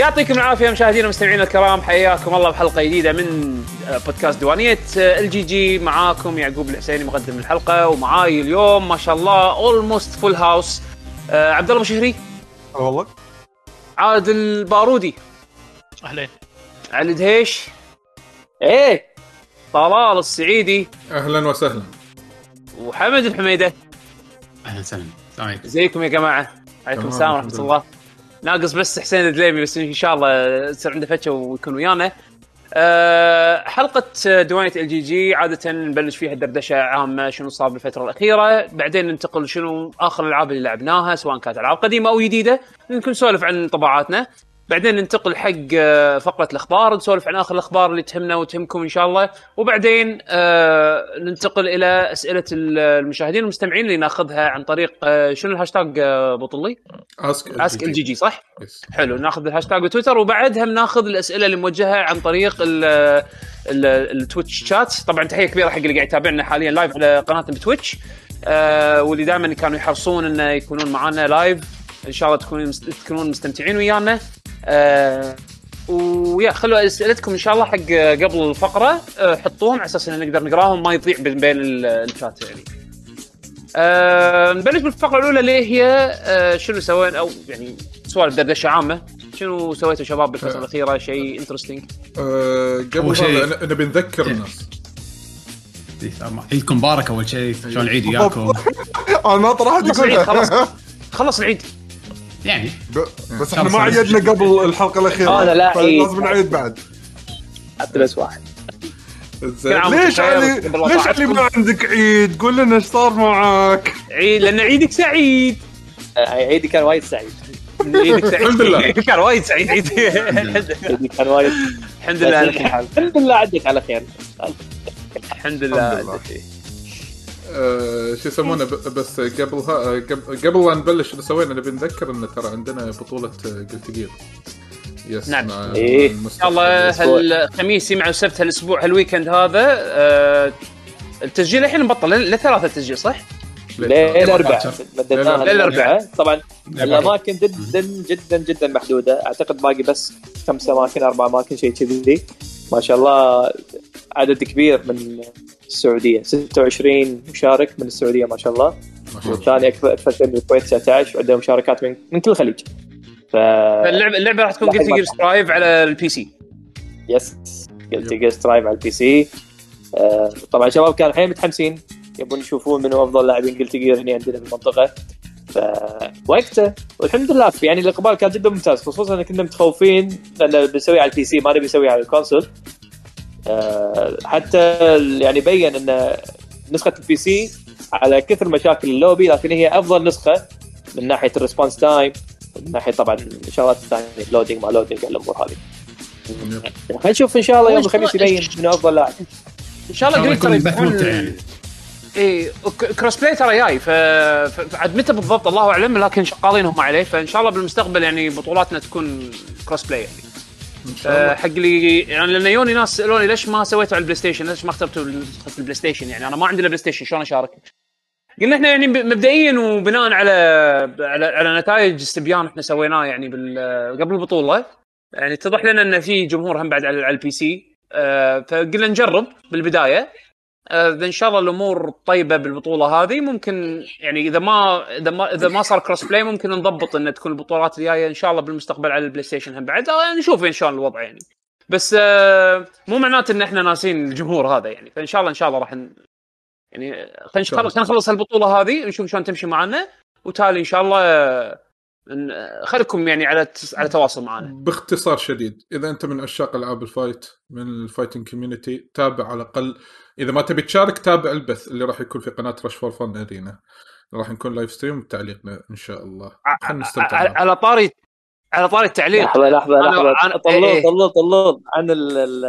يعطيكم العافية مشاهدينا ومستمعينا الكرام حياكم الله بحلقة جديدة من بودكاست ديوانيه ال GG معاكم يعقوب الحسيني مقدم الحلقة ومعاي اليوم ما شاء الله almost full house عبد الله مشهري؟ والله. عادل البارودي أهلين. علي دهيش؟ إيه طلال السعيدي. أهلا وسهلا. وحمد الحميدة. أهلا وسهلا. إزيكم يا جماعة؟ عليكم السلام ورحمة الله. ناقص بس حسين الدليمي بس إن شاء الله تصير عنده فتشة ويكون ويانا. أه حلقة ديوانية ال GG عادة نبلش فيها دردشة عامة شنو صار بالفترة الأخيرة، بعدين ننتقل شنو آخر الألعاب اللي لعبناها سواء كانت ألعاب قديمة أو جديدة، ممكن نسولف عن طبعاتنا، بعدين ننتقل حق آه، فقرة الأخبار نسولف عن آخر الأخبار اللي تهمنا وتهمكم إن شاء الله، وبعدين آه ننتقل إلى أسئلة المشاهدين والمستمعين اللي ناخذها عن طريق آه شنو الهاشتاج بطلي؟ ask ask ال GG صح؟ yes. حلو ناخذ الهاشتاج بتويتر وبعدها بناخذ الأسئلة اللي موجهة عن طريق ال ال ال Twitch chat طبعا تحية كبيرة حق اللي قاعد يتابعنا حاليا live على قناتنا ب Twitch آه واللي دائما كانوا يحرصون إنه يكونون معنا live إن شاء الله تكونون تكونون مستمتعين ويانا آه ويا خلوا أسئلتكم إن شاء الله حق قبل الفقرة. آه حطوهم على أساس إن نقدر نقراهم ما يضيع بين بين ال- الشات يعني. آه نبلش بالفقرة الأولى اللي هي آه شنو سوينا؟ أو يعني سوالف دردشة عامة. شنو سويتوا شباب بالفترة آه. الأخيرة؟ شيء انترستنج آه، قبل شيء- نبي نذكر الناس. عيدكم مبارك أول شيء. شلون العيد وياكم؟ أنا ما طرحت خلص العيد خلاص. خلص العيد. يعني. بس إحنا ما عيدنا قبل الحلقة الأخيرة. أنا لا عيد. لازم نعيد بعد. حتى بس واحد ليش علي ليش. علي ما عندك عيد؟ قول لنا إيش صار معك. عيد لأن عيدك سعيد. آه، عيدي كان وايد سعيد. عيدك سعيد. الحمد لله. كان وايد سعيد. عيد عيدي كان وايد الحمد لله. الحمد لله. عدك على خير. الحمد لله. شو يسمونه بس قبل ها قبل قبل لا نبلش اللي سوينا نبي نذكر إن ترى عندنا بطولة قلت جير yes نعم. إيه. إن شاء الله هالخميس مع السبت هالأسبوع هال weekend هذا آه التسجيل الحين مبطل لثلاثة تسجيل صح؟ للاربعاء شوف. بدلناها للأربعاء. للاربعاء طبعا. الأماكن جدا جدا جدا محدودة أعتقد باقي بس خمس أماكن أربع أماكن شيء كذي ما شاء الله عدد كبير من السعودية. 26 مشارك من السعودية ما شاء الله. ما شاء الله. والثاني أكثر أكثر شيء من الكويت 19 وعندهم مشاركات من من كل الخليج. ف اللعبة اللعبة راح تكون Guilty ما- Gear Strive على ال PC. yes Guilty Gear Strive على ال PC. آه، طبعا شباب كانوا الحين متحمسين. يبون يشوفون منو أفضل لاعبين Guilty Gear هنا عندنا بالمنطقة فوقته والحمد لله. يعني الإقبال كان جدا ممتاز خصوصا ان كنا متخوفين لأن بنسويه على ال PC ما نبي نسويه على ال console. حتى ال- يعني بين إن نسخة ال PC على كثر مشاكل اللوبي لكن هي أفضل نسخة من ناحية ال response time من ناحية طبعا الشغلات الثانية loading ما loading الأمور هذه. خلينا نشوف إن شاء الله يوم الخميس يبين منو أفضل لاعب. إن شاء الله إن قريب ترى يكون يعني. إي cross-play ترى جاي ف... ف- فعاد متى بالضبط الله أعلم لكن شغالين هم عليه فإن شاء الله بالمستقبل يعني بطولاتنا تكون cross-play يعني. آه، حق لي يعني لأن يوني ناس سألوني ليش ما سويتوا على ال PlayStation؟ ليش ما اخترتوا ال PlayStation؟ يعني أنا ما عندي PlayStation شلون أشارك؟ قلنا إحنا يعني مبدئيا وبناء على على, على نتائج استبيان إحنا سويناه يعني بال- قبل البطولة يعني اتضح لنا إن في جمهور هم بعد على, ال PC آه، فقلنا نجرب بالبداية إن شاء الله الأمور طيبة بالبطولة هذه. ممكن يعني إذا ما إذا ما إذا ما صار cross-play ممكن نضبط إن تكون البطولات الجاية إن شاء الله بالمستقبل على البلاي ستيشن هم بعد. آه، نشوف إن شاء الله الوضع يعني. بس آه، مو معناته إن إحنا ناسين الجمهور هذا يعني. فإن شاء الله إن شاء الله راح ن... يعني خلينا. نخلص خلينا نخلص البطولة هذه نشوف شلون تمشي معنا. وتالي إن شاء الله آه، آه، خليكم يعني على على تواصل معنا. باختصار شديد إذا أنت من عشاق العاب الفايت من ال fighting community تابع على الأقل إذا ما تبي تشارك تابع البث اللي راح يكون في قناة رش فور فن ارينا راح نكون live stream بتعليقنا إن شاء الله. خلينا نستمتع على, طاري على طاري التعليق. لحظة لحظة لحظة. أنا- طلول إيه. طلول طلول عن ال ال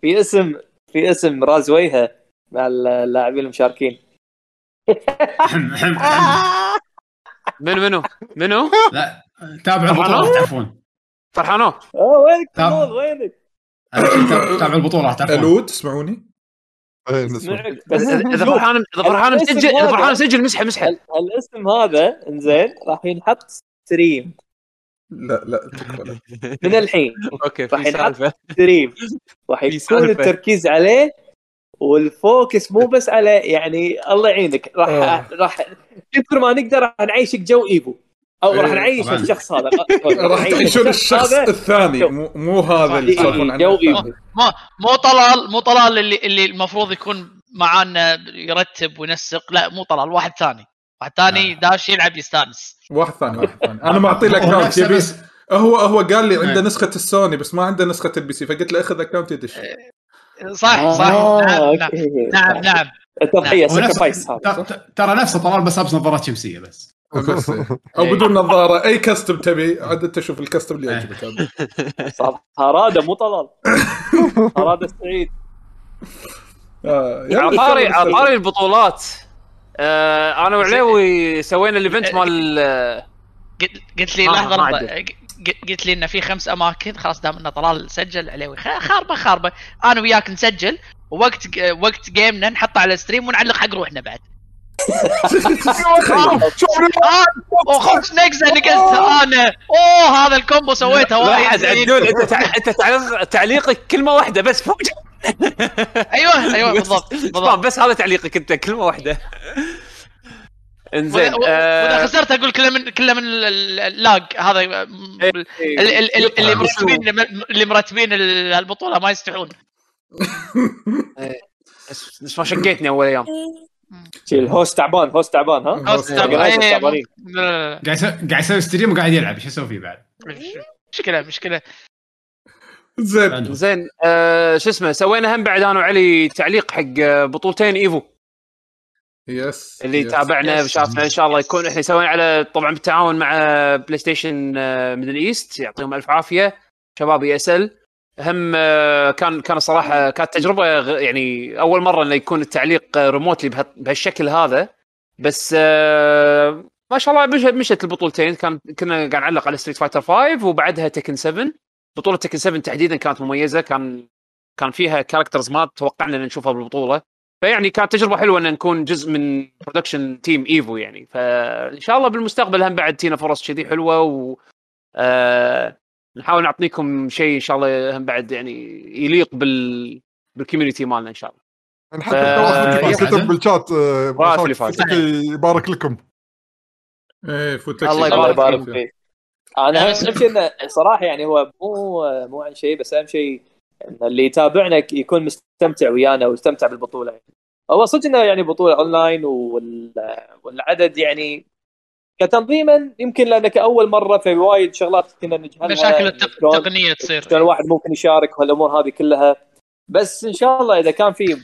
في اسم في اسم راز ويها مع اللاعبين المشاركين. منو منو؟ منو؟ لا تابعوا البطولة راح تعرفون. فرحانو آه وينك. طلول وينك؟ تابعوا البطولة راح تعرفون. ألود تسمعوني؟ إيه،. بس إذا فرحان إذا فرحان الاسم مسجل إذا هذا- فرحان مسجل مسحه مسحه. ال- الاسم هذا إنزين راح ينحط ستريم لا لا من الحين. okay راح في سالفة. stream راح يكون. التركيز عليه وال focus مو بس على يعني الله يعينك. راح. راح كثر ما نقدر راح نعيشك جو إيفو. أو راح إيه، نعيش. الشخص هذا. راح نعيش تعيشون الشخص الثاني. مو, مو هذا اللي إيه، يسولفون عنه. مو مو طلال مو طلال اللي اللي المفروض يكون معانا يرتب وينسق. لا مو طلال واحد ثاني. واحد ثاني داش يلعب يستانس. واحد ثاني واحد ثاني. أنا معطي له هو account يبي هو هو قال لي عنده إيه. نسخة السوني بس ما عنده نسخة ال PC فقلت له أخذ account يدش. صح صح. آه، نعم نعم. نعم نعم. التضحيه هو نفس- سكرفايس ترى نفسه طلال بس لابس نظارات شمسيه بس. أو بدون نظارة. أي custom تبي. عاد أنت شوف ال custom اللي يعجبك. هراده مو طلال. هراده السعيد آه، يلا على طاري كمل على السالفة. طاري البطولات. آه أنا وعليوي سوينا ال event مال آه، قلت- قلت لي ما- لحظة قلت لي انه في خمس أماكن. خلاص دام ان طلال سجل عليه خ- خاربة خاربة. أنا وياك نسجل. ووقت وقت game نا نحطه على ال stream ونعلق حق روحنا بعد. آه، وخش اللي قلت أنا. أوه هذا ال combo سويته. وايد زين. عدول أنت أنت تعليق- تعليقك كلمة واحدة بس فوق. أيوه أيوه بالضبط بالضبط. بس هذا تعليقك أنت كلمة واحدة. إنزين واذا آه، خسرت أقول كله من كله من ال- ال- ال lag هذا إيه. ال- اللي مرتبين اللي مرتبين ال- البطولة ما يستحون. بس بس ما شقيتني أول أيام. شي ال host تعبان host تعبان ها هوست تعبان. تعبان. إيه، لا لا قاعد يسوي قاعد يسوي stream وقاعد يلعب إيش يسوي فيه بعد؟ مشكلة مشكلة زين. زين آه شو اسمه سوينا هم بعد أنا وعلي تعليق حق آه، بطولتين إيفو yes اللي يس. تابعنا. وشافنا إن شاء الله يكون إحنا سوينا على طبعا بالتعاون مع بلاي ستيشن ميدل ايست يعطيهم ألف عافية شباب ESL هم آه، كان كان الصراحه كانت تجربة يعني أول مرة إنه يكون التعليق remotely بهالشكل هذا. بس آه، ما شاء الله مشت البطولتين كان كنا قاعد نعلق على ستريت فايتر 5 وبعدها تكن 7 بطولة تكن 7 تحديدا كانت مميزة. كان كان فيها characters ما توقعنا إن نشوفها بالبطولة. فيعني كانت تجربة حلوة إن نكون جزء من production team ايفو يعني. فإن شاء الله بالمستقبل هم بعد تينا فرص كذي حلوة و آه نحاول نعطيكم شيء إن شاء الله هم بعد يعني يليق بال بال community مالنا إن شاء الله. أنا حتى آه، يا كتب بالشات آه،. فتحي يبارك لكم. إيه فوتك الله يبارك فيك. أنا اهم شيء إنه صراحة يعني هو مو مو عن شيء بس أهم شيء إن اللي يتابعنا يكون مستمتع ويانا ويستمتع بالبطولة. يعني. هو صدق إنه يعني بطولة اونلاين وال... والعدد يعني كتنظيما يمكن لأنك أول مرة في وايد شغلات كنا نجهلها مشاكل التقنية تصير. شلون الواحد ممكن يشارك وهالامور هذه كلها. بس إن شاء الله إذا كان في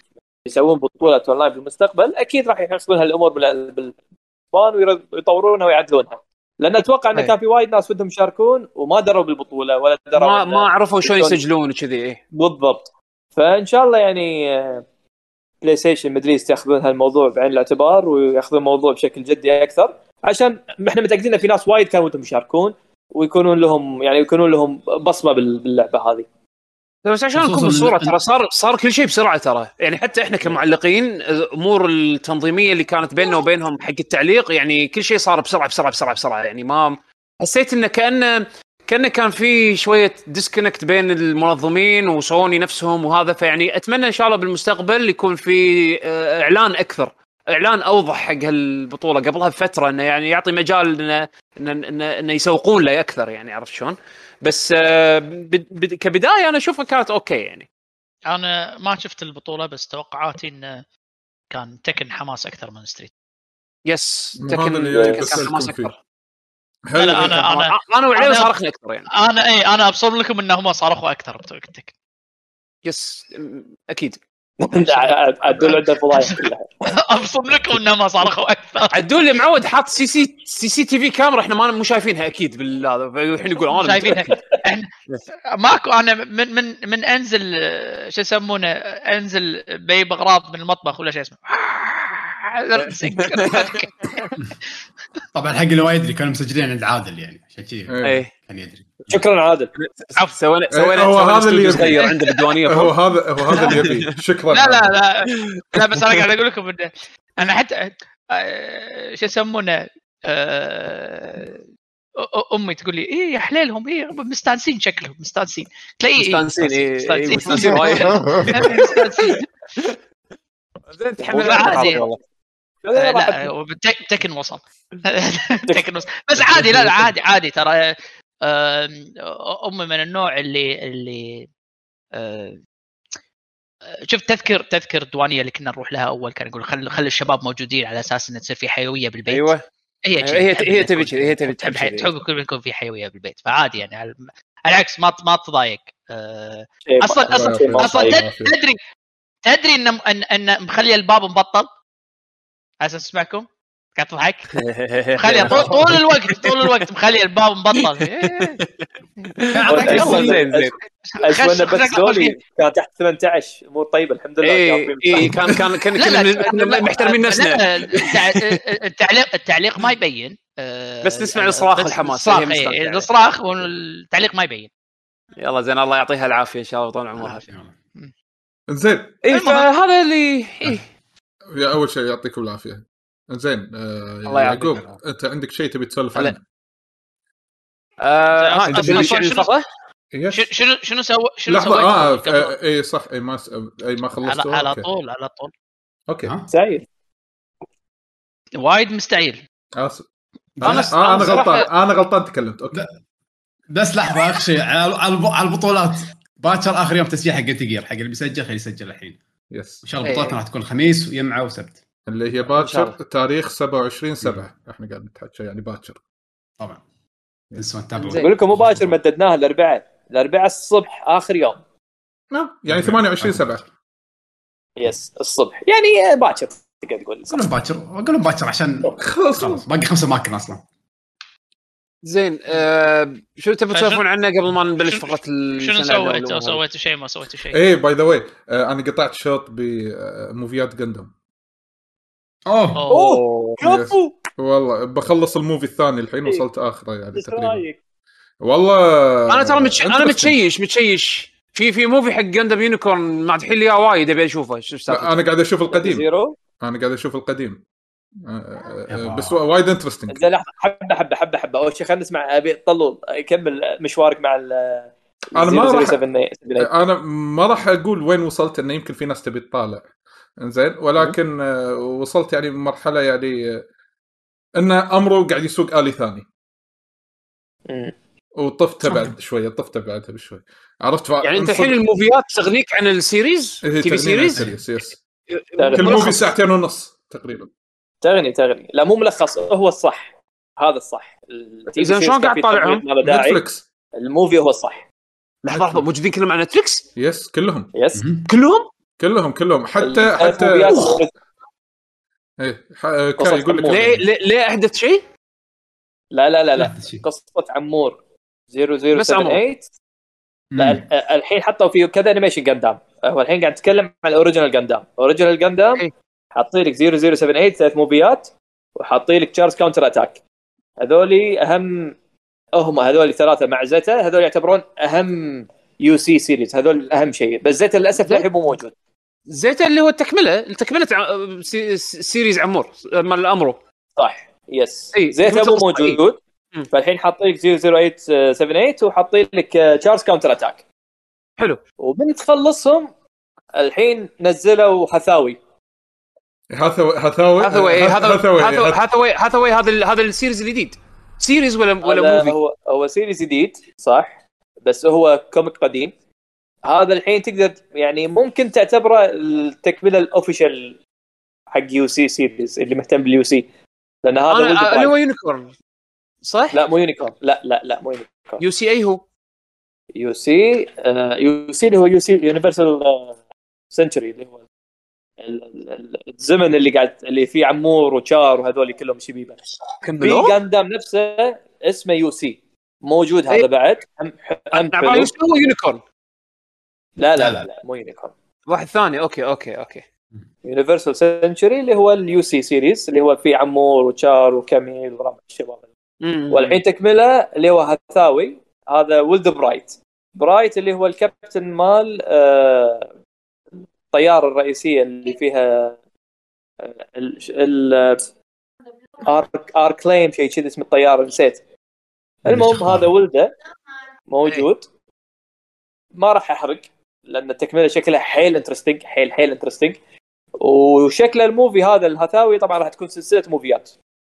يسوون بطولة أونلاين بالمستقبل أكيد راح يحسبون هالأمور بال- بالبان ويطورونها ويعدلونها. لأن أتوقع انه أي. كان في وايد ناس ودهم يشاركون وما دروا بالبطولة ولا دروا ما ما عرفوا شلون يسجلون وكذي إيه. بالضبط. فإن شاء الله يعني آه، بلاي ستيشن مدري ياخذون هالموضوع بعين الاعتبار ويأخذون الموضوع بشكل جدي أكثر. عشان إحنا متأكدين إن في ناس وايد كانوا ودهم يشاركون ويكونون لهم يعني يكونون لهم بصمة بال- باللعبة هذه. بس عشان نكون بالصورة ترى صار صار كل شيء بسرعة ترى. يعني حتى إحنا كمعلقين الأمور التنظيمية اللي كانت بيننا وبينهم حق التعليق يعني كل شيء صار بسرعة بسرعة بسرعة بسرعة. يعني ما حسيت انه كانه كانه كان في شوية ديسكونكت بين المنظمين وسوني نفسهم وهذا. فيعني أتمنى إن شاء الله بالمستقبل يكون في آه، إعلان أكثر. إعلان أوضح حق هالبطولة قبلها بفترة إنه يعني يعطي مجال انه انه انه, إنه يسوقون له أكثر يعني عرفت شلون؟ بس آه، بد- بد- كبداية أنا أشوفها كانت okay يعني. أنا ما شفت البطولة بس توقعاتي إنه كان تكن حماس أكثر من ستريت yes تكن تكن كان حماس. أكثر. هل لا، أنا- أنا أنا وعلي أنا- صارخنا أكثر يعني. أنا اي أنا أبصر لكم ان هم صارخوا أكثر بتكن yes م- عدول عنده فضايح كلها ابصر لكم انهم صارخوا أكثر. عدول اللي معود حاط سي سي سي سي تي في كاميرا إحنا ما مو شايفينها أكيد بالهذا الحين يقول أنا شايفينها. ماكو أنا من من من أنزل شو يسمونه أنزل بيب أغراض من المطبخ ولا شيء اسمه. طبعا حق اللي ما يدري كانوا مسجلين عند عادل يعني عشان كذي إيه. إيه. كان يدري. شكرا عادل. عفوا سوينا إيه، سوينا هو هذا اللي. صغير عنده بالديوانية هو. هذا هو هذا اللي يبي. شكرا. لا لا لا. لا بس أنا قاعد أقول لكم انه أنا حتى آه، شو يسمونه؟ آه، أمي تقول لي إيه يا حليلهم إيه مستانسين شكلهم مستانسين. تلاقي إيه مستانسين. إيه، مستانسين إيه،. مستانسين. زين تحمل عادي. لا بالتك- تكن وصل. تكن وصل. بس عادي لا لا عادي عادي ترى أمي من النوع اللي اللي آه، شفت تذكر تذكر الديوانية اللي كنا نروح لها أول كان يقول خل خلي الشباب موجودين على أساس إن تصير في حيوية بالبيت. أيوه. هي أيوة، هي- هي تبي كذي، هي تبي تحب تحب يكون في حيوية بالبيت. فعادي يعني على العكس ما ما تضايق. آه، ما- أصلا أصلا أصلا تدري تدري إن إن إن مخلي الباب مبطل؟ على أساس اسمعكم. قاعد تضحك؟ مخلي طول, طول الوقت طول الوقت مخلي الباب مبطل. إيه. زين زين. اشوفنا خش- بس دولي كان تحت 18 امور طيبه الحمد لله. اي صح. كان كان كنا محترمين نفسنا. التعليق التعليق ما يبين. آه، بس نسمع الصراخ والحماس، الصراخ. إيه، الصراخ والتعليق ما يبين. يلا زين الله يعطيها العافية إن شاء الله طول عمرها. زين. اي. فهذا اللي إيه. يا أول شيء يعطيكم العافية زين آه الله. يعقوب أنت عندك شيء تبي تسولف. عنه؟ آه، انت تبي شنو- شنو شنو سوى شنو لحظة سويت آه آه، إي صح إي ما س... إي ما على, خلصت على okay. طول على طول okay؟ سعيد وايد مستعيل. أنا أنا آه أنا غلطان أنا غلطان تكلمت okay. بس لحظة اخر شيء على على الب- على البطولات باكر آخر يوم تسجيل حق جير حق اللي بيسجل خليه يسجل الحين yes إن شاء الله إيه. بطولتنا راح تكون خميس ويمعة وسبت. اللي هي باكر. تاريخ 27 7 إحنا قاعد نتحكى يعني باكر. طبعا. تنسون تتابعون. أقول لكم مباشر مددناها الأربعاء. الأربعاء الصبح آخر يوم. نعم يعني 28 7 yes الصبح. يعني باكر تقدر تقول. أقول لهم باكر. أقول لهم باكر عشان خلاص خلاص. باقي خمس أماكن أصلا. زين آه، شو تبي فشنو- تسولفون عنه قبل ما نبلش فقره ال- شنو سويت أو سويتوا شيء ما سويتوا شيء إيه by the way أنا قطعت شوط بموفيات Gundam أوه. أوه. كفو. والله بخلص ال movie الثاني الحين إيه. وصلت آخره يعني إيش تقريبا. رأيك؟ والله أنا ترى متش... أنا. متشيش متشيش. في في movie حق Gundam Unicorn مادحين لي اياه وايد أبي أشوفه. شو لا، السالفه أنا قاعد أشوف القديم. Zero؟ أنا قاعد أشوف القديم. آه، آه، آه،. بس وايد interesting زين لحظة حبة حبة حبة حبة. أول شيء خلينا نسمع أبي طلول كمل مشوارك مع ال أنا ما راح- 007. أنا ما راح أقول وين وصلت انه يمكن في ناس تبي تطالع. زين ولكن آه، وصلت يعني مرحلة يعني آه، إن أمرو قاعد يسوق آلي ثاني. وطفت بعد شوية طفت بعدها بشوي. عرفت يعني أنت الحين الموفيات تغنيك عن ال series؟ إيه، TV series؟ yes. تغني. كل. movie ساعتين ونص تقريبا. تغني تغني. لا مو ملخص هو الصح. هذا الصح. series شلون كان قاعد تطالعهم؟ Netflix ال movie هو الصح. لحظة لحظة. موجودين كلهم على Netflix yes كلهم. yes. كلهم؟ كلهم كلهم. حتى حتى إيه آه، كاي يقول لك. ليه ليه, أحدث شيء؟ لا لا لا لا. قصة عمور. 0078 بس عمور. لا ال- الحين حطوا فيه كذا animation Gundam هو الحين قاعد نتكلم عن ال original Gundam original Gundam إيه. حاطين لك 0078 ثلاث موفيات وحاطين لك Char's Counterattack. هذولي اهم هم هذول ثلاثة مع Zeta هذول يعتبرون أهم UC series هذول أهم شيء. بس Zeta للأسف للحين مو موجود. Zeta اللي هو التكملة se- series عمور مال الامرو صح yes. Zeta مو إيه. موجود. فالحين حاطين لك 00878 وحاطين لك Char's Counterattack. حلو. ومن تخلصهم الحين نزلوا هاثاوي. هاثاوي هاثاوي هاثاوي هذا هاثاوي هاثاوي هذا ال- هذا ال series الجديد. series ولا ولا movie؟ هو هو series جديد صح؟ بس هو comic قديم. هذا الحين تقدر يعني ممكن تعتبره التكملة ال official حق UC series اللي مهتم بال UC لأن هذا اللي هو. Unicorn صح؟ لا مو Unicorn لا لا لا مو Unicorn UC اي هو. UC UC اللي هو UC universal century اللي هو الزمن اللي قاعد اللي فيه عمور وشار وهذول كلهم شبيبه في Gundam نفسه اسمه UC موجود هذا إيه. بعد. هم هم هو Unicorn لا لا، لا لا. لا, لا مو Unicorn واحد ثاني. okay okay okay. universal century اللي هو ال UC series اللي هو فيه عمور وشار وكاميل وربع الشباب. والحين تكملة اللي هو هاثاوي هذا ولد برايت برايت اللي هو الكابتن مال آه، الطيارة الرئيسية اللي فيها ال ال آرك آرك لين شيء كذا اسم الطيارة نسيت المهم. هذا ولده موجود ما راح احرق لأن التكملة شكلها حيل interesting حيل حيل interesting وشكل ال movie هذا الهاثاوي طبعا راح تكون سلسلة موفيات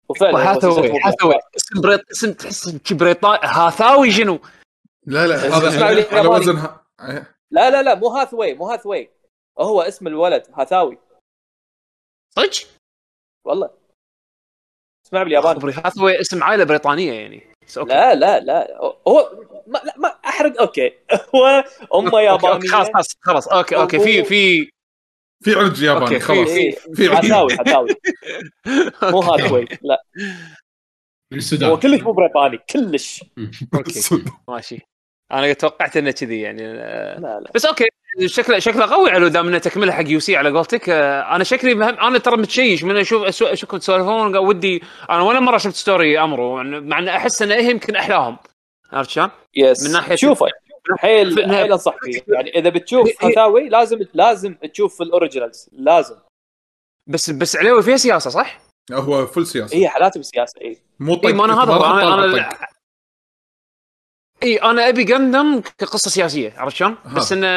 وفعلا هاثاوي اسم بريط اسم تحس بريطاني هاثاوي شنو؟ لا لا هذا على-. وزن ها-. لا لا لا مو هاثوي مو هاثوي هو اسم الولد هاثاوي. صدق؟ والله. اسمع بالياباني. خبري هاثاوي اسم عائلة بريطانية يعني. okay. لا لا لا. هو ما, لا ما أحرق. okay. هو أمه يابانية. خلاص خلاص خلاص. okay okay. في في. في عرج ياباني. خلاص. في عرج. هاثاوي هاثاوي. مو هاثوي لا. من السودان. هو كلش مو بريطاني كلش. أوكي. ماشي. أنا توقعت إنه كذي يعني. لا لا. بس okay. شكله شكله قوي على دام انه تكمله حق UC على قولتك. آه، أنا شكلي مهم أنا ترى متشيش من أشوف أشوفكم تسولفون ودي أنا ولا مرة شفت story أمرو مع ان أحس إنه إيه يمكن أحلاهم. عرفت شلون؟ yes من ناحية- شوفه حيل في- حيل انصح فيه يعني إذا بتشوف هي- هي- هاثاوي لازم لازم تشوف ال originals. لازم. بس بس عليوي فيها سياسة صح؟ هو full سياسة. هي حالات بالسياسة اي مو طق اي ما أنا هذا أنا. إي أنا أبي Gundam كقصة سياسية عرفت شلون؟ بس انه.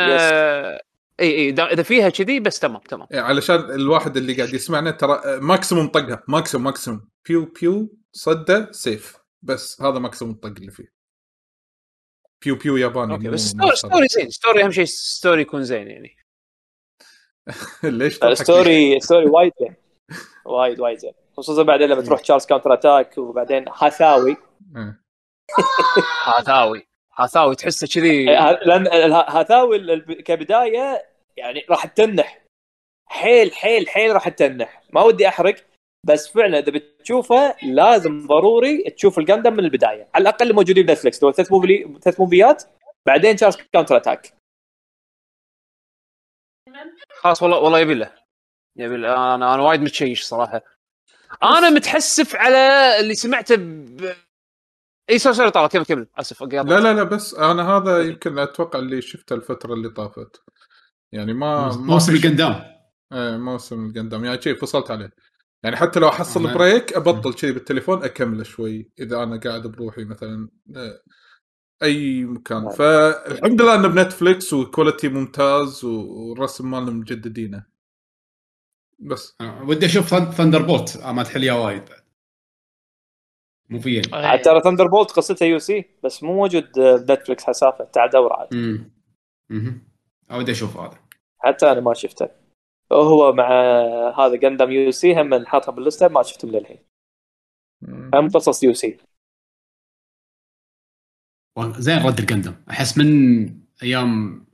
إي إي إذا فيها كذي بس تمام تمام. إيه، علشان الواحد اللي قاعد يسمعنا ترى maximum طقها maximum maximum بيو بيو صده سيف بس هذا maximum الطق اللي فيه. بيو بيو ياباني okay بس story, story زين. story أهم شيء story يكون زين يعني. ليش تضحك؟ ال story story وايد زين. وايد وايد زين. خصوصا بعدين لما تروح Char's Counterattack وبعدين هاثاوي إيه. هاثاوي هاثاوي تحسه كذي. إيه، لأن هاثاوي كبداية يعني راح تتنح حيل حيل حيل راح تتنح ما ودي أحرق بس فعلا إذا بتشوفه لازم ضروري تشوف ال Gundam من البداية. على الأقل موجودين ب Netflix دول ثلاث موفي ثلاث موفيات بعدين Char's Counterattack خلاص والله والله يبي له. يبي له. أنا أنا وايد متشيش صراحة. أنا متحسف على اللي سمعته. إي sorry sorry طالع كمل كمل. آسف لا لا لا بس أنا هذا يمكن أتوقع اللي شفته الفترة اللي طافت. يعني ما موسم ال Gundam. إيه موسم ال Gundam. يعني شيء فصلت عليه. يعني حتى لو أحصل أنا- break أبطل كذي بالتليفون أكمله شوي إذا أنا قاعد بروحي مثلا آه، أي مكان. نعم. فالحمد لله إنه ب Netflix و quality ممتاز والرسم مالهم مجددينه. بس. أنا ودي أشوف Thunderbolt ما تحليها وايد بعد. مو في. عاد ترى Thunderbolt قصتها UC بس مو موجود ب Netflix حسافة تعال دور عاد. امم امم ودي أشوف هذا. حتى أنا ما شفته. هو مع هذا Gundam UC هم حاطها باللستة ما شفتهم للحين. هم قصص UC زين رد ال Gundam أحس من أيام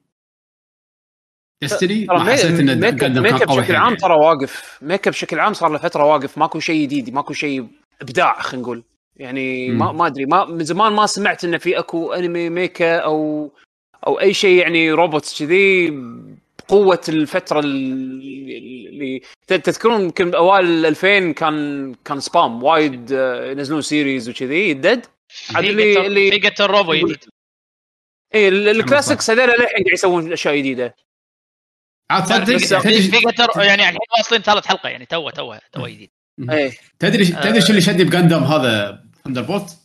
Destiny ترى ما حسيت إن mecha كان قوي بشكل عام. ترى واقف. mecha بشكل عام صار له فترة واقف. ماكو شيء جديد ماكو شيء إبداع خلينا نقول. يعني ما. ما أدري ما من زمان ما سمعت انه في أكو أنمي mecha أو أو أي شيء يعني robots كذي بقوة الفترة اللي تذكرون يمكن أوائل 2000 كان كان spam وايد آه، ينزلون series وكذي يدد عاد اللي اللي في Getter Robo جديد اي ال- ال classics هذول للحين قاعد يسوون أشياء جديدة. عاد تصدق يعني الحين واصلين ثالث حلقة يعني تو تو تو جديد. إيه. تدري تدري شو اللي شدني ب Gundam هذا؟ Thunderbolt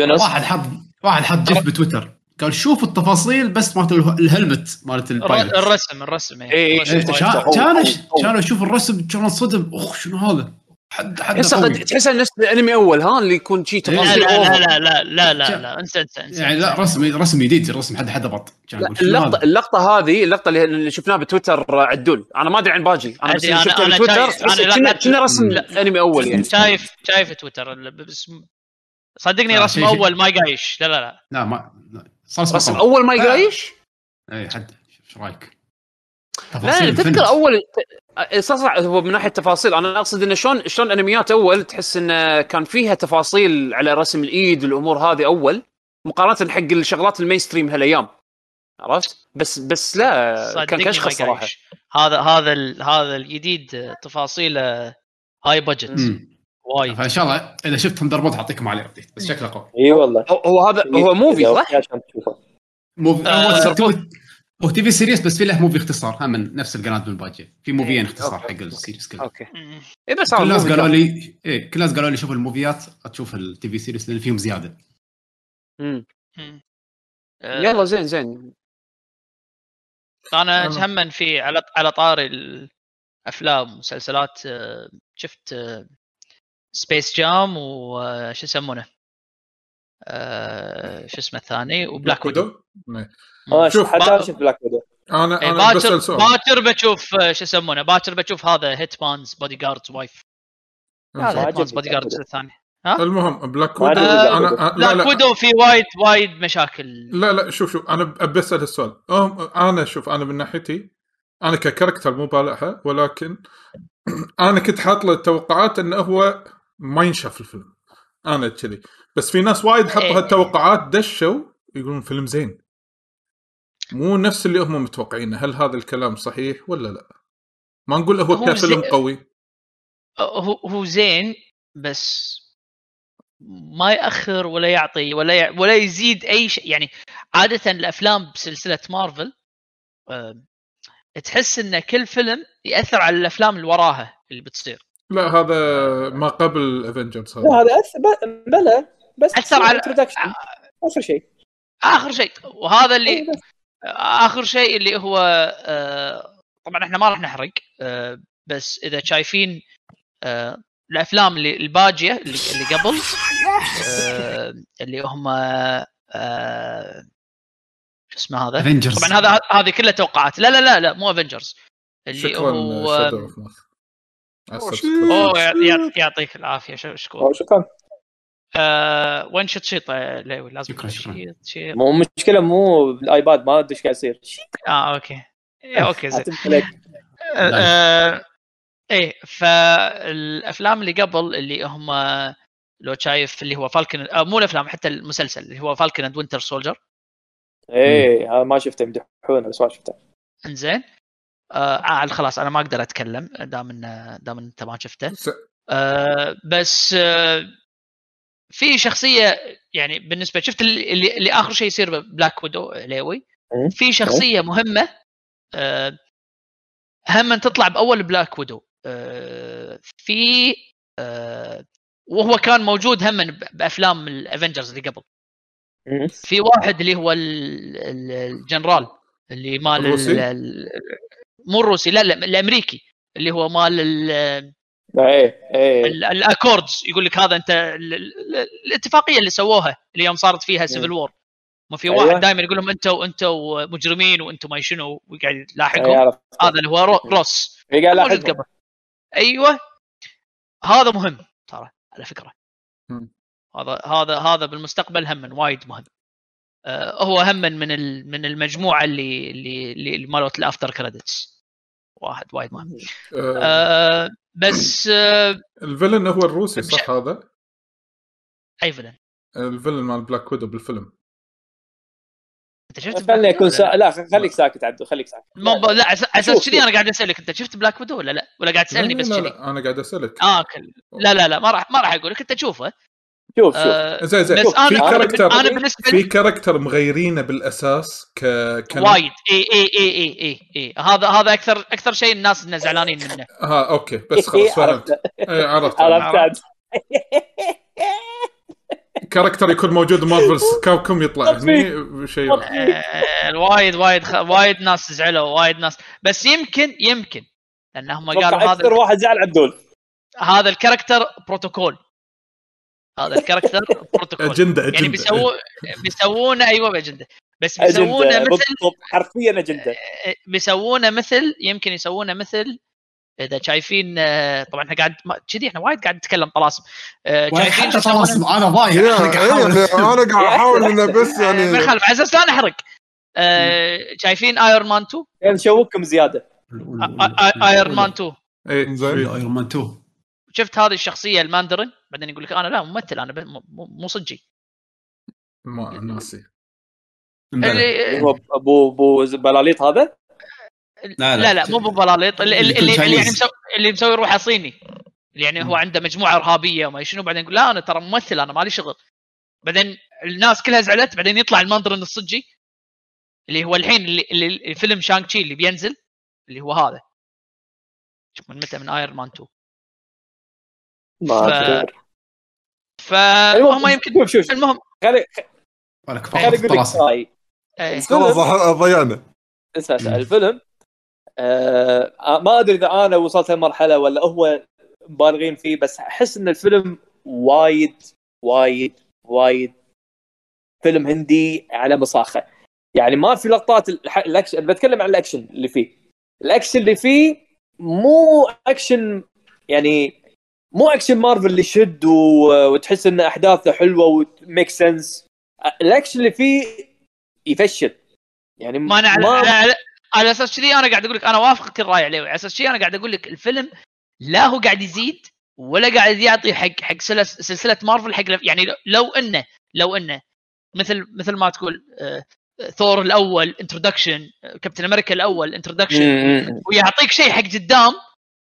يونس. واحد حط واحد حط GIF ب Twitter. قال شوف التفاصيل بس مالت اله- ال helmet مالت ال pilot. الرسم الرسم إيه، إيه،. كان كان أشوف الرسم كان انصدم اخ شنو هذا؟ حد حد. قد- تحسه نفس الأنمي أول ها اللي يكون شي لا لا أوفر. لا لا لا لا لا انسى انسى انسى يعني لا رسم رسم جديد رسم حد حد بط لا اللقطه؟ اللقطة هذه اللقطة اللي- شفناها بتويتر عدول أنا ما أدري عن باجي أنا بس أدري، اللي أنا- شفته أنا بتويتر تحس لا- كنا لا- كنا رسم لا. أنمي أول يعني شايف شايف تويتر ال- بس صدقني لا، رسم شيء- شيء. أول ما يقايش لا لا لا لا ما لا. رسم. أول ما يقايش اي حد إيش رأيك؟ لا تذكر. أول ت- صح صح هو من ناحية تفاصيل أنا أقصد إنه شلون شلون أنميات أول تحس انه كان فيها تفاصيل على رسم الإيد والأمور هذه أول مقارنة حق الشغلات ال mainstream هالأيام. عرفت؟ بس بس لا كان كشخة يقايش هذا هذا ال- هذا الجديد تفاصيله high budget. وايد. فإن شاء الله إذا شفت Thunderbolt اعطيكم عليه update بس شكله قوي. إي والله. هو- هذا هو movie صح؟ عشان تشوفه مو آه، هو TV series بس في له movie اختصار هم من نفس القناة من باجي. في موفيين إيه، اختصار حق ال series كله okay. اي بس كل الناس قالوا لي إيه كل الناس قالوا لي شوف الموفيات تشوف ال TV series لأن فيهم زيادة. مم. مم. آه، يلا زين زين. أنا أنا- هم في على على طاري الأفلام ومسلسلات آه، شفت Space Jam وش يسمونه؟ آه، شو اسمه الثاني؟ و Black Widow شوف، حتى با- أنا شفت Black Widow أنا إيه، أنا باكر باكر بشوف آه، شو يسمونه باكر بشوف هذا Hitman's Bodyguard's Wife هذا Hitman's Bodyguard's. الثاني. المهم Black Widow أنا. أنا- لا Black لا. Widow في وايد وايد مشاكل. لا لا شوف شوف أنا بسال السؤال. أم- أنا شوف أنا من ناحيتي أنا ككاركتر مو بالعها ولكن أنا كنت حاط له التوقعات إنه هو ما ينشاف الفيلم. أنا كذي. بس في ناس وايد حطوا إيه. هالتوقعات دشوا يقولون فيلم زين. مو نفس اللي هم متوقعينه. هل هذا الكلام صحيح ولا لا؟ ما نقول هو هو كفيلم زي- قوي. هو هو زين بس ما يأخر ولا يعطي ولا ي... ولا يزيد أي شيء يعني عادة الأفلام بسلسلة مارفل آه، تحس إن كل فيلم يأثر على الأفلام اللي وراها اللي بتصير. لا هذا ما قبل افنجرز لا هذا هذا أث... ب- بلى بس أثر على- introduction. آخر شيء. آخر شيء وهذا اللي. آخر شيء اللي هو آه، طبعا إحنا ما راح نحرق آه، بس إذا شايفين آه، الأفلام اللي الباجية اللي, اللي قبل آه، اللي هم آه، شو اسمه هذا؟ افنجرز طبعا هذا هذه كلها توقعات. لا لا لا لا مو افنجرز اللي شكرا هو ماث أوه يعطيك- العافية ش- شكرا شكرا. آه وين شيط آه، ليوي لازم شكراً، شكراً. شيط شيط مو مشكلة مو بالايباد ما أدري إيش قاعد يصير. آه أوكي. إيه، أوكي زين. عليك. آه، إيه فالأفلام اللي قبل اللي هم لو شايف اللي هو Falcon آه مو الأفلام حتى المسلسل اللي هو Falcon and Winter Soldier إيه هذا ما شفته يمدحونه بس ما شفته. إنزين. آه عاد خلاص أنا ما أقدر أتكلم دام ان دام إنت ما شفته. آه بس آه في شخصية يعني بالنسبة شفت اللي, اللي, آخر شيء يصير Black Widow ليوي مم. في شخصية مهمة آه هم تطلع بأول Black Widow آه في آه وهو كان موجود هم بأفلام ال Avengers اللي قبل مم. في واحد اللي هو ال- ال- الجنرال اللي مال مو الروسي لا لا الأمريكي اللي هو مال ال- إيه إيه. ال- ال Accords يقول لك هذا أنت ال- ال- الاتفاقية اللي سووها اللي يوم صارت فيها Civil War ما في أيوة. واحد دائما يقول لهم أنتم أنتم مجرمين وأنتم ما شنو إيه، يلاحقهم. عرفت. هذا اللي هو رو- روس. لاحظهم. قبل. أيوه. هذا مهم. ترى على فكرة. هذا هذا هذا بالمستقبل هم وايد مهم. آه هو هم من من المجموعة اللي اللي اللي مالت ال after credits واحد وايد مهم. آه، آه بس آه ال villain هو الروسي صح هذا؟ أي villain. ال villain مال Black Widow بالفيلم. أنت شفت Black Widow سا... لا؟ خليك ساكت عبدو خليك ساكت. لا؟ لا على أساس كذي. أنا قاعد أسألك أنت شفت Black Widow ولا لا؟ ولا قاعد تسألني لا، بس لا, كذي؟ لا أنا قاعد أسألك. آه كل... لا لا لا ما راح ما راح أقول لك أنت تشوفه شوف شوف. آه زين زين. بس شوف، أنا في أنا- character أنا بالنسبة في character مغيرينه بالأساس ك وايد. إي إي إي إي إي إي. هذا هذا أكثر أكثر شيء الناس زعلانين منه. ها okay. بس خلاص فهمت. عرفت. إيه، عرفت. character يكون موجود بمارفل كابكم يطلع. هني شيء آه، وايد وايد خ... وايد ناس زعلوا وايد ناس. بس يمكن يمكن لأنهم قالوا أتوقع هذا أكثر واحد زعل عبدول. هذا ال character بروتوكول. هذا ال character بروتوكول. أجندة يعني أجندة. بيسووا بيسوونه أيوه بأجندة. بس بيسوونه مثل حرفيا أجندة. بيسوونه مثل يمكن يسوونه مثل إذا شايفين آه، طبعا إحنا قاعد ما- كذي إحنا وايد قاعد نتكلم طلاسم. آه، شايفين يسمونه؟ أنا ضايع. يا أنا قاعد أحاول. إيه، أنا قاعد أحاول إنه بس آه، ما يعني يخالف. على أساس لا نحرق. آه، شايفين Iron Man 2 يعني نشوقكم زيادة. Iron Man 2 اي زين. Iron Man 2 شفت هذه الشخصية الماندرين؟ بعدين يقول لك أنا لا ممثل أنا ب- مو- صجي. ما ناسي. اللي ابو أبو بلاليط هذا؟ لا، لا. لا مو ببلاليط اللي, اللي, اللي اللي, اللي يعني. مسوي اللي مسوي روحه صيني. اللي يعني هو. عنده مجموعة إرهابية وما شنو بعدين يقول لا أنا ترى ممثل أنا مالي شغل. بعدين الناس كلها زعلت بعدين يطلع الماندرين الصجي اللي هو الحين اللي, اللي الفيلم Shang-Chi اللي بينزل اللي هو هذا. شوف من متى من Iron Man 2 ما ف- اذكر فهم يمكن شوف شوف. المهم خلي خلي أقول لك رايي ضيعنا اسمع اسمع. الفيلم آه ما أدري إذا أنا وصلت المرحله ولا هو بالغين فيه بس أحس إن الفيلم وايد وايد وايد فيلم هندي على مصاخه يعني ما في لقطات الاكشن بتكلم عن الأكشن اللي فيه. الأكشن اللي فيه مو أكشن يعني مو action Marvel اللي يشد و- وتحس إن أحداثه حلوة و make sense ال action اللي فيه يفشل يعني ما أنا على, على, على, على أساس كذي أنا قاعد أقول لك أنا وافقك الراي عليه على أساس كذي أنا قاعد أقول لك الفيلم لا هو قاعد يزيد ولا قاعد يعطي حق حق سلس- سلسلة مارفل حق يعني لو انه لو إنه مثل مثل ما تقول آه، ثور الأول introduction Captain America الأول introduction. ويعطيك شيء حق قدام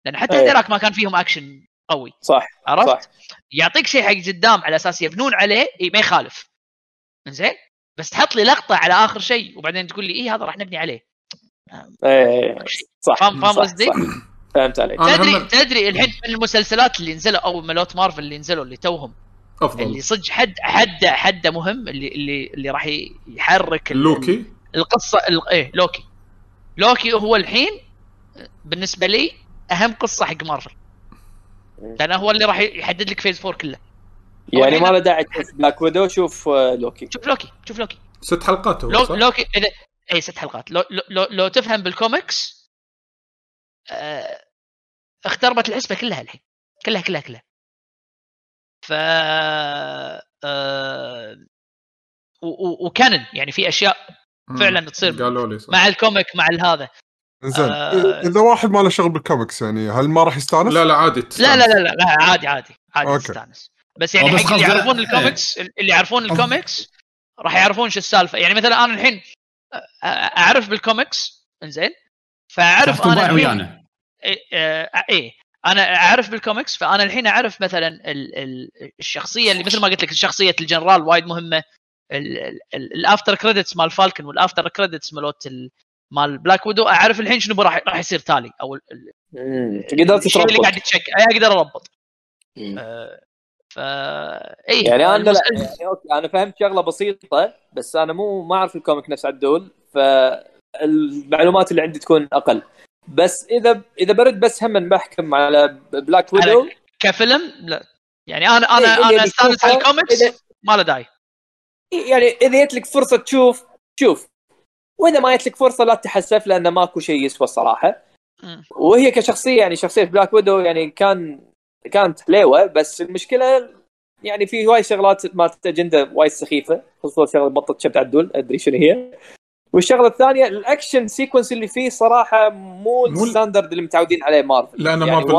لأن حتى أيه. هذاك ما كان فيهم اكشن قوي. صح عرفت؟ صح. يعطيك شيء حق قدام على أساس يبنون عليه إيه ما يخالف. زين بس تحط لي لقطة على آخر شيء وبعدين تقول لي إيه هذا راح نبني عليه. إيه صح فاهم- قصدي؟ فهمت عليك. تدري تدري الحين من المسلسلات اللي نزلوا أو ملوت مارفل اللي نزلوا اللي توهم؟ اللي افضل صدق حد حد حد مهم اللي اللي اللي راح يحرك لوكي؟ القصة ال- إيه Loki. Loki هو الحين بالنسبة لي أهم قصة حق مارفل. لأنه هو اللي راح يحدد لك phase 4 كله. يعني ما له داعي تشوف Black Widow شوف آه، لوكي شوف لوكي شوف لوكي ست حلقات هو لو صح؟ لوكي اذا اي ست حلقات. لو لو, لو, تفهم بالكوميكس آه اختربت الحسبه كلها الحين. كلها كلها كلها. ف آه و- و- وكانن يعني في أشياء. فعلا تصير قالوا لي صح. مع ال comic مع الهذا زين آه. اذا واحد ما له شغل بالكوميكس يعني هل ما راح يستانس؟ لا لا عادي لا تستانس. لا لا لا, لا عادي عادي عادي okay. تستانس بس يعني أو بس حق اللي يعرفون إيه. الكوميكس اللي يعرفون الكوميكس راح يعرفون شو السالفة يعني مثلا أنا الحين أ- أعرف بالكوميكس إنزين فأعرف أنا ويانا إيه آه، إيه. أنا أعرف بالكوميكس فأنا الحين أعرف مثلا ال ال الشخصية اللي مثل ما قلت لك شخصية الجنرال وايد مهمة ال- ال- ال- ال after credits مال Falcon وال after credits مالوت ال- مال Black Widow أعرف الحين شنو راح راح يصير تالي أو. قدرت الشيء اللي تربط. قاعد يتشك أقدر أربط. آه، ف اي يعني أنا لا يعني okay أنا فهمت شغلة بسيطة بس أنا مو ما أعرف ال comic نفس عدول فالمعلومات اللي عندي تكون أقل. بس إذا إذا برد بس هم بحكم على Black Widow كفيلم؟ لا. يعني أنا أنا إيه، أنا أستانس على الكوميكس ما له داعي. يعني إذا جت لك فرصة تشوف شوف وإذا ما جت لك فرصة لا تحسف لأن ماكو شيء يسوى الصراحة. وهي كشخصية يعني شخصية Black Widow يعني كان كانت حليوة بس المشكلة يعني في وايد شغلات مالت اجنده وايد سخيفة خصوصا شغلة بطة شبت عدول أدري شنو هي والشغلة الثانية ال action sequence اللي فيه صراحة مو ال standard اللي متعودين عليه مارفل. لا أنا يعني ما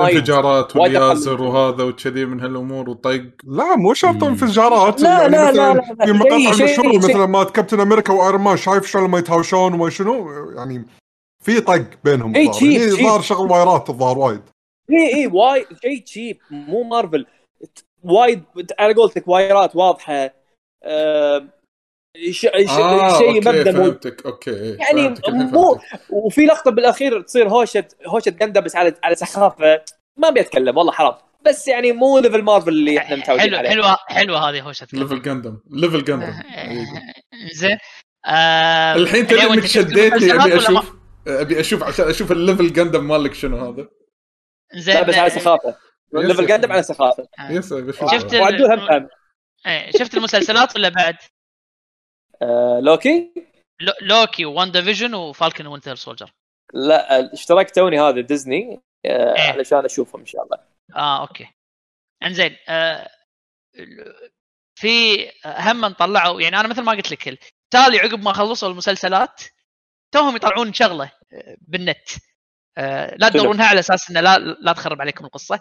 أقل واليازر من- وهذا وكذي من هالأمور وطق لا مو شرط. انفجارات لا، يعني لا، مثلا لا، لا، لا. في مقاطع مشهورة مثلا مالت Captain America و Iron Man شايف شلون لما يتهاوشون وما شنو؟ يعني في طق بينهم إي، الظاهر. ظهر شغل wire ات الظاهر وايد. إي إي وايد شيء cheap مو مارفل. وايد على قولتك wire ات واضحة. آه ش- ش- آه شيء مبدأ مو فهمتك. okay يعني فهمتك، مو فهمتك. وفي لقطة بالأخير تصير هوشه هوشة Gundam بس على على سخافة. ما أبي أتكلم والله حرام. بس يعني مو level Marvel اللي إحنا متعودين حلو عليه. حلوة حلوة هذه هوشة level Gundam level Gundam زين. آه، الحين تدري إنك شديتني أبي أشوف أبي أشوف عشان أشوف ال level Gundam مالك شنو هذا. زين. بس على سخافة. level Gundam على سخافة. yes شفت فهم إيه، شفت المسلسلات ولا بعد؟ آه لوكي؟ لو- Loki WandaVision و Falcon Winter Soldier. لا اشتركت توني هذا ديزني. آه إيه. علشان أشوفهم إن شاء الله. آه okay. إنزين آه في هم طلعوا يعني أنا مثل ما قلت لك تالي عقب ما خلصوا المسلسلات توهم يطلعون شغلة آه، بالنت. آه لا؟ تدورونها على أساس إنه لا لا تخرب عليكم القصة.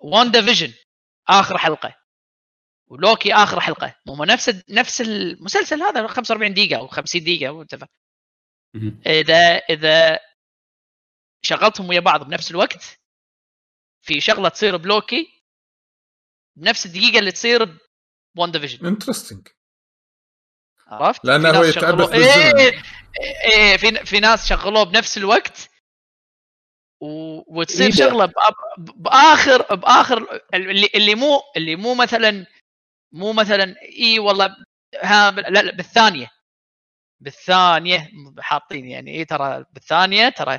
WandaVision آخر حلقة. ولوكي آخر حلقة هم نفس نفس المسلسل هذا 45 دقيقة أو 50 دقيقة. مهم. اذا إذا شغلتهم ويا بعض بنفس الوقت في شغلة تصير بلوكي بنفس الدقيقة اللي تصير ب WandaVision interesting عرفت؟ لأنه في هو يتعبث بالزمن. إيه إيه في في ناس شغلوه بنفس الوقت و... وتصير إيه؟ شغلة بأ- باخر بآخر اللي اللي مو اللي مو مثلا مو مثلا إي والله ها لا لا بالثانية. بالثانية حاطين يعني إي ترى بالثانية ترى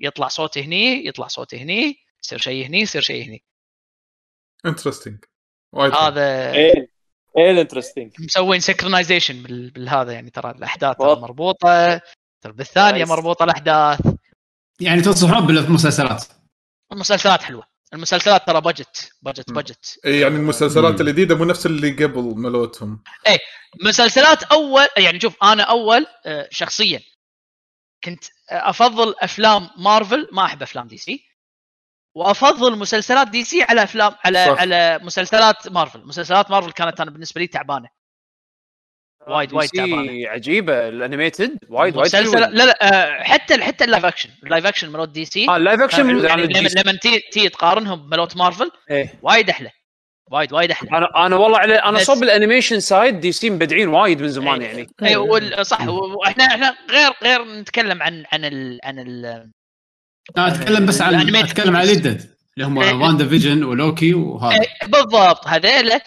يطلع صوت هني يطلع صوت هني يصير شيء هني يصير شيء هني. interesting وايد. هذا إيه إيه ال interesting مسوين synchronization بالهذا يعني ترى الأحداث ترى. مربوطة ترى بالثانية. مربوطة الأحداث. يعني تنصحون بالمسلسلات المسلسلات حلوة. المسلسلات ترى budget budget. budget إيه يعني المسلسلات مم. الجديدة مو نفس اللي قبل ملوتهم مسلسلات أول يعني شوف أنا أول آه، شخصيا كنت آه، أفضل أفلام مارفل ما أحب أفلام DC وأفضل مسلسلات DC على أفلام على صح. على مسلسلات مارفل مسلسلات مارفل كانت أنا بالنسبة لي تعبانة وايد وايد DC تعبانه عجيبة ال animated وايد وايد مسلسل. لا لا آه، حتى حتى ال live action. ال live action مالوت DC. آه ال live action يعني يعني لما لما تي تي تقارنهم بمالوت مارفل إيه. وايد أحلى. وايد وايد أحلى. أنا أنا والله على أنا صوب ال animation side DC مبدعين وايد من زمان يعني. اي وال- صح وإحنا إحنا غير غير نتكلم عن عن ال عن ال أنا أتكلم بس عن. أتكلم عن اللي هم إيه. WandaVision ولوكي وهذا. إيه، بالضبط. هذيلا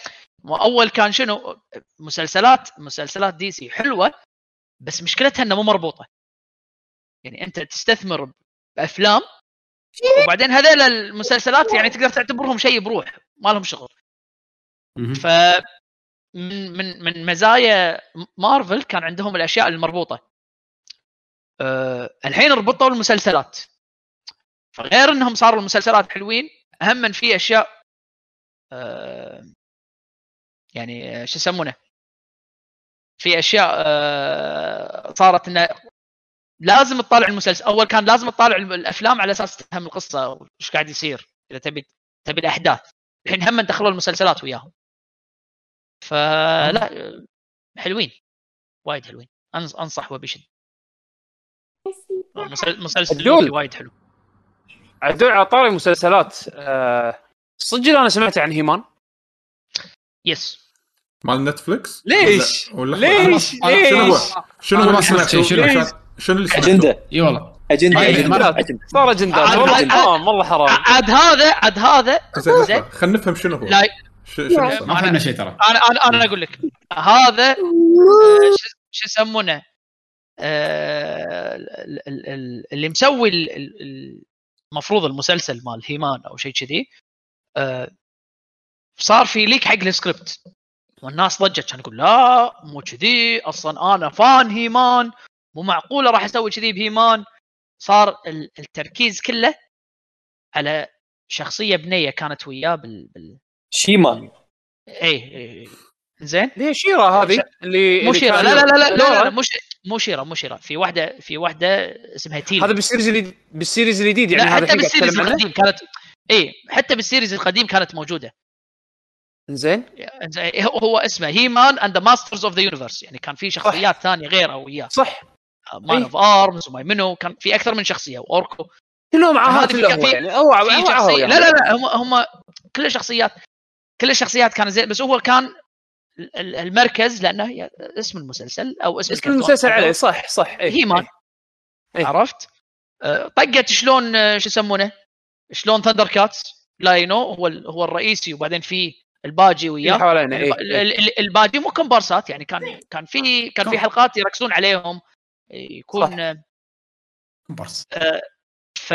وأول كان شنو؟ مسلسلات مسلسلات DC حلوة بس مشكلتها إنها مو مربوطة. يعني أنت تستثمر بأفلام وبعدين هذيل المسلسلات يعني تقدر تعتبرهم شيء بروح ما لهم شغل. ف من من من مزايا مارفل كان عندهم الأشياء المربوطة. أه الحين ربطوا المسلسلات. فغير إنهم صاروا المسلسلات حلوين أهم من في أشياء أه يعني آه، شو يسمونه؟ في أشياء أه صارت إنه لازم تطالع المسلسل. أول كان لازم تطالع الأفلام على أساس تفهم القصة وش قاعد يصير إذا تبي تبي الأحداث. الحين هم دخلوا المسلسلات وياهم. فلا حلوين وايد حلوين. أنصح وبشد مسل- مسلسل وايد حلو. عدول على طاري مسلسلات آه، صدق أنا سمعت عن He-Man. yes مال Netflix ليش؟ ولا- ليش؟ ليش؟ شنو هو؟ شنو هو؟ شنو؟ شنو؟ اللي سمعته؟ أجندة. إي والله. أجندة. أجندة. صار اجندات عاد- والله حرام والله حرام. عاد هذا عاد هذا. زين خلينا نفهم شنو هو. لا؟ ما فهمنا شيء ترى. أنا أنا أنا أقول لك. هذا آه، شو- يسمونه؟ آه، ال- ال- ال- اللي مسوي ال- ال- ال- المفروض المسلسل مال He-Man أو شيء كذي. آه، صار في leak حق السكريبت. والناس ضجت كان يقول لا مو كذي أصلا أنا fan He-Man مو معقولة راح أسوي كذي ب He-Man. صار ال- التركيز كله على شخصية بنية كانت وياه بال, بال... He-Man. إيه, إيه. زين؟ ليه She-Ra هذه اللي مو كان- لا لا لا لا, لا؟ لا مو ش- مو She-Ra مو She-Ra. في واحدة في واحدة اسمها Teela هذا بال series الجديد بال series الجديد يعني لا هذا حتى بال series القديم كانت إيه حتى بال series القديم كانت موجودة. زين زين، هو هو اسمه He-Man and Masters of the Universe يعني كان في شخصيات ثانية غيره وياه صح Man إيه. of Arms وما منو كان في أكثر من شخصية و Orko كلهم عاهات يعني شخصية عاهو لا يعني. لا لا هم هم كل الشخصيات كل الشخصيات كانت زين بس هو كان ال- ال- المركز لأنه هي اسم المسلسل أو اسم اسم. المسلسل عليه صح صح إيه. He-Man إيه. عرفت؟ آه، طقت شلون آه، شو يسمونه؟ شلون ThunderCats لا you know هو هو الرئيسي وبعدين في الباجي وياه. حوالينا الب- إيه. ال- ال- الباجي مو كومبارسات يعني كان كان في كان في حلقات يركزون عليهم يكون آه، كومبارس ف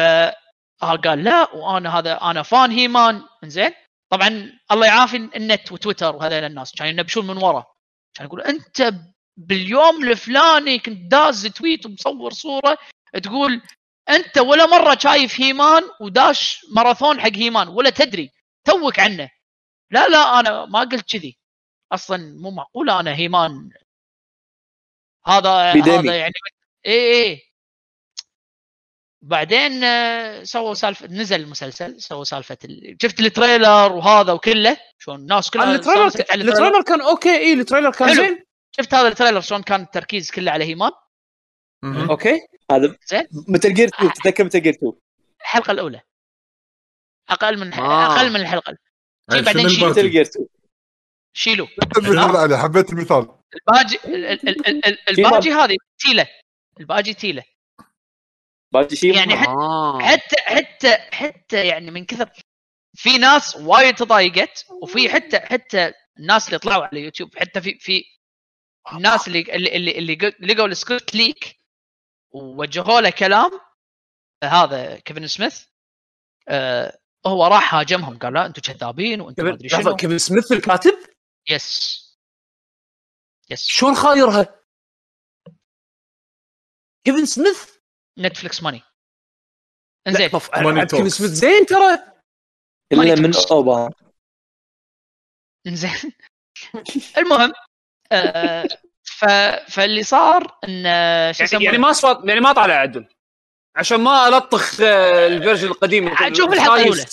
آه قال لا وأنا هذا أنا فان هيمان. زين طبعا الله يعافي النت وتويتر وهذول الناس كانوا ينبشون من ورا. كان يقول أنت باليوم الفلاني كنت داز تويت ومصور صورة تقول أنت ولا مرة شايف هيمان وداش ماراثون حق هيمان ولا تدري توك عنه. لا لا أنا ما قلت كذي. أصلا مو معقوله أنا He-Man. هذا بدمي. هذا يعني إيه إيه. بعدين آه، سووا سالفة نزل المسلسل سووا سالفة ال... شفت ال trailer وهذا وكله؟ شلون الناس كلها ال trailer سولفت على ال trailer. ال trailer كان okay. اي ال trailer كان. زين. شفت هذا ال trailer شلون كان التركيز كله على هيمان. أوكي. هذا زين. Metal Gear 2 تتذكر Metal Gear 2 الحلقة الأولى. أقل من آه. أقل من الحلقة أي، بعدين شيل. الباقي؟ Gear 2 شيلوا المثال عليه حبيت المثال. الباجي ال- ال- ال- ال- الباجي هذه Teela. الباجي Teela. باجي شيء؟ يعني حتى آه. حتى حتى حتى يعني من كثر في ناس وايد تضايقت وفي حتى حتى الناس اللي طلعوا على يوتيوب حتى في في الناس اللي اللي اللي, لقوا ال script leak ووجهوا له كلام. هذا كيفن سميث. آه هو راح هاجمهم قال لا أنتم كذابين وأنتم ما أدري كيفن شنو. كيفن سميث الكاتب؟ يس. يس. شلون خايرها؟ كيفن سميث؟ نتفلكس ماني انزين. كيفن. سميث. زين ترى. إلا من. اوباما انزين. المهم آه ف... فاللي صار إن آه، شو يعني, يعني ما صار يعني ما طالع عدل. عشان ما ألطخ آه، ال version القديم عاد شوف الحلقة الأولى.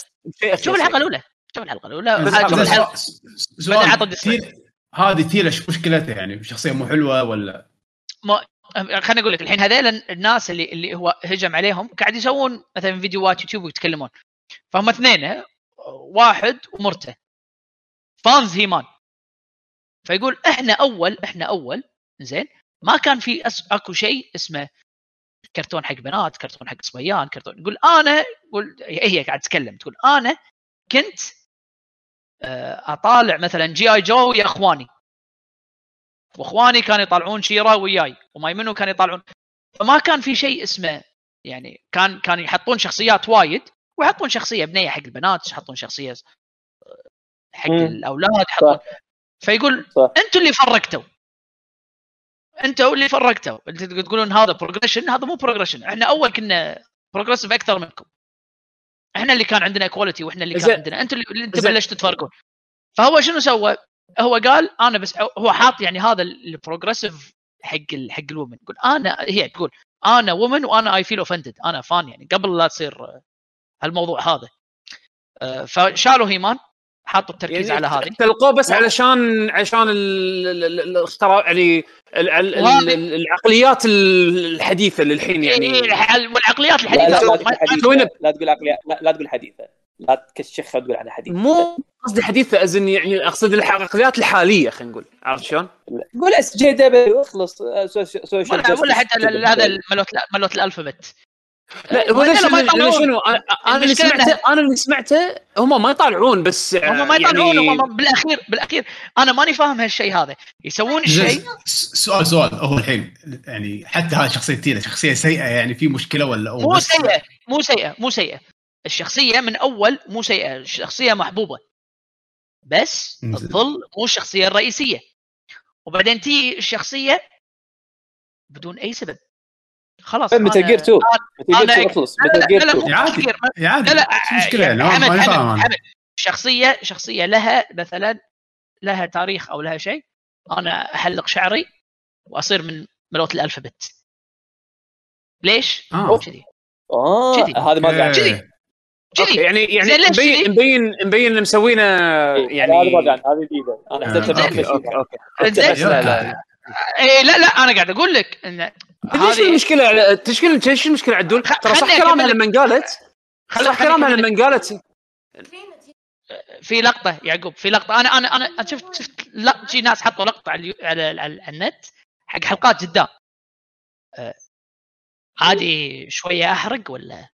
شوف الحلقة الأولى. شوف الحلقة سؤال. تيل- هذه Teela شو مشكلتها يعني شخصية مو حلوة ولا؟ خليني أقول لك الحين هذيل الناس اللي اللي هو هجم عليهم قاعد يسوون مثلا فيديوهات يوتيوب ويتكلمون. فهم اثنين واحد ومرته. fans هيمان. فيقول إحنا اول إحنا أول زين ما كان في أس... أكو شيء اسمه كرتون حق بنات كرتون حق صبيان كرتون يقول أنا يقول هي قاعد تتكلم تقول أنا كنت آه، أطالع مثلا G.I. Joe ويا إخواني وإخواني كانوا يطالعون شيرا وياي ومايمنو كانوا يطالعون فما كان في شيء اسمه يعني كان كان يحطون شخصيات وايد ويحطون شخصية بنية حق البنات يحطون شخصية آه، حق. الأولاد يحطون فيقول. أنتوا اللي فرقتوا أنتوا اللي فرقتوا. انت تقولون هذا progression هذا مو progression إحنا أول كنا progressive أكثر منكم. إحنا اللي كان عندنا quality وإحنا اللي كان. عندنا. أنتوا اللي- زين. بلشتوا تفرقون. فهو شنو سوى؟ هو قال أنا بس هو حاط يعني هذا ال progressive حق ال- حق ال women يقول أنا هي تقول أنا woman وأنا I feel offended أنا fan يعني. قبل لا تصير هالموضوع هذا. آه، فشالوا هيمان. حطوا التركيز على هذه. تلقوه بس علشان عشان ال- ال- ال- الاختراع يعني ال- ال- وهذه- ال- العقليات الحديثة للحين يعني. إيه، والعقليات لا لا, الحديثه لا حديثة. وين- لا تقول عقلية لا, لا تقول حديثة. لا تكشخها وتقول عنها حديثة. مو قصدي حديثة ازن يعني أقصد العقليات الحالية خلينا نقول. عرفت شلون؟ قول اس جي دبليو اخلص سو- سو- سوشيال ولا, ولا حتى. هذا ملوت ملوت الألفابت. لا هو ولا ليش. شنو؟ أنا أنا اللي سمعته أنا اللي سمعته هم ما يطالعون بس هم ما يعني يطلعون هم بالاخير بالأخير أنا ماني فاهم هالشيء هذا. يسوون الشيء سؤال سؤال. هو الحين يعني حتى هذه شخصيه تيلا شخصية سيئة يعني في مشكلة ولا هو مو سيئة مو سيئة مو سيئة. الشخصية من أول مو سيئة الشخصية محبوبة. بس. تظل مو الشخصية الرئيسية. وبعدين تي الشخصية بدون أي سبب. خلاص متل جير 2 متل جير اخلص لا، لا، متل جير لا، لا، 2 مو عادي. عادي لا لا مشكلة يعني حمد حمد. حمد شخصية شخصية لها مثلا لها تاريخ أو لها شيء أنا أحلق شعري وأصير من ملوت الألفابت ليش؟ آه. كذي آه كذي. هذا ما كذي. كذي يعني يعني مبين؟ مبين مبين مسوينا يعني هذا هذه جديدة أنا آه، حسبتها okay okay لا لا إيه لا لا أنا قاعد أقول لك إن هذه المشكلة على- تشكيل إيش المشكلة عدول؟ ترى صح كلامها لما قالت صح كلامها لما قالت في لقطة يعقوب في لقطة. أنا أنا أنا شفت شفت لا شي ناس حطوا لقطة على على, النت حق حلقات قدام آه، عادي شوية أحرق ولا؟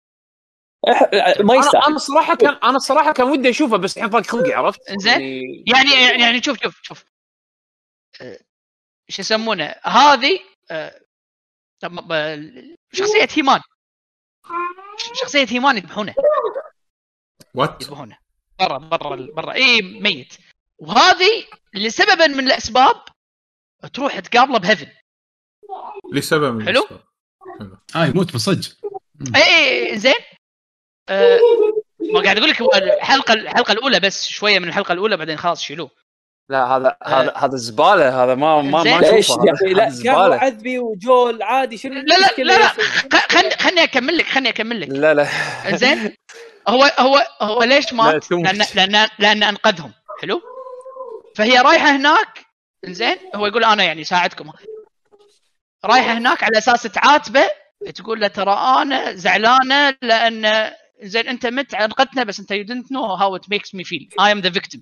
ما أنا يستاهل. أنا الصراحه كان أنا الصراحه كان ودي اشوفه بس الحين ضاق خلقي عرفت؟ إنزين. يعني يعني يعني شوف شوف شوف. شو يسمونه؟ هذه آه، طب ب- شخصية هيمان. شخصية هيمان يذبحونه. وات يذبحونه. برا برا برا. اي ميت. وهذه لسببا من الأسباب تروح تقابله بهيفن. لسبب من حلو؟ آه يموت بالصج اي اي زين. آه، ما قاعد أقول لك الحلقة الحلقة الأولى بس شوية من الحلقة الأولى بعدين خلاص شيلوه. لا هذا هذا هذا زبالة هذا ما ما. ما ليش يا أخي؟ لا كان عذبي وجول عادي شنو لا لا لا لا؟ خلني خلني أكمل لك خلني أكمل لك. لا لا. انزين هو هو هو ليش لا، مات؟ تموت. لأن لأن لأن أنقذهم. حلو؟ فهي رايحة هناك انزين هو يقول أنا يعني ساعدكم. رايحة هناك على أساس تعاتبه تقول له ترى أنا زعلانة لأن زين أنت مت أنقذتنا بس أنت you didn't know how it makes me feel. I am the victim.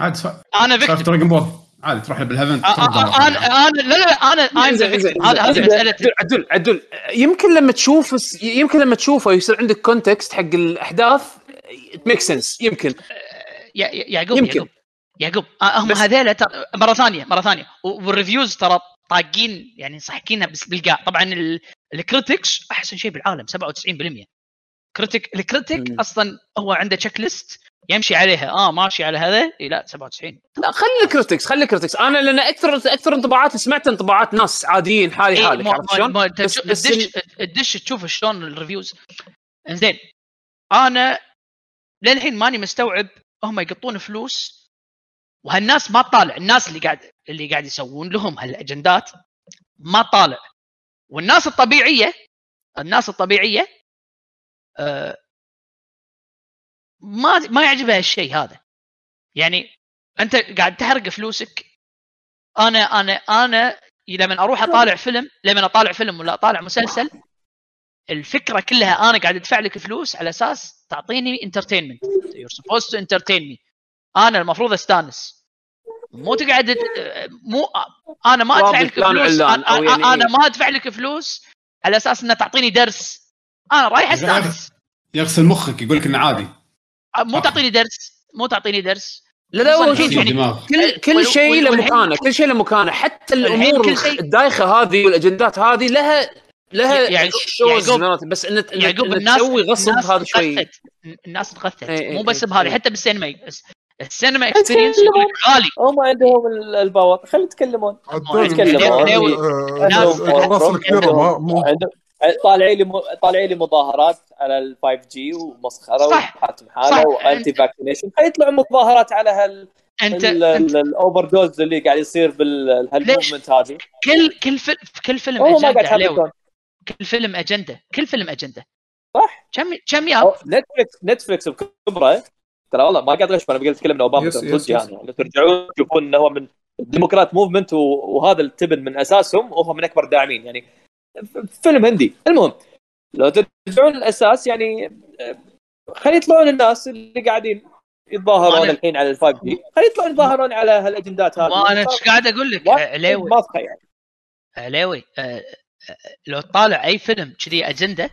عادي سو- أنا victim Dragon Ball عادي تروح بال heaven أنا أنا لا لا أنا أنا إنزين، إنزين، victim. هذا هذه. مسألة. عدل عدل عدل. يمكن لما تشوف يمكن لما تشوفه يصير عندك context حق الأحداث make sense يمكن. يعقوب يمكن. يعقوب. يعقوب آه، هم هذيلا ترى- مرة ثانية مرة ثانية. وال reviews ترى طاقين يعني صحكينها بس بالقاع. طبعا ال- ال critics أحسن شيء بالعالم 97% critic ال critic مم. أصلا هو عنده checklist يمشي عليها. آه ماشي على هذا. إيه لا 97 لا خلي ال critics خلي ال critics. أنا لأن أكثر أكثر انطباعات سمعتها انطباعات ناس عاديين حالي إيه، حالك ما- عرفت شلون؟ أنت بس- تشوف- شلون الريفيوز. إنزين أنا للحين ماني مستوعب هم يقطون فلوس وهالناس ما تطالع الناس اللي قاعد اللي قاعد يسوون لهم هالأجندات ما طالع. والناس الطبيعيه الناس الطبيعية آه ما ما يعجبها الشيء هذا. يعني أنت قاعد تحرق فلوسك. أنا أنا أنا لما أروح أطالع فيلم لما أطالع فيلم ولا أطالع مسلسل الفكرة كلها أنا قاعد أدفع لك فلوس على أساس تعطيني entertainment you're supposed to entertain me أنا المفروض أستانس. مو تقعد مو أنا ما أدفع لك فلوس أنا, يعني أنا إيه. ما أدفع لك فلوس على أساس انها تعطيني درس. أنا رايح أستانس. يغسل مخك يقول لك إنه عادي. مو تعطيني درس مو تعطيني درس. لا لا هو شوف يعني- كل كل شيء وال- له والحين- مكانة كل شيء له مكانة. حتى الأمور الدايخة هذه والأجندات هذه لها لها يعقوب- shows بس ان يعقوب الناس تسوي غصب هذا شوي. الناس انغثت إيه، مو بس إيه، بهذه إيه. حتى بالسينما. بس السينما experience غالي. هم عندهم ال- ال power. خلي يتكلمون يتكلمون. آه، عندهم طالعين لي طالعين لي مظاهرات على ال 5 جي ومسخرة صح. وحاتم. حاله وانتي فاكسينيشن خليطلعوا مظاهرات على هال انت, الاوفر دوز اللي قاعد يصير بالهالموفمنت هذه. كل كل فيلم كل فيلم هم ما قاعد اجنده عليه كل فيلم أجندة. كل فيلم أجندة. صح. كم كم يا أو نتفلكس نتفلكس بكبره ترى والله ما قاعد أغش أنا بقيت أتكلم اوباما يس- يعني. ترجعون تشوفون إنه هو من الديمقراط موفمنت وهذا التبن من أساسهم وهو من أكبر الداعمين يعني فيلم هندي. المهم لو ترجعون للاساس يعني خلي يطلعون الناس اللي قاعدين يتظاهرون الحين على ال five G. خلي يطلعون يتظاهرون على هالأجندات هذه. وأنا إيش قاعد أقول لك؟ علاوي ماسخه يعني. علاوي آه، آه، لو تطالع أي فيلم كذي أجندة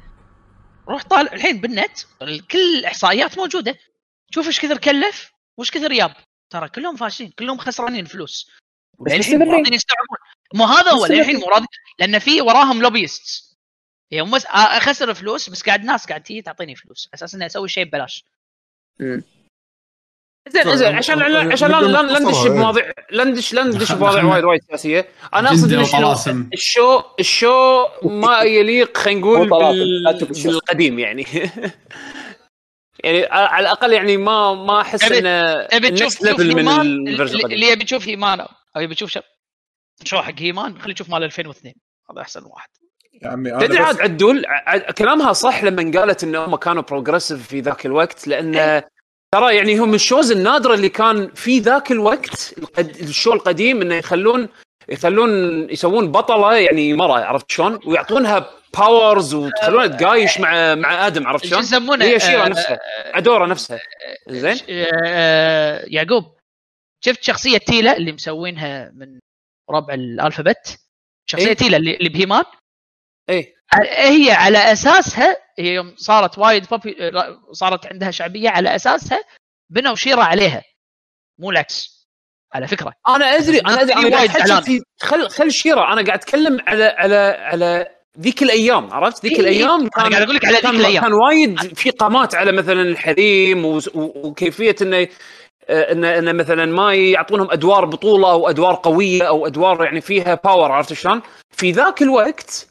روح طالع الحين بالنت كل الاحصائيات موجودة. شوف إيش كثر كلف وإيش كثر ياب. ترى كلهم فاشلين كلهم خسرانين فلوس. مستمرين. راضيين يستوعبون مو هذا هو. للحين مو راضي لأن في وراهم lobbyist هي مو بس آه، أخسر فلوس بس قاعد ناس قاعد تيجي تعطيني فلوس. على أساس إني أسوي شيء ببلاش. زين زين عشان عشان لا لا لا ندش بمواضيع لا ندش لا ندش بمواضيع وايد وايد سياسية. أنا أقصد وطلاسم. ال show ال show ما يليق خلينا نقول تشوف. بالقديم يعني. يعني على الأقل يعني ما ما أحس إنه تبي تشوف تشوف من ال version اللي يبي يشوف هيمان أو يبي يشوف show show حق هيمان؟ خليه يشوف مال 2002 هذا أحسن واحد. يا عمي تدري عاد عدول ع- كلامها صح لما قالت إن هم كانوا progressive في ذاك الوقت لأن إيه. ترى يعني هم ال shows النادرة اللي كان في ذاك الوقت ال show القديم إنه يخلون يخلون يسوون بطلة يعني مره عرفت شلون؟ ويعطونها powers وتخلونها تقايش مع مع آدم عرفت شلون؟ يسمونه؟ هي شيرا آه، نفسها ادورا نفسها. زين؟ آه، يعقوب. شفت شخصية تيلا اللي مسوينها من ربع الألفابت؟ شخصية إيه. تيلا اللي بهيمان؟ إيه. هي على أساسها هي يوم صارت وايد بوبي صارت عندها شعبية على أساسها بنوا شيرة عليها. مو العكس. على فكرة. أنا أدري أنا أدري أنا وايد. في خل خل شيرا أنا قاعد أتكلم على على على ذيك الأيام عرفت؟ ذيك إيه، إيه. الأيام أنا قاعد أقول لك على ذيك كان الأيام. كان وايد في قامات على مثلا الحريم وكيفية إنه آه، انه انه مثلا ما يعطونهم أدوار بطولة أو أدوار قوية أو أدوار يعني فيها power عرفت شلون؟ في ذاك الوقت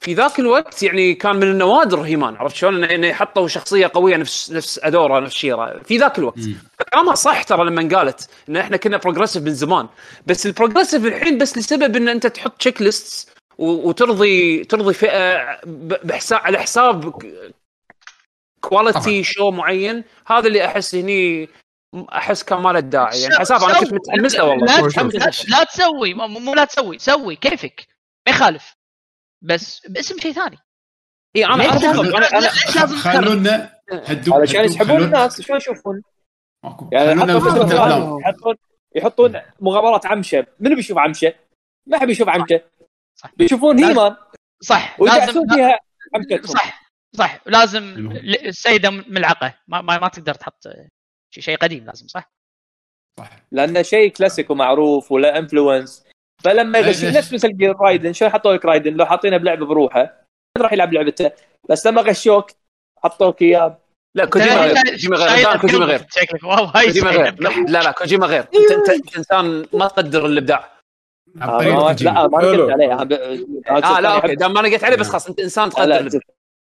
في ذاك الوقت يعني كان من النوادر هيمان عرفت شلون؟ انه حطوا شخصية قوية نفس نفس ادورا نفس شيرا في ذاك الوقت. كلامها صح ترى لما قالت إن إحنا كنا progressive من زمان بس ال progressive الحين بس لسبب إن أنت تحط checklist وترضي ترضي فئة بحساب على حساب quality. show معين هذا اللي أحس هني أحس كان ما له داعي. يعني حساب أنا. كنت متحمس له والله. لا, لا. لا تسوي مو مو لا تسوي سوي كيفك. ما يخالف. بس باسم شيء ثاني. إي أنا ليش أنا؟ خلونا علشان يسحبون الناس شلون يشوفون؟ يعني. يحطون يحطون مغامرات عمشة. منو بيشوف عمشة؟ ما حد بيشوف عمشة. بيشوفون هيمان صح. لازم فيها عمشتهم. صح. صح. لازم السيدة ملعقة. ما, ما, ما تقدر تحط شيء شيء قديم لازم صح؟ صح. لأنه شيء كلاسيك ومعروف ولا influence فلما يغشي نفس مثل رايدن شلون حطوا لك رايدن؟ لو حاطينه بلعبة بروحه راح يلعب لعبته. بس لما غشوك حطوك اياه لا كوجيما غير. كوجيما غير. كوجيما غير. شكلك كوجيما غير. لا لا كوجيما غير. انت انت إنسان ما تقدر الإبداع. آه،. لا ما. نقدت عليه. آه لا okay دام ما نقيت عليه بس خلاص أنت إنسان لا، تقدر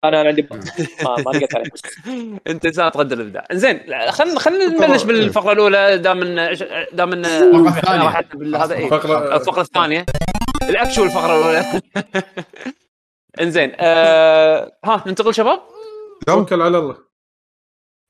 أنا أنا عندي ما ما نقدت عليه. أنت انسان تقدر الإبداع. زين خلينا خلينا نبلش بالفقرة الأولى دام ان دام إن الفقرة- الفقرة الثانية. ال actual الفقره الأولى. إنزين آه ها ننتقل شباب؟ توكل على الله.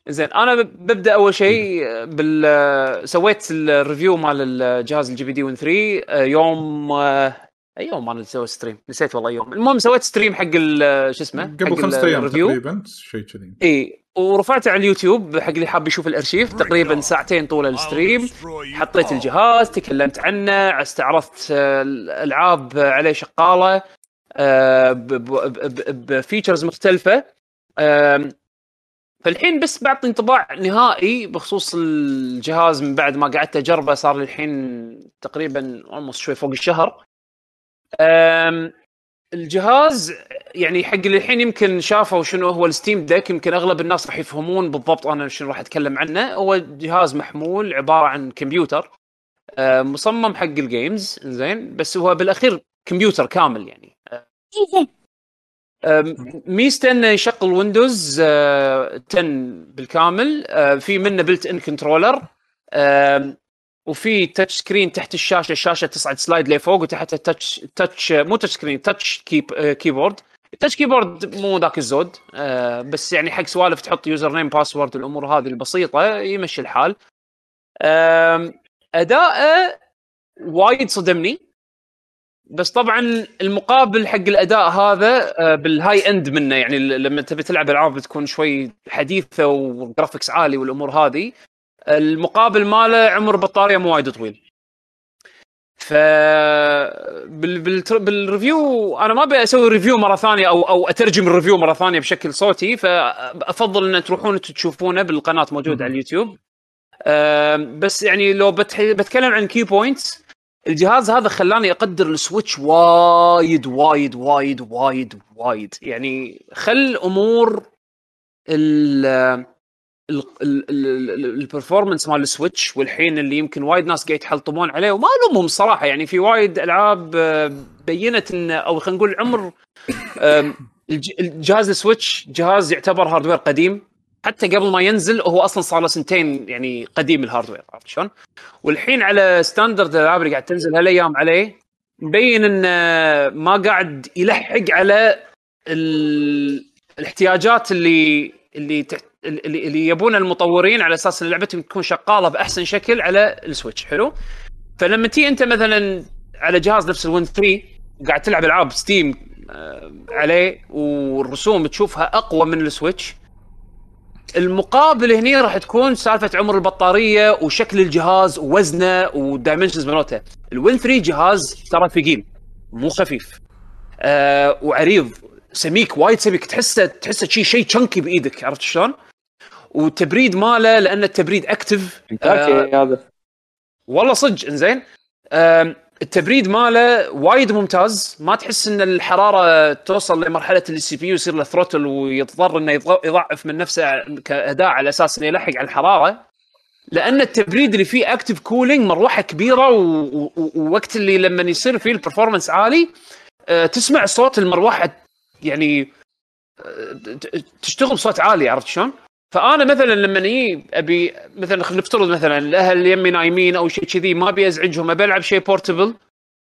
زين أنا ببدأ أول شيء بال سويت ال review مال الجهاز ال GPD Win 3 آه، يوم آه، أي يوم أنا سويت stream نسيت والله يوم. المهم سويت stream حق ال- شو اسمه؟ قبل خمسة أيام تقريبا شيء كذي. إي. ورفعته على اليوتيوب حق اللي حاب يشوف الأرشيف تقريبا ساعتين طول ال stream حطيت الجهاز تكلمت عنه استعرضت آه، الألعاب عليه شغاله آه، ب- ب- ب- ب features مختلفة. فالحين بس بعطي انطباع نهائي بخصوص الجهاز من بعد ما قعدت أجربه صار لي الحين تقريبا almost شوي فوق الشهر. الجهاز يعني حق الحين يمكن شافوا شنو هو ال Steam Deck يمكن أغلب الناس راح يفهمون بالضبط أنا شنو راح أتكلم عنه. هو جهاز محمول عبارة عن كمبيوتر مصمم حق ال games زين بس هو بالأخير كمبيوتر كامل يعني. ميزته إنه يشغل Windows 10 بالكامل آه، في منه built-in controller وفي touch screen تحت الشاشة الشاشة تصعد slide لفوق وتحتها touch touch مو touch screen touch keyb آه، keyboard ال touch keyboard مو ذاك الزود آه، بس يعني حق سوالف تحط username password الأمور هذه البسيطة يمشي الحال. آم، اداءه وايد صدمني. بس طبعا المقابل حق الأداء هذا آه، بال high end منه يعني لما تبي تلعب ألعاب بتكون شوي حديثة و graphics عالي والأمور هذه. المقابل ماله عمر بطارية مو وايد طويل. ف بال... بال... بال review أنا ما أبي أسوي review مرة ثانية أو أو أترجم ال review مرة ثانية بشكل صوتي فأفضل إن تروحون تشوفونه بالقناة موجود على اليوتيوب. آم، بس يعني لو بتح... بتكلم عن key points الجهاز هذا خلاني أقدر ال Switch وايد وايد وايد وايد وايد. يعني خل أمور ال ال performance مال ال Switch والحين اللي يمكن وايد ناس قاعد يحلطمون عليه وما الومهم الصراحه يعني في وايد ألعاب آه، بينت ان أو خلينا نقول عمر الج- الجهاز ال Switch جهاز يعتبر hardware قديم حتى قبل ما ينزل هو أصلا صار له سنتين يعني قديم ال hardware عرفت شلون؟ والحين على standard الألعاب اللي قاعد تنزل هالأيام عليه مبين انه ما قاعد يلحق على ال... الاحتياجات اللي اللي. اللي, يبون المطورين على أساس إن لعبتهم تكون شغالة بأحسن شكل على ال Switch حلو فلما تي أنت مثلا على جهاز نفس ال Win 3 قاعد تلعب ألعاب Steam آه، عليه والرسوم تشوفها أقوى من السويتش المقابل هني راح تكون سالفة عمر البطارية وشكل الجهاز ووزنه وال dimensions مالته ال Win 3 جهاز ترى ثقيل مو خفيف آه وعريض سميك وايد سميك تحسه تحسه شيء شيء chunky بإيدك عرفت شلون؟ والتبريد ماله لأن التبريد active أوكي هذا. والله صدق إنزين. التبريد ماله وايد ممتاز. ما تحس إن الحرارة توصل لمرحلة ال CPU يصير له throttle ويضطر إنه يض- يضعف من نفسه كأداء على أساس إنه يلحق على الحرارة. لأن التبريد اللي فيه active cooling مروحة كبيرة ووقت اللي لما يصير فيه ال performance عالي آه، تسمع صوت المروحة يعني آه، تشتغل بصوت عالي عرفت شلون؟ فأنا مثلا لما أجي أبي مثلا خلينا نفترض مثلا الأهل يمي نايمين أو شيء كذي ما أبي أزعجهم أبي ألعب شيء portable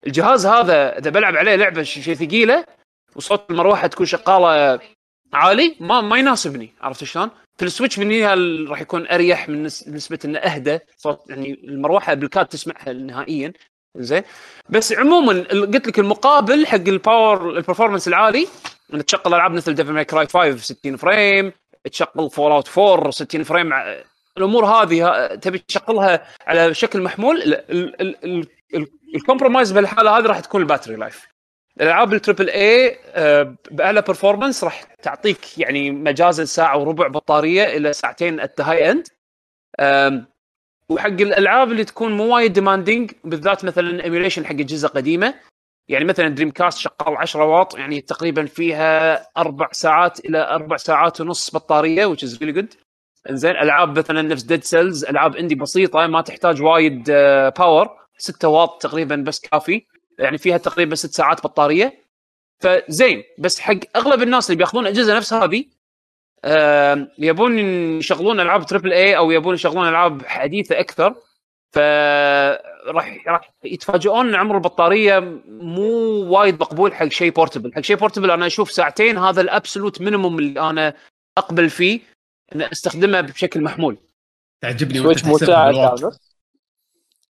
الجهاز هذا إذا بلعب عليه لعبة شيء ثقيلة وصوت المروحة تكون شغالة عالي ما ما يناسبني عرفت شلون؟ في السويتش ال- راح يكون أريح من نس- نسبة إنه أهدى صوت يعني المروحة بالكاد تسمعها نهائيا. زين؟ بس عموما قلت لك المقابل حق ال power ال performance العالي انك تشغل ألعاب مثل Devil May Cry 5 60 frame تشغل Fallout 4 60 frame الأمور هذه تبي تشغلها على شكل محمول؟ ال- ال- ال- ال- ال- ال compromise بالحالة هذه راح تكون ال battery life. الألعاب ال triple A بأعلى performance راح تعطيك يعني مجازا ساعه وربع بطارية إلى ساعتين at high end وحق الألعاب اللي تكون مو وايد demanding بالذات مثلا emulation حق اجهزه قديمة. يعني مثلا Dreamcast شغال 10 واط يعني تقريبا فيها أربع ساعات إلى أربع ساعات ونص بطارية which is really good. إنزين ألعاب مثلا نفس Dead Cells ألعاب indie بسيطة ما تحتاج وايد power 6 واط تقريبا بس كافي. يعني فيها تقريبا 6 ساعات بطارية. فزين بس حق أغلب الناس اللي بياخذون أجهزة نفس هذه يبون يشغلون ألعاب triple A أو يبون يشغلون ألعاب حديثة أكثر. فراح راح يتفاجئون إن عمر البطارية مو وايد مقبول حق شيء portable، حق شيء portable أنا أشوف ساعتين هذا ال absolute minimum اللي أنا أقبل فيه إن أستخدمه بشكل محمول. تعجبني وأنت سويتش مو ساعه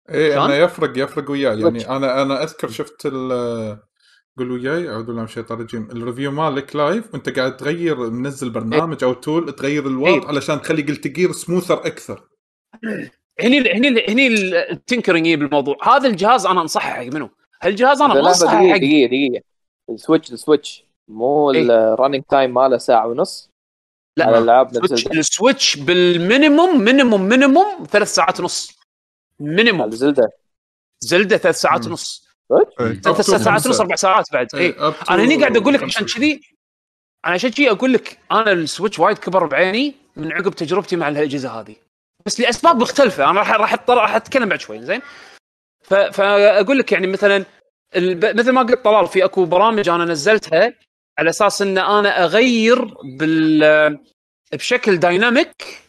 إيه؟ انه يفرق يفرق وياه يعني. أنا أنا أذكر شفت ال قول وياي اعوذ بالله من الشيطان الرجيم الريفيو مالك لايف وأنت قاعد تغير منزل برنامج أو تول تغير الوات إيه. علشان تخلي قلت جير سموثر أكثر هني هني هني التنكرنج بالموضوع، هذا الجهاز أنا أنصحه حق منو؟ هالجهاز أنا ما أنصحه دقيقة حق دقيقة دقيقة. السويتش السويتش. مو إيه. الرننج تايم ماله ساعة ونص؟ لا، على الالعاب السويتش بال minimum minimum minimum ثلاث ساعات ونص. minimum Zelda. Zelda ثلاث ساعات. ونص. إيه. ثلاث ساعات ونص أربع ساعات بعد. اي إيه، أنا هني قاعد أقول لك. عشان كذي. أنا عشان كذي أقول لك أنا السويتش وايد كبر بعيني من عقب تجربتي مع الاجهزه هذه. بس لأسباب مختلفة. أنا راح راح راح أتكلم بعد شوي زين فأقول لك يعني مثلا. مثل ما قلت طلال في أكو برامج أنا نزلتها على أساس إن أنا أغير بال بشكل dynamic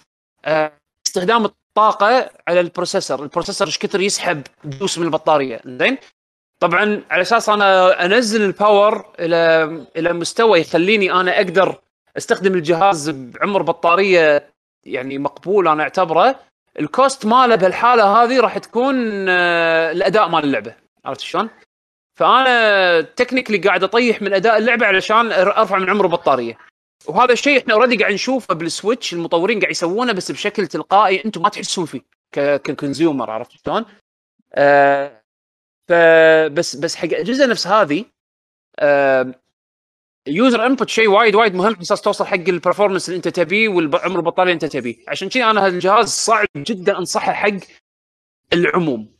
آه، استخدام الطاقة على ال processor، ال processor إيش كثر يسحب دوس من البطارية زين طبعا على أساس أنا أنزل ال power إلى إلى مستوى يخليني أنا أقدر أستخدم الجهاز بعمر بطارية يعني مقبول أنا أعتبره ال cost ماله بهالحالة هذه راح تكون آه، الأداء مال اللعبة عرفت شلون؟ فأنا technically قاعد أطيح من أداء اللعبة علشان أرفع من عمر البطاريه وهذا الشيء إحنا already قاعد نشوفه بالسويتش المطورين قاعد يسوونه بس بشكل تلقائي أنتم ما تحسون فيه ك consumer عرفت شلون؟ آه فبس بس حق اجهزه نفس هذه آه user input شيء وايد وايد مهم على أساس توصل حق ال performance اللي أنت تبيه والعمر البطاريه اللي أنت تبيه. عشان كذا أنا هالجهاز صعب جدا أنصحه حق العموم.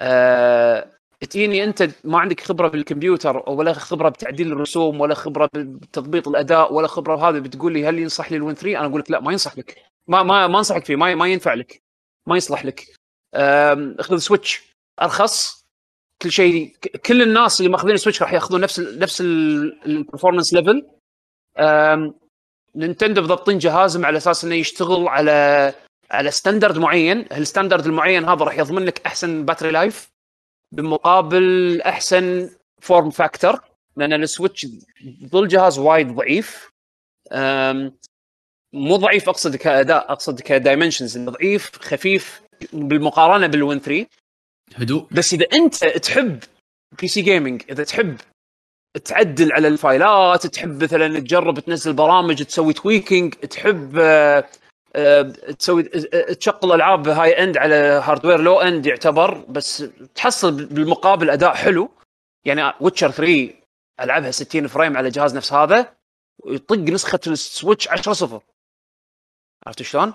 آه تجيني أنت ما عندك خبرة بالكمبيوتر ولا خبرة بتعديل الرسوم ولا خبرة بتضبيط الأداء ولا خبرة بهذا بتقول لي هل ينصح لي ال Win 3 أنا أقول لك لا ما ينصح لك. ما ما ما أنصحك فيه ما ما ينفع لك. ما يصلح لك. خذ سويتش أرخص. كل شيء كل الناس اللي ماخذين سويتش راح ياخذون نفس ال نفس ال performance level نينتندو ضابطين جهازهم على أساس إنه يشتغل على على standard معين. ال standard المعين هذا راح يضمن لك أحسن battery life بمقابل أحسن form factor لأن السويتش ظل جهاز وايد ضعيف. مو ضعيف أقصد كأداء أقصد ك dimensions ضعيف خفيف بالمقارنة بال Win 3 هدوء. بس إذا أنت تحب PC gaming إذا تحب تعدل على الفايلات تحب مثلا تجرب تنزل برامج تسوي tweaking تحب آه، آه، تسوي آه، تشغل ألعاب high end على hardware low end يعتبر بس تحصل بالمقابل أداء حلو. يعني Witcher 3 ألعبها 60 frame على جهاز نفس هذا ويطق نسخة السويتش 10 صفر. عرفت شلون؟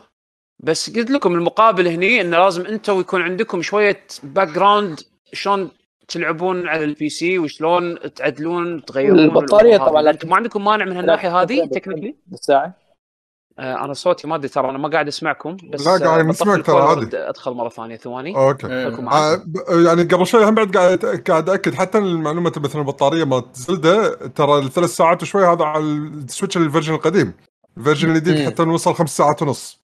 بس قلت لكم المقابل هني انه لازم أنتم يكون عندكم شوية background شلون تلعبون على ال PC وشلون تعدلون تغيرون البطارية الأمور طبعاً أنتم ما عندكم مانع من هالناحية هذه technically بالساعة. آه أنا صوتي ما أدري ترى أنا ما قاعد أسمعكم بس لا، قاعد آه، نسمعك بطفي ترى عادي. أدخل مرة ثانية ثواني. okay. إيه. آه معاكم. ب- يعني قبل شوي هم بعد قاعد قاعد اكد حتى المعلومة مثلا البطارية مالت Zelda ترى الثلاث ساعات وشوي هذا على ال Switch ال version القديم. ال version الجديد. حتى نوصل خمس ساعات ونص. آه،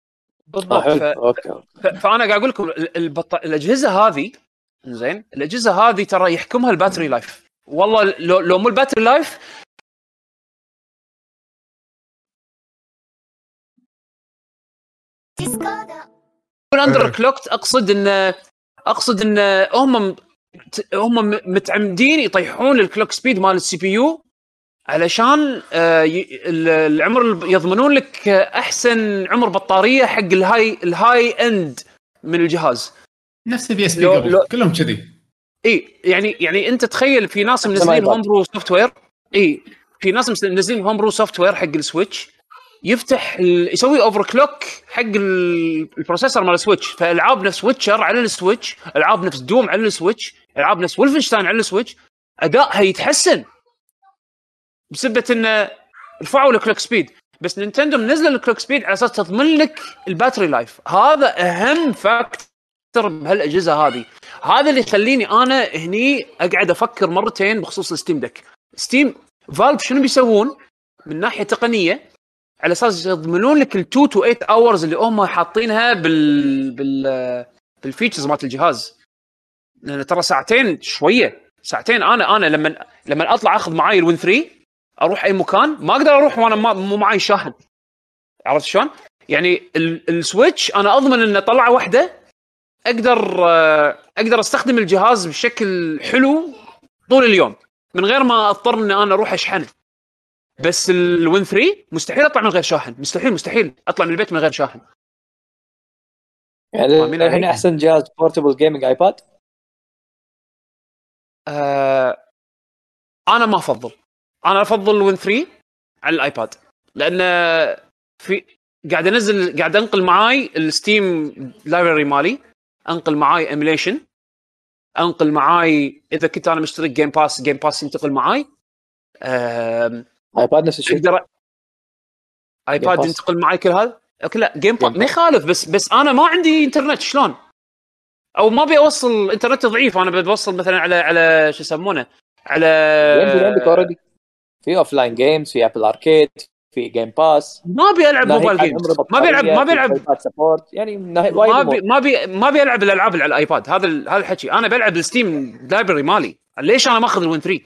بالضبط. ف... okay. ف... فأنا قاعد أقول لكم ال- البط... الأجهزة هذه زين الأجهزة هذه ترى يحكمها ال battery life والله لو لو مو ال battery life يكون under إيه. clocked أقصد ان أقصد إن هم هم متعمدين يطيحون ال clock speed مال ال CPU علشان آه، العمر ال- يضمنون لك أحسن عمر بطارية حق ال high ال high end من الجهاز نفس ال PSP كلهم كذي إي يعني يعني أنت تخيل في ناس منزلين. homebrew software إي في ناس مس- منزلين homebrew software حق ال Switch يفتح. يسوي overclock حق ال- ال processor مال ال Switch فألعاب نفس Witcher على ال Switch ألعاب نفس Doom على ال Switch ألعاب نفس Wolfenstein على ال Switch ادائها يتحسن بسبة انه رفعوا ال clock speed بس Nintendo منزلة ال clock speed على أساس تضمن لك ال battery life هذا أهم factor بهالأجهزة هذه. هذا اللي يخليني أنا هني أقعد أفكر مرتين بخصوص ال Steam Deck Steam Valve شنو بيسوون؟ من ناحية تقنية على أساس يضمنون لك ال 2 to 8 hours اللي هم حاطينها بال بال بال features مالت الجهاز. لأن ترى ساعتين شوية. ساعتين أنا أنا لما لما أطلع أخذ معاي ال Win 3 أروح أي مكان؟ ما أقدر أروح وأنا ما مو معاي شاحن عرفت شلون؟ يعني ال- ال Switch أنا أضمن ان طلعة واحدة. أقدر آه، أقدر أستخدم الجهاز بشكل حلو طول اليوم. من غير ما أضطر ان أنا أروح اشحنه بس ال Win 3 مستحيل أطلع من غير شاحن مستحيل مستحيل أطلع من البيت من غير شاحن يعني الحين؟ أحسن جهاز portable gaming iPad آه أنا ما أفضل. أنا أفضل Win 3 على ال iPad. لأن في قاعد انزل قاعد أنقل معاي ال Steam library مالي. أنقل معاي emulation أنقل معاي إذا كنت أنا مشترك Game Pass Game Pass ينتقل معاي. iPad نفس الشيء. أقدر iPad. ينتقل معي كل هذا. okay لا Game Pass ما يخالف بس بس أنا ما عندي انترنت شلون؟ أو ما أبي أوصل انترنت ضعيف. أنا بوصل مثلا على على شو يسمونه؟ على عندك already في offline games في Apple Arcade في Game Pass ما ابي العب mobile games ما بيلعب ما بيلعب sport يعني ما. بي ما بي ما ابي العب الألعاب اللي على ال iPad هذا ال- هذا الحكي. أنا بلعب ال Steam library مالي. ليش أنا ماخذ ال Win 3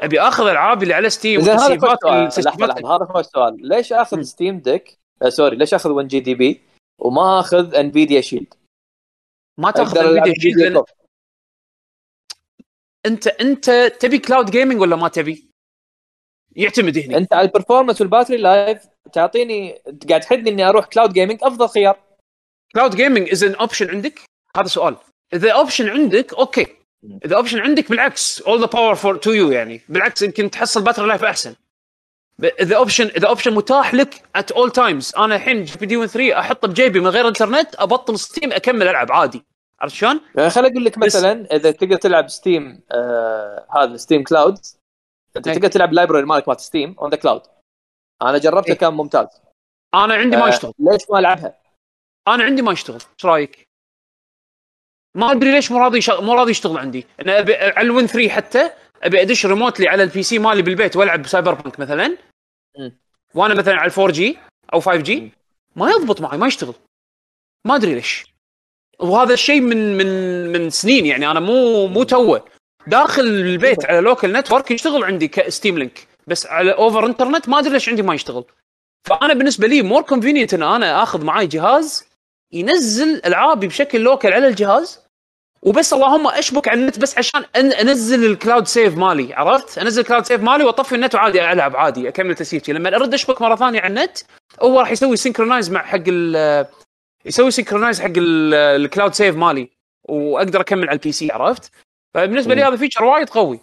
أبي أخذ ألعاب اللي على ستيم زين هذا سؤال. لحظة هذا خوش سؤال ليش أخذ. ستيم ديك آه سوري ليش أخذ 1 جي دي بي وما أخذ انفيديا شيلد ما تأخذ أقدر ألعب الفيديو شيت فيديو لأن كوب. انت انت تبي كلاود جيمنج ولا ما تبي؟ يعتمد هنا انت على البرفورمانس والباتري لايف تعطيني قاعد تحدني إني أروح كلاود جيمنج أفضل خيار. كلاود جيمنج از ان اوبشن عندك؟ هذا سؤال. إذا option عندك okay. إذا option عندك بالعكس. all the power for to you يعني. بالعكس يمكن تحصل battery life أحسن. إذا option إذا option متاح لك at all times أنا الحين GPD 3 أحطه بجيبي من غير انترنت أبطل Steam أكمل ألعب عادي. عرفت شلون؟ يعني خليني أقول لك بس- مثلا إذا تقدر تلعب Steam آه هذا Steam cloud انت. تقدر تلعب ال library مالك مالت Steam on the cloud أنا جربته أي. كان ممتاز أنا عندي ما آه، يشتغل ليش ما ألعبها؟ أنا عندي ما يشتغل إيش رأيك؟ ما أدري ليش مو راضي مو راضي يشتغل عندي أنا أبي على ال Win 3 حتى أبي أدش remotely على ال PC مالي بالبيت وألعب Cyberpunk مثلا مم. وأنا مثلا على 4 جي أو 5 جي ما يضبط معي ما يشتغل ما أدري ليش وهذا الشيء من من من سنين يعني. أنا مو مو توه. داخل البيت على local network يشتغل عندي ك Steam Link بس على over internet ما أدري ليش عندي ما يشتغل. فأنا بالنسبة لي more convenient إن أنا آخذ معي جهاز ينزل ألعابي بشكل local على الجهاز. وبس اللهم أشبك على النت بس عشان أن أنزل ال cloud save مالي. عرفت؟ أنزل ال cloud save مالي وأطفي النت وعادي ألعب عادي أكمل تسييفتي لما أرد أشبك مرة ثانية على النت هو راح يسوي synchronize مع حق ال يسوي synchronize حق ال- ال cloud save مالي واقدر اكمل على ال PC عرفت؟ فبالنسبة لي هذا feature وايد قوي.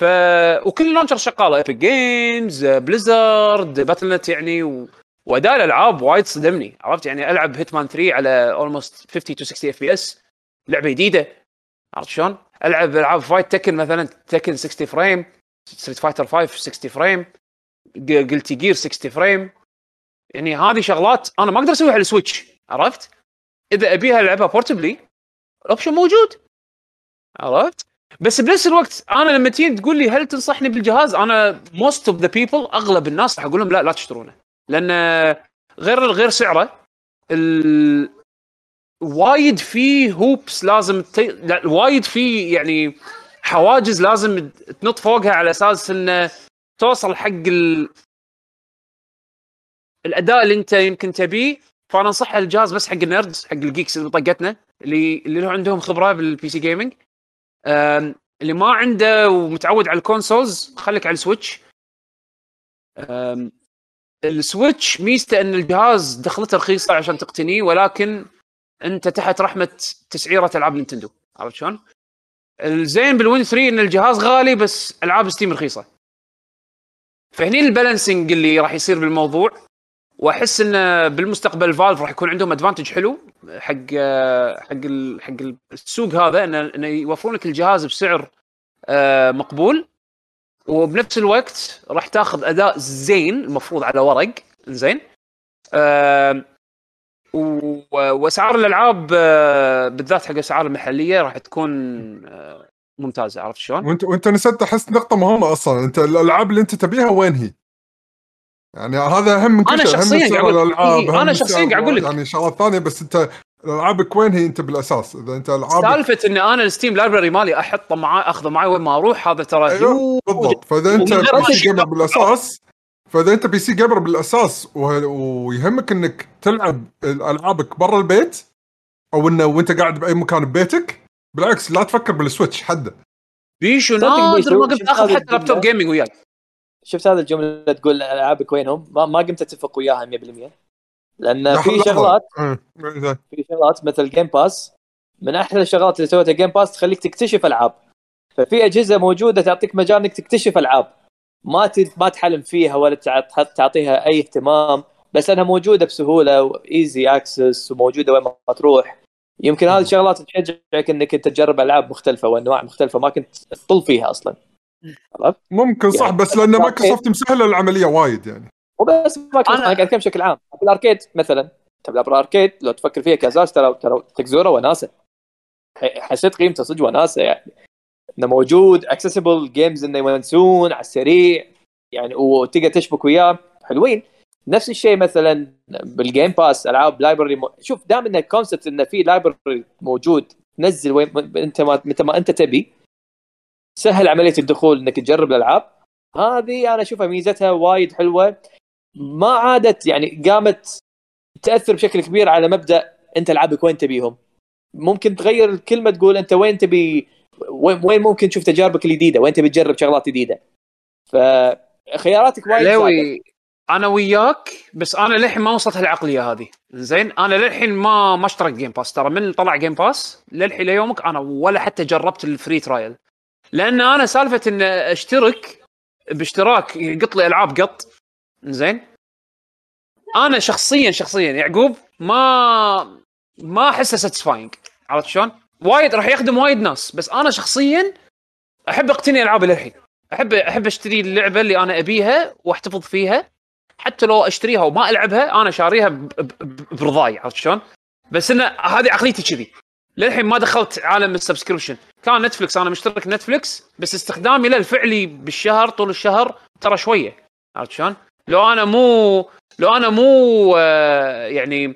ف وكل ال launcher شغالة. Epic Games Blizzard Battle.net يعني و... وأداء الألعاب وايد صدمني عرفت؟ يعني ألعب Hitman 3 على almost 50 to 60 FPS لعبة جديدة عرفت شلون؟ ألعب ألعاب fight Tekken مثلا Tekken 60 frame Street Fighter 5 60 frame Guilty Gear 60 frame يعني هذه شغلات أنا ما أقدر أسويها على ال Switch عرفت؟ إذا أبيها ألعبها portably ال option موجود عرفت؟ بس بنفس الوقت أنا لما تيجي تقول لي هل تنصحني بالجهاز أنا most of the people أغلب الناس راح أقول لهم لا لا تشترونه لأن غير غير سعره ال... وايد في hoops لازم ت... لا وايد في يعني حواجز لازم تنط فوقها على أساس انه توصل حق ال... الأداء اللي أنت يمكن تبيه فانا انصح الجهاز بس حق ال nerds حق ال geeks اللي طقتنا اللي اللي عندهم خبرة بال PC gaming اللي ما عنده ومتعود على ال consoles خليك على ال Switch. ال Switch ميزته إن الجهاز دخلته رخيصة عشان تقتنيه ولكن أنت تحت رحمة تسعيرة ألعاب Nintendo. عرفت شلون؟ الزين بال Win 3 إن الجهاز غالي بس ألعاب Steam رخيصة. فهني ال balancing اللي راح يصير بالموضوع. وأحس انه بالمستقبل Valve راح يكون عندهم advantage حلو حق حق حق السوق هذا إنه يوفرون لك الجهاز بسعر آه، مقبول وبنفس الوقت راح تاخذ أداء زين المفروض على ورق زين و- وأسعار الألعاب آه، بالذات حق الاسعار المحلية راح تكون آه، ممتازة عرفت شلون؟ وأنت وأنت نسيت أحس نقطة مهمة أصلا أنت الألعاب اللي أنت تبيها وين هي؟ يعني هذا أهم من كل شيء، من شخصياً قاعد الألعاب إيه، من شخصياً قاعد أقول لك. يعني شغلات ثانية بس أنت العابك وين هي أنت بالأساس؟ إذا أنت العابك سالفة ان أنا ال Steam library مالي أحطه معاي أخذه معاي وين ما أروح هذا ترى أيوه، بالضبط فإذا أنت PC gamer بالأساس فإذا أنت PC gamer بالأساس و- ويهمك إنك تلعب العابك برا البيت أو إنه وأنت قاعد بأي مكان ببيتك بالعكس لا تفكر بال Switch حده بيشو نادر ما قمت اخذ حتى laptop؟ gaming وياي شفت هذه الجملة تقول العابك وينهم ما, ما قمت أتفق وياها 100% لأن في. شغلات إيه، زين. في شغلات مثل Game Pass من أحلى الشغلات اللي سويتها Game Pass تخليك تكتشف ألعاب. ففي أجهزة موجودة تعطيك مجال إنك تكتشف ألعاب. ما ما تحلم فيها ولا تعطيها أي اهتمام بس أنها موجودة بسهولة و easy access وموجودة وين ما تروح. يمكن هذه الشغلات تشجعك إنك تجرب ألعاب مختلفة وأنواع مختلفة ما كنت تطل فيها أصلا. عرفت؟ ممكن صح يعني بس لأن. مايكروسوفت مسهلة العملية وايد يعني. وبس ما كنت أنا- أنا قاعد أتكلم بشكل عام. بال arcade مثلا تلعب بال arcade لو تفكر فيها كأساس ترى ترى تكزورة وناسة. حسيت قيمته صدق وناسة يعني. إنه موجود accessible games إنه يونسون على السريع. يعني وتقدر تشبك وياه. حلوين. نفس الشيء مثلا بال Game Pass ألعاب library م... شوف دام ان ال concept إنه في library موجود تنزل وين إنت ما متى ما أنت تبي سهل عملية الدخول إنك تجرب الألعاب. هذه أنا أشوفها ميزتها وايد حلوة. ما عادت يعني قامت تأثر بشكل كبير على مبدأ أنت العابك وين تبيهم. ممكن تغير الكلمة تقول أنت وين تبي وين وين ممكن تشوف تجاربك الجديدة؟ وين تبي تجرب شغلات جديدة؟ فخياراتك وايد. لوي أنا وياك بس أنا للحين ما وصلت هالعقليه هذه. زين أنا للحين ما ما اشترك Game Pass ترى من طلع Game Pass للحين ليومك أنا ولا حتى جربت ال free trial لأن أنا سالفة إن أشترك باشتراك يقط لي ألعاب قط. زين أنا شخصيا شخصيا يعقوب ما ما أحسه satisfying عرفت شلون؟ وايد راح يخدم وايد ناس بس أنا شخصيا أحب أقتني العابي للحين. احب أحب أشتري اللعبة اللي أنا أبيها وأحتفظ فيها. حتى لو أشتريها وما ألعبها أنا شاريها برضاي. عرفت شلون؟ بس انه هذه عقليتي كذي. للحين ما دخلت عالم ال subscription. كان Netflix أنا مشترك Netflix بس استخدامي له الفعلي بالشهر طول الشهر ترى شوية. عرفت شلون؟ لو أنا مو لو أنا مو آه، يعني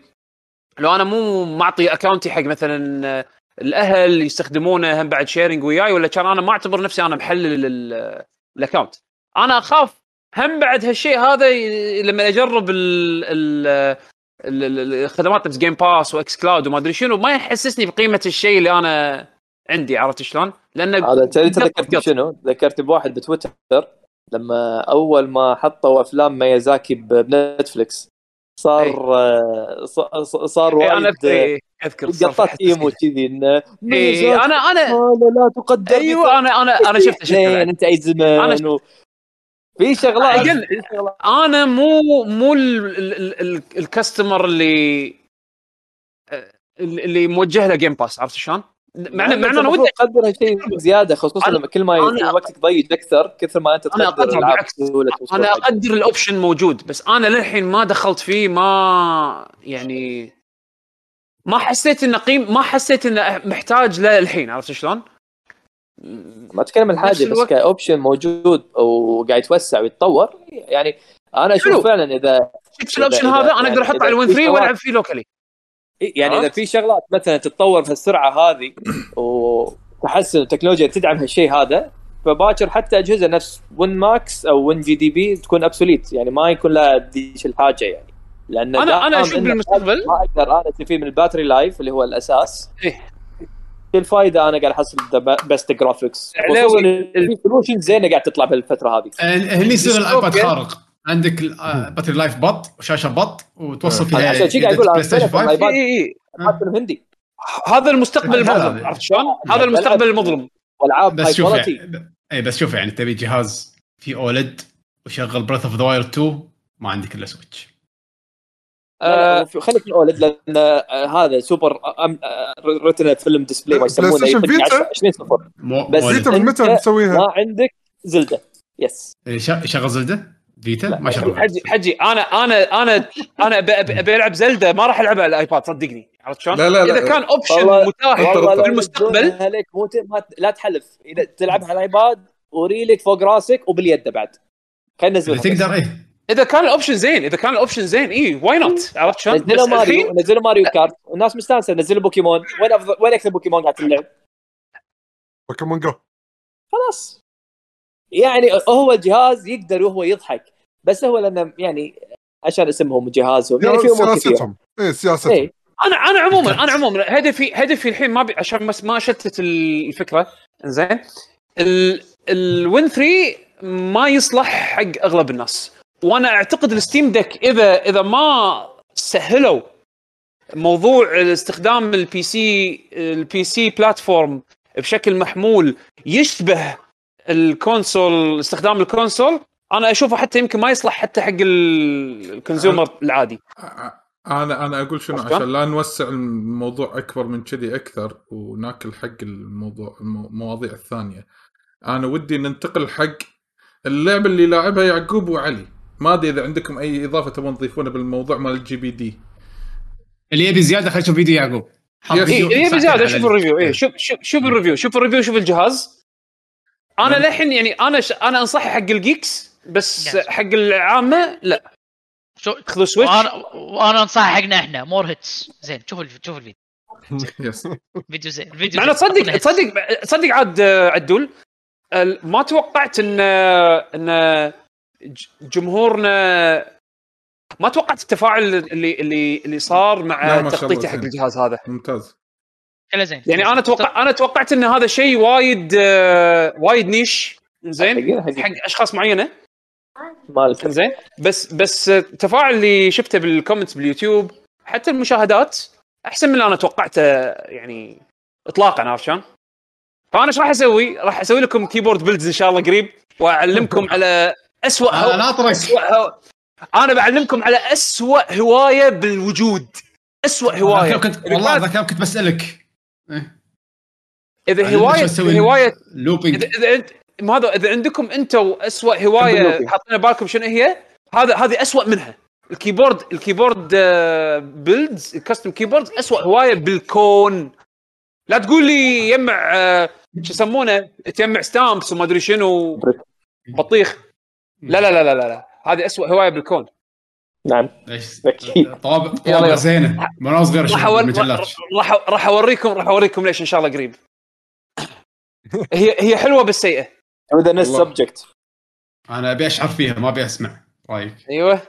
لو أنا مو معطي account ي حق مثلا آه، الأهل يستخدمونه هم بعد sharing وياي ولا كان أنا ما أعتبر نفسي أنا محلل ال- ال account أنا أخاف هم بعد هالشيء هذا لما أجرب ال- ال- الخدمات Game Pass و xCloud وما أدري شنو ما يحسسني بقيمة الشيء اللي أنا عندي عرفت شلون؟ لأن هذا تذكرت. شنو؟ ذكرت بواحد بتويتر لما أول ما حطوا أفلام ميازاكي ب Netflix صار ص- صار إيه، أنا وايد أذكر إيه، أذكر صار في قطات إيمو. كذي إنه إيه، أنا أنا لا تقدر أيوه أنا أنا أنا زين بعد. أنت اي زمان و... في شغلات في شغلات أنا مو مو ال- ال- ال- ال- ال customer اللي اللي موجه له Game Pass عرفت شلون؟ مع إن- مع إن أنا ودي تقدر هالشيء زيادة خصوصا لما كل ما وقتك ضيق أكثر كثر ما أنت تقدر أقدر العاب بالعكس. أنا. أقدر ال option موجود بس أنا للحين ما دخلت فيه ما يعني ما حسيت انه قيم ما حسيت انه محتاج له الحين عرفت شلون؟ ما أتكلم الحاجة بس ك option موجود وقاعد يتوسع ويتطور يعني أنا أشوف حلو. فعلا إذا شفت ال option هذا أنا أقدر أحطه على ال Win في 3 شغلات- وألعب فيه locally يعني إذا؟ في شغلات مثلا تتطور بهالسرعه هذه وتحسن التكنولوجيا تدعم هالشيء هذا فباكر حتى أجهزة نفس Win Max أو Win GPD تكون obsolete يعني ما يكون لها ذيج الحاجة يعني لأن أنا أنا أشوف بالمستقبل ما أقدر أنا استفيد من ال battery life اللي هو الأساس إيه. الفائده أنا قاعد احصل best graphics علاوي، زينه قاعد تطلع بالفترة هذه. هني يصير ال iPad. خارق. عندك الباتري لايف بط وشاشه بط وتوصل فيها عشان شي قاعد أنا 5 إي إي إي. حاط هندي هذا المستقبل المظلم. عرفت شلون؟ هذا المستقبل المظلم. والعاب بس شوف يعني اي بس شوف يعني تبي جهاز في أولد وشغل بريث اوف ذا واير 2 ما عندك إلا سويتش آه، خليك من اولد لأن آه، هذا سوبر ريتنا فيلم ديسبلاي ما بلاي يسمونه ستيشن يمكن فيتا؟ 10 20 صفر بس. فيتا من متى أنت بتسويها؟ ما عندك Zelda yes إيه، شغل Zelda Vita ما شغل حجي حجي أنا أنا أنا أنا أبي العب Zelda ما راح ألعبها على ال iPad صدقني عرفت شلون؟ لا، لا،. إذا كان option متاح في المستقبل لك مو لا تحلف إذا تلعبها على الايباد وريلك فوق راسك وباليد بعد خلينا إذا ننزلها تقدر إيه إذا كان ال option زين إذا كان ال option زين اي why not عرفت شلون؟ نزلوا ماريو نزلوا Mario Kart. والناس مستانسة نزلوا بوكيمون. وين افضل وين أكثر بوكيمون قاعد تلعب؟ Pokémon Go. خلاص. يعني هو الجهاز يقدر وهو يضحك. بس هو لأنه يعني عشان اسمهم جهازهم يعني في امور سياستهم. إيه سياستهم. إيه. أنا أنا عموما أنا عموما هدفي هدفي الحين ما بي عشان بس ما أشتت الفكرة. زين ال Win 3 ما يصلح حق أغلب الناس. وأنا أعتقد ال Steam Deck إذا إذا ما سهلوا موضوع استخدام ال PC ال PC platform بشكل محمول يشبه ال console استخدام ال console أنا أشوفه حتى يمكن ما يصلح حتى حق ال- ال consumer العادي. أنا أنا أقول شنو؟ عشان لا نوسع الموضوع أكبر من كذي أكثر وناكل حق الموضوع المو- المواضيع الثانية. أنا ودي ننتقل حق اللعبة اللي لاعبها يعقوب وعلي. ما أدري إذا عندكم أي إضافة تبون تضيفونها بالموضوع مال ال GPD اللي يبي زيادة خلينا نشوف فيديو يعقوب. فيديو ساعتين بزياده على شوف ال- ال review اي شوف شوف شوف ال review شوف ال review شوف الجهاز. أنا نعم. للحين يعني أنا ش... أنا أنصحه حق ال geeks بس. حق العامة لا. شو خذوا Switch وأنا وأنا انصح حقنا إحنا. مور هيتس زين شوف الف- شوف الفيديو. yes فيديو زين. الفيديو مع إنه زين. تصدق. تصدق تصدق عاد عدول. ما توقعت ان إن جمهورنا ما توقعت التفاعل اللي اللي اللي صار مع تغطيته حق. الجهاز هذا. ممتاز. كله زين. يعني أنا أتوقع أنا توقعت إن هذا شيء وايد آه، وايد niche. زين. حق أشخاص معينة. مالك زين؟ بس بس التفاعل اللي شفته بال comments بال YouTube حتى المشاهدات أحسن من اللي أنا توقعته يعني اطلاقا عرفت شلون؟ فأنا إيش راح أسوي؟ راح أسوي لكم keyboard builds إن شاء الله قريب وأعلمكم على اسوء أنا هو... ناطرك أسوأ هو... أنا بعلمكم على اسوء هواية بالوجود. اسوء هواية. كنت والله ذاك كنت بسألك. إذا علمنا هوايه هوايه lubing اذا إذا انت ما هذا إذا عندكم أنتم اسوء هواية. حاطين بالكم شنو هي؟ هذا هذه اسوء منها. ال keyboard ال keyboard builds ال custom keyboard اسوء هواية بالكون. لا تقول لي يجمع آه، شو يسمونه؟ تجمع stamps وما أدري شنو. بطيخ. لا لا لا لا لا, لا. هذه اسوء هواية بالكون. نعم. طوابع طوابع يلا. زينة. من وأنا صغير راح راح اوريكم راح أوريكم ليش إن شاء الله قريب. هي هي حلوة بس سيئة. وذا نفس. subject أنا أبي أشعر فيها ما أبي أسمع. رايك أيوه.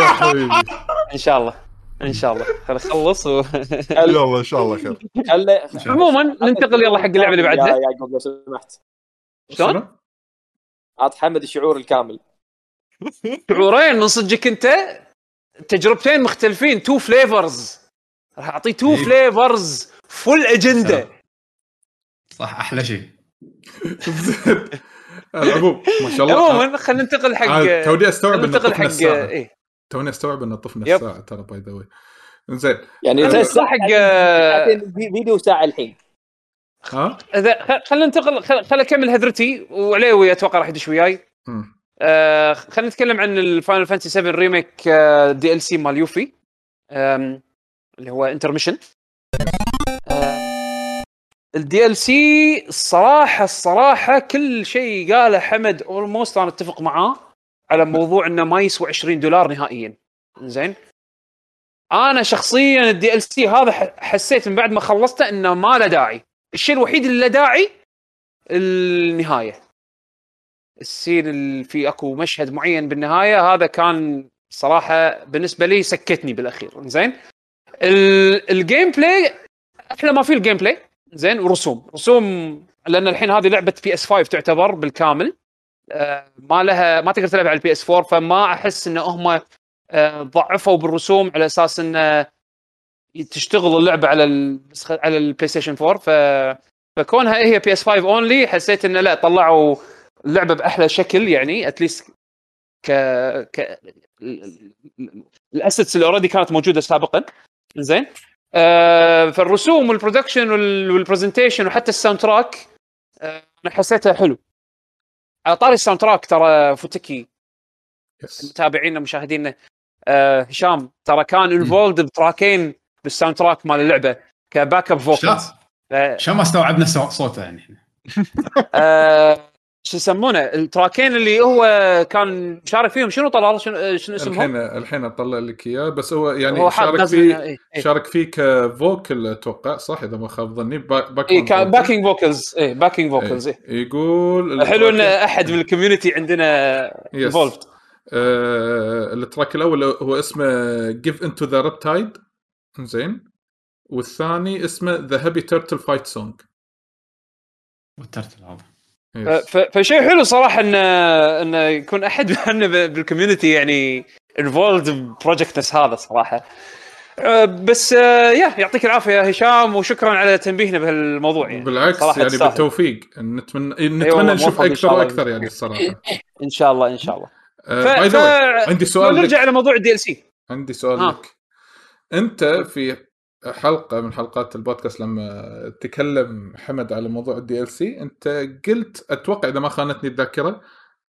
يا حبيبي إن شاء الله. إن شاء الله. خل اخلص و... يلا إن شاء الله خير. عموما ننتقل يلا حق اللعبة اللي بعدها. يا يعقوب لو سمحت. شلون؟ اعط حمد الشعور الكامل. شعورين من صدقك انت؟ تجربتين مختلفين. two flavors راح اعطيه two إيه. flavors full agenda صح. أحلى شيء. العموم ما شاء الله. عموما خلينا ننتقل حق توني أستوعب ان ننتقل طفنا حق الساعة. إيه. توني أستوعب ان طفنا. الساعة ترى by the way زين. يعني ساعات حق آه، فيديو ساعة الحين. ها؟ إذا خلينا ننتقل خل- خل اكمل هذرتي وعليوي أتوقع راح يدش وياي. آه خلينا نتكلم عن ال Final Fantasy 7 Remake DLC مال Yuffie اللي هو Intermission ال DLC الصراحه الصراحه كل شيء قاله حمد almost أنا أتفق معاه على موضوع إنه ما يسوى 20 دولار نهائيا. زين؟ أنا شخصيا ال DLC هذا حسيت من بعد ما خلصته إنه ما له داعي. الشيء الوحيد اللي له داعي النهاية. ال scene اللي في أكو مشهد معين بالنهاية هذا كان صراحة بالنسبة لي سكتني بالأخير. زين؟ ال- ال gameplay أحلى ما في ال gameplay. زين؟ ورسوم. رسوم لأن الحين هذه لعبة بي اس 5 تعتبر بالكامل. آه، ما لها ما تقدر تلعب على البي اس 4 فما أحس إن هم آه، ضعفوا بالرسوم على أساس إن تشتغل اللعبة على ال على البلاي ستيشن 4 ف فكونها هي بي اس 5 only حسيت انه لا طلعوا اللعبة بأحلى شكل يعني at least ك ك ال assets اللي already كانت موجودة سابقا. زين. آه فالرسوم وال production وال presentation وحتى ال soundtrack آه أنا حسيتها حلو. على طاري ال soundtrack ترى فوتكي. yes متابعينا مشاهدينا آه هشام ترى كان involved بتراكين بال soundtrack مال اللعبة ك backup vocals شا- شلون ما استوعبنا صوته يعني إحنا. آه شو يسمونه؟ التراكين اللي هو كان مشارك فيهم شنو طلال شنو شنو اسمهم؟ الحين الحين أطلع لك إياه بس هو يعني هو شارك فيه إيه، إيه. شارك فيه ك vocal أتوقع صح؟ إذا ما خاب ظني. back اي كان backing vocals اي backing vocals اي يقول حلو إن أحد من ال community عندنا yes. آه ال track الأول هو اسمه give into the riptide زين. والثاني اسمه the happy turtle fight song وال turtle هذا فشيء حلو صراحة انه انه يكون أحد منا بال community يعني involved ب project هذا صراحة. آه، بس آه، يا يعطيك العافية يا هشام وشكرا على تنبيهنا بهالموضوع يعني. بالعكس يعني تستاهل. بالتوفيق. نتمنى والله، نتمنى نشوف أكثر. وأكثر يعني الصراحه إن شاء الله إن شاء الله. آه، ف... ف... عندي سؤال نرجع لك. على موضوع ال DLC عندي سؤال ها. لك. أنت في حلقة من حلقات البودكاست لما تكلم حمد على موضوع ال DLC أنت قلت أتوقع إذا ما خانتني الذاكرة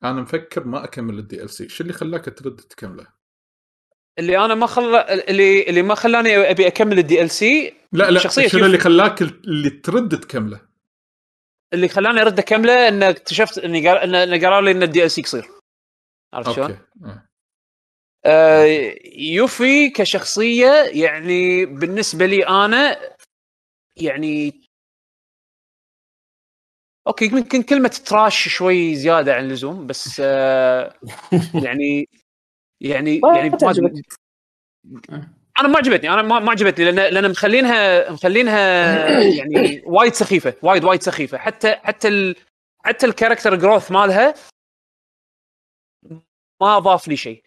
أنا مفكر ما أكمل ال DLC شو اللي خلاك ترد تكمله؟ اللي أنا ما خل اللي اللي ما خلاني أبي أكمل ال DLC لا لا شخصية شنو. اللي خلاك اللي ترد تكمله؟ اللي خلاني أرد أكمله ان اكتشفت إني قال ان إن قالوا لي إن ال DLC قصير. عرفت شلون؟ آه. آه يوفي كشخصية يعني بالنسبة لي أنا يعني okay يمكن كلمة trash شوي زيادة عن اللزوم بس آه يعني يعني يعني ما تعجبك. أنا ما عجبتني أنا ما ما عجبتني لأن لأن مخلينها مخلينها يعني وايد سخيفة وايد وايد سخيفة حتى حتى ال حتى ال character growth مالها ما أضاف لي شيء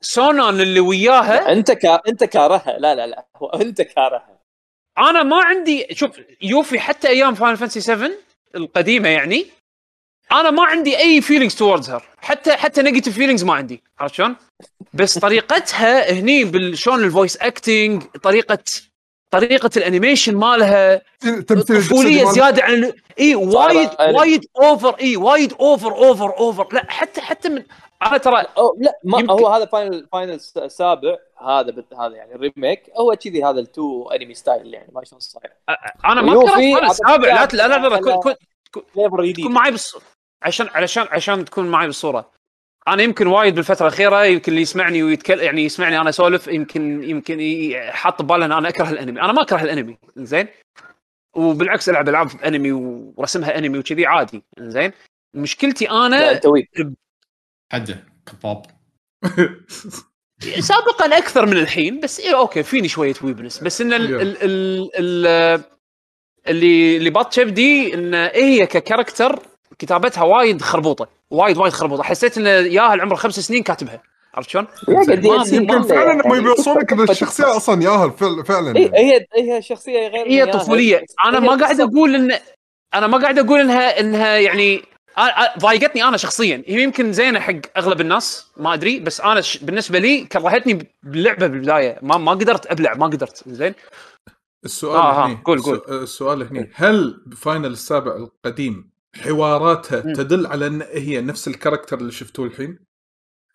سونون اللي وياها؟ انت كا... انت كارهها. لا لا لا. هو انت كارهها. أنا ما عندي شوف يوفي حتى أيام فاينل فانسي 7 القديمة يعني أنا ما عندي أي feelings towards her حتى حتى negative feelings ما عندي. عرفت شلون؟ بس طريقتها هني بالشلون ال voice acting طريقة طريقة ال animation مالها طفولية زيادة عن إي وايد وايد اوفر إي وايد اوفر اوفر اوفر لا حتى حتى من أنا ترى أو لا ما يمكن- هو هذا فاينل فاينل السابع هذا بت... هذا يعني الريميك هو كذي هذا التو انمي ستايل يعني ما شلون صاير. أنا ما كرهت السابع لا لا لا, لا, لا على- كن- كن- فليفر جديد تكون معي بالص... عشان علشان عشان تكون معي بالصورة أنا يمكن وايد بالفترة الأخيرة يمكن اللي يسمعني ويتكلم يعني يسمعني أنا أسولف يمكن يمكن حاط بباله إن أنا أكره الأنمي. أنا ما أكره الأنمي زين وبالعكس ألعب ألعاب أنمي ورسمها أنمي وكذي عادي زين مشكلتي أنا حده كباب سابقا أكثر من الحين بس إيه okay فيني شوية weebness بس إن ال. ال ال ال اللي اللي لاعت شبدي إن هي ك character كتابتها وايد خربوطة وايد وايد خربوطة حسيت إن ياهل عمره خمس سنين كاتبها عرفت شلون؟ ما- يمكن فعلا يعني. هم يوصلونك ان الشخصية أصلا ياهل فعلا فعلا اي يعني. هي هي شخصية غير هي ياهل. طفولية أنا هي ما قاعد. أقول ان أنا ما قاعد أقول انها إنها يعني ضايقتني أنا شخصيا هي يمكن زينة حق أغلب الناس ما أدري بس أنا ش... بالنسبة لي كرهتني باللعبه بالبداية ما ما قدرت أبلع ما قدرت زين السؤال آه، ها، هني قول، قول. السؤ- السؤال هني هل بفاينل السابع القديم حواراتها مم. تدل على إن هي نفس ال character اللي شفتوه الحين؟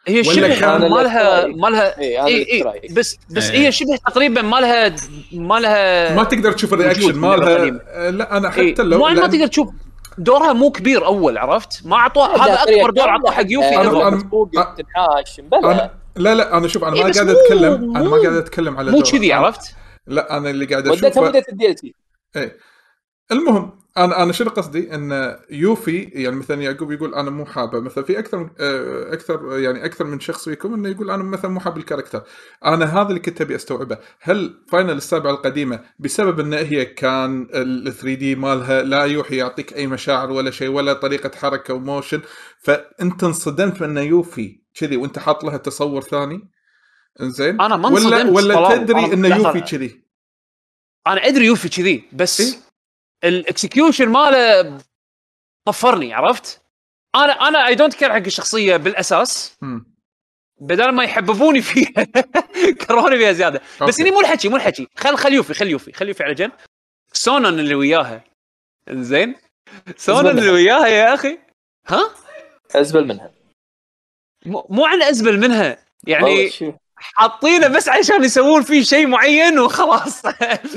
هي شبه كان مالها لك مالها اي اي بس بس إيه. هي شبه تقريبا ما لها ما لها ما تقدر تشوف ال reaction مالها. آه، لا أنا إيه. حتى لو ما, ما تقدر تشوف دورها مو كبير أول عرفت؟ ما اعطوه هذا أكبر دور. عطوه حق يوفي تنحاش بلا. أنا لا لا أنا شوف أنا إيه ما قاعد مو- اتكلم أنا ما قاعد أتكلم على مو دورها. كذي أنا- عرفت؟ لا أنا اللي قاعد اشوفه ال DLC إيه. المهم أنا أنا شنو قصدي إن يوفي يعني مثلا يعقوب يقول أنا مو حابة مثلا في أكثر آه، أكثر يعني أكثر من شخص فيكم إنه يقول أنا مثلا مو حاب ال character أنا هذا اللي كنت أبي أستوعبه هل فاينل السابعه القديمة بسبب إن هي كان ال 3D مالها لا يوحي يعطيك أي مشاعر ولا شيء ولا طريقة حركة و motion فأنت انصدمت انه يوفي كذي وأنت حاط لها تصور ثاني إنزين أنا ما ولا ولا. تدري إنه. يوفي كذي أنا أدري يوفي كذي بس إيه؟ ال execution ماله طفرني عرفت؟ أنا أنا I don't care حق الشخصية بالأساس. بدل ما يحببوني فيها كرهوني فيها زيادة. بس okay. إني مو الحكي مو الحكي. خل خل يوفي خل يوفي خل يوفي على جنب. سونون اللي وياها. زين؟ سونون اللي وياها يا أخي. ها؟ أزبل منها. مو مو عن أزبل منها. يعني. حاطينه بس عشان يسوون فيه شيء معين وخلاص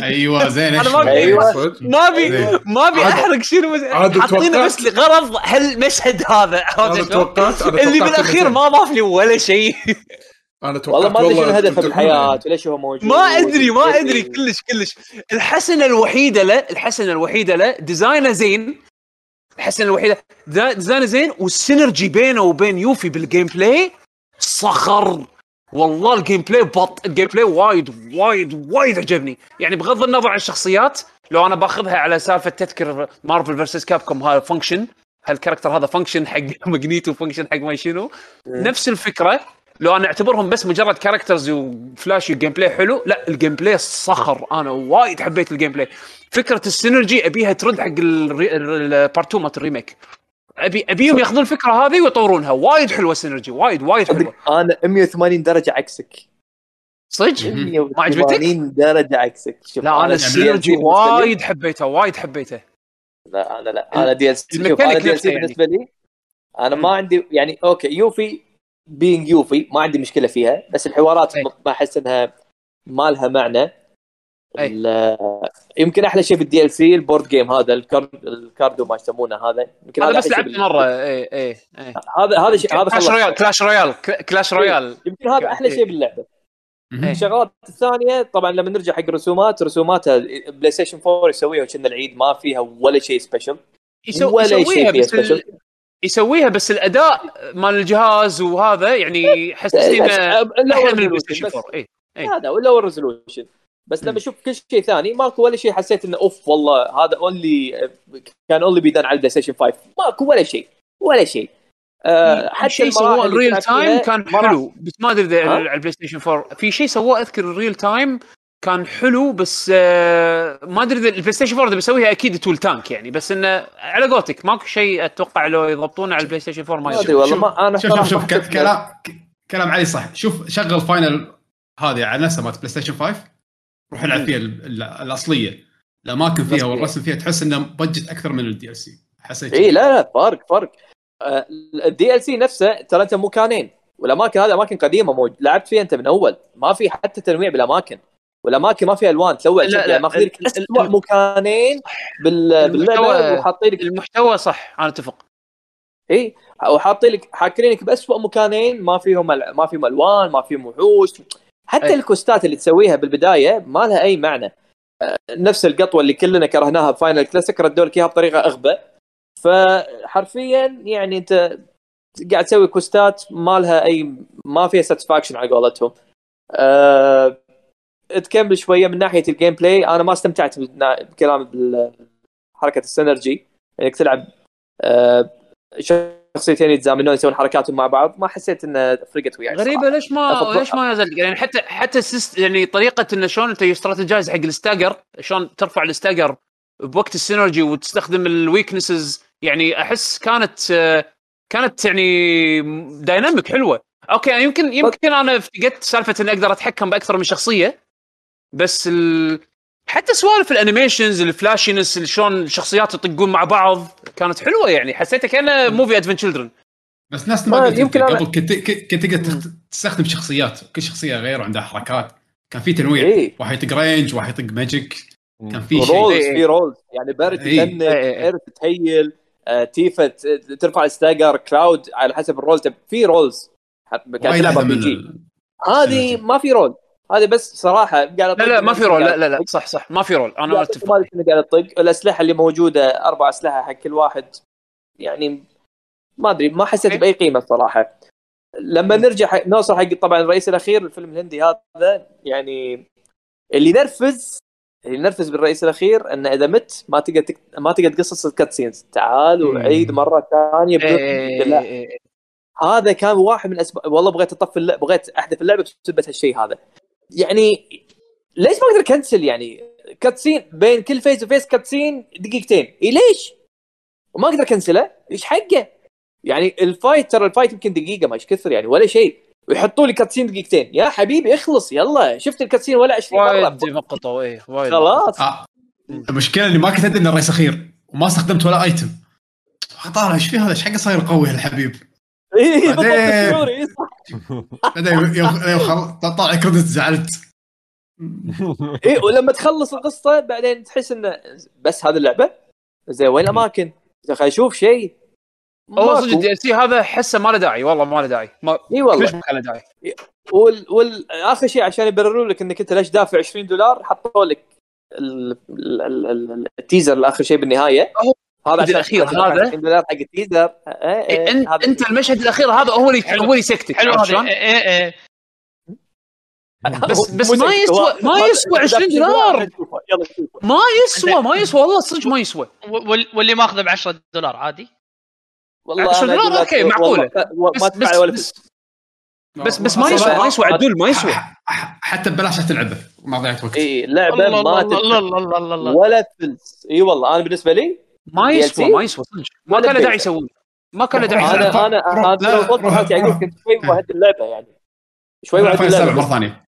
أيوه زين إيش ما أيوة. صدق؟ ما ابي. ما أبي أحرق شنو حاطينه بس لغرض هالمشهد هذا؟ توقعت اللي توقعت بالأخير ما ضاف لي ولا شيء أنا توقعت والله ما أدري شنو هدفه بالحياة. وليش هو موجود ما ادري ما أدري كلش كلش الحسنة الوحيدة له الحسنة الوحيدة له design ه زين الحسنة الوحيده design ه زين وال synergy بينه وبين يوفي بال gameplay صخر والله ال gameplay بط ال gameplay وايد وايد وايد عجبني. يعني بغض النظر عن الشخصيات لو أنا باخذها على سالفة تذكر مارفل فيرسس كابكوم هذا function هال character هذا function حق ماجنيتو function حق ما شنو نفس الفكرة لو أنا أعتبرهم بس مجرد characters و flashy ال gameplay حلو لا ال gameplay صخر. أنا وايد حبيت ال gameplay فكرة ال synergy أبيها ترد حق ال part 2 مالت ال remake ابي أبيهم ياخذون الفكرة هذه ويطورونها وايد حلوة ال synergy وايد وايد حلوة أنا 180 درجة عكسك صدق. ما عجبتك؟ 180 درجة عكسك شوف لا أنا ال synergy وايد حبيته وايد حبيته لا أنا لا أنا دي أنا دي يعني. بالنسبة لي أنا ما عندي يعني okay يوفي being يوفي ما عندي مشكلة فيها بس الحوارات. ما ما احس إنها ما لها معنى يمكن أحلى شيء بال DLC ال board game هذا ال card ال card و ما يسمونه هذا. يمكن هذا بس لعبت مرة إي إي هذا هذا شيء هذا كلاش رويال كلاش رويال كلاش رويال. يمكن هذا أحلى شيء باللعبة. الشغلات الثانية طبعا لما نرجع حق الرسومات رسوماتها بلاي ستيشن 4 يسويها وكنا العيد ما فيها ولا شيء special. ولا شيء فيها. سبيشل يسويها بس الأداء مال الجهاز وهذا يعني حسسني إنه أحلى من البلاي ستيشن بس- 4 إي. هذا ولا الريزولوشن بس لما أشوف كل شيء ثاني ماكو ولا شيء حسيت إنه أوف والله هذا اونلي كان اونلي بيدان على البلاي ستيشن 5 ماكو ولا شيء ولا شيء. آه حتى شيء سووه الريل تايم كان حلو بس ما أدري إذا؟ على البلاي ستيشن 4 في شيء سووه أذكر الريل تايم كان حلو بس آه ما أدري إذا البلاي ستيشن 4 إذا بيسويها أكيد تول تانك يعني بس إنه على قولتك ماكو شيء أتوقع لو يضبطونه على البلاي ستيشن 4 ما أدري والله ما أنا شوف شوف شوف كلام كلام علي صح. شوف شغل فاينل هذه على نفسها مالت بلاي ستيشن 5 روح العب فيها ال- ال- الأصلية. الاماكن فيها. والرسم فيها تحس إنه budget أكثر من ال DLC حسيت اي لا لا فرق فرق. ال DLC نفسه ترى انت مكانين والأماكن هذه أماكن قديمة موج... لعبت فيها أنت من أول. ما في حتى تنويع بالأماكن. والأماكن ما فيها ألوان. تلوع لا، لا، ماخذين لك اسوء مكانين بال... باللعبة المحتوى- وحاطين لك المحتوى صح أنا أتفق. اي وحاطين لك حاكرين لك باسوء مكانين ما فيهم. ما فيهم ألوان ما فيهم وحوش. حتى أي. ال quest ات اللي تسويها بالبداية ما لها أي معنى. آه، نفس القطوة اللي كلنا كرهناها بفاينل كلاسيك ردوا لك إياها بطريقة أغبى. فحرفيا يعني أنت قاعد تسوي quest ات ما لها أي ما فيها satisfaction على قولتهم. أه... تكمل شوية من ناحية ال gameplay أنا ما استمتعت بكلام حركة ال synergy. انك تلعب أه... شخصيتين يتزامنون يسوون حركاتهم مع بعض ما حسيت انه فرقت وياي غريبة. ليش ما ليش ما نزل يعني حتى حتى ال assist يعني طريقة انه شلون أنت strategize حق ال stagger شلون ترفع ال stagger بوقت ال synergy وتستخدم ال weaknesses يعني أحس كانت كانت يعني dynamic حلوة. okay يعني يمكن يمكن أنا افتقدت سالفة إني أقدر أتحكم بأكثر من شخصية بس ال... حتى سوالف ال animations ال flashiness اللي شلون الشخصيات يطقون مع بعض كانت حلوة يعني. حسيتها كانه movie Advent Children بس نفس ما قلت يمكن قبل كنت كنت كنت تقدر تستخدم شخصيات. كل شخصية غير وعندها حركات. كان في تنويع. إيه. واحد يطق range واحد يطق magic كان في roles شيء. إيه. في roles يعني باريت إيه. ت tank إيه، إيه. ايرث ت heal آه، تيفا ترفع ال stagger كلاود على حسب ال role تب- في roles أحلى RPG. هذه. ما في role هذه بس صراحة قاعد لا لا ما في role. لا لا لا. صح صح. ما في رول. أنا أتفق. ما قاعد أطق. الأسلحة اللي موجودة أربع أسلحة حق كل واحد. يعني ما أدري ما حسيت. بأي قيمة الصراحه لما نرجع حق نوصل حق طبعا الرئيس الأخير الفيلم الهندي هذا يعني اللي ينرفز اللي ينرفز بالرئيس الأخير انه إذا مت ما تقدر تك... ما تقدر تقصص ال cutscenes تعال وعيد مرة ثانية بدون إيه، إيه، إيه. هذا كان واحد من اسباب والله بغيت أطفي اللعبه بغيت أحذف اللعبة بسبب هالشيء هذا. يعني ليش ما أقدر cancel يعني؟ cutscene بين كل phase و phase cutscene دقيقتين. اي ليش؟ وما أقدر cancel ه إيش حقه؟ يعني ال fight ترى ال fight يمكن دقيقة ما إيش كثر يعني ولا شيء. ويحطوا لي cutscene دقيقتين. يا حبيبي اخلص يلا. شفت ال cutscene ولا 20 وايد مره مقطوا إيه وايد. خلاص. آه. المشكلة إني ما كنت ادري إنه الرئيس أخير وما استخدمت ولا item طالع إيش في هذا؟ إيش حقه صاير قوي الحبيب اي بالضبط بعدين. شعوري إيه صح. بعدين يوم- طلع credit زعلت اي ولما تخلص القصة بعدين تحس إنه بس هذه اللعبة زين وين الأماكن؟ خلينا نشوف شيء ماكو. صدق ال DLC هذا حسه ما له داعي والله ما له داعي ما إي والله ليش ما له داعي وال... وال... آخر شيء عشان يبرروا لك إنك أنت ليش دافع 20 دولار حطوا لك ال... ال... ال... ال... التيزر الآخر شيء بالنهاية هو هذا دافع هذا. 20 دولار حق التيزر إيه إيه أنت المشهد الأخير هذا هو اللي. هو اللي يسكتك حلو هذا. شلون؟ إيه إيه. بس بس ما يسوى ما يسوى 20 دولار. يلا شوفه ما يسوى ما يسوى والله صدق ما يسوى. وال- واللي ماخذه ب 10 دولار عادي. والله 10 أنا دولار؟ والله معقولة. ما بس تدفع بس ولا بس, فلوس. بس, بس ما يسوى ما يسوى عدول ما يسوى. حتى ببلاش تلعبه ما ضيعت وقت. اي الله ما تدفع ولا فلس إي والله أنا بالنسبة لي ما يسوى؟ ما يسوى صدق ما كان له داعي. يسوون ما كان له داعي. أنا أنا أنا يعقوب. كنت شوي وهد اللعبة يعني شوي السابع اللعبة مرة ثانية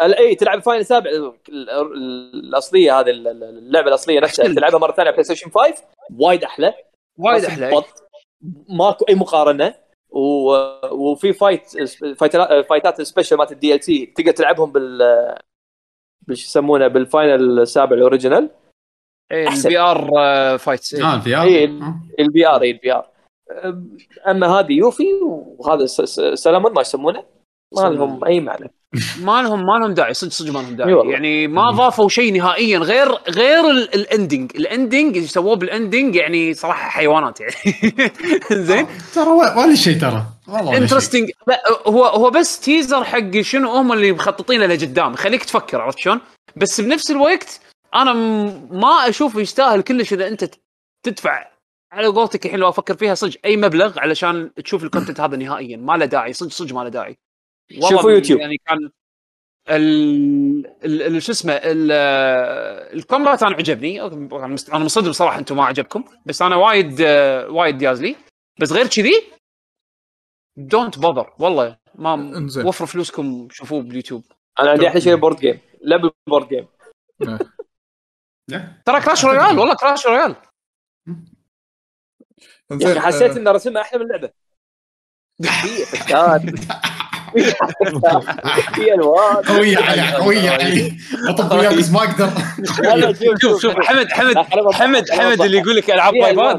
اي تلعب فاينل ال- ال- الأصلية هذه ال- ال- اللعبة الأصلية نفسها. تلعبها مرة ثانية بلاي ستيشن 5 وايد أحلى وايد أحلى. ماكو أي مقارنة و... وفي fight fight ات fight ات special مالت ال DLC تقدر تلعبهم بال بش يسمونه بال final السابع ال original. ال VR fights آه إيه. آر ال VR اي ال VR أما هذه يوفي وهذا س- س- سلمون ما يسمونه ما لهم أي معنى. ما لهم ما لهم داعي صدق صدق ما لهم داعي. يعني ما ضافوا شيء نهائيا غير غير ال- ال ending ال ending اللي سووه بال ending يعني صراحة حيوانات يعني. زين؟ ترى و- ولا شيء ترى. والله. interesting لا هو هو بس teaser حق شنو هم اللي مخططينه لقدام. يخليك تفكر عرفت شلون؟ بس بنفس الوقت أنا م- ما أشوف يستاهل كلش إذا أنت تدفع. على قولتك الحين لو أفكر فيها صدق أي مبلغ علشان تشوف ال content هذا نهائيا. ما له داعي صدق صدق ما له داعي. شوفوا يوتيوب. يعني كان ال شو اسمه ال- ال combat أنا عجبني. أنا مصدم صراحة أنتم ما عجبكم. بس أنا وايد وايد ياز لي. بس غير كذي don't bother والله ما. وفروا فلوسكم شوفوه باليوتيوب أنا عندي أحلى شيء board game لعب ال board game لا. ترى Clash Royale والله Clash Royale. يا أخي حسيت إن رسمها أحلى من اللعبة. في ألوان. قوية علي قوية علي. أطب وياك بس ما أقدر. شوف شوف شوف. حمد حمد حمد حمد. اللي يقول لك ألعاب ألوان.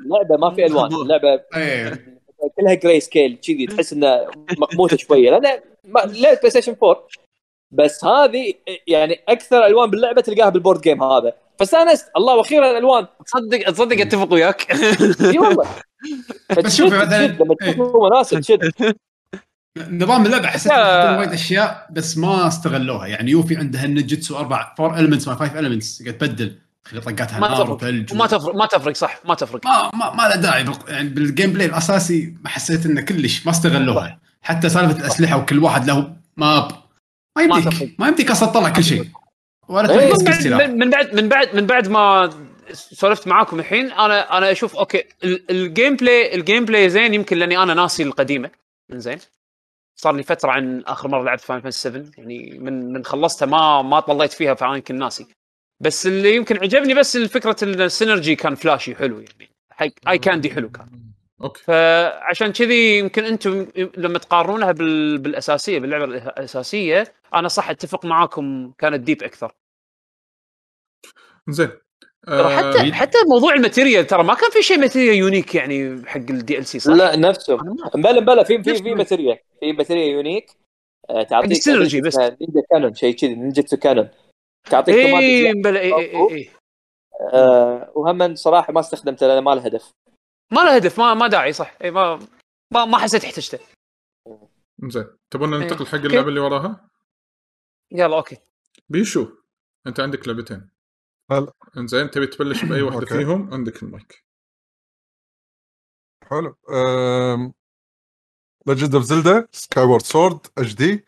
اللعبه ما في ألوان. اللعبه إيه. كلها gray scale كذي. تحس انها مقموتة شوية. لأن ما- لعبه PlayStation 4 بس هذه يعني أكثر ألوان باللعبة تلقاها بال board game هذا. فاستانست الله وأخيرا الألوان. تصدق تصدق أتفق وياك. إي والله. بس شوف مثلاً- تشد لما إيه. تشوف مناسب تشد نظام اللعبة حسيت وايد أشياء بس ما استغلوها. يعني يوفي عندها النجتسو أربع فور المنتس ما فايف المنتس قاعد تبدل. تخلي طقاتها ما نار تفرق. وثلج ما تفرق ما تفرق صح. ما تفرق. ما ما, ما له داعي بق- يعني بالجيم بلاي الأساسي ما حسيت إنه كلش ما استغلوها. حتى سالفة الأسلحة وكل واحد له ماب ما يمديك. ما يمديك أصلا تطلع كل شيء. ولا إيه. تركز من بعد من بعد من بعد من بعد ما سولفت معاكم الحين أنا أنا أشوف أوكي ال- الجيم بلاي الجيم بلاي زين يمكن لأني أنا ناسي القديمة. زين. صار لي فترة عن آخر مرة لعبت Final Fantasy 7 يعني من من خلصتها ما ما طليت فيها فأنا يمكن ناسي. بس اللي يمكن عجبني بس فكره ال synergy كان flashy حلو يعني. حق eye candy حلو كان. okay. فعشان كذي يمكن أنتم لما تقارنونها بال... بالأساسية باللعبة الأساسية أنا صح أتفق معاكم كانت deep أكثر. زين. ترى حتى آه، حتى موضوع ال materia ترى ما كان في شيء materia unique يعني حق ال DLC صح؟ لا نفسه. بلا بلا في في. في materia في materia unique. آه، تعطيك ال synergy بس. ninja cannon شيء كذي ninja cannon تعطيك اي. بلا اي اي اي آه، وهم صراحة ما استخدمته لأنه ما له هدف. ما له هدف ما ما داعي صح. اي ما ما, ما حسيت احتجته. زين. تبون ننتقل حق. اللعبة اللي وراها؟ يلا okay. بيشو أنت عندك لعبتين. هلا. إنزين تبي تبلش بأي واحدة. فيهم؟ عندك المايك. حلو. Legend of Zelda Skyward Sword HD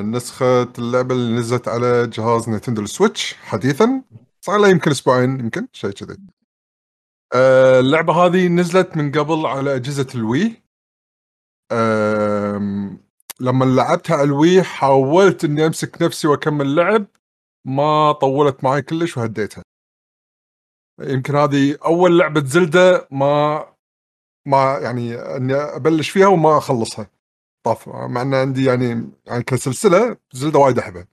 نسخة اللعبة اللي نزلت على جهاز Nintendo ال Switch حديثا. صار لها يمكن أسبوعين يمكن شيء كذي. آه، اللعبة هذه نزلت من قبل على أجهزة ال Wii. آم، لما لعبتها على ال Wii حاولت إني أمسك نفسي وأكمل لعب ما طولت معي كلش وهديتها. يمكن هذه أول لعبة زلدة ما ما يعني إني أبلش فيها وما أخلصها. طاف مع إن عندي يعني يعني كسلسلة زلدة وايد أحبها.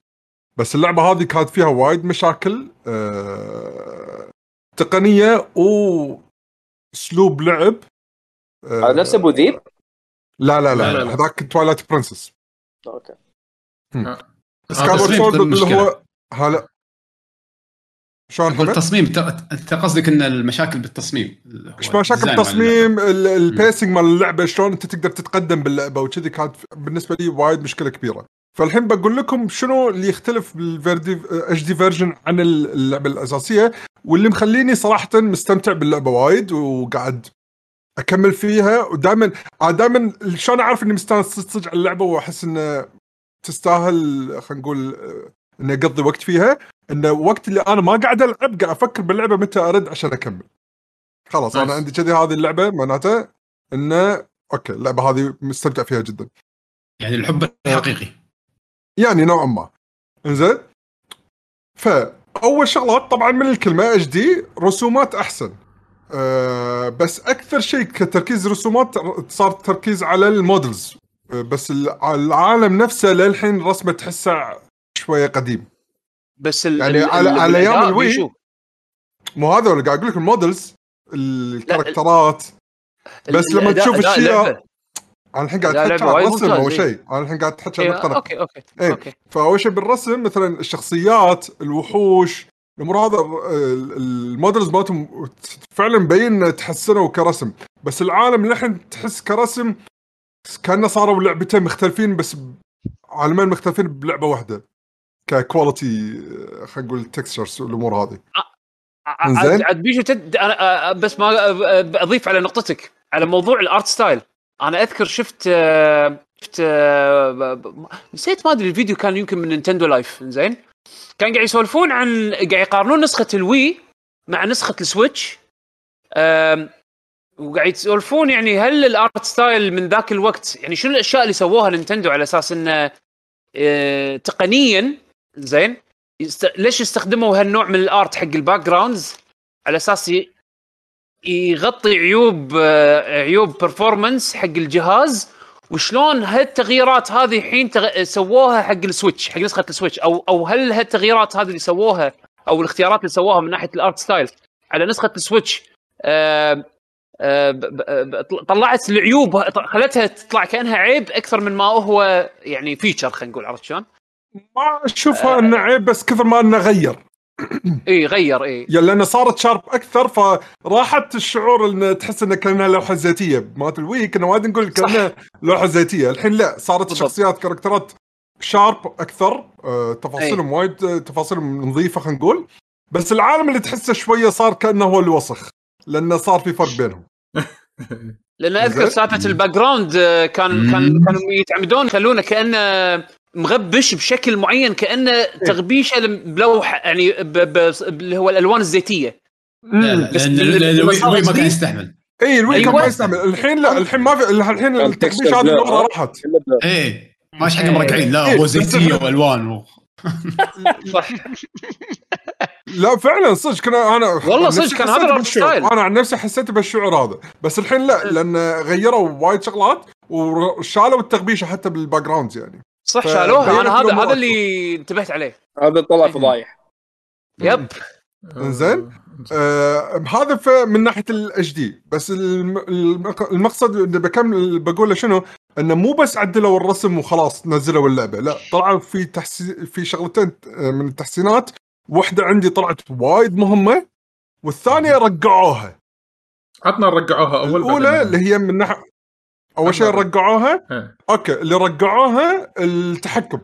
بس اللعبة هذه كانت فيها وايد مشاكل آه تقنية واسلوب لعب آه هذا نفس أبو ذيب؟ لا لا لا، لا. هذاك Twilight Princess okay. Skyward تصميم Sword اللي. هو هلا شلون؟ التصميم ت- أنت قصدك إن المشاكل بالتصميم. إيش مشاكل ال design مال التصميم ال- ال pacing مال اللعبة شلون أنت تقدر تتقدم باللعبة وكذي كانت بالنسبة لي وايد مشكلة كبيرة. فالحين بقول لكم شنو اللي يختلف بالفيردي HD version عن اللعبة الأساسية واللي مخليني صراحة مستمتع باللعبة وايد وقاعد أكمل فيها. ودائما دائما شلون أعرف إني مستانس صدق على اللعبة وأحس إنه تستاهل خلينا نقول آه، إني أقضي وقت فيها. انه وقت اللي أنا ما قاعد ألعب قاعد أفكر باللعبة متى أرد عشان أكمل. خلاص أنا. عندي كذي هذه اللعبة معناته إنه okay اللعبة هذه مستمتع فيها جدا. يعني الحب الحقيقي. يعني نوعا ما. إنزين؟ فأول شغلات طبعا من الكلمة HD رسومات أحسن. أه بس أكثر شيء كتركيز رسومات صار تركيز على ال models. أه بس الع- العالم نفسه للحين رسمه تحسه شوية قديم. بس ال يعني ال- على- ال- على الأداء ال Wii. مو هذا اللي قاعد أقول لك ال models الكاركترات. بس لما تشوف اللعبة. أنا الحين قاعد احكي عن الرسم أول إيه. شيء أنا الحين قاعد احكي عن النقطه okay okay إيه. okay فأول شيء بالرسم مثلا الشخصيات الوحوش الأمور هذا ال- ال models مالتهم فعلا مبين تحسنوا كرسم بس العالم للحين تحس كرسم كأنه صاروا لعبتين مختلفين بس عالمين مختلفين بلعبة واحدة ك quality خلينا نقول ال textures والامور هذه. عاد بيشو تد... أنا أ- بس ما أضيف على نقطتك على موضوع ال art style أنا أذكر شفت شفت نسيت ما أدري الفيديو كان يمكن من Nintendo Life زين كان قاعد يسولفون عن قاعد يقارنون نسخة ال Wii مع نسخة ال Switch وقاعد يسولفون يعني هل ال art style من ذاك الوقت يعني شنو الأشياء اللي سووها Nintendo على أساس إنه آه، تقنيا زين يست... ليش استخدموا هالنوع من ال art حق ال backgrounds على أساس. يغطي عيوب آه، عيوب performance حق الجهاز وشلون هالتغييرات هذه الحين تغ... سووها حق ال Switch حق نسخة ال Switch أو أو هل هالتغييرات هذه اللي سووها أو الاختيارات اللي سووها من ناحية ال art style على نسخة ال Switch آه آه طلعت العيوب خلتها تطلع كأنها عيب أكثر من ما هو يعني feature خلينا نقول عرفت شلون؟ ما أشوفها إنه عيب بس كثر ما إنه غير اي غير اي يعني لأنه صارت sharp أكثر فراحت الشعور إن تحس انه كأنها لوحة زيتيه مالت ال Wii كنا وايد نقول كأنها لوحة زيتيه الحين لا صارت بالضبط. شخصيات كاركترات sharp أكثر آه، تفاصيلهم وايد آه، تفاصيلهم نظيفة خلينا نقول. بس العالم اللي تحسه شوية صار كأنه هو الوسخ لأنه صار في فرق بينهم. لأن أذكر. سالفة ال background آه، كان كان كانوا يتعمدون يخلونه كأنه مغبش بشكل معين كأنه تغبيشة لم- بلوحه يعني ب- ب- اللي هو الألوان الزيتية لا لا لأن ال Wii ما كان يستحمل اي ال Wii كان أيوة. ما يستحمل الحين لا الحين ما في الحين texture هذه ها؟ راحت. إيه ماشي حق إيه. مرقعين لا إيه، هو زيتية وألوان و... صح لا فعلا صدق كنا أنا والله صدق كان هذا ال art بالشعور. style. أنا عن نفسي حسيت بالشعور هذا بس الحين لا لأن غيروا وايد شغلات وشالوا التغبيشة حتى بال backgrounds يعني صح شالوها أنا هذا هذا اللي انتبهت عليه. هذا طلع فضايح. yep. إنزين. آه هذا من ناحية ال HD بس الم- المق- المقصد اللي بكمل بقوله شنو؟ إنه مو بس عدلوا الرسم وخلاص نزلوا اللعبة. لا طلعوا في تحسين في شغلتين آه، من التحسينات. واحدة عندي طلعت وايد مهمة والثانية رقعوها. عطنا رجعوها أول الأولى اللي هي من ناحيه أول شيء رقعوها إيه. okay اللي رقعوها التحكم.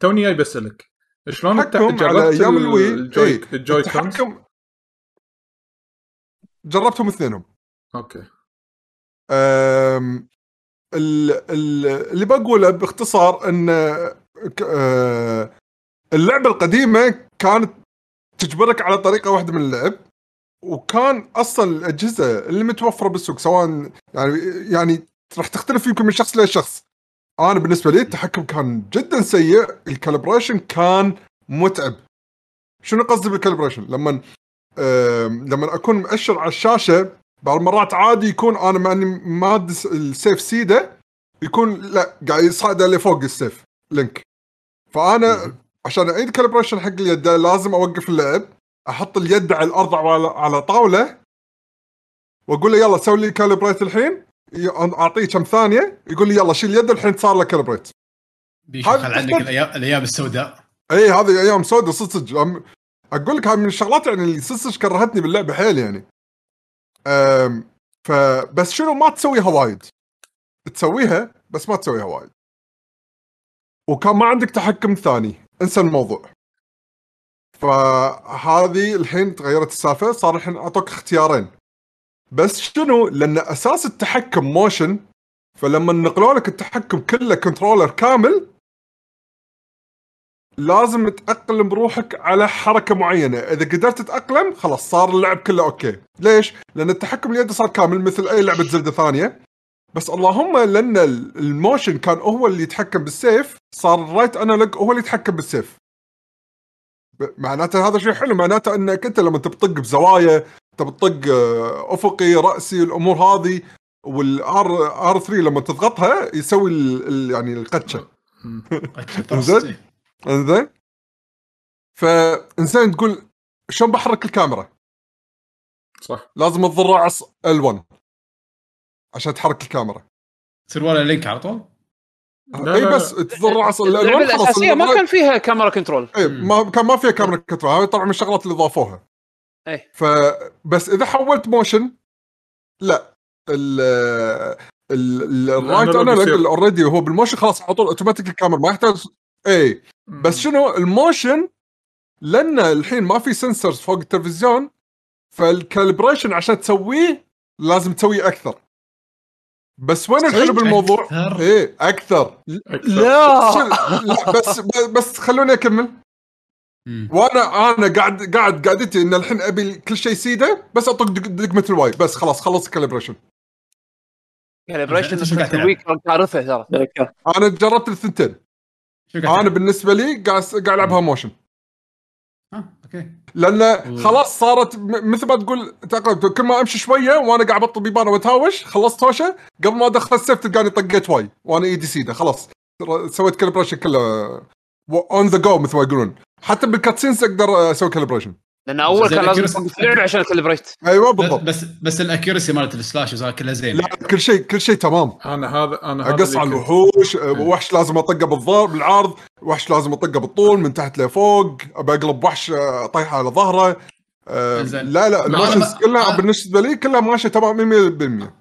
توني جاي بسالك شلون انت تحكم على أيام ال Wii ال Joy ال Joy-Cons؟ التحكم جربتهم اثنينهم. okay. أم، ال- ال- اللي بقوله باختصار إن اللعبة القديمة كانت تجبرك على طريقة واحدة من اللعب. وكان أصلا الأجهزة اللي متوفرة بالسوق سواء يعني يعني راح تختلف يمكن من شخص لشخص. أنا بالنسبة لي التحكم كان جدا سيء ال calibration كان متعب. شنو قصدي بال calibration لما لما أكون مؤشر على الشاشة بعض المرات عادي يكون أنا مع إني ماد السيف سيده يكون لا قاعد يصعد اللي فوق السيف Link. فأنا عشان أعيد calibration حق اليد لازم أوقف اللعب. أحط اليد على الأرض على على طاولة وأقول له يلا سوي لي calibrate الحين. أعطيه كم ثانية. يقول لي يلا شيل يده الحين صار له calibrate خل عنك. الأيام الأيام السوداء. اي هذه أيام سوداء صدق. أقول لك من الشغلات يعني اللي صدق كرهتني باللعبة حيل يعني. أم فبس شنو ما تسويها وايد. تسويها بس ما تسويها وايد. وكان ما عندك تحكم ثاني. انسى الموضوع. فهذه الحين تغيرت السالفة صار الحين أعطوك اختيارين. بس شنو؟ لأن أساس التحكم motion فلما نقلوا لك التحكم كله controller كامل لازم تأقلم بروحك على حركة معينة. إذا قدرت تتأقلم خلاص صار اللعب كله okay. ليش؟ لأن التحكم اليد صار كامل مثل أي لعبة Zelda ثانية. بس اللهم لأن ال- ال motion كان هو اللي يتحكم بالسيف صار ال right analog هو اللي يتحكم بالسيف. معناته هذا شيء حلو معناته إنك أنت لما بتطق بزوايا تبي تطق آه، أفقي رأسي الأمور هذه والار ار 3 لما تضغطها يسوي ال ال يعني القتشة. زين. إنزين؟ فانسان تقول شلون بحرك الكاميرا؟ صح. لازم تضر عص ال1 عشان تحرك الكاميرا. تصير ولا لينك على طول؟ اي لا، بس تضر اللعبة ال1 خلاص الأساسية ما كان فيها كاميرا كنترول. اي ما كان ما فيها كاميرا كنترول. هذه طبعا من الشغلات اللي ضافوها. اي فبس إذا حولت موشن لا. ال ال- ال- الرايت انالوج اوريدي هو بالموشن خلاص على طول اوتوماتيك الكاميرا ما يحتاج اي بس شنو الموشن لأن الحين ما في سنسرز فوق التلفزيون فالكالبريشن عشان تسويه لازم تسويه أكثر. بس وين الحلو بالموضوع؟ أكثر؟ إيه أكثر أكثر. لا شل- لا بس بس خلوني أكمل مم. وأنا أنا قاعد قاعد قاعدتي إن الحين أبي كل شيء سيده بس أطق دق- دقمه الواي بس خلاص خلص ال calibration calibration؟ الويك كارثه ترى أنا جربت الثنتين أنا؟ بالنسبة لي قاعد قاعد ألعبها motion okay. لأن خلاص صارت مثل ما تقول تقريبا كل ما أمشي شوية وأنا قاعد ابطل بيبانه وأتهاوش خلصت هوشة قبل ما أدخل السيف تلقاني طقيت واي وأنا ايدي سيده خلاص. سويت calibration كله on the go مثل ما يقولون. حتى بال cutscenes أقدر أسوي calibration لأن أول كان لازم اللعبه عشان calibrate أيوه بالضبط. بس بس ال accuracy مالت ال slash وزي كلها زين. لا كل شيء كل شيء تمام. أنا هذا أنا هذا أقص على الوحوش وحش لازم أطقه بالضرب بالعرض وحش لازم أطقه بالطول من تحت لفوق بقلب وحش آه، اطيحه على ظهره. آه، زين. لا لا أنا- كلها بالنسبة لي كلها ماشية تمام 100%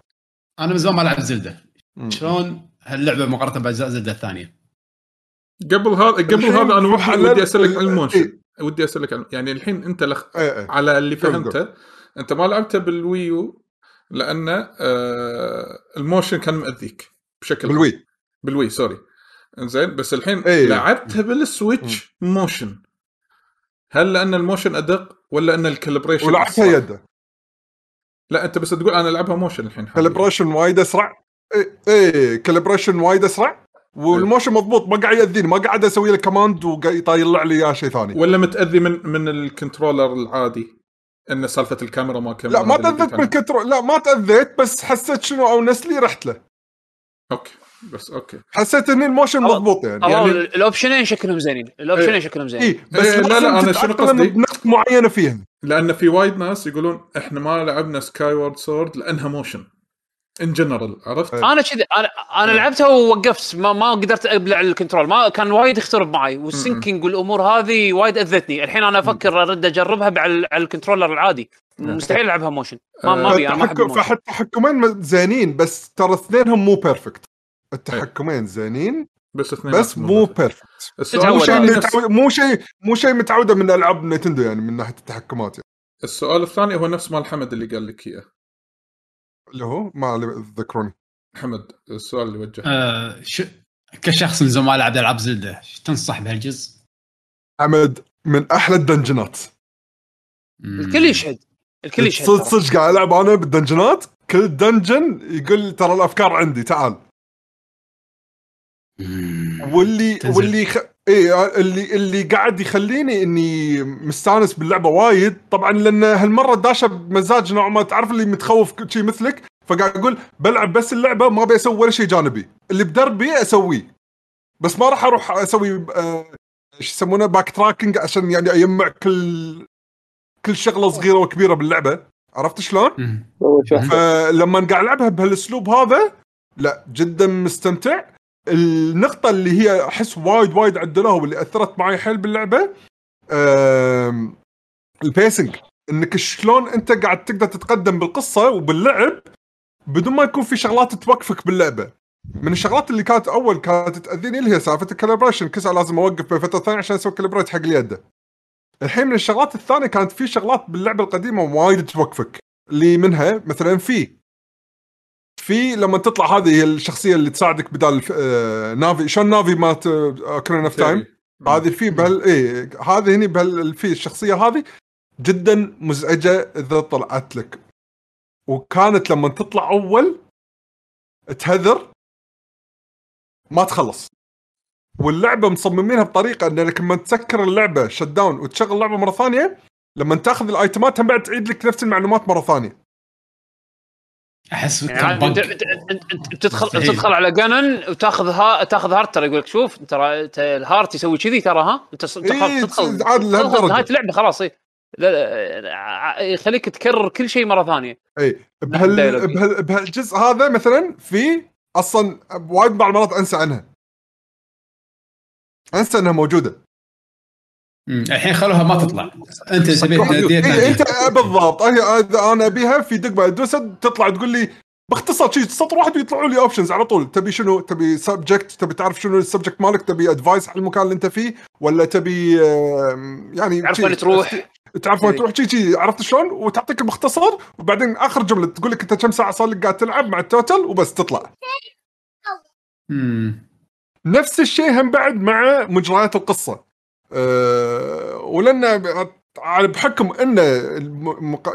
أنا من زمان ما العب زلدة. شلون هاللعبة مقارنة بأجزاء زلدة الثانية؟ قبل هذا قبل هذا أنا ودي, أسألك ال- عن ال motion. إيه. ودي أسألك عن يعني الحين أنت لخ... إيه إيه. على اللي فهمته أنت ما لعبته بال Wii U لأن آه ال motion كان مأذيك بشكل بال Wii بال Wii sorry. زين بس الحين إيه. لعبتها بال Switch motion. هل لأن ال motion أدق ولا أن ال calibration ولعبتها؟ يده. لا أنت بس تقول أنا العبها motion الحين. calibration وايد أسرع. إيه, إيه calibration وايد أسرع. وال motion مضبوط ما قاعد يأذيني ما قاعد أسوي له command وقاعد يطلع لي اياه شيء ثاني. ولا متأذي من من ال controller العادي إن سالفة الكاميرا ما كاميرا لا ما تأذيت. بال control لا ما تأذيت بس حسيت شنو honestly رحت له. okay بس أوكي. حسيت ان ال motion مضبوط يعني. يعني- ال- الأوبشنين شكلهم زينين ال option ين إيه. شكلهم زينين. اي بس إيه، لا، لا، أنا شنو قصدي؟ بنقط معينة فيها لأن في وايد ناس يقولون إحنا ما لعبنا Skyward Sword لأنها motion in general عرفت؟ إيه. أنا كذا أنا أنا إيه. لعبتها ووقفت ما ما قدرت أبلع ال control ما كان وايد يخترب معي وال syncing والأمور هذه وايد أذتني. الحين أنا أفكر أرد أجربها على على ال controller العادي. مستحيل ألعبها motion. ما ما أبي أنا ما أحب. فحتى التحكمين زينين بس ترى اثنينهم مو perfect التحكمين زينين بس اثنين بس مو perfect مو شيء متعود مو شيء مو شيء متعودة من ألعاب Nintendo يعني من ناحية التحكمات يعني. السؤال الثاني هو نفس مال حمد اللي قال لك إياه. اللي هو ما تذكروني. حمد السؤال اللي وجهه. آه ش... كشخص من زمان ما لعب ألعاب زلدة تنصح بهالجزء؟ حمد من أحلى ال dungeon ات. الكل يشهد. الكل يشهد. صدق. صدق قاعد ألعب أنا بال dungeon ات؟ كل dungeon يقول ترى الأفكار عندي تعال. واللي تنزل. واللي خ... إيه اللي اللي قاعد يخليني إني مستانس باللعبة وايد. طبعا لأن هالمرة داشه بمزاج نوع ما تعرف اللي متخوف كل شيء مثلك فقاعد أقول بلعب بس اللعبة ما أبي أسوي ولا شيء جانبي. اللي بدربي أسويه. بس ما راح أروح أسوي آه، إيش يسمونه backtracking عشان يعني أجمع كل كل شغلة صغيرة وكبيرة باللعبة. عرفت شلون؟ فلما قاعد ألعبها بهالأسلوب هذا لا جدا مستمتع. النقطة اللي هي أحس وايد وايد عدلوها واللي أثرت معي حيل باللعبة ال pacing إنك شلون أنت قاعد تقدر تتقدم بالقصة وباللعب بدون ما يكون في شغلات توقفك باللعبة. من الشغلات اللي كانت أول كانت تأذيني اللي هي سالفة ال calibration كسر لازم أوقف بفتره ثانية عشان أسوي calibrate حق اليد. الحين من الشغلات الثانية كانت في شغلات باللعبة القديمة وايد توقفك. اللي منها مثلا في في لما تطلع هذه الشخصية اللي تساعدك بدال آه، نافي شلون نافي مات اوكرين اوف تايم هذه في بهال إيه هذه هني بهال في الشخصية هذه جدا مزعجة إذا طلعت لك. وكانت لما تطلع أول تهذر ما تخلص. واللعبة مصممينها بطريقة انك لما تسكر اللعبة شت داون وتشغل اللعبة مرة ثانية لما تأخذ ال item ات هم بعد تعيد لك نفس المعلومات مرة ثانية. أحس يعني انت انت بتدخل مستحيل. تدخل على جنن وتاخذ ها تاخذ heart ترى يقول لك شوف ترى ال heart يسوي كذي ترى ها انت تدخل إيه، تدخل عاد تدخل. نهاية اللعبة خلاص إيه. لا لا ع- يخليك تكرر كل شيء مرة ثانية اي بهال... ال dialogue. بهال... بهالجزء هذا مثلا Fi أصلا وايد بعض المرات أنسى عنها أنسى إنها موجودة. الحين خلوها ما تطلع. أنت تبي تناديها إيه تناديها. انت بالضبط. أنا أبيها في دقمه ادوسها تطلع تقول لي باختصار شيء سطر واحد ويطلعوا لي options على طول. تبي شنو؟ تبي subject تبي تعرف شنو ال subject مالك؟ تبي advice على المكان اللي أنت فيه؟ ولا تبي يعني تعرف وين تروح؟ تعرف وين إيه. تروح؟ شي شي. عرفت شلون؟ وتعطيك المختصر وبعدين آخر جملة تقول لك أنت كم ساعة صار لك قاعد تلعب مع ال total وبس تطلع. نفس الشيء هم بعد مع مجريات القصة. أه ولان بحكم انه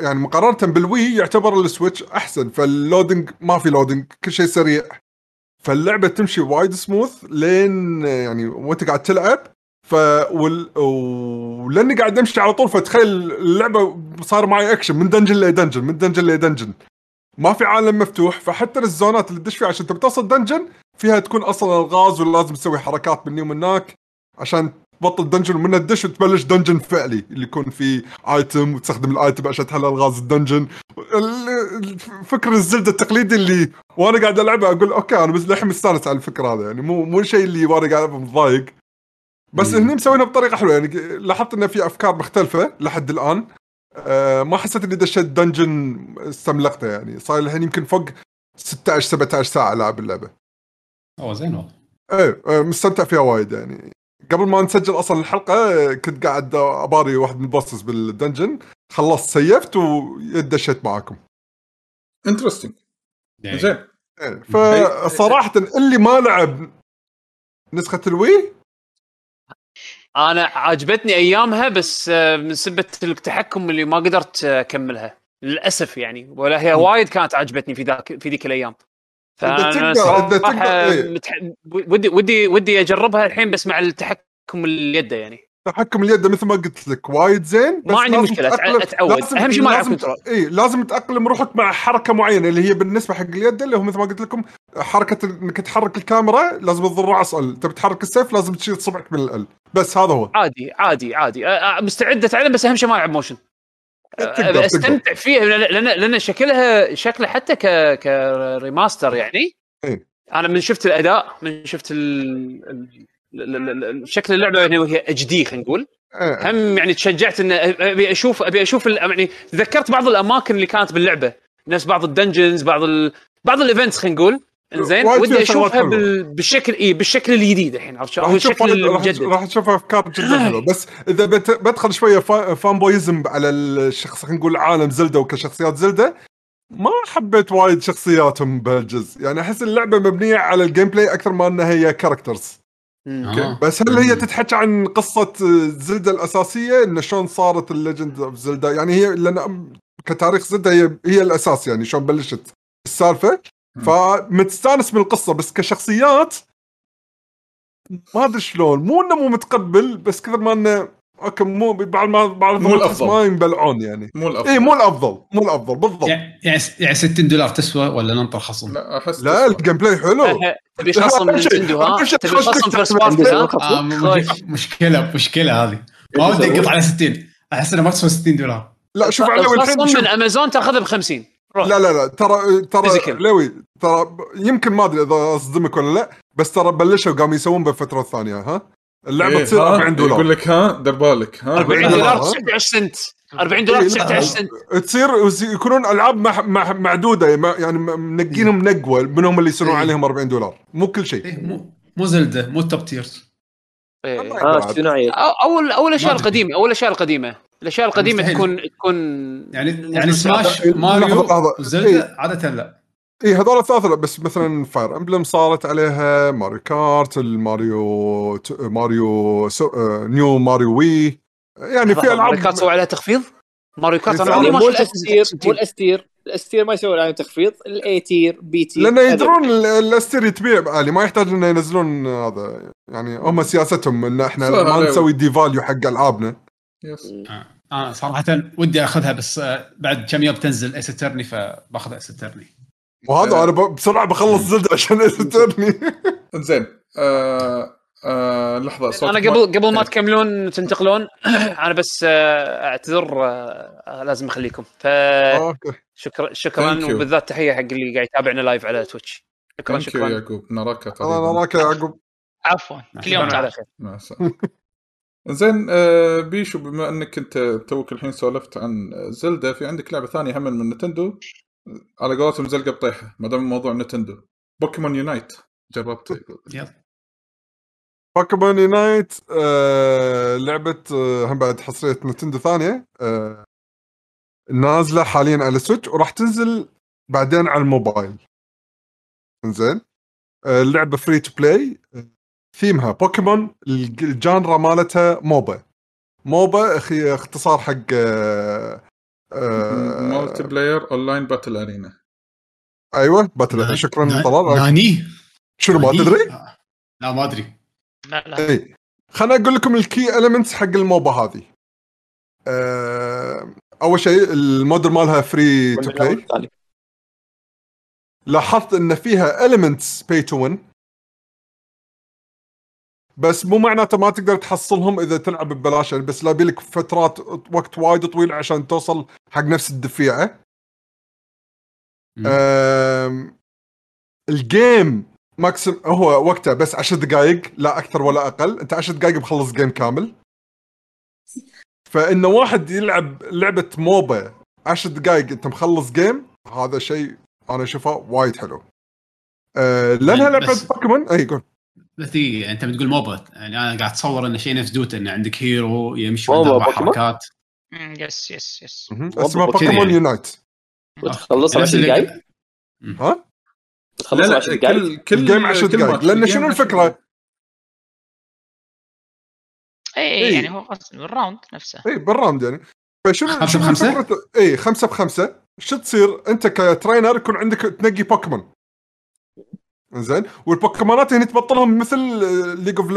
يعني مقارنة بال Wii يعتبر ال Switch أحسن فال loading ما في loading كل شيء سريع فاللعبة تمشي وايد سموث لين يعني وأنت قاعد تلعب ف. ولاني قاعد أمشي على طول فتخيل اللعبة صار معي اكشن من dungeon ل dungeon من dungeon ل dungeon ما في عالم مفتوح فحتى الزونات اللي تدش فيها عشان تبي توصل dungeon فيها تكون أصلا الغاز ولازم تسوي حركات مني ومن هناك عشان تبطل dungeon ومن الدش وتبلش dungeon فعلي اللي يكون فيه item وتستخدم ال item عشان تحل ألغاز ال dungeon ال- ال- فكر ال Zelda التقليدي اللي وأنا قاعد ألعبها أقول أوكي أنا بس للحين مستانس على الفكرة هذا يعني مو مو الشيء اللي وأنا قاعد العبه متضايق. بس. هني مسوينها بطريقة حلوة يعني لاحظت انه في أفكار مختلفة لحد الآن. آه ما حسيت إني دشيت dungeon استملقته يعني صار الحين يمكن فوق 16 17 ساعة لاعب اللعبة. أوه زين والله. إيه آه، مستمتع فيها وايد يعني. قبل ما نسجل أصلا الحلقة كنت قاعد أباري واحد من ال bosses بال dungeon. خلصت سيفت ودشيت معاكم. interesting زين. إيه، فصراحة اللي ما لعب نسخة ال Wii؟ أنا عجبتني أيامها بس آه، من سبة التحكم اللي ما قدرت آه، أكملها. للأسف يعني. ولا هي وايد كانت عجبتني في ذاك في ذيك الأيام. تقدر- تقدر- إيه. ودي ودي ودي أجربها الحين بس مع التحكم اليد يعني تحكم اليد مثل ما قلت لك وايد زين بس ما عندي أتعود. لازم- أهم شيء ما control. اي لازم تاقلم روحك مع حركة معينة اللي هي بالنسبة حق اليد اللي هو مثل ما قلت لكم حركة إنك تحرك الكاميرا لازم تضل راس ال تبي تحرك السيف لازم تشيل صبعك من ال بس هذا هو عادي عادي عادي مستعد أتعلم بس أهم شيء ما ألعب motion أستمتع فيها لأن لأن شكلها شكله حتى ك ك remaster يعني. إيه. أنا من شفت الأداء من شفت ال... شكل اللعبة يعني وهي HD خلينا نقول. إيه. هم يعني تشجعت ان أبي أشوف أبي أشوف يعني تذكرت بعض الأماكن اللي كانت باللعبة. نفس بعض ال dungeons بعض ال... بعض ال events خلينا نقول. إنزين ودي أشوفها. بال... بالشكل إي بالشكل الجديد الحين عرفت شلون؟ الشكل المجدد راح تشوف أفكار جدا حلوة. بس إذا بت- بدخل شوية فا- fanboyism على الشخص خلينا نقول عالم Zelda وكشخصيات Zelda ما حبيت وايد شخصياتهم بهالجزء. يعني أحس اللعبة مبنية على ال gameplay أكثر ما إنها هي characters. آه. بس هل هي تتحكى عن قصة Zelda الأساسية؟ إنه شلون صارت ال Legend of Zelda؟ يعني هي لأن كتاريخ Zelda هي هي الأساس يعني شلون بلشت السالفة. فمتستانس من القصة بس كشخصيات ما أدري شلون. مو إنه مو متقبل بس كثر ما إنه أوكي مو بعض ما مو الأحس الأفضل. ما ينبلعون يعني. مو الأفضل. اي مو الأفضل مو الأفضل بالضبط. يعني يعني يعني 60 دولار تسوى ولا ننطر خصم؟ لا أحس لا ال gameplay حلو. أه، تبي خصم Nintendo ها تبي خصم first party آه خوش. مشكلة مشكلة هذه. ما ودي اقط على 60 أحس انها ما تسوى 60 دولار. لا شوف شوف- من امازون تاخذه ب 50 روح لا لا لا ترى ترى Physical. لوي ترى يمكن ما أدري إذا أصدمك ولا لا بس ترى بلشوا قاموا يسوون بالفترة الثانية ها اللعبة إيه، تصير ها؟ 40 دولار يقول لك ها دير بالك ها 40 دولار. دولار ها؟ 19 سنت 40 دولار إيه، 19 سنت تصير يكونون ألعاب مح مح معدودة ما- يعني م- منقينهم نقوة منهم اللي يصيرون إيه. عليهم 40 دولار مو كل شيء إيه مو مو Zelda مو top tiers إيه. آه اول أول الاشياء. القديمة أول الاشياء القديمة الأشياء القديمة مستحيل. تكون تكون يعني يعني سماش لحظة، ماريو لحظة. و Zelda عادة لا. اي إيه، هذول الثلاثة لا بس مثلا Fire Emblem صارت عليها Mario Kart الماريو ت- ماريو سو... New Mario Wii يعني في ماريو العاب Kart سووا عليها تخفيض؟ Mario Kart أنا عمري ما مو شفت ال S tier 60. مو ال S tier ال S tier ما يسوي عليهم تخفيض. ال A tier B tier لأن يدرون ال- ال S tier يتبيع بعالي. ما يحتاج إنه ينزلون هذا. يعني هم سياستهم إن إحنا ما. نسوي devalue حق ألعابنا. yes. أنا صراحة ودي أخذها بس آه، بعد كم يوم تنزل Ace Attorney فباخذ Ace Attorney وهذا أنا بسرعة بخلص Zelda عشان Attorney زين آه آه لحظة صوت أنا قبل قبل ما تكملون تنتقلون أنا بس آه، أعتذر آه، لازم أخليكم. أوكي. شكرا you. وبالذات تحية حق اللي قاعد يتابعنا live على Twitch شكرا شكرا. يعقوب. نراك قريبا اراك يا يعقوب. عفوا. كل يوم شكراً. على تعال خير. مع السلامة. زين آه بيشو بما انك انت توك الحين سولفت عن Zelda في عندك لعبة ثانية هم من Nintendo. على قولتهم زلقة بطيحة ما دام الموضوع Nintendo. Pokémon Unite جربت يقول يلا. Pokémon Unite آه لعبة آه هم بعد حصرية Nintendo ثانية آه نازلة حاليا على ال Switch وراح تنزل بعدين على الموبايل. زين؟ اللعبة free to play theme ها Pokémon الج- ال genre مالتها MOBA. MOBA أخي اختصار حق آه آه مالتي player online battle arena. أيوه battle شكرا طلال. ناني شنو ما؟ تدري؟ آه. لا ما أدري. لا لا. اي خليني أقول لكم ال key elements حق ال MOBA هذه. أول شيء الموديل مالها free to play لاحظت إن فيها elements pay to win بس مو معناته ما تقدر تحصلهم إذا تلعب ببلاش يعني بس لابي لك فترات وقت وايد طويل عشان توصل حق نفس الدفيعة. آم، ال game maximum هو وقته بس 10 دقائق لا أكثر ولا أقل. أنت 10 دقائق مخلص game كامل. فإنه واحد يلعب لعبة MOBA 10 دقائق أنت مخلص game هذا شيء أنا أشوفه وايد حلو. آه لأنها يعني لعبة بوكيمون اي قول. بس هي يعني أنت بتقول MOBA. يعني أنا قاعد أتصور انه شيء نفس دوتا إن عندك hero يمشي أربع؟ حركات. yes yes yes. اسمها بوكيمون. يونايت. وتخلصها نفس 10 اللي- دقائق ها؟ تخلصها لا 10 دقائق كل كل ال game 10 كل دقائق لأن شنو 10 الفكرة؟ اي. اي يعني هو قصدي ال round نفسه. اي بال round يعني. فشنو بخمسة؟ فكرة- اي خمسة بخمسة. شو تصير؟ أنت ك trainer يكون عندك تنقي بوكيمون. زين. والبوكيمونات هنا تبطلهم مثل League of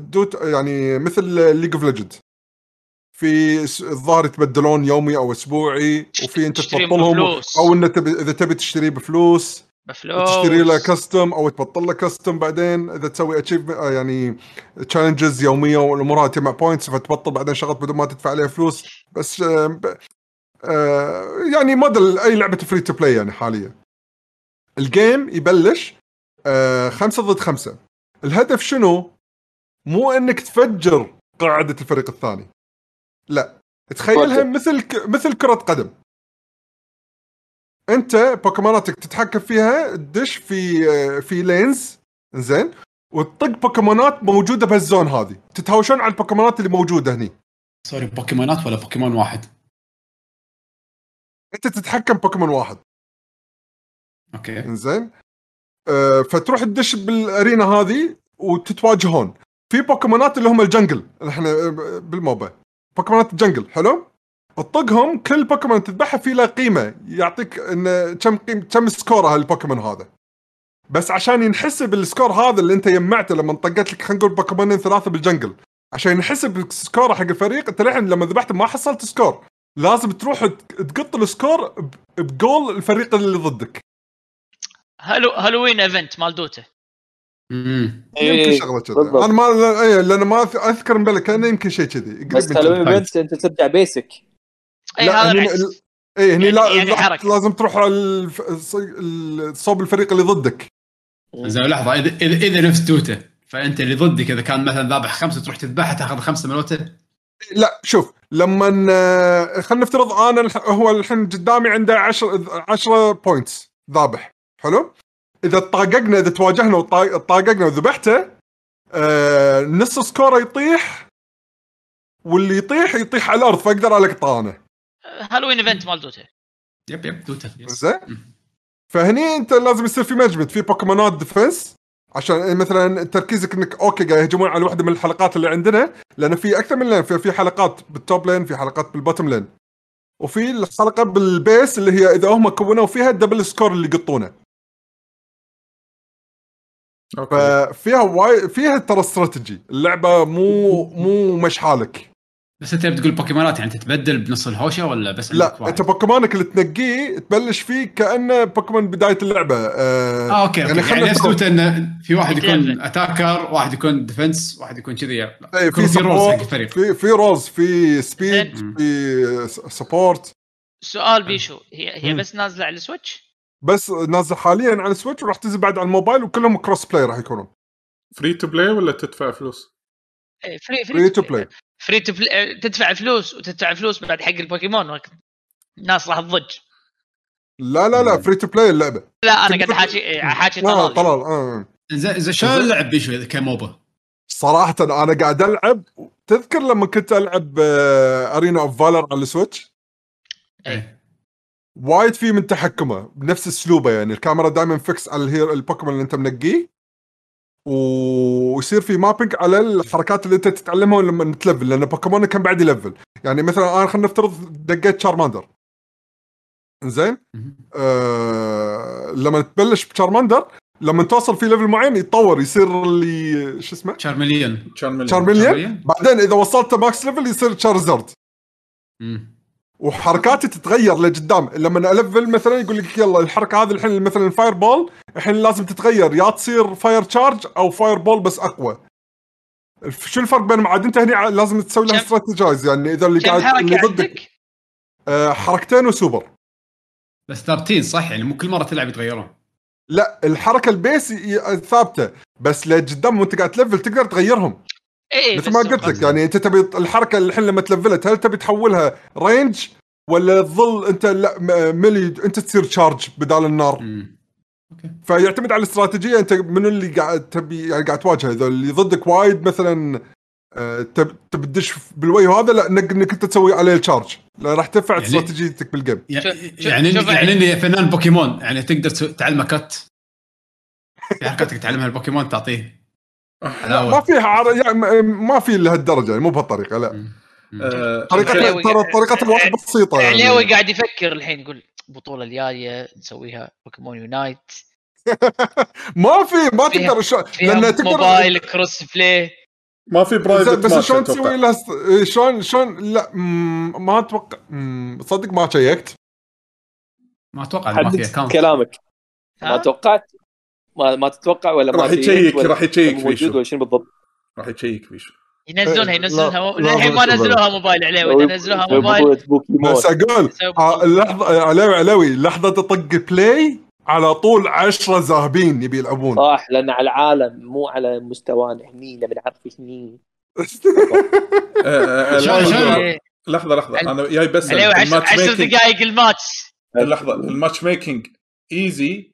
دوت يعني مثل League of Legends في الظاهر يتبدلون يومي أو أسبوعي وفي أنت تبطلهم. أو انه تبي إذا تبي تشتريه بفلوس بفلوس. تشتري له custom أو تبطل له custom بعدين إذا تسوي achieve يعني challenges يومية والأمور هذه تجمع points فتبطل بعدين شغلات بدون ما تدفع عليها فلوس. بس آه، آه، يعني موديل أي لعبة free to play يعني حاليا. ال game يبلش آه، خمسة ضد خمسة. الهدف شنو؟ مو إنك تفجر قاعدة الفريق الثاني. لا. تخيلها. مثل ك... مثل كرة قدم. أنت بوكيموناتك تتحكم فيها تدش في آه، في lanes. زين وتطق بوكيمونات موجودة بهال zone هذه. تتهاوشون على البوكيمونات اللي موجودة هني. sorry بوكيمونات ولا بوكيمون واحد؟ أنت تتحكم بوكيمون واحد. okay. إنزين. آه فتروح تدش بال arena هذه وتتواجهون. في بوكيمونات اللي هم ال jungle إحنا آه، بال MOBA. بوكيمونات ال jungle حلو؟ تطقهم كل بوكيمون تذبحها في له قيمة يعطيك إن كم قيم كم score هالبوكيمون هذا. بس عشان ينحسب ال score هذا اللي أنت جمعته لما طقت لك خلينا نقول بوكيمونين ثلاثة بال jungle. عشان ينحسب score حق الفريق أنت للحين لما ذبحت ما حصلت score. لازم تروح تق- تقط السكور بجول الفريق اللي ضدك. هالو هالوين ايفنت مال دوتا. امم يمكن إيه، شغلة كذا. أنا ما لا- إيه لأن ما أذكر مبلى كانه يمكن شيء كذي. بس من. هالوين ايفنت أنت ترجع بيسك اي لا، هذا العكس. إيه هني يعني- لا يعني لا- حركة. لازم تروح على صوب الفريق اللي ضدك. زين لحظة. اذا اذا إذا نفس توته فأنت اللي ضدك إذا كان مثلا ذابح خمسة تروح تذبحها تأخذ خمسة ملوته لا شوف لما آه، خلينا نفترض أنا هو الحين قدامي عنده 10 10 points ذابح. حلو؟ إذا طاققنا إذا تواجهنا وطا- طاققنا وذبحته آه نص score ه يطيح واللي يطيح يطيح على الأرض فأقدر القطه أنا هالوين إيفنت مال دوتا. yep yep yes. زين. فهني أنت لازم يصير في management في بوكيمونات defense عشان مثلا تركيزك إنك okay قاعد يهجمون على واحدة من الحلقات اللي عندنا لأن في أكثر من lane في, في حلقات بال top lane في حلقات بال bottom lane وفي الحلقة بال base اللي هي إذا هم كونوا فيها ال double score اللي يقطونه. ففيها واي فيها ترى استراتيجي. اللعبة مو مو مش حالك. بس أنت بتقول بوكيمونات يعني تتبدل بنص الهوشة ولا بس لا واحد؟ أنت بوكيمونك اللي تنقيه تبلش فيه كأنه بوكيمون بداية اللعبة. آه آه okay يعني, يعني, خلنا نفس إنه في واحد يكون. attacker واحد يكون defense واحد يكون كذي. اي يكون في في roles حق الفريق. في في roles في speed. في support سؤال بيشو هي هي. بس نازلة على السويتش؟ بس نازل حاليا على السويتش وراح تنزل بعد على الموبايل وكلهم cross-play راح يكونون. free to play ولا تدفع فلوس؟ إيه، فري فري تو بلاي فري تو بلاي تدفع فلوس وتدفع فلوس بعد حق البوكيمون وقت الناس راح تضج. لا لا لا free to play اللعبة. لا أنا قاعد حاكي حاكي لا طلال. طلال آه. زين زين شلون اللعب بيشو إذا كان MOBA؟ صراحة أنا قاعد ألعب. تذكر لما كنت ألعب Arena of Valor على السويتش إيه. وايد في من تحكمه بنفس اسلوبه يعني. الكاميرا دائما fixed على ال hero البوكيمون اللي انت منقيه. ويصير في mapping على الحركات اللي انت تتعلمها لما ت level لأن بوكيمون كان بعد ي level. يعني مثلا أنا خلينا نفترض دقيت شارماندر زين. آه لما تبلش بشارماندر لما توصل في level معين يتطور يصير اللي شو اسمه؟ شارمليون شارمليون؟ بعدين إذا وصلت max level يصير تشارزارد مم. وحركاتي تتغير لقدام. لما a level مثلا يقول لك يلا الحركة هذه الحين مثلا ال fire ball الحين لازم تتغير. يا تصير fire charge أو fire ball بس أقوى. شو الفرق بينهم؟ عاد أنت هني ع- لازم تسوي لها strategize يعني إذا اللي قاعد اللي ضدك؟ آه حركتين وسوبر. بس ثابتين صح؟ يعني مو كل مرة تلعب يتغيرون. لا الحركة ال base ثابتة. بس لقدام وأنت قاعد تلفل تقدر تغيرهم. إيه مثل بس ما قلت لك يعني أنت تبي الحركة الحين لما تلفلت هل تبي تحولها range ولا تظل أنت لا melee أنت تصير charge بدال النار؟ مم. فيعتمد على الاستراتيجية أنت منو اللي قاعد تبي يعني قاعد تواجهه؟ إذا اللي ضدك وايد مثلا آه، تب تبي تدش بالوجه هذا لا انك إنك أنت تسوي عليه ال charge لا راح ترفع يعني- استراتيجيتك بال game يع- شوف- يعني شوف- يعني إني فنان بوكيمون يعني تقدر تعلمه cut. في حركات تعلمها البوكيمون تعطيه. ما فيها عر... يعني ما في لهالدرجه يعني مو بهالطريقة لا. آه، طريقة علاوي- ترى طريقة الواحد بسيطة عليوي يعني. قاعد يفكر الحين يقول البطولة الجاية نسويها Pokemon Unite ما في ما تقدر شو... لأن تقدر موبايل cross play ما في بس, private بس شلون تسوي لها است... شلون شلون لا ما أتوقع مم، صدق ما شيكت. ما أتوقع ما في كلامك. ما؟ توقعت. ما, ما تتوقع ولا ما راح يشيك- راح يشيك موجود بيشو. ولا شنو بالضبط؟ راح يشيك بيشو ينزلونها إيه، ينزلونها للحين ما نزلوها موبايل عليوي نزلوها موبايل بس أقول آه، اللحظة علاوي علاوي لحظة تطق play على طول عشرة ذاهبين يبي يلعبون. صح لأن على العالم مو على مستوانا هني نبي نعرف هني. شلون- لحظة- شلون؟ لحظة لحظة أنا جاي بس عليوي 10 الماتش 10 ميكينج دقائق الماتش. لحظة الماتش ميكينج ايزي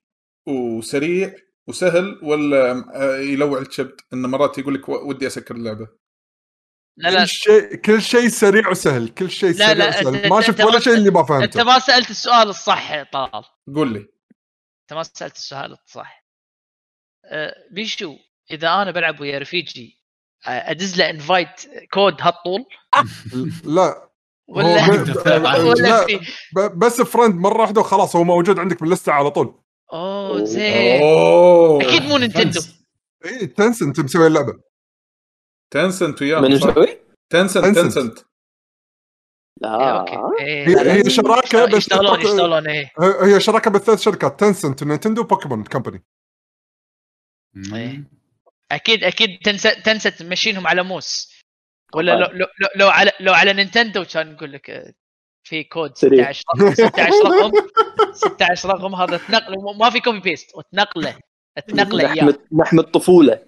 وسريع. وسهل ولا آه، يلوع الكبد إنه مرات يقول لك و- ودي أسكر اللعبة لا لا كل شيء كل شيء سريع وسهل كل شيء لا، سريع لا، وسهل. أنت- ما شفت ولا شيء اللي ما أنت فهمته ما سألت السؤال الصح يا طلال. قول لي. أنت ما سألت السؤال الصح. أه، بيشو إذا أنا بلعب ويا رفيجي أه، أدز له invite code هالطول؟ لا. ولا ولا لا. بس friend مرة واحدة وخلاص هو موجود عندك باللستة على طول. أوه زين أوه أكيد مو نينتندو اي Tencent مسوي اللعبة Tencent من وياه صح؟ نسوي؟ Tencent Tencent. Tencent لا okay إيه، هي. هي شراكة بس يشتغلون يشتغلون إيه هي شراكة بين ثلاث شركات Tencent ونينتندو و Pokemon Company إيه. أكيد أكيد تنسى تنسى تمشينهم على موس ولا. لو لو, لو, على لو على نينتندو كان نقول لك في كود سريع. 16 رقم 16 رقم. 16 رقم هذا تنقل ما في copy paste وتنقله. تنقله إياه. نحم الطفوله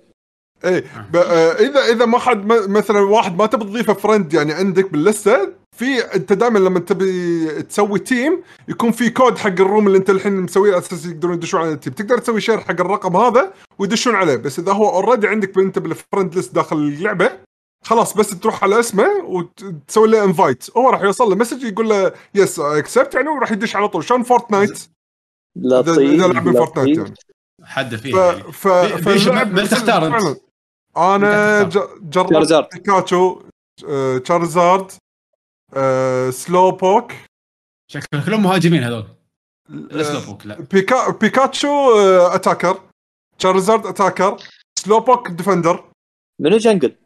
اي ب- آه، اذا إذا ما حد م- مثلا واحد ما تبي تضيفه friend يعني عندك باللسته في أنت دائما لما تبي تسوي team يكون في كود حق ال room اللي أنت الحين مسويه على أساس يقدرون يدشون على ال team تقدر تسوي share حق الرقم هذا ويدشون عليه. بس إذا هو already عندك أنت بال friend list داخل اللعبة خلاص بس تروح على اسمه وتسوي له invite هو راح يوصل له message يقول له yes accept يعني وراح يدش على طول شلون Fortnite اذا لطيف إذا لاعبين Fortnite. يعني حد ف فيها يعني ف فاللعب من تختار؟ فعلاً. أنا من تختار؟ ج- جربت. بيكاتشو آه، Charizard آه، Slowbro شكلهم كلهم مهاجمين هذول آه، ال Slowbro لا بيكا بيكاتشو آه، attacker Charizard attacker Slowbro defender منو jungle؟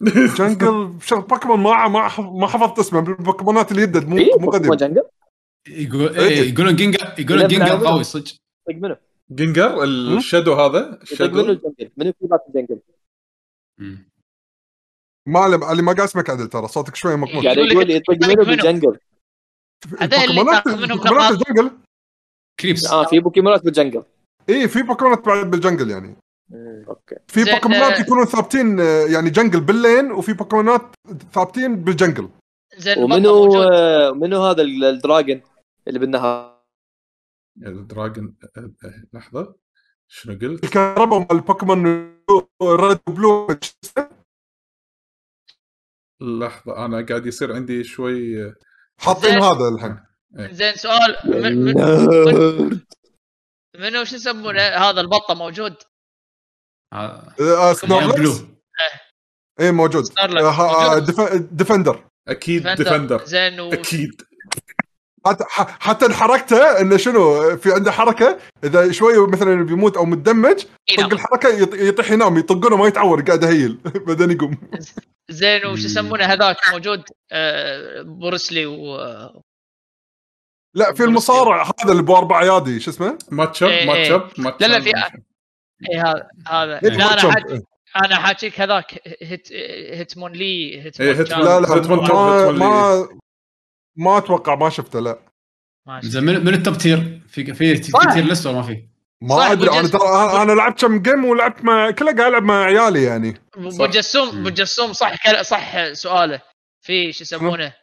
jungle شغل بوكيمون ما ما ما حفظت اسمه من البوكيمونات اللي يدد مو اي مو قديم بوكيمون jungle؟ يقول إيه. إيه يقولون جينجا يقولون بلعب. قوي صدق طق منو؟ جنجر الشادو هذا منو الشادو الجنجل؟ منو في باك الجنجل؟ ما علم علي ما قاعد اسمك عدل ترى صوتك شوية مقبول يعني يقول يقول يطق منو؟ بالجنجل؟ هذا اللي تاخذ منهم البوكيمونات نقاط. الجنجل كريبس آه في بوكيمونات بالجنجل اي في بوكيمونات بعد بالجنجل يعني أوكي في بوكيمونات يكونون ثابتين آه، يعني جنجل باللين وفي بوكيمونات ثابتين بال jungle زين ومنو. آه، منو هذا ال- ال dragon اللي بالنهار؟ ال dragon آه، لحظة شنو قلت؟ الكهرباء مال البوكيمون red و blue لحظة أنا قاعد يصير عندي شوي حاطين. هذا الحين زين سؤال من- من-. منو شو يسمونه هذا البطة موجود آه، آه، يا بلو Snorlax اي موجود آه، defender أكيد defender. زين و... أكيد حتى ح- حتى حركته إنه شنو في عنده حركة إذا شوي مثلا بيموت أو متدمج. طق الحركة يط- يطيح ينام يطقونه ما يتعور قاعد يهيل بعدين يقوم زين وش. يسمونه هذاك موجود آه بروسلي و لا في المصارع هذا اللي بأربع ايادي شو اسمه؟ Machamp إيه، ماتش إيه. اب ماتش لا، لا، في-. اي هذا هذا إيه، لا أنا. حاج... أنا حاجيك هذاك Hit Hitmon lee Hitmon إيه،. لا لا Hitmon ما ما ما أتوقع ما شفته لا. زين من من ال top tier في في. tier list ولا ما في؟ ما أدري أنا ترى أنا- أنا لعبت كم game ولعبت مع كله قاعد ألعب مع عيالي يعني ابو جسوم ابو. جسوم صح. صح سؤاله في شو يسمونه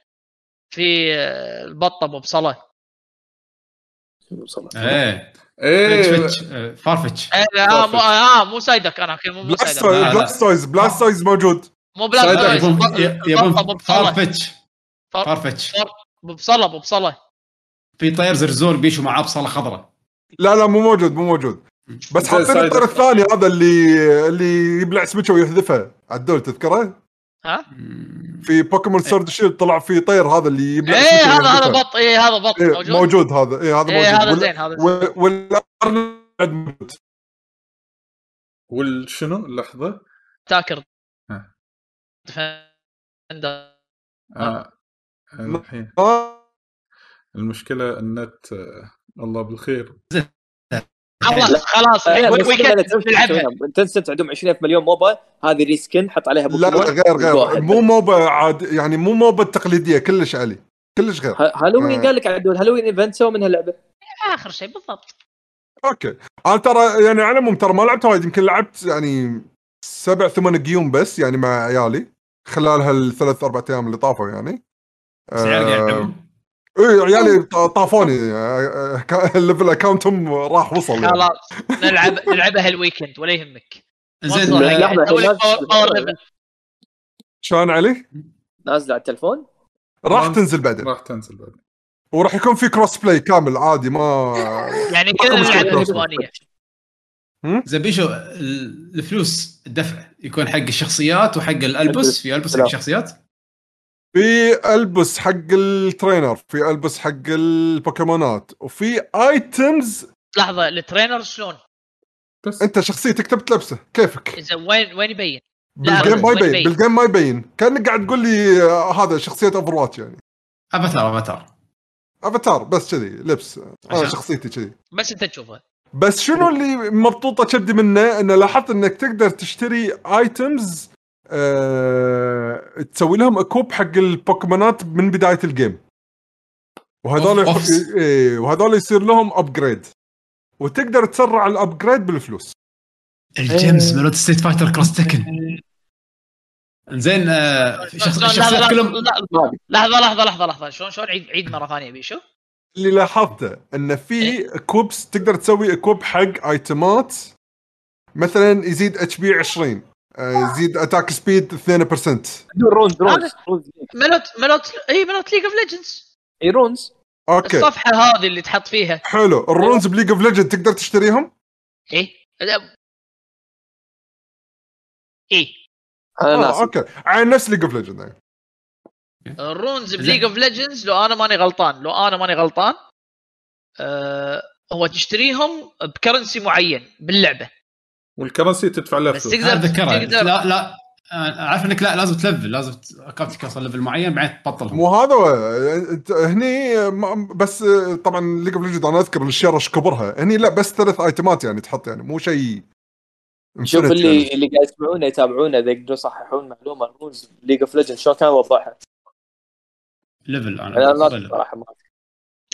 في آه، البطة أبو بصله إيه إيه. فتش فتش آه، فارفتش آه لا، مو آه مو Psyduck أنا مو لا. Blastoise Blastoise موجود. مو بلاك Psyduck. تويز، يبون Farfetch'd فار- فارفتش ابو بصله ابو بصله في طير زرزور بيشو معاه بصله خضراء. لا لا مو موجود مو موجود. بس حاطين. الطير الثاني هذا اللي اللي يبلع سمكه ويحذفها عدول تذكره؟ ها؟ في بوكيمون Sword Shield طلع في طير هذا اللي يبلع إيه هذا هذا ويحذفها. بط إيه هذا بط إيه، موجود. موجود هذا. اي هذا إيه موجود. هذا زين هذا زين. وال- والأرنب موجود. والشنو؟ لحظه attacker ها. defender. آه. الحين. آه، المشكلة النت آه، الله بالخير. خلاص خلاص بس weekend Tencent عندهم 20 مليون MOBA هذه reskin حط عليها لا غير غير. مو. MOBA عاد يعني مو موبا التقليديه كلش علي. كلش غير. هالوين آه. قال لك عدول Halloween event سووا منها لعبة. آخر شيء بالضبط. أوكي. أنا ترى يعني على العموم ترى ما لعبت وايد يمكن لعبت يعني سبع ثمان جيوم بس يعني مع عيالي خلال هالثلاث أربع أيام اللي طافوا يعني. بس العيال قاعد يلعبون. إيه عيالي ط- طافوني آه، آه، ال level account هم راح وصل يعني. خلاص نلعب نلعبها هال weekend ولا يهمك زين. شلون علي؟ نازله على التلفون راح تنزل بعدين راح تنزل بعد وراح يكون في cross play كامل عادي ما يعني رقم نلعب. الاسبانيه زين بيشو ال- الفلوس الدفع يكون حق الشخصيات وحق الالبس في البس حق. الشخصيات في ألبس حق ال trainer في ألبس حق البوكيمونات وفي items لحظة ال trainer شلون؟ بس. أنت شخصيتك تبي تلبسه كيفك؟ إذا وين وين يبين؟ بال game ما يبين؟ بالجيم ما يبين. كأنك قاعد تقول لي آه، هذا شخصية over يعني. avatar avatar avatar بس كذي لبس. أنا عشان- شخصيتي كذي. بس أنت تشوفها بس شنو اللي مبطوطة كبدي منه؟ إنه لاحظت إنك تقدر تشتري items أه... تسوي لهم equip حق البوكيمونات من بداية ال game. وهذول يح... أوفس. إيه وهذول يصير لهم upgrade وتقدر تسرع ال upgrade بالفلوس. ال gems مالت Street Fighter Cross Tekken. زين آه، شخص- الشخصيات كلهم لحظة لحظة لحظة لحظة شلون شلون عيد عيد مرة ثانية بيشو؟ اللي لاحظته انه في equips تقدر تسوي equip حق ايتمات مثلا يزيد HP 20 آه، يزيد attack speed 2% runes runes. ملوت ملوت اي ملوت ليج اوف ليجندز اي رونز. أوكي. الصفحة هذه اللي تحط فيها. حلو. ال runes ب League of Legend تقدر تشتريهم؟ إيه. إيه. أنا آه، أوكي. على نفس League of Legend ال runes. ب League of Legends لو أنا ماني غلطان لو أنا ماني غلطان آه هو تشتريهم ب currency معين باللعبة. وال currency تدفع له بس فلوس. تقدر اتذكرها تقدر لا لا. آه، اعرف انك لا لازم تلفل لازم اكونتك يوصل level معين بعدين تبطلهم. مو هذا هني ما- بس آه، طبعا League of Legend أنا أذكر الشير إيش كبرها. هني لا بس ثلاث ايتمات يعني تحط يعني مو شيء شوف اللي يعني. اللي قاعد يسمعونا يتابعونا إذا يقدروا يصححون معلومة runes League of Legend شلون كان وضحها level أنا. لا صراحة ما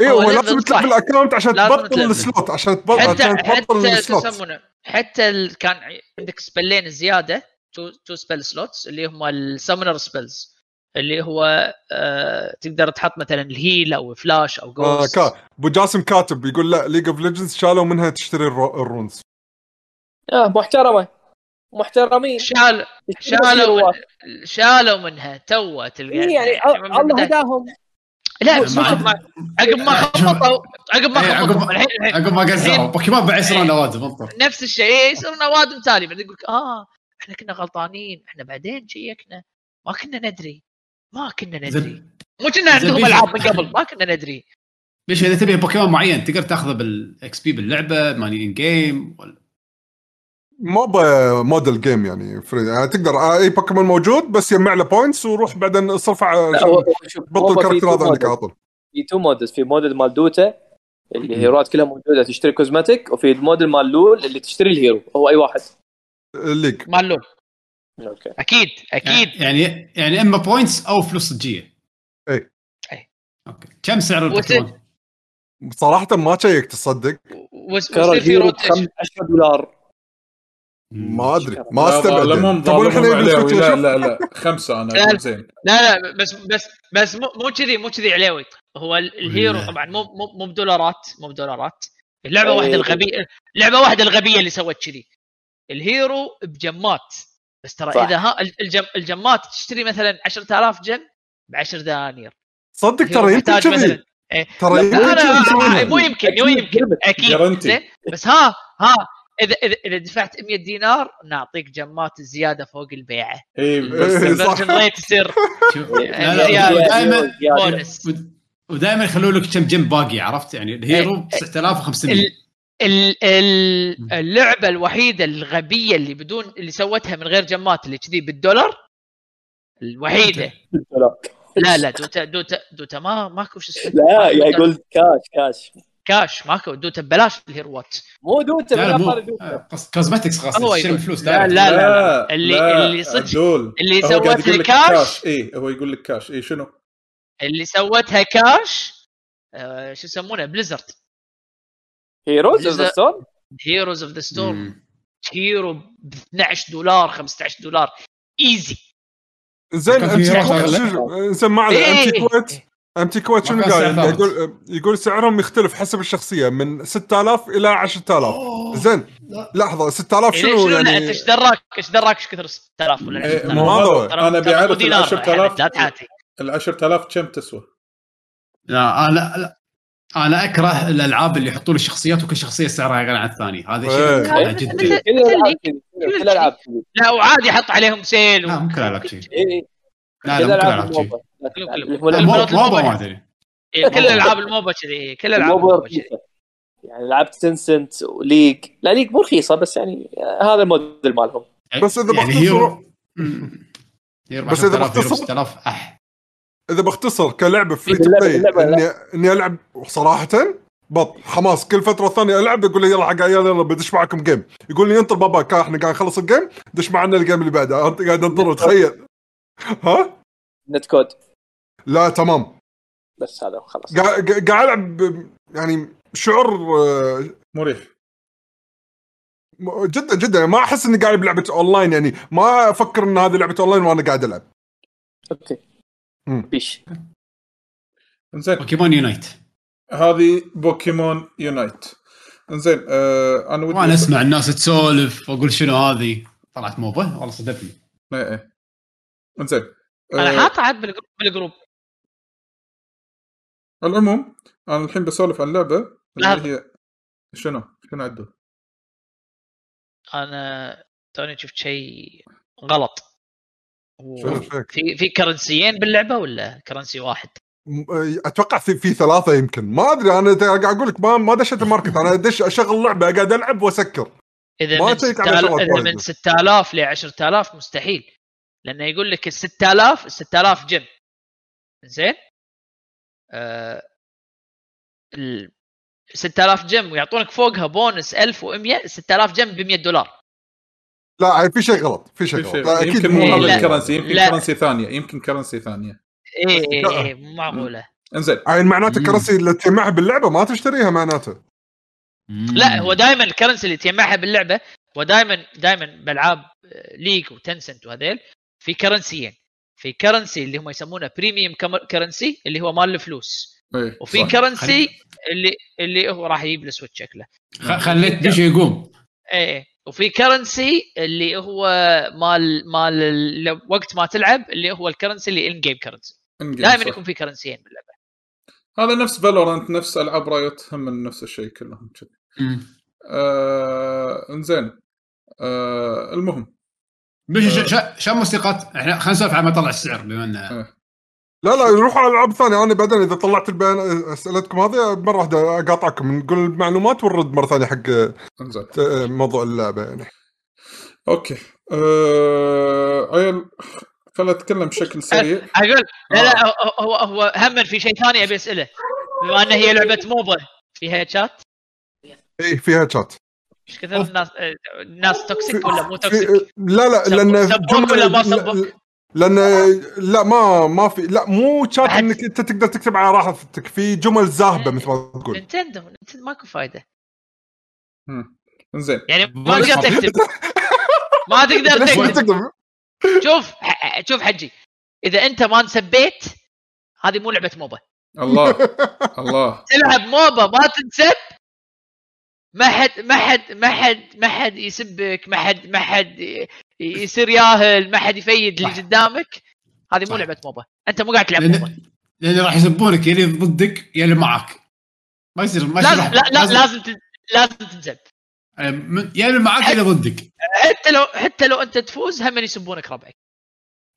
اي هو لازم. تلف ال account عشان تبطل. ال slot عشان تبطل حتى عشان تبطل حتى ال slot. تسمونه حتى ال... كان عندك سبلين زيادة two two spell slots اللي هم ال summoner spells اللي هو آه تقدر تحط مثلا ال heal أو فلاش أو آه ghost كا أبو جاسم كاتب يقول لا League of Legends شالوا منها تشتري الرو- ال runes. آه محترمة. محترمين. شال شالوا من... شالوا منها تو تلقى إيه يعني من الله هداهم. لا عقب ما ما خبطوا عقب ما إيه، خبطوا ما- الحين الحين عقب ما قزروا بوكيمون بعد يصيرون نوادم انطر نفس الشيء. إيه، يصيرون اوادم تالي بعدين يقول آه إحنا كنا غلطانين. إحنا بعدين شيكنا ما كنا ندري. ما كنا ندري. مو كنا عندهم. ألعاب من قبل. ما كنا ندري. ليش إذا تبي بوكيمون معين تقدر تاخذه بال XP باللعبة ماني in game ولا مو model game يعني. free يعني تقدر آه، اي بوكيمون موجود بس يجمع له points وروح بعدين شوف، بطل ال character هذا عندك. على طول. في two models في موديل مال Dota اللي هيروات كلها موجودة تشتري cosmetic وفي الموديل مال LoL اللي تشتري ال hero هو أي واحد. ال League مال LoL أوكي. أكيد أكيد. يعني يعني إما points أو فلوس صجيه إي. إي. أوكي. كم سعر البوكيمون؟ صراحة ما شيك تصدق. ويصير في rotation 10 دولار. ما أدري لا، ما لا، أستبعد. نسوي لا؟ لا لا خمسة أنا لا، أقول لا. زين لا لا بس بس بس مو مو كذي مو كذي عليوي هو ال- ال hero لا. طبعا مو مو مو بدولارات مو بدولارات اللعبة. واحدة الغبية لعبه واحدة الغبية اللي سوت كذي ال hero بجمات بس ترى صح. إذا ها ال gem الجمات تشتري مثلا 10000 gem ب 10 دنانير صدق ترى يمكن كذي إيه. ترى. مو يمكن مو يمكن. أكيد. زين بس ها ها اذا اذا إذا دفعت 100 دينار نعطيك جمات زيادة فوق البيعة. اي بس إيه،. ال conversion rate يصير زيادة. بونس ودائما يخلوا لك كم gem باقي عرفت؟ يعني ال hero إيه. 9500 ال- ال- ال- اللعبة الوحيدة الغبية اللي بدون اللي سوتها من غير جمات اللي كذي بالدولار الوحيدة. لا لا Dota Dota Dota ما ماكو شو اسمه. لا يا. يقول cash cash cash ماكو Dota ببلاش الهيروات مو Dota لا لا لا مو cosmetics خلاص تشتري يقول- بفلوس لا لا لا لا. اللي اللي صدق. اللي هو قاعد سوت يقول لك الكاش اي هو يقول لك كاش. اي شنو؟ اللي سوتها كاش آه شو يسمونه؟ Blizzard Heroes of the Storm Heroes of the Storm. hero ب 12 دولار 15 دولار. إي زين زين ما عليه MT كويت MT كويت شنو قايل؟ يقول يقول سعرهم يختلف حسب الشخصية من 6000 إلى 10000 زين لحظة 6000 شنو شنو؟ انت يعني؟ إيش دراك؟ إيش دراك؟ إيش كثر 6000 ولا إيه، 10000 مو هذا. ترى- أنا ابي اعرف مو ال دينار، 10000 لا تحاتي ال 10000 كم تسوى؟ لا أنا لا أنا أكره الألعاب اللي يحطون الشخصيات وكل شخصية سعرها غير عن الثاني. هذا إيه. شيء بس- جدا كل الألعاب لا وعادي يحط عليهم sale لا. مو كل الألعاب شذي اي اي لا لا مو كل الألعاب الألعاب شذي ال MOBA. ما ادري إيه، كل الألعاب ال MOBA كذي كل الألعاب ال MOBA. يعني لعبت Tencent و League لا League مو رخيصة بس يعني هذا الموديل مالهم. بس إذا يعني بختصر- بس إذا 10000 hero بختصر- 6000 أح. إذا بختصر كلعبه free to play. اني إني ألعب صراحة بط حماس كل فترة ثانية ألعب يقول لي يلا حق عيال يلا بدش معكم game يقول لي انطر بابا كا إحنا قاعد نخلص ال game دش معنا ال game اللي بعده. أنت قاعد انطر تخيل. ها؟ netcode. لا تمام. بس هذا خلاص قاعد قاعد ألعب ب- يعني شعور آه، مريح. جدا جدا. ما أحس إني قاعد بلعبة أونلاين يعني ما أفكر إن هذه لعبة أونلاين وأنا قاعد ألعب. okay. مم. فيش زين Pokémon Unite هذه Pokémon Unite إنزين آه أنا ودي وأنا أسمع الناس تسولف واقول شنو هذه؟ طلعت MOBA والله صدقني إيه إيه. إنزين أنا آه حاطها عاد بال group. العموم أنا الحين بسولف عن اللعبه اللي لحظة. هي شنو؟ شنو عدو؟ أنا توني شفت شيء غلط؟ في في كرنسيين باللعبة ولا currency واحد؟ أتوقع في, في ثلاثة يمكن ما أدري أنا ت- قاعد أقول لك ما ما دشيت ال market أنا أدش أشغل لعبة قاعد ألعب وأسكر إذا ما من أتيك على 6000 شغلات إذا وايد. من 6000 ل 10000 مستحيل لأنه يقول لك ال 6000 ال 6000 gem زين ال 6000 gem ويعطونك فوقها بونس 1100 6000 gem ب 100 دولار. لا في شيء غلط في شيء غلط. لا أكيد يمكن مو. هذا ال currency يمكن. currency ثانية يمكن currency ثانية. اي اي اي مو معقولة. انزين يعني معناته مم. ال currency اللي تجمعها باللعبة ما تشتريها معناته. لا هو دائما ال currency اللي تجمعها باللعبة هو دائما دائما بالعاب League و Tencent وهذيل في كرنسيين. في currency اللي هم يسمونه premium currency اللي هو مال الفلوس. إيه وفي صح. currency اللي اللي هو راح يجيب ال Switch شكله. خ- خليت ديشو يقوم. إيه. إيه. وفي currency اللي هو مال مال ال- وقت ما تلعب اللي هو ال currency اللي in-game currency دائما. يكون في كرنسيين باللعبة. هذا نفس Valorant نفس ألعاب Riot هم نفس الشيء كلهم كذي. آه إنزين. آه المهم. ديشو ش- ش- شو موسيقات إحنا خلينا نسولف على ما طلع السعر بما إنه لا لا نروح على ألعاب ثانية. أنا بعدين إذا طلعت البيان اسئلتكم هذه مرة واحدة أقاطعكم. نقول المعلومات ونرد مرة ثانية حق آه، موضوع اللعبة يعني. okay. آه عيل خل اتكلم بشكل سريع. أقول لا آه. لا هو هو, هو هم في شيء ثاني أبي أسأله. بما ان هي لعبة MOBA فيها شات اي إيه، فيها شات إيش كثر الناس الناس toxic ولا مو toxic؟ لا لا لأن سبوك ولا ما سبوك؟ لأن لا ما ما في لا مو شات إنك أنت تقدر تكتب على راحتك في جمل زاهبة مثل ما تقول. Nintendo Nintendo ماكو فايدة. انزين يعني ما تقدر. تكتب. ما تقدر تكتب. شوف ح- شوف حجي. إذا أنت ما انسبيت هذه مو لعبة موبا. الله الله. تلعب موبا ما تنسب. ما حد ما حد ما حد ما حد يسبك ما حد ما حد يصير ياهل ما حد يفيد اللي. قدامك. هذه مو. لعبة موبا. أنت مو قاعد تلعب موبا. لأن راح يسبونك يا اللي ضدك يا اللي معك ما يصير ما يصير لازم لا لا لازم لازم تنسب من- يا اللي معك يا اللي ضدك. حتى لو حتى لو أنت تفوز هم يسبونك ربعك.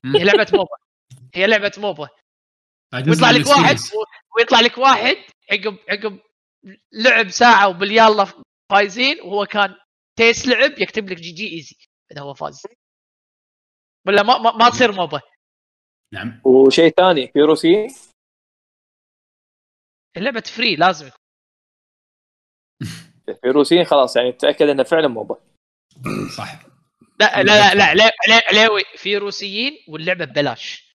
هي لعبة MOBA. هي لعبة MOBA. ويطلع لك واحد ويطلع لك واحد عقب عقب لعب ساعة وباليلا فايزين وهو كان تيس لعب يكتب لك GG easy إذا هو فاز. ولا ما ما, ما تصير MOBA نعم. وشيء ثاني في روسي اللعبة free لازم. يكون في روسيين خلاص يعني تأكد إنه فعلا MOBA صح. لا لا لا لا علاوي- علاوي- علاوي في روسيين واللعبة ببلاش.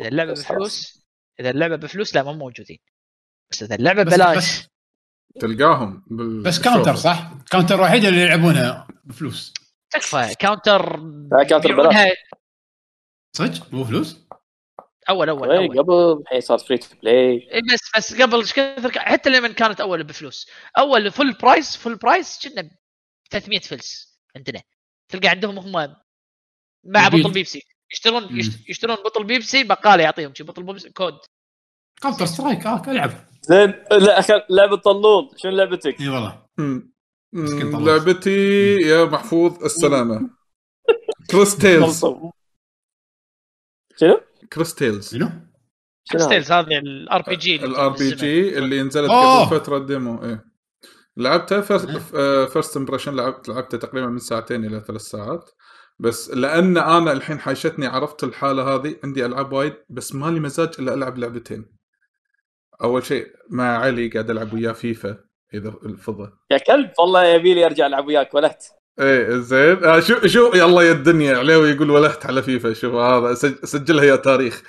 إذا اللعبة. بفلوس إذا اللعبة بفلوس لا مو موجودين. بس إذا اللعبة بس ببلاش بس, تلقاهم بال... بس Counter صح؟ Counter الوحيده اللي يلعبونها بفلوس. تكفى. Counter لا، Counter يبيعونها صدق؟ مو فلوس؟ أول أول أول. قبل الحين صار free to play إيه بس بس قبل إيش كثر حتى لما كانت أول بفلوس. أول full price full price كنا 300 فلس عندنا. تلقى عندهم هم مع. بطل بيبسي. يشترون يشترون بطل بيبسي بقالة يعطيهم شي بطل بيبسي كود. Counter Strike آه العب زين لا أخل- لعبة طلول شنو لعبتك؟ إي والله. لعبتي يا محفوظ السلامة. كريستيلز شنو؟ كريستيلز شنو؟ شنو؟ هذا؟ Crystales هذه ال RPG ال RPG اللي نزلت. قبل فترة demo إيه. لعبتها first impression لعبت لعبتها تقريبا من ساعتين إلى ثلاث ساعات. بس لأن أنا الحين حايشتني عرفت الحالة هذه عندي ألعاب وايد بس مالي مزاج إلا ألعب لعبتين. أول شيء مع علي قاعد ألعب وياه فيفا إذا الفضة. يا كلب والله يبي لي أرجع ألعب وياك ولهت. إيه زين. آه شو شو يلا يا الدنيا. عليوي يقول ولهت على فيفا. شوف هذا سج- سجلها يا تاريخ.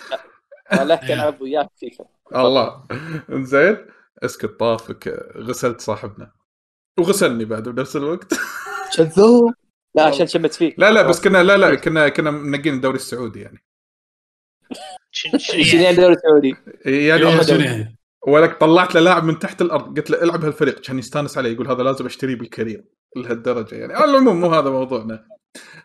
ولهت ألعب وياك فيفا. الله. زين. اسكت طافك. غسلت صاحبنا. وغسلني بعد بنفس الوقت. كذوب لا عشان شمت فيك. لا لا بس كنا لا لا كنا كنا منقين الدوري السعودي يعني. شنو يعني؟ يعني دوري سعودي؟ يعني؟ ولك طلعت له لاعب من تحت الأرض. قلت له العب هالفريق. كان يستانس عليه يقول هذا لازم أشتريه بال career لهالدرجة يعني. على العموم مو هذا موضوعنا.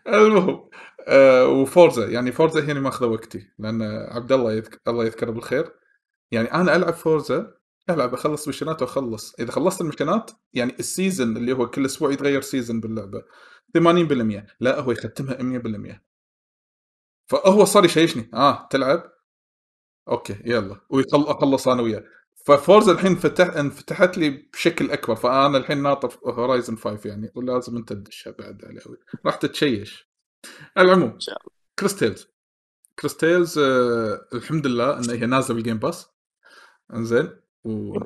المهم آه و Forza. يعني Forza هنا ماخذه وقتي لأن عبد الله يذك... الله يذكره بالخير. يعني أنا ألعب Forza ألعب أخلص mission ات وأخلص. إذا خلصت ال mission ات يعني ال season اللي هو كل أسبوع يتغير season باللعبة. 80% لا هو يختمها 100% فهو صار يشيشني. آه تلعب؟ okay يلا. ويخلص أنا وياه. ف Forza الحين فتح انفتحت لي بشكل أكبر فأنا الحين ناطر Horizon 5 يعني ولازم أنت تدشها بعد عليوي راح تتشيش. العموم شاء الله. Crystales Crystales آه الحمد لله ان هي نازلة بال Game Pass إنزين. و...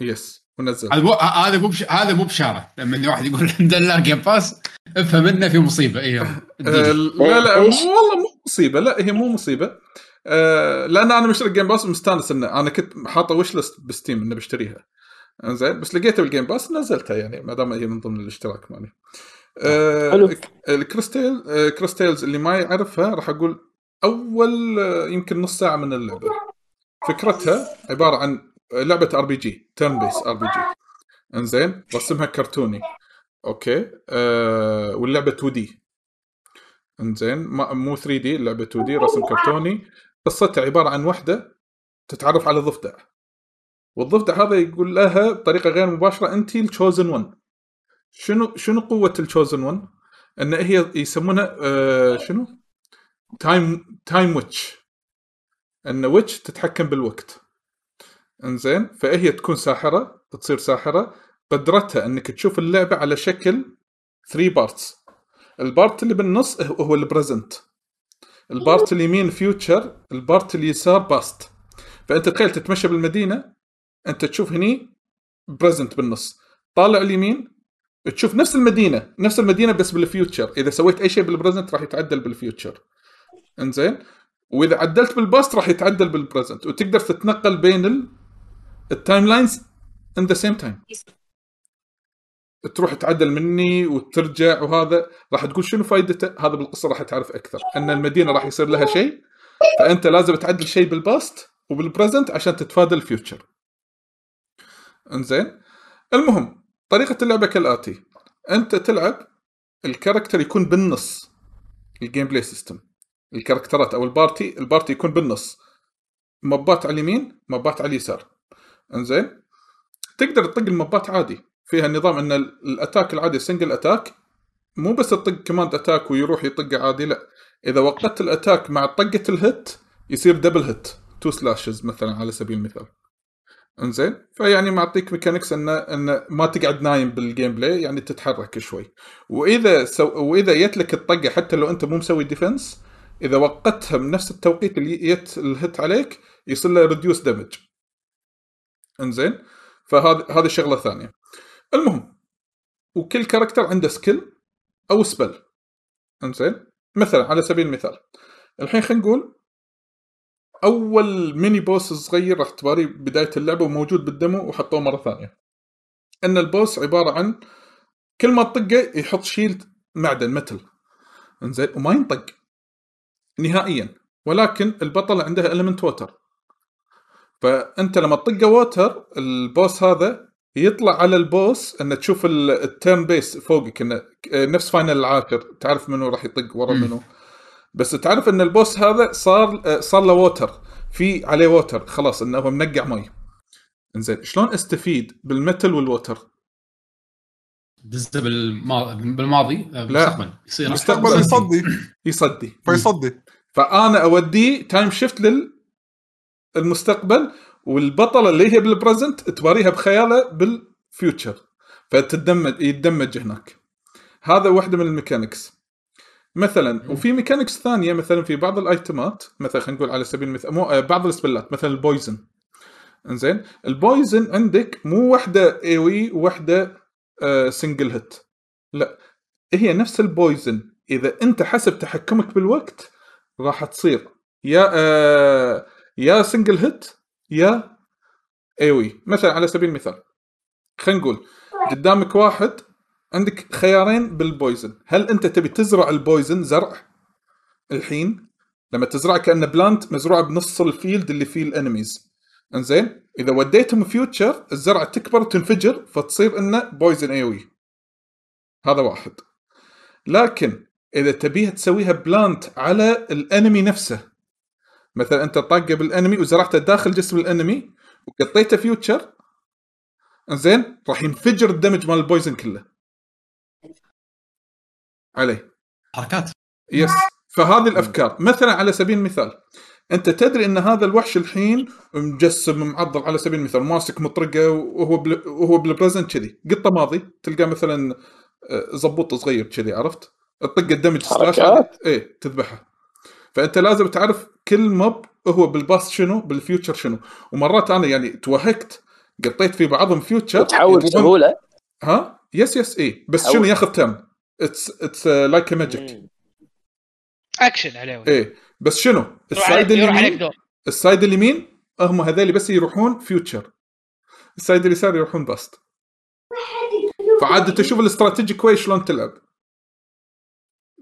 yes ونزل هذا مو هذا مو بش... هذا مو بشارة. لما واحد يقول الحمد لله Game Pass افهم إنه في مصيبة. اي اديني. لا لا والله مو مصيبة. لا هي مو مصيبة. آه لأن أنا مشترك Game Pass ومستأنس إنه أنا كنت حاطه wish list ب Steam انه بشتريها. إنزين بس لقيتها بال Game Pass نزلتها يعني ما دام هي من ضمن الاشتراك مالي. آه حلو. ال Crystales آه Crystales اللي ما يعرفها راح أقول أول آه، يمكن نص ساعة من اللعبة. فكرتها عبارة عن لعبة ار بي جي تيرن بيس ار بي جي إنزين رسمها كرتوني. okay؟ آه واللعبة 2D إنزين مو 3D اللعبه 2D رسم كرتوني. قصتها عبارة عن وحدة تتعرف على ضفدع. والضفدع هذا يقول لها بطريقة غير مباشرة أنت ال chosen one شنو شنو قوة ال chosen one إن هي يسمونها آه شنو؟ time time witch إن witch تتحكم بالوقت. إنزين فهي تكون ساحرة تصير ساحرة. قدرتها إنك تشوف اللعبة على شكل 3 parts ال part اللي بالنص هو ال present ال part اليمين future ال part اليسار past فأنت تخيل تتمشى بالمدينة أنت تشوف هني present بالنص. طالع اليمين تشوف نفس المدينة نفس المدينة بس بال future إذا سويت أي شيء بال present راح يتعدل بال future إنزين؟ وإذا عدلت بال past راح يتعدل بال present وتقدر تتنقل بين ال... ال timelines in the same time تروح تعدل هني وترجع وهذا راح تقول شنو فائدته هذا بالقصة راح تعرف أكثر. أن المدينة راح يصير لها شيء فأنت لازم تعدل شيء بال past وبال present عشان تتفادى ال future. إنزين؟ المهم طريقة اللعبة كالآتي. أنت تلعب ال character يكون بالنص ال gameplay system ال character ات أو ال party ال party يكون بالنص. mob ات على اليمين mob ات على اليسار. إنزين؟ تقدر تطق ال mob ات عادي. فيها نظام إن ال- ال attack العادي single attack مو بس تطق command attack ويروح يطق عادي لا. إذا وقت ال attack مع طقة ال hit يصير double hit two slashes مثلا على سبيل المثال. إنزين؟ فيعني معطيك mechanics انه انه ما تقعد نايم بال gameplay يعني تتحرك شوي. وإذا سو وإذا جت لك الطقة حتى لو أنت مو مسوي defense إذا وقتها بنفس التوقيت اللي جت ال hit عليك يصير له reduce damage إنزين؟ فهذه هذه الشغله الثانية المهم وكل character عنده skill أو spell. إنزين؟ مثلا على سبيل المثال. الحين خلينا نقول أول mini boss صغير راح تباري بداية اللعبة وموجود بال demo وحطوه مرة ثانية. إن ال boss عبارة عن كل ما تطقه يحط shield معدن metal إنزين؟ وما ينطق. نهائيا. ولكن البطل عنده element water فأنت لما تطقه water ال boss هذا يطلع على ال boss ان تشوف ال- ال turn base فوقك إنه نفس Final العاشر تعرف منو راح يطق ورا. منو. بس تعرف إن ال boss هذا صار صار له water في عليه water خلاص إنه هو منقع مي. إنزين شلون استفيد بال metal وال water؟ بالما- بالماضي؟ آه، لا. بالمستقبل يصير مستقبل. يصدي. يصدي يصدي فيصدي. فأنا أوديه time shift للمستقبل والبطلة اللي هي بال present تباريها بخياله بال future فتدمج يتدمج هناك. هذا واحدة من ال mechanics. مثلا وفي mechanics ثانية مثلا في بعض الأيتمات مثلا خلينا نقول على سبيل المثال مو آه، بعض السبلات مثلا ال poison. إنزين؟ ال poison عندك مو واحدة AOE وواحده آه single hit لا هي نفس ال poison. إذا أنت حسب تحكمك بالوقت راح تصير يا آه يا single hit يا AOE. مثلا على سبيل المثال خلينا نقول قدامك واحد عندك خيارين بال poison. هل أنت تبي تزرع ال poison زرع؟ الحين لما تزرع كأنه plant مزروعة بنص ال field اللي فيه ال enemies. إنزين إذا وديتهم future الزرعة تكبر وتنفجر فتصير إنه poison AOE. هذا واحد. لكن إذا تبيها تسويها plant على ال enemy نفسه مثلا أنت طاقة بال enemy وزرعته داخل جسم ال enemy وقطيته future إنزين راح ينفجر ال damage مال ال poison كله. عليه حركات. yes فهذه الأفكار. مثلا على سبيل المثال أنت تدري أن هذا الوحش الحين مجسم معضل على سبيل المثال ماسك مطرقة وهو بل... وهو بال present كذي. قطة ماضي تلقى مثلا آه، زبوط صغير كذي عرفت؟ تطق ال damage slash حركات. إيه تذبحه. فأنت لازم تعرف كل mob هو بال past شنو بال future شنو. ومرات أنا يعني توهقت قطيت في بعضهم future تحول بسهولة. ها؟ yes yes اي بس. شنو ياخذ time it's it's like magic. action عليه. إيه. بس شنو؟ ال side اليمين ال side اليمين هم هذول بس يروحون future ال side اليسار يروحون past فعاد تشوف الاستراتيجي كويس شلون تلعب.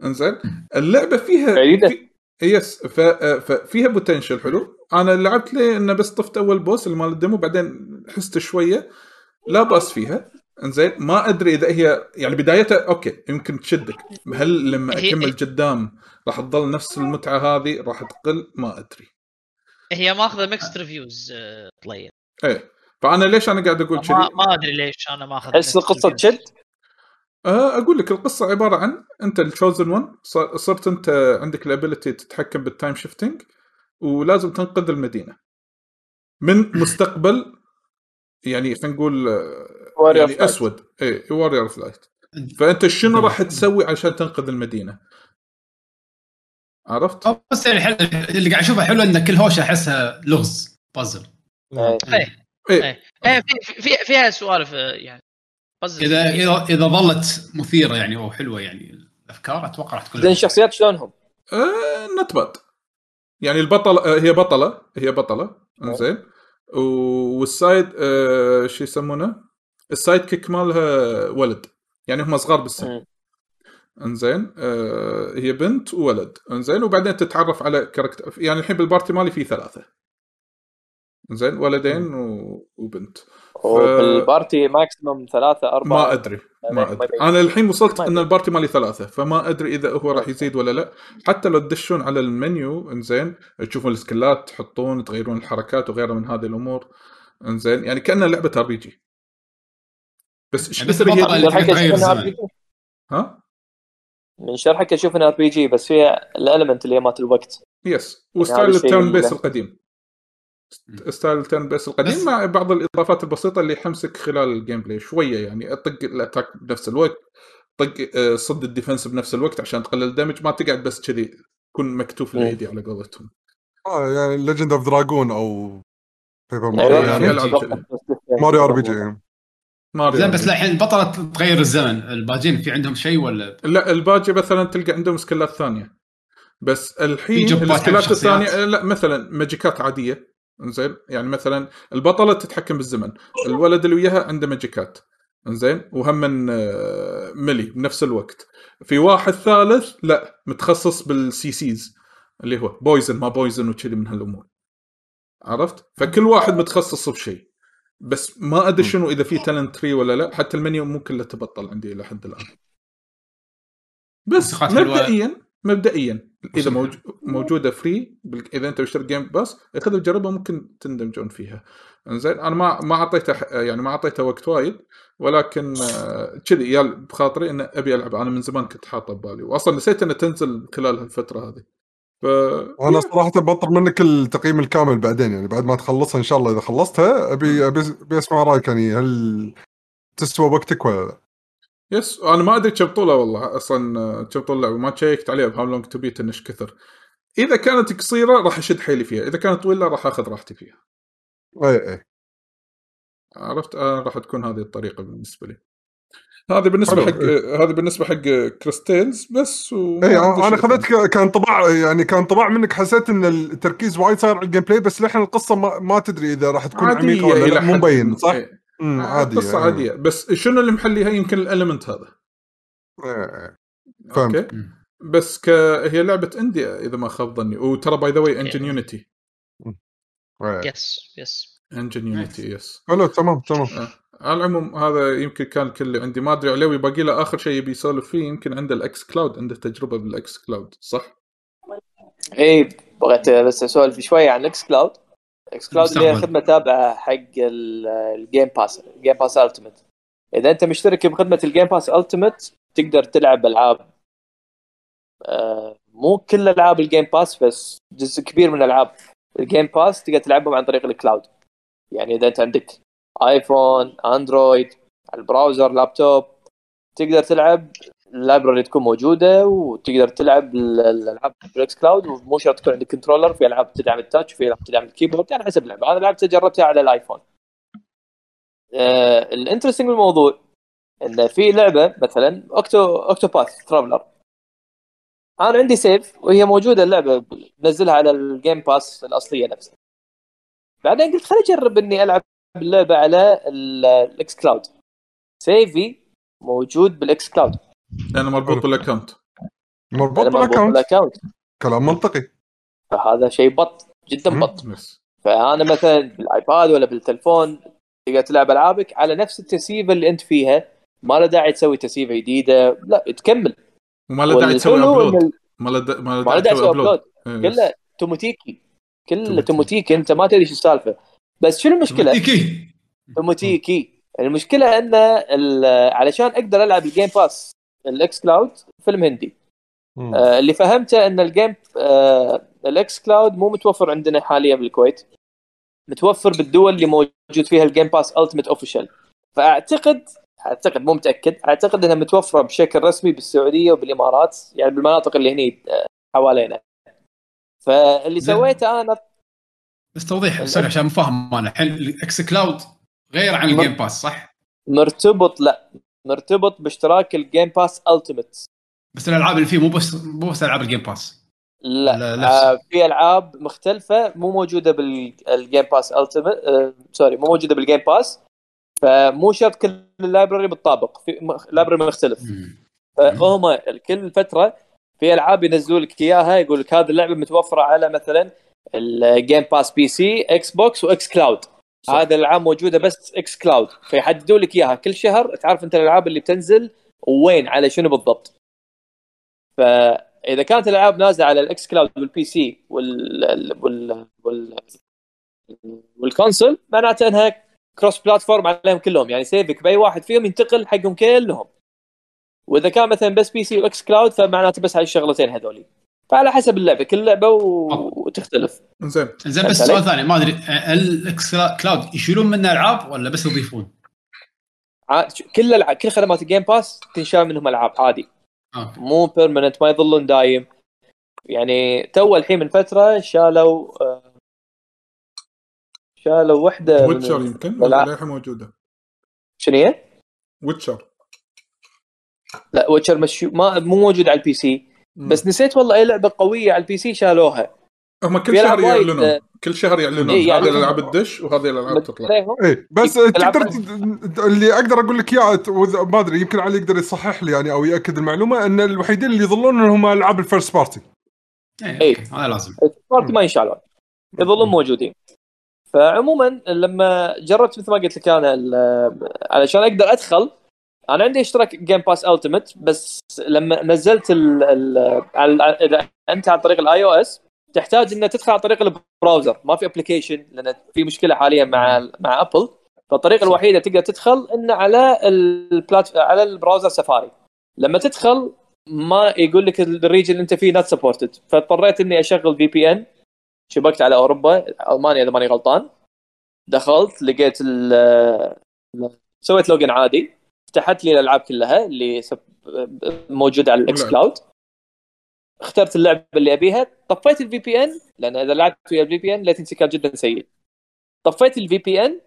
إنزين؟ اللعبة فيها. في... yes ف... ففيها potential حلو. أنا لعبت لي إنه بس طفت أول boss اللي مال ال demo بعدين حست شوية. لا بأس فيها. إنزين ما أدري إذا هي يعني بدايتها okay يمكن تشدك. هل لما أكمل قدام راح تظل نفس المتعة هذه؟ راح تقل؟ ما أدري. هي ماخذة mixed reviews طليل إيه. فأنا ليش أنا قاعد أقول كذي؟ ما, ما أدري ليش أنا ماخذ تحس القصة. تشد؟ أقول لك القصة عبارة عن أنت ال chosen one صرت أنت عندك ال ability تتحكم بال time shifting ولازم تنقذ المدينة من مستقبل يعني خلينا نقول آه، يعني. أسود اي warrior of light فأنت شنو راح تسوي عشان تنقذ المدينة؟ عرفت؟ بس يعني حل... اللي قاعد أشوفه حلو إن كل هوشة أحسها لغز بازل إيه. إيه إيه إيه في في فيها سوالف آه، يعني إذا إذا إذا ظلت مثيرة يعني أو حلوة يعني الأفكار أتوقع راح تكون زين الشخصيات شلونهم؟ not bad يعني البطلة آه، هي بطلة هي بطلة. انزين و- وال side آه، شو يسمونه؟ ال sidekick مالها ولد. يعني هم صغار بالسن. انزين آه، هي بنت وولد. انزين وبعدين تتعرف على character يعني الحين بال party مالي في ثلاثة. انزين ولدين و- وبنت. وبال party maximum ثلاثة أربعة. ما أدري ما أدري. أنا الحين وصلت أدري. ال party مالي ثلاثة فما أدري إذا هو راح يزيد ولا لا. حتى لو تدشون على المنيو إنزين تشوفون السكلات تحطون تغيرون الحركات وغيرها من هذه الأمور إنزين. يعني كأنها لعبة RPG. بس إيش يعني بس هي؟ ها؟ من شرحك أشوف انها RPG بس فيها ال element اللي هي مالت الوقت. yes هذا و style ال turn base القديم. style ال turn base القديم بس- مع بعض الإضافات البسيطة اللي يحمسك خلال ال gameplay شوية يعني طق ال attack بنفس الوقت طق آه، صد ال defense بنفس الوقت عشان تقلل ال damage ما تقعد بس كذي تكون مكتوف. الايدي على قولتهم آه يعني Legend of Dragoon أو Paper Mario يعني. Mario RPG ما ادري زين بس الحين البطله تغير الزمن الباجين في عندهم شيء ولا لا الباجي مثلا تلقى عندهم سكيلات ثانية بس الحين الشخصيات. الثانية لا مثلا ماجيكات عادية زين يعني مثلا البطلة تتحكم بالزمن. الولد اللي وياها عنده ماجيكات زين وهم من آه، melee بنفس الوقت. في واحد ثالث لا متخصص بال CCs اللي هو poison ما poison وكذي من هالأمور. عرفت؟ فكل واحد متخصص بشيء. بس ما أدري شنو إذا في talent tree ولا لا حتى المنيو مو كله تبطل عندي إلى حد الآن. بس. مبدئيا مبدئيا إذا. موجودة free. إذا أنت مشترك Game Pass خذ وجربها ممكن تندمجون فيها إنزين أنا ما ما أعطيته يعني ما أعطيته وقت وايد ولكن آه، كذي يا بخاطري ان أبي ألعب أنا من زمان كنت حاطه ببالي واصلا نسيت إنها تنزل خلال الفترة هذه ف أنا صراحة بطلب منك التقييم الكامل بعدين يعني بعد ما تخلصها إن شاء الله إذا خلصتها ابي أبي, أبي أسمع رأيك يعني هل تسوى وقتك ولا لا؟ yes أنا ما أدري كم طوله والله أصلا كم طول اللعبه ما شيكت عليها ب HowLongToBeat إنش كثر إذا كانت قصيرة راح أشد حيلي فيها إذا كانت طويلة راح أخذ راحتي فيها أي أي عرفت آه راح تكون هذه الطريقة بالنسبة لي هذه بالنسبة حق إيه. هذه بالنسبة حق crystals بس وما اي أنا. ك- كان طباع يعني كان طباع منك حسيت إن التركيز وايد صاير على ال gameplay بس للحين القصة ما, ما تدري إذا راح تكون عميقة ولا لا مو مبين. صح؟ إيه. امم آه، عادي قصة يعني. عادية. بس شنو اللي محليها يمكن ال element هذا؟ إيه، إيه. فهمت. okay بس ك... هي لعبة indie إذا ما خاب ظني. وترى by the way engine Unity. yes yes engine Unity yes حلو تمام تمام. آه. على العموم هذا يمكن كان كل اللي عندي. ما أدري علوي باقي له آخر شيء يبي يسولف فيه يمكن عنده ال xCloud عنده تجربة بال xCloud صح؟ اي بغيت بس أسولف شوية عن xCloud xCloud اللي هي. خدمة تابعة حق ال- ال Game Pass ال Game Pass Ultimate إذا أنت مشترك بخدمة ال Game Pass Ultimate تقدر تلعب ألعاب آه، مو كل ألعاب ال Game Pass بس جزء كبير من ألعاب ال Game Pass تقدر تلعبهم عن طريق ال cloud يعني إذا أنت عندك iPhone Android ال browser laptop تقدر تلعب ال library تكون موجودة وتقدر تلعب ال- الألعاب بال xCloud ومو شرط تكون عندك controller في ألعاب تدعم ال touch وفي ألعاب تدعم ال keyboard على حسب اللعبة. أنا لعبتها جربتها على ال iPhone. آه ال interesting بالموضوع إن في لعبة مثلا Octo Octopath Traveler أنا عندي save وهي موجودة اللعبة نزلها على ال Game Pass الأصلية نفسها. بعدين قلت خليني أجرب إني ألعب اللعبة على ال- ال xCloud save ي موجود بال xCloud لأنه مربوط بال account مربوط بال account كلام منطقي. فهذا شيء بط جدا. بط. فأنا مثلا بال iPad ولا بالتلفون تقدر تلعب ألعابك على نفس التسييفة اللي أنت فيها. ما له داعي تسوي تسييفة جديدة. لا تكمل. وما له داعي تسوي upload ما له دا- ما له ما له داعي تسوي upload إيه،. كله توموتيكي. كله توموتيكي. توموتيكي. أنت ما تدري شو السالفة. بس شنو المشكلة؟ ايكي توموتيكي. المشكلة ان ال- علشان أقدر ألعب ال Game Pass ال xCloud فيلم هندي. آه، اللي فهمته إن ال Game آه، ال xCloud مو متوفر عندنا حاليا بالكويت متوفر بالدول اللي موجود فيها ال Game Pass Ultimate official فأعتقد أعتقد مو متأكد أعتقد إنها متوفرة بشكل رسمي بالسعودية وبالإمارات يعني بالمناطق اللي هني آه، حوالينا فاللي. سويته أنا بس توضيح sorry عشان مفهم أنا الحين ال xCloud غير عن ال Game Pass صح؟ مرتبط لا مرتبط باشتراك ال Game Pass Ultimate بس الألعاب اللي فيه مو بس مو بس ألعاب ال Game Pass لا, لا، نفس- في ألعاب مختلفة مو موجودة بال Game Pass Ultimate آه sorry مو موجودة بال Game Pass فمو شرط كل ال library بالطابق في library مختلف فهم كل فترة في ألعاب ينزلوا لك إياها يقول لك هذه اللعبة متوفرة على مثلا ال Game Pass PC Xbox و xCloud هذا الالعاب موجوده بس xCloud فيحددوا لك إياها. كل شهر تعرف أنت الألعاب اللي بتنزل وين على شنو بالضبط. فإذا كانت الألعاب نازلة على ال xCloud وال PC وال وال وال وال console معناته إنها cross platform عليهم كلهم. يعني save ك بأي واحد فيهم ينتقل حقهم كلهم. وإذا كان مثلا بس PC و xCloud فمعناته بس هاي الشغلتين هذولي. فعلى حسب اللعبة كل لعبة و... وتختلف. زين زين بس سؤال؟ ثاني ما أدري هل ال xCloud يشيلون منه ألعاب ولا بس يضيفون؟ ع- كل الع... كل خدمات ال Game Pass تنشال منهم ألعاب عادي. okay مو permanent ما يظلون دايم. يعني تو الحين من فترة شالوا آه، شالوا وحدة Witcher يمكن لا. ولا للحين موجودة؟ شنو هي؟ Witcher لا Witcher مش ما مو موجود على البي سي بس نسيت والله اي لعبة قوية على ال PC شالوها. هم كل شهر يعلنون. آه، كل شهر يعلنون. إيه، يعني- هذه الألعاب الدش وهذه الألعاب تطلع. إيه بس يلعب تقدر اللي أقدر أقول لك إياه ما أدري يمكن علي يقدر يصحح لي يعني أو يأكد المعلومة إن الوحيدين اللي يظلون انهم ألعاب ال first party إيه. okay، هذا لازم. party ما ينشالون. يظلون موجودين. فعموما لما جربت مثل ما قلت لك أنا علشان أقدر أدخل أنا عندي اشتراك Game Pass Ultimate بس لما نزلت ال ال على- اذا انت عن طريق ال iOS تحتاج إنك تدخل عن طريق ال browser. ما في application لأن في مشكلة حاليا مع مع Apple فالطريقة الوحيدة تقدر تدخل إن على ال plat على ال browser Safari لما تدخل ما يقول لك ال region اللي أنت فيه not supported فاضطريت إني أشغل VPN شبكت على أوروبا ألمانيا إذا ماني غلطان. دخلت لقيت ال سويت login عادي. فتحت لي الألعاب كلها اللي موجودة على ال x نعم. Cloud. اخترت اللعبة اللي أبيها. طفيت ال VPN لأن إذا لعبت ويا ال VPN latency كان جدا سيء. طفيت ال VPN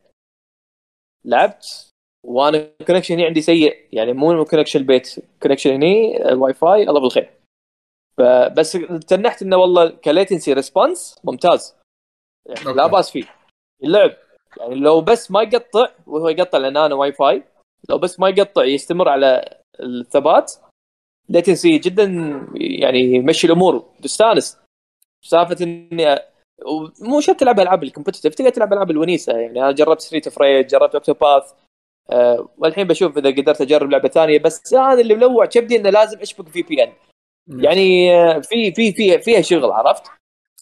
لعبت وأنا ال connection هنا عندي سيء. يعني مو connection البيت connection هني الواي فاي الله بالخير. فبس تنحت إنه والله ك latency response ممتاز. يعني لا. بأس فيه. اللعب يعني لو بس ما يقطع وهو يقطع لأن أنا واي فاي لو بس ما يقطع يستمر على الثبات latency جدا يعني يمشي الأمور. تستانس. سالفة إني مو شرط تلعب ألعاب ال competitive تقدر تلعب ألعاب الونيسة. يعني أنا جربت Street of Rage جربت Octopath أه والحين بشوف إذا قدرت أجرب لعبة ثانية بس هذا اللي ملوع كبدي إنه لازم أشبك VPN يعني آه، في في في فيها شغل عرفت؟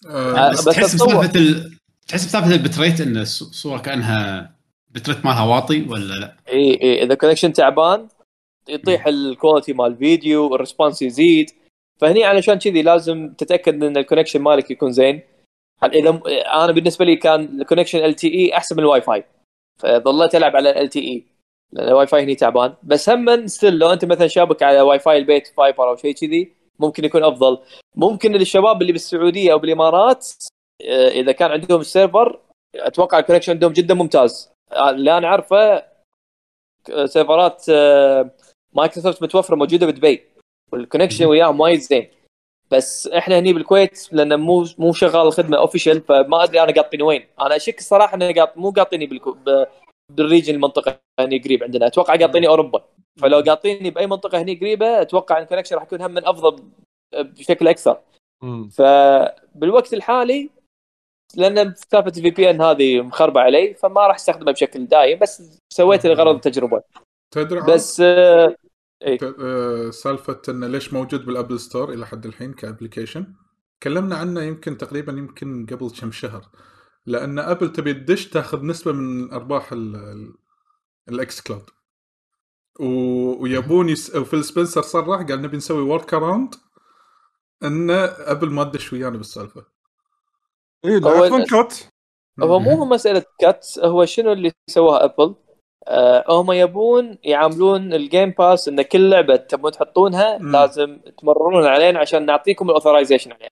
آه، بس, بس تحس بسالفة ال... تحس بسالفة ال bitrate إن الصورة كأنها bitrate مالها واطي ولا لا؟ إي إي. إذا connection تعبان يطيح ال quality مال الفيديو ال response يزيد. فهني علشان كذي لازم تتأكد إن ال connection مالك يكون زين. إذا أنا بالنسبة لي كان ال connection LTE أحسن من الواي فاي. فظليت ألعب على LTE لأن الواي فاي هني تعبان. بس هم still لو أنت مثلا شابك على واي فاي البيت fiber أو شيء كذي ممكن يكون أفضل. ممكن للشباب اللي بالسعودية أو بالإمارات إذا كان عندهم ال server أتوقع ال connection عندهم جدا ممتاز. اللي أنا عارفه سيرفرات آه، مايكروسوفت متوفرة موجودة بدبي وال connection وياهم وايد زين. بس إحنا هني بالكويت لأن مو مو شغال الخدمه official فما أدري أنا قاطيني وين. أنا أشك الصراحة إنه قاط مو قاطيني بالكو... ب... بال region المنطقة هني قريب عندنا. أتوقع قاطيني أوروبا. فلو قاطيني بأي منطقة هني قريبة أتوقع إن ال connection راح يكون هم من أفضل بشكل أكثر. فبالوقت الحالي لأن سالفه ال VPN هذه مخربة علي فما راح أستخدمها بشكل دايم بس سويت لغرض التجربة. تدري بس آه، ت- آه، سالفة إنه ليش موجود بال Apple Store إلى حد الحين ك application؟ تكلمنا عنه يمكن تقريبا يمكن قبل كم شهر لأن Apple تبي تدش تأخذ نسبة من أرباح ال- ال- ال xCloud و- ويبون yes... و Phil Spencer صرح قال نبي نسوي workaround إن Apple ما تدش ويانا بالسالفة. اي لا هو cut. هو مو هو مسألة cut هو شنو اللي سواها Apple؟ آه هم يبون يعاملون ال Game Pass إن كل لعبة تبون تحطونها مم. لازم تمررون علينا عشان نعطيكم ال authorization عليها.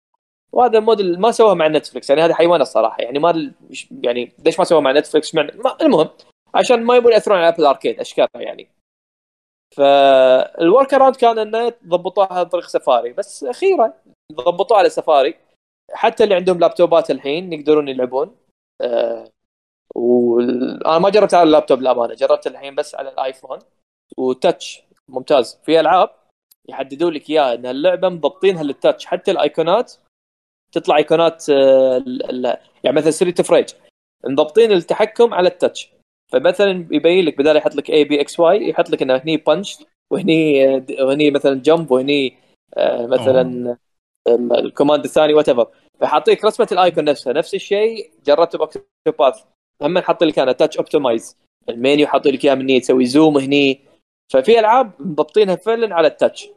وهذا الموديل ما سواه مع Netflix يعني هذا حيوان الصراحة يعني ما يعني ليش ما سواه مع Netflix مع ما المهم عشان ما يبون يأثرون على Apple Arcade اشكالها يعني؟ فال workaround كان إنه ضبطوها عن طريق سفاري بس أخيرا ضبطوها على سفاري حتى اللي عندهم لابتوبات الحين يقدرون يلعبون. آه وأنا ما جربت على اللابتوب للأمانة جربت الحين بس على ال iPhone. و touch ممتاز. في ألعاب يحددوا لك إياها إن اللعبة مضبطينها لل touch. حتى الايقونات تطلع ايقونات آه، يعني مثلا Street of Rage مضبطين التحكم على ال touch. فمثلا يبين لك بدال يحط لك A B X Y يحط لك إنه هني punch وهني آه، وهني مثلا jump وهني مثلا ال- ال command الثاني whatever فحاطيك رسمه ال icon نفسها نفس الشيء جربته ب Octopath هم حاط لك أنا touch optimize ال menu حاط لك إياه مني تسوي zoom هني. ففي ألعاب مضبطينها فعلا على ال touch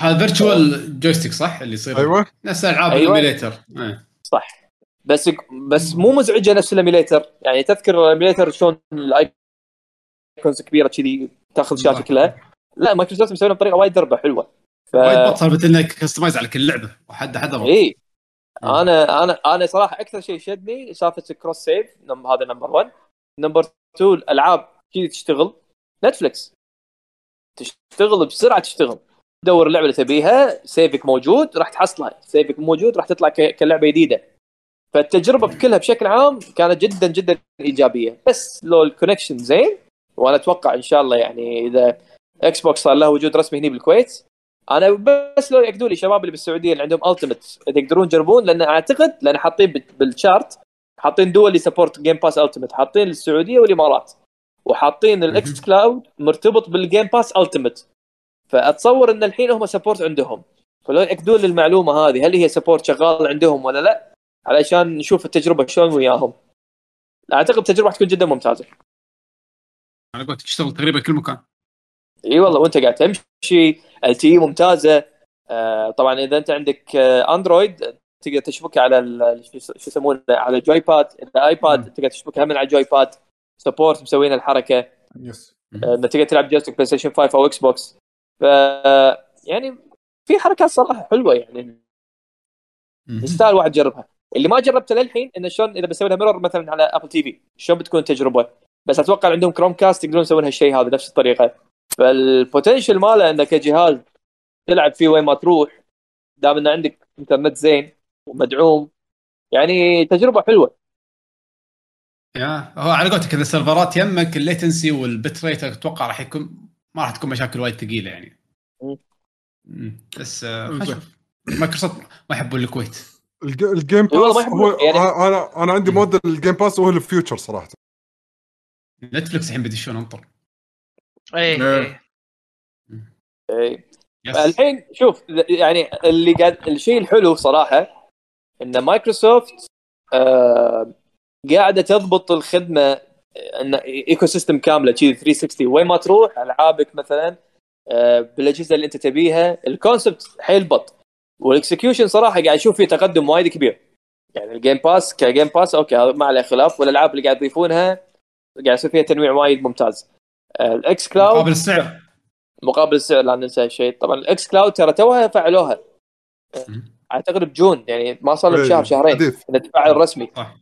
هذا virtual joystick صح؟ اللي يصير أيوه. نفس ألعاب أيوة. ال emulator إيه. صح. بس بس مو مزعجة نفس ال emulator يعني تذكر ال emulator شلون ال icons كبيرة كذي تأخذ الشاشه كلها؟ لا مايكروسوفت مسوينها بطريقة وايد دربة حلوة. ف... وايد سالفه انك customize على كل لعبة وحد حد اي مم. أنا أنا أنا صراحة أكثر شيء شدني سالفة ال cross save هذا number 1 number 2 الألعاب كذي تشتغل. Netflix تشتغل بسرعة تشتغل. دور اللعبة اللي تبيها save ك موجود راح تحصلها. save ك موجود راح تطلع كلعبة جديدة. فالتجربة بكلها بشكل عام كانت جدا جدا إيجابية. بس لو ال connection زين وأنا أتوقع إن شاء الله يعني إذا Xbox صار له وجود رسمي هنا بالكويت أنا بس لو يأكدوا لي شباب اللي بالسعودية اللي عندهم Ultimate تقدرون تجربون لأن أعتقد لأن حاطين بال- بال chart حاطين دول اللي support Game Pass Ultimate حاطين السعودية والإمارات وحاطين ال xCloud مرتبط بال Game Pass Ultimate فأتصور إن الحين هم support عندهم. فلو يأكدون لي المعلومة هذه هل هي support شغال عندهم ولا لا؟ علشان نشوف التجربة شلون وياهم. أعتقد التجربة راح تكون جدا ممتازة. أنا قلت تشتغل تقريبا كل مكان. إي والله وأنت قاعد تمشي LTE ممتازة. آه طبعا إذا أنت عندك آه Android تقدر تشبكها على ال- شو يسمونه على ال joypad إذا iPad تقدر تشبكها من على ال joypad support مسوين الحركة. yes آه، انك تقدر تلعب joystick PlayStation 5 أو Xbox ف يعني في حركات صراحة حلوة يعني. يستاهل واحد يجربها. اللي ما جربته للحين إنه شلون إذا بسوي لها mirror مثلا على Apple TV شلون بتكون التجربه بس أتوقع عندهم Chromecast يقدرون يسوون هالشيء هذا نفس الطريقة. فال potential ماله انك كجهاز تلعب فيه وين ما تروح دام إنه عندك انترنت زين ومدعوم. يعني تجربة حلوة. يا هو على قولتك إذا السيرفرات يمك ال latency وال bitrate أتوقع راح يكون ما راح تكون مشاكل وايد ثقيلة يعني. مم. بس آه، مايكروسوفت ما يحبون الكويت. الج- ال Game Pass هو يعني- أنا أنا عندي mood ال Game Pass وهو ال future صراحة. Netflix الحين بيدشون أنطر. إيه إيه. إيه. إيه. yes الحين شوف يعني اللي قاعد الشيء الحلو صراحة إن مايكروسوفت آه قاعدة تضبط الخدمة إن ecosystem كامله كذي 360 وين ما تروح ألعابك مثلا آه بالأجهزة اللي أنت تبيها ال concept حيل بطل وال execution صراحة قاعد أشوف فيه تقدم وايد كبير يعني ال Game Pass ك Game Pass okay هذا ما عليه خلاف والألعاب اللي قاعد يضيفونها قاعد يصير فيها تنويع وايد ممتاز آه ال xCloud مقابل السعر مقابل السعر لا ننسى هالشيء. طبعا ال xCloud ترى توها فعلوها. اعتقد ب June يعني ما صار له إيه، بشهر شهرين التفاعل الرسمي. صح.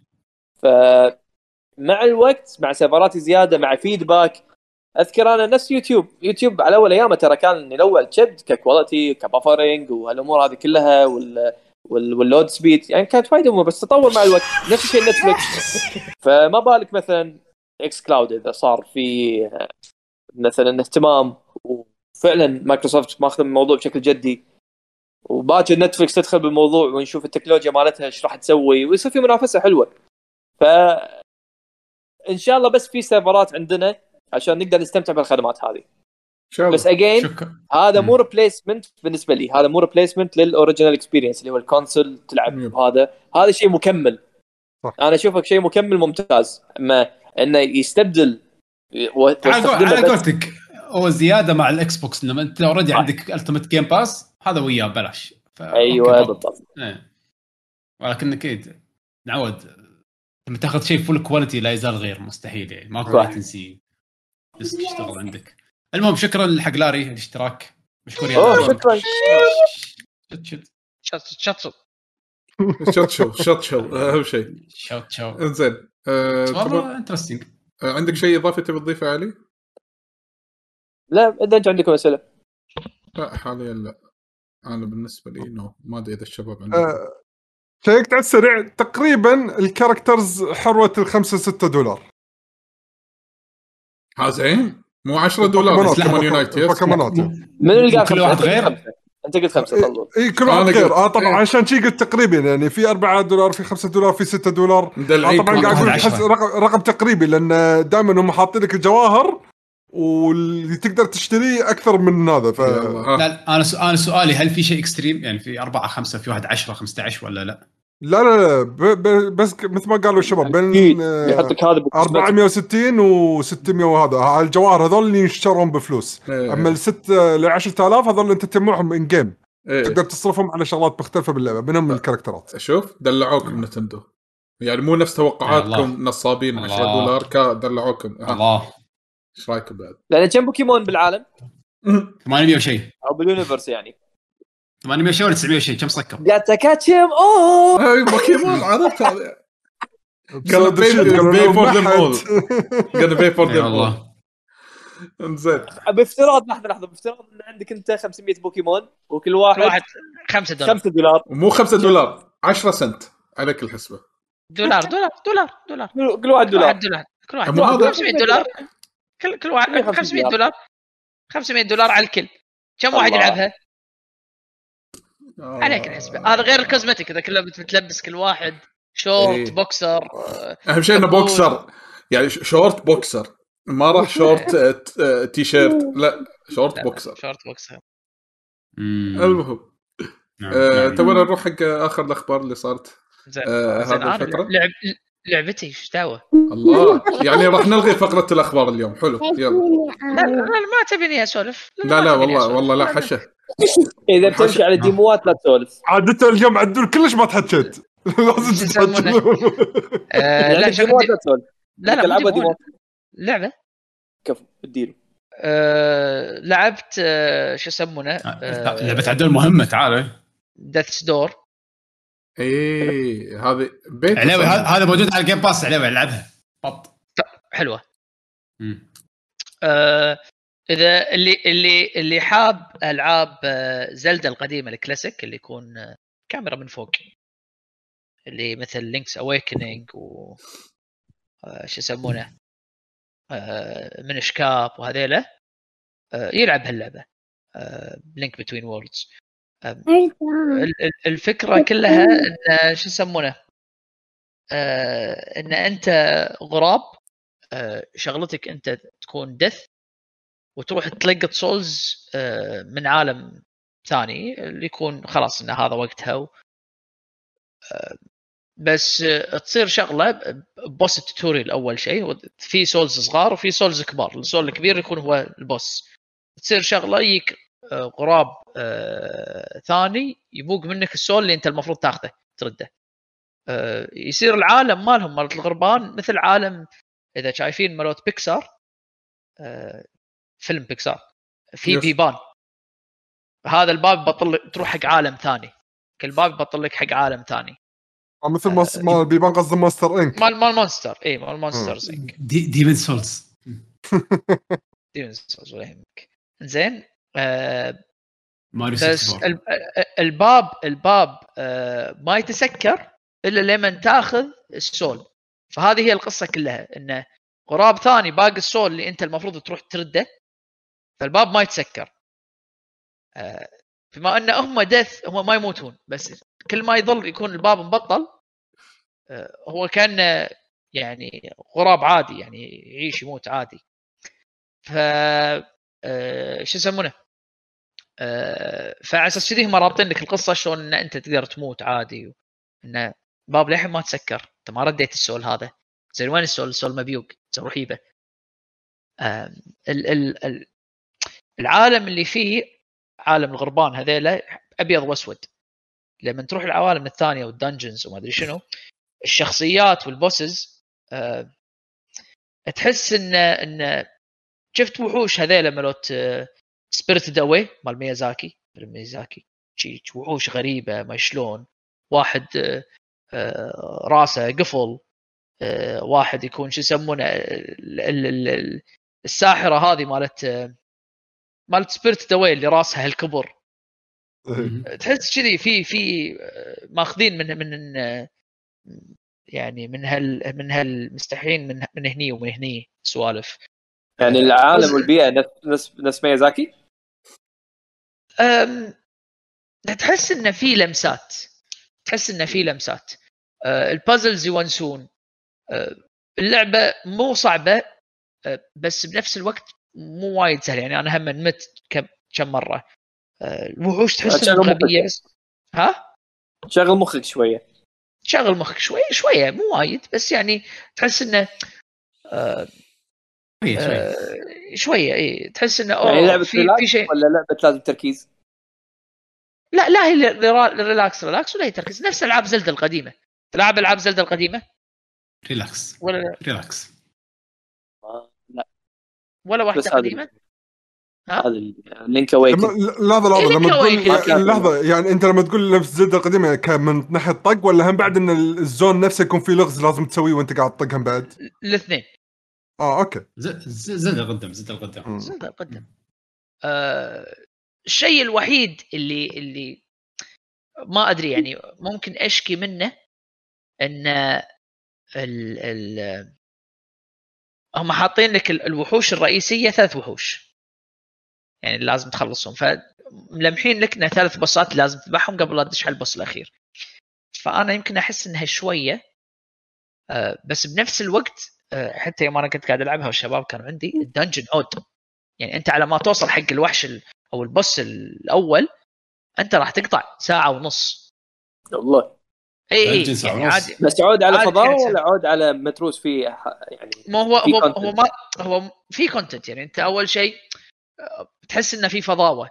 ف مع الوقت مع سيرفرات زيادة مع feedback اذكر أنا نفس يوتيوب. يوتيوب على أول أيامه ترى كان يلوع الجبد ك quality ك buffering وهالأمور هذه كلها وال وال- وال load speed يعني كانت وايد أمور بس تطور مع الوقت. نفس الشيء نتفلكس فما بالك مثلا xCloud إذا صار في مثلا اهتمام. وفعلا مايكروسوفت ماخذ الموضوع بشكل جدي. وباكر نتفلكس تدخل بالموضوع ونشوف التكنولوجيا مالتها إيش راح تسوي. ويصير في منافسة حلوة. ف إن شاء الله بس في سيرفرات عندنا عشان نقدر نستمتع بالخدمات هذه. الله. بس again هذا. مو replacement بالنسبة لي. هذا مو replacement لل original experience اللي هو ال console تلعب. هذا هذا شيء مكمل. صح. أنا أشوفه شيء مكمل ممتاز. أما إنه يستبدل على قولتك هو زيادة مع ال Xbox لما إنت already. عندك Ultimate Game Pass هذا وياه ببلاش. ف- أيوه بالضبط. إيه. ولكن أكيد نعود. لما تاخذ شيء full quality لا يزال غير مستحيل يعني. ماكو. latency بس يشتغل عندك. المهم شكرا حق لاري الاشتراك. مشكور يا. شكرا. شت شت شط شط شوت شو شوت شو أهم شيء. شوت شو إنزين آه، والله انترستنج آه، عندك شيء إضافي تبي تضيفه علي؟ لا إذا أنت عندكم أسئلة. لا حاليا لا. أنا بالنسبة لي نو ما أدري إذا الشباب عندهم. آه، شيكت على السريع تقريبا الكاركترز حروة الخمسة ستة دولار. ها زين. مو 10 دولار بوكيمونات، بوكيمون بوكيمون- يونايت يس بوكيمونات. من اللي قال كل؟ واحد غير؟ أنت قلت خمسة خلص اي كل واحد غير آه طبعا إيه. عشان شي قلت تقريبا يعني في 4 دولار في 5 دولار في 6 دولار آه طبعا قاعد أقول. رقم, رقم تقريبي لأن دائما هم حاطين لك الجواهر واللي تقدر تشتريه أكثر من هذا ف. لا لا، أنا أنا سؤالي هل في شيء extreme يعني في أربعة خمسة في واحد 10 15 ولا لا؟ لا لا لا ب... ب... بس مثل ما قالوا الشباب بين آه، يحط لك هذا بكسبت. 460 و 600 وهذا ها- الجواهر هذول اللي يشترون بفلوس إيه. أما ال 6 ل 10000 هذول أنت تجمعهم in-game إيه. تقدر تصرفهم على شغلات مختلفة باللعبة منهم الكاركترات شوف دلعوكم نتندو يعني مو نفس توقعاتكم. نصابين 10 الله. دولار كا دلعوكم الله إيش رأيكم بعد؟ لأن كم بوكيمون بالعالم 800 وشيء أو باليونيفرس يعني 800 وشيء ولا 900 وشيء كم سكر؟ جاتا كاتشم اوه هاي بوكيمون عرفت؟ هذا gonna pay for اي them all. والله. انزين. بافتراض لحظة لحظة. بافتراض إن عندك أنت 500 بوكيمون وكل كل واحد واحد 5 دولار. 5 دولار. ومو 5 دولار 10 سنت عليك الحسبة. دولار دولار دولار دولار. كل كل واحد كل واحد دولار. دولار كل واحد دولار. 500 دولار. كل كل واحد 150 500 دولار. 500 دولار على الكل. كم واحد. يلعبها؟ آه. عليك الحسبه هذا غير ال cosmetic إذا كله بتلبس كل واحد شورت إيه. بوكسر آه، أهم شيء إنه. بوكسر. يعني شورت بوكسر. ما راح شورت آه، آه، تي شيرت لا شورت بوكسر. شورت بوكسر. المهم. نعم، آه، نعم. تونا نروح حق آخر الأخبار اللي صارت؟ آه، هذا أنا الفكرة؟ لعب لعبتي إيش دعوة؟ الله. يعني راح نلغي فقرة الأخبار اليوم. حلو يلا. لا ما تبيني أسولف. لا لا والله. والله لا. حشة. اذا بتمشي على ديموات لا تسولف. عادة اليوم عدول كلش ما تحكيت. لازم؟ تتحكي آه، لا يعني شغل ديموات دي- لا تسولف. لا لا تلعبها. ديموات. لعبة؟ كفو اديله. آه، لعبت آه، شو يسمونه؟ آه، لعبه عدول مهمة تعال. Death's Door إيه هذه بيت علاوي هذا موجود على ال Game Pass علاوي العبها بطل حلوة. إذا اللي اللي اللي حاب ألعاب آه، زلدا القديمة الكلاسيك اللي يكون آه، كاميرا من فوق. اللي مثل Link's Awakening و آه، شو يسمونه Minish Cap وهذيله يلعب هاللعبة Link Between Worlds الفكرة كلها إن شو يسمونه إن أنت غراب شغلتك أنت تكون death وتروح تلقط souls آه، من عالم ثاني اللي يكون خلاص إن هذا وقتها و... آه، بس آه، تصير شغلة boss ال tutorial أول شيء في souls صغار وفي souls كبار. ال soul الكبير يكون هو ال boss تصير شغلة يجيك غراب ثاني يبوق منك ال soul اللي أنت المفروض تاخذه ترده. يصير العالم مالهم مالت الغربان مثل عالم إذا شايفين مالت بيكسار فيلم بيكسار. في يس. بيبان هذا الباب يبطل لك- تروح حق عالم ثاني. كل باب يبطل لك حق عالم ثاني. آه، مثل ما ما بيبان قصد Monsters, Inc. مال مال monster إي مال monsters دي Demon's Souls. Demon's Souls ولا يهمك. زين آه ماريو بس 64 ال- الباب الباب آه ما يتسكر إلا لما تأخذ ال soul. فهذه هي القصة كلها إنه غراب ثاني باقي السول اللي أنت المفروض تروح ترده فالباب ما يتسكر. آه بما أن هم دث هم ما يموتون بس كل ما يظل يكون الباب مبطل آه هو كان يعني غراب عادي يعني يعيش يموت عادي. ف آه شو يسمونه؟ فعلى أساس كذي هم رابطين لك القصة شلون إن أنت تقدر تموت عادي ان باب للحين ما تسكر. أنت ما رديت السؤال هذا. زين وين السؤال؟ السؤال مبيوق. روح العالم اللي فيه عالم الغربان هذيلا أبيض وأسود. لما تروح العوالم الثانية وال dungeons وما أدري شنو الشخصيات وال bosses آه، تحس إن إن شفت وحوش هذيلا مالوت Spirited Away مال ميازاكي؟ ميازاكي. وحوش غريبة ما شلون. واحد آه، آه، راسه قفل آه، واحد يكون شو يسمونه ال- ال- ال- ال- الساحرة هذه مالت مالت Spirited Away اللي راسها هالكبر. تحس كذي في في آه، ماخذين من من آه، يعني من هال من هالمستحيين من من هني ومن هني سوالف. يعني العالم والبيئة نفس نفس ميازاكي؟ تحس إنه في لمسات. تحس إنه في لمسات. أه، البازلز يونسون. اللعبة مو صعبة بس بنفس الوقت مو وايد سهلة يعني أنا هم مت كم كم مرة. أه، الوحوش تحس مخك. غبية. ها؟ شغل مخك شوية. شغل مخك شوي شوية مو وايد بس يعني تحس إنه أه، شوية شوية. أه، شوية اي تحس إنه يعني اوه لعبة في في شيء ولا لعبة لازم تركيز؟ لا لا هي rela- relax relax ولا هي تركيز. نفس ألعاب زلدة القديمة. تلعب ألعاب زلدة القديمة؟ relax. ولا لا relax. آه، لا ولا واحدة هذا قديمه؟ هذا Link's Awakening لما- لحظة لحظة لما تقول. لحظة يعني أنت لما تقول نفس زد القديمة كان من ناحية طق ولا هم بعد إن ال zone نفسه يكون فيه لغز لازم تسويه وأنت قاعد تطقهم بعد؟ الاثنين آه okay ز- ز- زد القدم زد القدم. زلدة قدم آه الشيء الوحيد اللي اللي ما أدري يعني ممكن أشكي منه إن ال ال هم حاطين لك ال- الوحوش الرئيسية ثلاث وحوش. يعني لازم تخلصهم. فملمحين لك ان ثلاث boss ات لازم تذبحهم قبل لا تدش على ال boss الأخير. فأنا يمكن أحس إنها شوية آه، بس بنفس الوقت آه، حتى يوم أنا كنت قاعد ألعبها والشباب كانوا عندي ال dungeon عود يعني أنت على ما توصل حق الوحش ال- أو ال boss الأول أنت راح تقطع ساعة ونص. والله. اي اي يعني. عادي. بس عود على فضاء يعني ولا عود على متروس فيه ح- يعني ما هو في هو. هو ما هو في content يعني. أنت أول شيء بتحس إنه في فضاوة.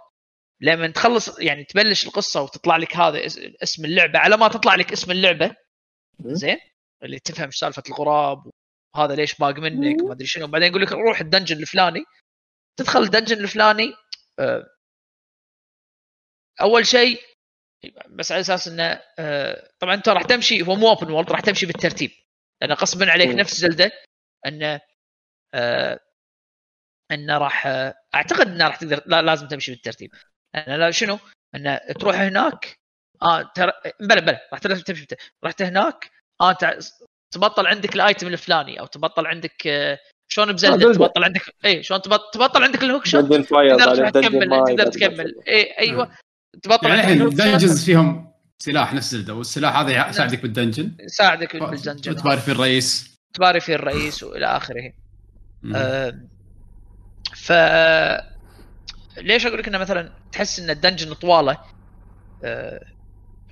لما تخلص يعني تبلش القصة وتطلع لك هذا اس- اسم اللعبة على ما تطلع لك اسم اللعبة. زين؟ اللي تفهم سالفة الغراب وهذا ليش باق منك ما أدري شنو. بعدين يقول لك روح ال dungeon الفلاني. تدخل ال dungeon الفلاني آه، أول شيء بس على أساس إنه آه، طبعا أنت راح تمشي هو مو open world راح تمشي بالترتيب لأن غصبا عليك. نفس زلدة انه آه، انه راح آه، أعتقد انه راح تقدر لا لازم تمشي بالترتيب لأن لا شنو؟ انه تروح هناك آه ترى بلا بلا راح تمشي بالترتيب رحت هناك آه أنت تبطل عندك ال item الفلاني أو تبطل عندك آه، شلون آه، بزلدة زلدة. تبطل عندك اي شلون تبط- تبطل عندك ال hookshot تقدر تكمل تقدر تكمل اي أيوه تبطل يعني الحين dungeons فيهم سلاح نفس زلده والسلاح هذا يساعدك بالدنجن. يساعدك بالدنجن. وتباري في الرئيس. تباري فيه الرئيس وإلى آخره. آه، ف ليش أقول لك إنه مثلا تحس إن الدنجن طوالة؟ آه،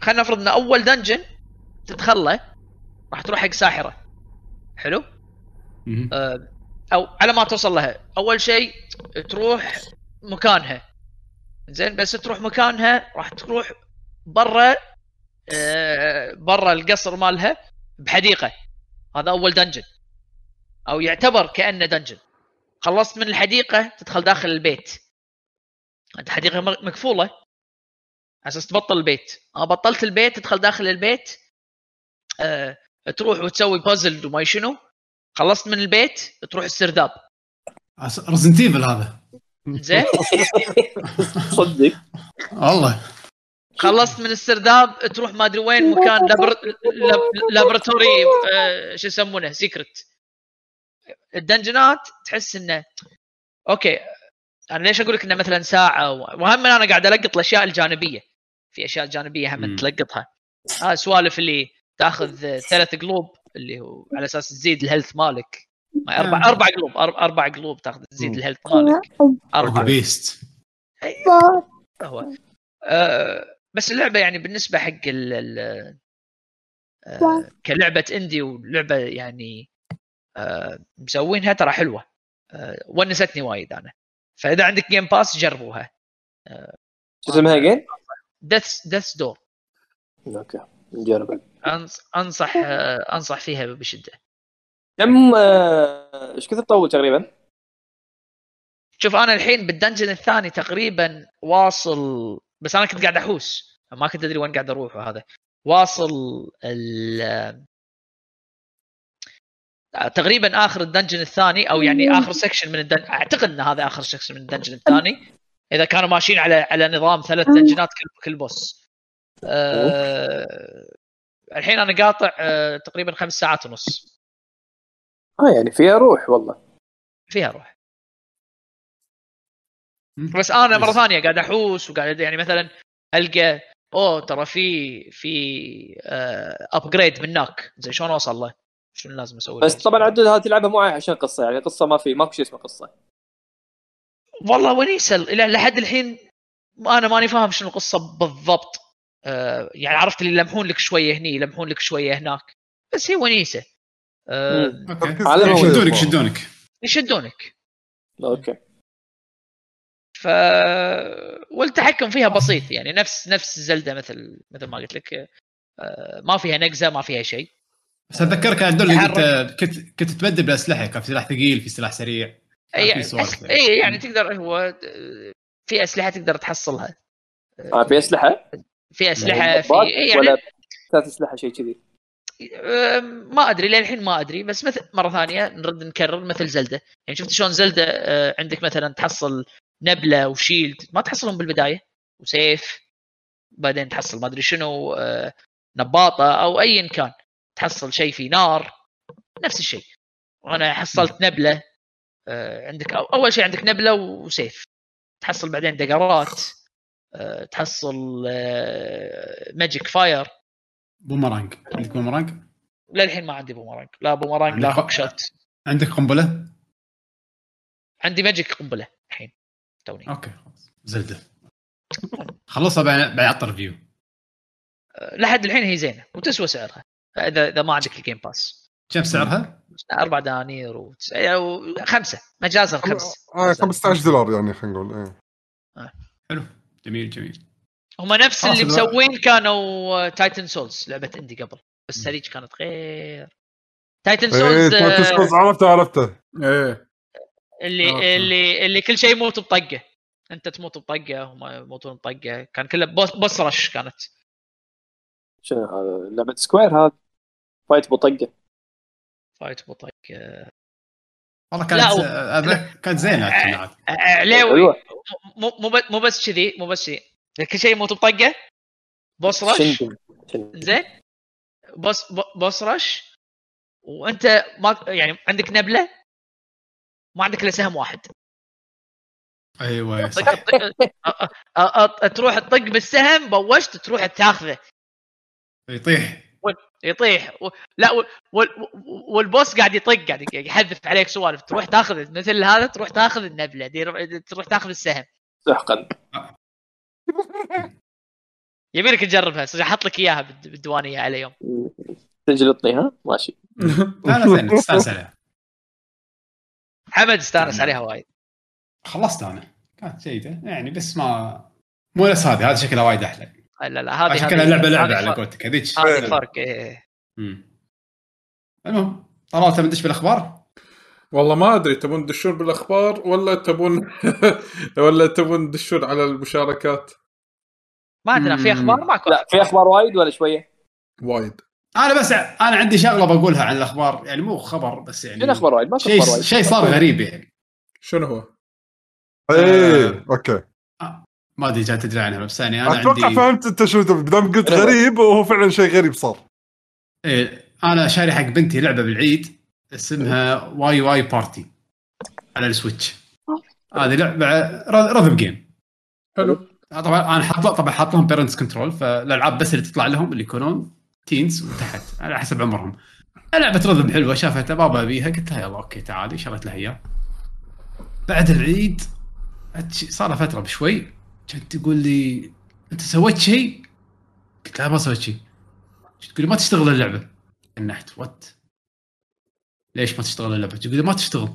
خلينا نفرض إن أول دنجن تدخله راح تروح حق ساحرة. حلو. آه، أو على ما توصل لها. أول شيء تروح مكانها. زين بس تروح مكانها راح تروح برا آه، برا القصر مالها بحديقة. هذا أول dungeon أو يعتبر كأنه dungeon خلصت من الحديقة تدخل داخل البيت. انت حديقه م- مقفوله أساس تبطل البيت. آه بطلت البيت تدخل داخل البيت. آه تروح وتسوي بازل وما شنو. خلصت من البيت تروح السرداب. Resident Evil هذا. زين؟ صدق. والله. خلصت من السرداب تروح ما أدري وين مكان labor... lab... laboratory آه، شو يسمونه secret ال dungeon ات تحس إنه okay أنا ليش أقول لك إنه مثلا ساعة و... وهم أنا قاعد ألقط الأشياء الجانبية. في أشياء جانبية هم. تلقطها. هاي سوالف اللي تأخذ ثلاث قلوب اللي هو على أساس تزيد ال health مالك. ما أربع آه. أربع قلوب أربع قلوب تاخذ تزيد. ال health مالك. أربع beast هو. آه بس اللعبة يعني بالنسبة حق ال ال آه كلعبة indie ولعبة يعني آه مسوينها ترى حلوة. آه ونستني وايد أنا. فإذا عندك Game Pass جربوها. شو اسمها game؟ Death Death's Door okay نجرب. أنصح آه أنصح فيها بشدة. كم آه، إيش كثر تطول تقريبا؟ شوف أنا الحين بال dungeon الثاني تقريبا واصل بس أنا كنت قاعد أحوس. ما كنت أدري وين قاعد أروح وهذا. واصل ال آه، تقريبا آخر ال dungeon الثاني أو يعني آخر section من ال dungeon أعتقد إن هذا آخر section من ال dungeon الثاني إذا كانوا ماشيين على على نظام ثلاث dungeon ات كل كل boss أه الحين أنا قاطع أه تقريبا خمس ساعات ونص. آه يعني فيها روح والله. فيها روح. بس أنا مرة ثانية قاعد أحوس وقاعد يعني مثلا ألقى أوه ترى في في ابجريد من هناك زي شلون أوصل له؟ شنو لازم أسوي؟ بس طبعا عدد هذه تلعبها مو عشان قصة يعني قصة ما في ماكو شيء اسمه قصة. والله ونيسه إلى لحد الحين أنا ماني فاهم شنو القصة بالضبط. آه يعني عرفت اللي يلمحون لك شوية هني يلمحون لك شوية هناك. بس هي ونيسه يشدونك صراحة. يشدونك. يشدونك. أوكي. ف والتحكم فيها بسيط يعني نفس نفس زلدة مثل مثل ما قلت لك. آه ما فيها نقزة ما فيها شيء. بس أتذكرك يا عدول تحرك. انت كنت كنت تبدل بالاسلحه كان في سلاح ثقيل في سلاح سريع أي في سوالف أي يعني تقدر هو في أسلحة تقدر تحصلها. آه في أسلحة؟ في أسلحة في ضباط إي يعني ثلاث أسلحة شيء كذي. ما أدري للحين ما أدري. بس مثل مرة ثانية نرد نكرر مثل زلدة. يعني شفت شلون زلدة آه، عندك مثلا تحصل نبلة وشيلد. ما تحصلهم بالبداية وسيف. بعدين تحصل ما أدري شنو آه، نباطة أو ايا كان. تحصل شيء في نار. نفس الشيء. وأنا حصلت نبلة آه، عندك أول شيء عندك نبلة وسيف. تحصل بعدين dagger ات تحصل ماجيك فاير بومرانج. عندك بومرانج؟ للحين ما عندي بومرانج. لا بومرانج لا عندك- hook shot. عندك قنبلة؟ عندي magic قنبلة الحين توني. okay خلاص. Zelda. خلصها بعدين بعد review أه، لحد الحين هي زينة وتسوى سعرها. إذا إذا ما عندك ال Game Pass كم سعرها؟ أربع دنانير وتس... أو خمسة. مجازا خمس آه 15 دولار يعني خلينا نقول إيه. حلو. جميل جميل. هم نفس اللي مسوين كانوا Titan Souls لعبة indie قبل بس هذيك كانت غير. Titan Souls Titan Souls عرفته عرفته. إيه. اللي عرفته. اللي اللي كل شيء يموت بطقة. أنت تموت بطقة هم يموتون بطقة. كان كله boss, rush كانت. شنو هذا؟ لعبة Square هذا؟ fight بطقة. fight بطقة. والله لا، كانت و- آه، هذا كانت زينة كانت. علاوي حلوة مو مو ب- مو بس كذي مو بس كذي كل شيء يموت بطقه boss rush. زين. boss ب- boss rush؟ وانت ما يعني عندك نبلة؟ ما عندك إلا سهم واحد. أيوه صح. تروح تطق بالسهم بوشت تروح تاخذه. يطيح. يطيح. و... لا و... وال... والبوس قاعد يطق قاعد يحذف عليك سوالف. تروح تاخذ مثل هذا تروح تاخذ النبلة دي... تروح تاخذ السهم. سحقا يبي لك تجربها صدق أحط لك إياها بالد- بالديوانية على يوم. تجلطني ها؟ ماشي. لا لا زين تستانس عليها. حمد استانس عليها وايد. خلصت أنا. كانت جيدة. يعني بس ما مو نفس هذه هذه شكلها وايد أحلى. لا لا هذه كذا لعبة لعبة على. قولتك هذيك. هذه فرق إيه. مم. المهم طلال تبي ندش بالأخبار؟ والله ما أدري تبون تدشون بالأخبار ولا تبون ولا تبون تدشون على المشاركات؟ ما عندنا في أخبار؟ ماكو لا في أخبار وايد ولا شوية؟ وايد. أنا بس أنا عندي شغلة بقولها عن الأخبار يعني مو خبر بس يعني شنو أخبار وايد؟ ماكو شيء شيء صار غريب يعني. شنو هو؟ إيه okay. ما أدري جاي تدري عنها بس يعني أنا أتوقع عندي فهمت أنت شو دام قلت إيه. غريب وهو فعلا شيء غريب صار. إيه أنا شاري حق بنتي لعبة بالعيد اسمها واي واي بارتي على ال Switch. هذه لعبة rhythm game حلو. طبعا أنا حاط طبعا حاط لهم parents control فالألعاب بس اللي تطلع لهم اللي يكونون teens وتحت على حسب عمرهم. لعبة rhythm حلوة شافتها بابا ابيها قلت لها يلا okay تعالي شريت لها اياه بعد العيد صار لها فترة بشوي كانت تقول لي أنت سويت شيء؟ قلت لها ما سويت شيء تقول لي ما تشتغل اللعبة. نحت what ليش ما تشتغل اللعبة؟ تقول لي ما تشتغل.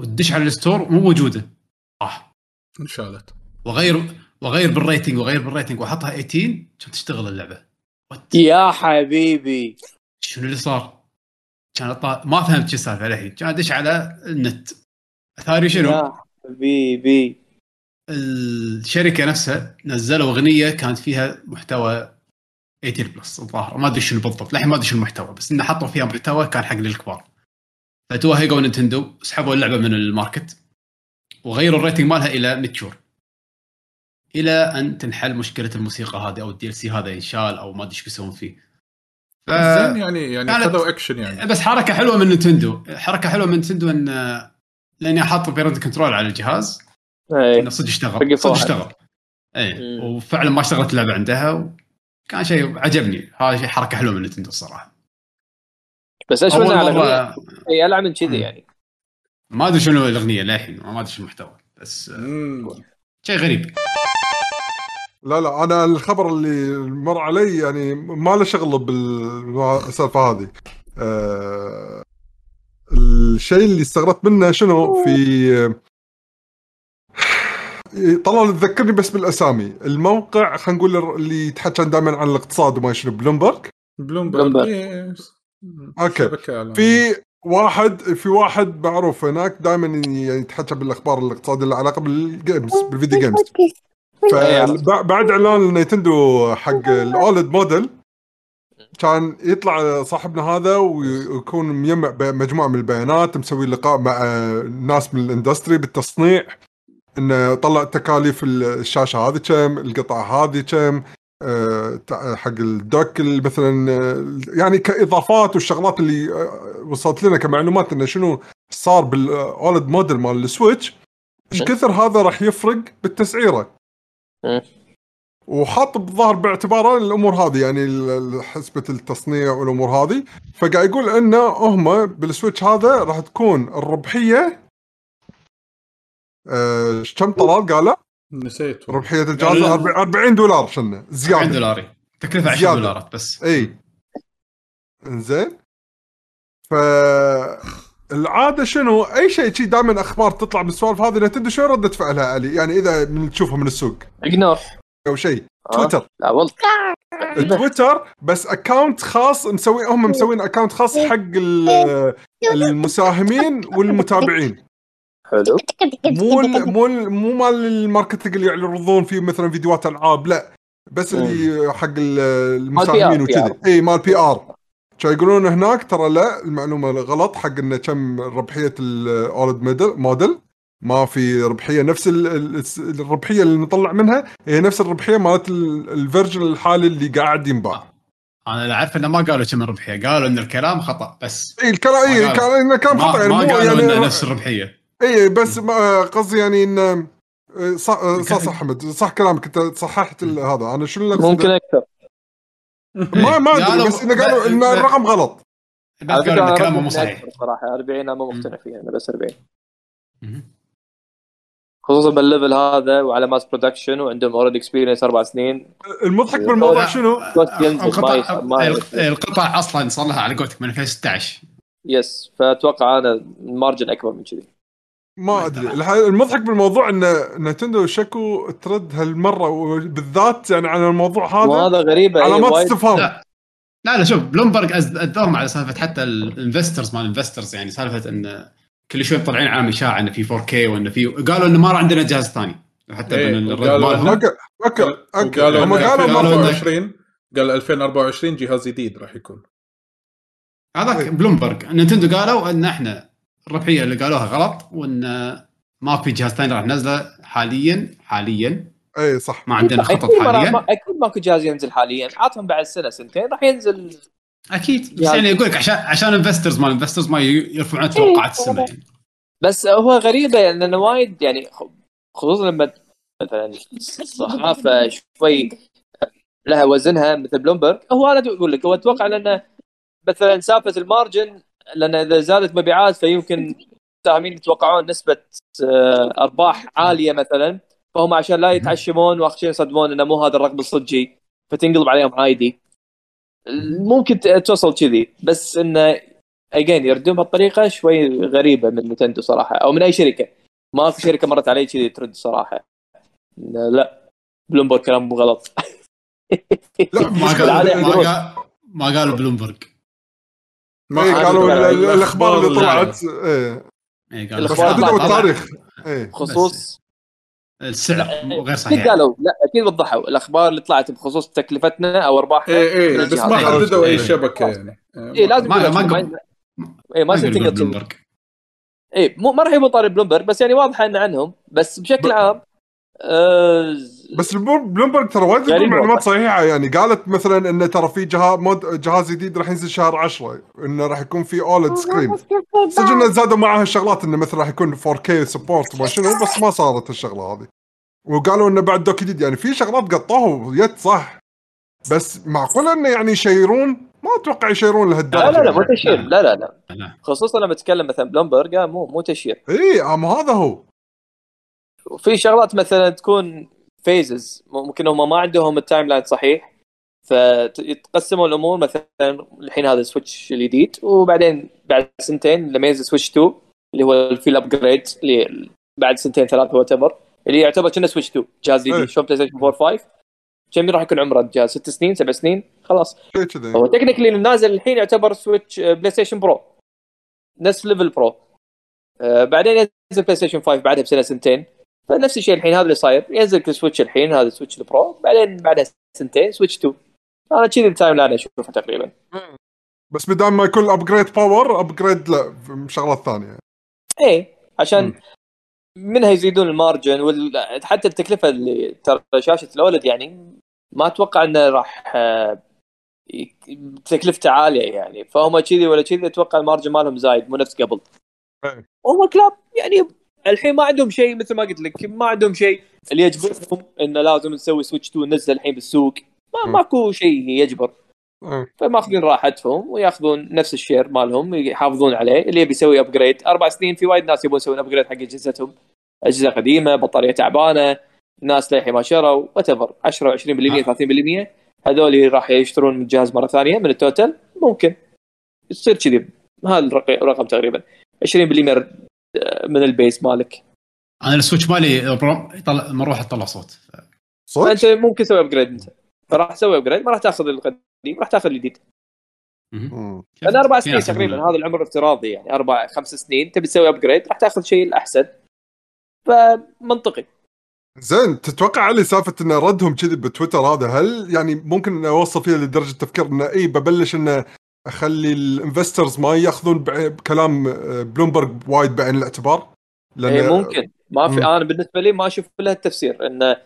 وتدش على ال store مو موجودة. آه. انشالت واغير واغير بال rating واغير بال rating واحطها 18 عشان تشتغل اللعبة. what يا حبيبي. شنو اللي صار؟ كان أطلع... ما فهمت شو السالفة للحين كان أدش على النت. ثاري شنو؟ يا حبيبي. الشركة نفسها نزلوا أغنية كانت فيها محتوى 18 plus الظاهر. ما أدري شنو بالضبط. للحين ما أدري شنو المحتوى بس انه حطوا فيها محتوى كان حق للكبار. فتوهقوا Nintendo سحبوا اللعبة من ال market وغيروا ال rating مالها إلى mature إلى أن تنحل مشكلة الموسيقى هذه أو ال DLC هذا ينشال أو ما أدري إيش بيسوون فيه. ف... زين. يعني يعني خذوا اكشن يعني. بس حركة حلوة من Nintendo حركة حلوة من Nintendo ان لأني حاط parent control على الجهاز. إيه. إنه صدق اشتغل. صدق. اشتغل. اي. وفعلا ما اشتغلت اللعبة عندها. وكان شيء عجبني. هذا شيء حركة حلوة من نتندو الصراحه بس إيش على الأغنية؟ اي العب من كذي. يعني. ما أدري شنو الأغنية للحين. ما أدري شو المحتوى. بس. شيء غريب. لا لا أنا الخبر اللي مر علي يعني ما له شغل بالسالفه هذه آه الشيء اللي استغربت منه شنو في طلال تذكرني بس بالأسامي الموقع خلينا نقول اللي يتحكى دائما عن الاقتصاد وما شنو Bloomberg Bloomberg. إيه. okay. شبكة إعلامية. في واحد في واحد معروف هناك دائما يعني يتحكى بالأخبار الاقتصادية اللي علاقة بال games بال video games فبعد إعلان Nintendo حق ال OLED model كان يطلع صاحبنا هذا ويكون مجمع مجموعة من البيانات مسوي لقاء مع ناس من ال industry بالتصنيع إنه طلع تكاليف الشاشة هذه كم القطعه هذه كم آه، حق ال dock ال- مثلا آه، يعني كإضافات والشغلات اللي آه، وصلت لنا كمعلومات إنه شنو صار بال OLED model مال ال Switch إيش كثر هذا راح يفرق بالتسعيرة. وحاط بالظاهر باعتباره الأمور هذه يعني حسبة التصنيع والأمور هذه. فقاعد يقول انه هم بال Switch هذا راح تكون الربحية آه كم طلال قال نسيت. ربحية الجهاز لا. 40 40 دولار شنه 40 زياده دولاري تكلفة 10 زيادة. دولارات بس. اي إنزين. ف العادة شنو؟ أي شيء شي دائما أخبار تطلع بالسوالف هذه Nintendo شو ردة فعلها علي. يعني إذا من تشوفها من السوق. ignore أو شيء. آه. تويتر لا والله. تويتر بس account خاص مسوي هم مسوين account خاص حق ال- المساهمين والمتابعين. حلو. مو ال- مو ال- مو مال ال marketing اللي يعرضون فيه مثلا فيديوهات ألعاب لا. بس اللي حق ال- المساهمين PR. وكذي اي مال PR كانوا يقولون هناك؟ ترى لا المعلومة غلط حق إنه كم ربحية ال OLED model ما في ربحية. نفس ال- ال- الربحية اللي نطلع منها هي نفس الربحية مالت ال- ال version الحالي اللي قاعد ينباع. أنا اللي أعرف إنه ما قالوا كم الربحية. قالوا إن الكلام خطأ بس. إي الكلام إي كان إنه كان ما, خطأ يعني ما قالوا يعني إنه نفس الربحية. إي بس ما- قصدي يعني انه صح صح صح أحمد. صح كلامك. أنت صححت ال- هذا. أنا شنو؟ ممكن أكثر. ما ما أدري قالوا- بس انه قالوا إن الرقم غلط. قالوا إن كلامه مو صحيح. صراحة 40 أنا ما مقتنع فيها أنا بس 40 مهم. خصوصا بال level هذا وعلى mass production وعندهم already experience أربع سنين. المضحك بالموضوع لا. شنو؟ القطع القطع أصلا صار لها على قولتك من 2016 yes فأتوقع أنا ال margin أكبر من كذي. ما أدري. الح- المضحك بالموضوع إن Nintendo شكو ترد هالمرة وبالذات يعني على الموضوع هذا وهذا غريبه إيه، علامات وايد- استفهام لا. لا لا شوف بلومبرج ادوهم على سالفة حتى ال investors مال ال investors يعني سالفة إن كل شوي مطلعين عام إشاعة انه في 4K وانه في قالوا إنه ما راح عندنا جهاز ثاني. حتى إيه، من الرد مالهم. أوكي أوكي وقالوا هم قالوا قالوا إن- 2024 قال 2024 جهاز جديد راح يكون. هذاك بلومبرج نينتندو قالوا إن إحنا الربحية اللي قالوها غلط وإن ما في جهاز ثاني راح ننزله حاليا حاليا. إي صح. ما عندنا خطط ما- حاليا. ما- أكيد ماكو جهاز ينزل حاليا. عطهم بعد سنة سنتين راح ينزل. أكيد. بس. يعني يقول لك عشان عشان investors مال investors ما يرفعون توقعات السنة. يعني بس هو غريبة يعني لأنه وايد يعني خ- خصوصا لما مثلا الصحافه شوي لها وزنها مثل بلومبرج هو أنا أقول لك هو أتوقع لأنه مثلا سالفه ال margin لأن إذا زادت مبيعات فيمكن المساهمين يتوقعون نسبة آه، أرباح عالية مثلا فهم عشان لا يتعشمون واخر شيء يصدمون إنه مو هذا الرقم الصجي فتنقلب عليهم عادي. ممكن توصل كذي بس إنه اجين يردون بهالطريقة شوي غريبة من نتندو صراحة أو من أي شركة. ما في شركة مرت علي كذي ترد صراحة. لا بلومبرج كلام مو غلط. لا ما بالعادة ما. قال- ما إيه، قالوا الاخبار اللي طلعت. إيه. إيه طلعت. التاريخ بخصوص السعر غير أكيد صحيح. قالوا لا أكيد وضحوا. الأخبار اللي طلعت بخصوص تكلفتنا أو أرباحنا. اي اي من إيه، بس ما. حددوا أي إيه. شبكة يعني. اي لازم ما- اي ما كذي. بلومبرج اي مو ما راح يبون طاري بلومبرج بس يعني واضحه انه عنهم. بس بشكل عام آه بس بلومبرج ترى وايد غريب معلومات. صحيحة. يعني قالت مثلا انه ترى في جهاز مود جهاز جديد راح ينزل شهر 10 إنه راح يكون في اولد سكرين صدق إنه زادوا معها الشغلات إنه مثلا راح يكون 4K support وما شنو بس ما صارت الشغلة هذه. وقالوا إنه بعد dock جديد. يعني في شغلات قطوها يد صح بس معقولة إنه يعني يشيرون؟ ما أتوقع يشيرون لهالدرجة لا لا لا مو يعني. تشير. لا لا لا. خصوصا لما تتكلم مثلا بلومبرج آه، مو مو تشير. اي اما هذا هو. وفي شغلات مثلا تكون phases ممكن هم ما عندهم ال timeline صحيح فتقسموا الأمور مثلا الحين هذا سويتش الجديد وبعدين بعد سنتين لما ينزل سويتش 2 اللي هو في ال upgrade اللي بعد سنتين ثلاثة وات اللي يعتبر كأنه سويتش 2 جهاز. جديد شلون بلاي ستيشن 4 5 كم راح يكون عمره الجهاز ست سنين سبع سنين خلاص. هو technically النازل الحين يعتبر سويتش بلاي ستيشن برو نفس level برو آه بعدين ينزل بلاي ستيشن 5 بعدها بسنة سنتين. فنفس الشيء الحين هذا اللي صاير. ينزل كل سويتش الحين هذا سويتش البرو. بعدين بعدها سنتين سويتش 2 أنا كذي ال timeline أشوفه تقريبا. بس بدال ما يكون upgrade power upgrade لا شغلات ثانية. إيه عشان مم. منها يزيدون ال margin وال... حتى التكلفة اللي ترى شاشة ال OLED يعني ما أتوقع إنه راح آه، تكلفته عالية يعني. فهم كذي ولا كذي أتوقع ال margin مالهم زايد مو نفس قبل. إيه. هم الكلاب يعني الحين ما عندهم شيء مثل ما قلت لك ما عندهم شيء. اللي يجبرهم انه لازم نسوي سويتش 2 ننزل الحين بالسوق. ما. ماكو شيء يجبر. فماخذين راحتهم وياخذون نفس ال share مالهم يحافظون عليه. اللي يبي يسوي upgrade أربع سنين في وايد ناس يبون يسوون upgrade حق أجهزتهم. أجهزة قديمة بطارية تعبانة ناس للحين ما شروا whatever 10 20% 30% هذول راح يشترون الجهاز مرة ثانية من ال total ممكن. يصير كذي. هذا الرق- الرقم تقريبا. 20% من ال base مالك. أنا السويتش مالي يطلع مروحه تطلع صوت. صدق فانت ممكن تسوي upgrade انت فراح تسوي upgrade ما راح تاخذ القديم راح تاخذ الجديد. لأن أربع سنين تقريبا هذا العمر الافتراضي يعني أربع خمس سنين تبي تسوي upgrade راح تاخذ شيء الأحسن. فمنطقي. زين تتوقع علي سالفة ان ردهم كذي بتويتر هذا هل يعني ممكن اوصل فيها لدرجة تفكير إنه إي ببلش إنه أخلي ال investors ما يأخذون بكلام آه، بلومبرج وايد بعين الاعتبار؟ اي إيه، ممكن ما في. أنا بالنسبة لي ما أشوف لها التفسير انه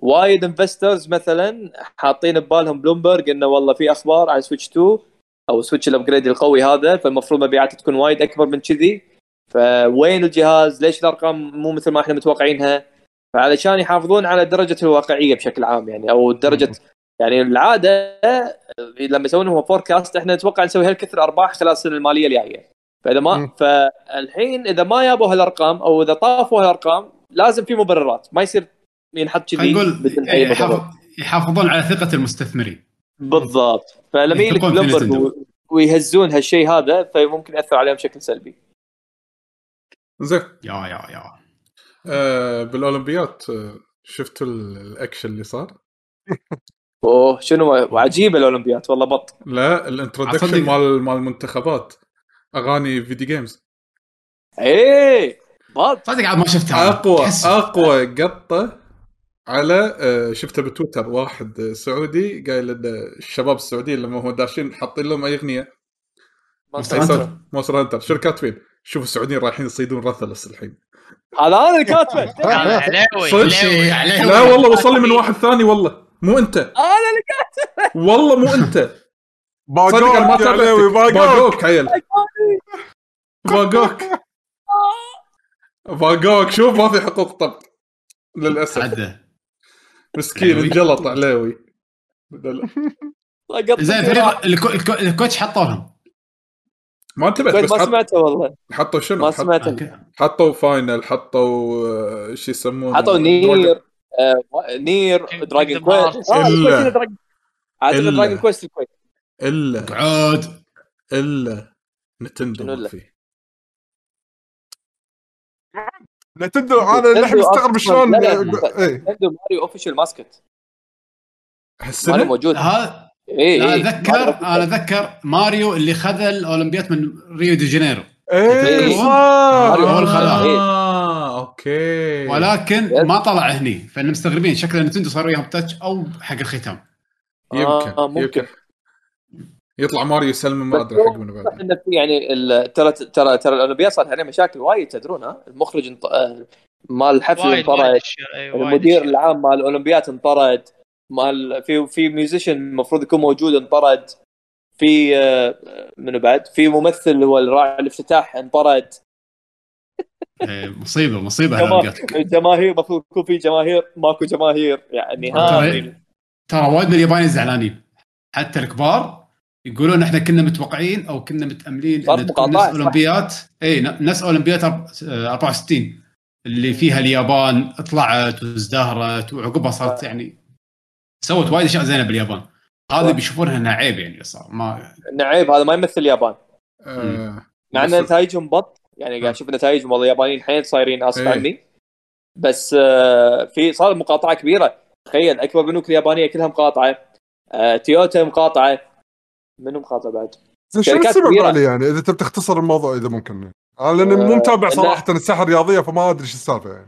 وايد investors مثلا حاطين ببالهم بلومبرج إنه والله في أخبار عن سويتش 2 أو سويتش ال upgrade القوي هذا فالمفروض مبيعاته تكون وايد أكبر من كذي فوين الجهاز؟ ليش الأرقام مو مثل ما إحنا متوقعينها؟ فعلشان يحافظون على درجة الواقعية بشكل عام يعني أو درجة يعني العادة لما يسوون هم forecast إحنا نتوقع نسوي هالكثر أرباح خلال السنة المالية الجاية. فإذا ما. فالحين إذا ما يابوا هالأرقام أو إذا طافوا هالأرقام لازم في مبررات. ما يصير ينحط كذي خلينا نقول بدون إيه، أي مبرر. يحافظ- يحافظون على ثقة المستثمرين. بالضبط. فلما يجي بلومبرج ويهزون هالشيء هذا فممكن يأثر عليهم بشكل سلبي. زين. يا يا يا. آه بالأولمبيات آه شفتوا ال- الأكشن اللي صار؟ أوه شنو وعجيبه الاولمبيات والله بط. لا ال introduction. مال مال المنتخبات. أغاني video games إيه بط. صدق عاد ما شفتها. اقوى أقوى قطة على آه، شفته بتويتر. واحد سعودي قايل إن الشباب السعوديين لما هم داشين حاطين لهم أي أغنية. مونستر هانتر. شو كاتبين؟ شوفوا السعوديين رايحين يصيدون Rathalos الحين. هذا أنا اللي كاتبه. لا والله وصل لي من واحد ثاني والله. مو انت. أنا اللي والله مو انت. صدق أنا ما تابعتك باقوك. عيل باقوك. باقوك. شوف ما في حقوق طبع للأسف. عده مسكين. انجلط عليوي زين فريق. الكوتش حطوا لهم ما انتبهت بس ما. سمعته والله. حطوا شنو؟ ما حط... سمعت أوكي. حطوا فاينل حطوا آه، شو يسمونه؟ حطوا نير. نير Kingdom دراجون. كويست آه إلا. الكويت دراجون أعتقد إلا. دراجون كويست الكويت إلا. قعود إلا. نتندو شنو ما إلا؟ في نتندو أنا للحين مستغرب شلون إيه. نتندو ماريو اوفيشال ماسكت ماريو هالسنه موجود هذا اي لا اي اتذكر أنا أتذكر ماريو اللي خذ الأولمبيات من ريو دي جانيرو. إيه إيه. صح. ماريو هو الخلاص. آه okay. ولكن ما طلع هني فان مستغربين شكله Nintendo صار وياهم touch أو حق الختام. يمكن آه، ممكن. يمكن. يطلع ماريو يسلم ما أدري حق منو بعد إنه في يعني ترى ترى ترى الأولمبياد صارت عليه مشاكل وايد تدرون ها؟ المخرج انط... آه، مال الحفل انطرد. المدير. العام مال الأولمبياد انطرد. مال في في ميوزيشن المفروض يكون موجود انطرد. في آه، منو بعد؟ في ممثل هو الراعي الافتتاح انطرد. مصيبة مصيبة هالاولمبيات الجماهير المفروض يكون في جماهير ماكو جماهير يعني هذه ترى ترى وايد من اليابانيين زعلانين. حتى الكبار يقولون إحنا كنا متوقعين أو كنا متأملين إن نفس. اولمبيات إي نفس اولمبيات أرب- آه، 64 اللي فيها اليابان طلعت وازدهرت وعقبها صارت يعني سوت وايد أشياء زينة باليابان. هذه صح. بيشوفونها انها عيب يعني صار ما انه عيب هذا ما يمثل اليابان. آه مع إن نتائجهم بط. يعني قاعد أشوف نتائجهم والله اليابانيين حيل صايرين اسف إيه. عني بس آه، في صار مقاطعة كبيرة. تخيل أكبر بنوك اليابانية كلها مقاطعة. آه، تويوتا مقاطعة. منو مقاطع بعد؟ شركات السبب. علي يعني؟ إذا تبي تختصر الموضوع إذا ممكن. أنا لأني مو آه، متابع صراحة الساحة الرياضية فما أدري شو السالفة يعني.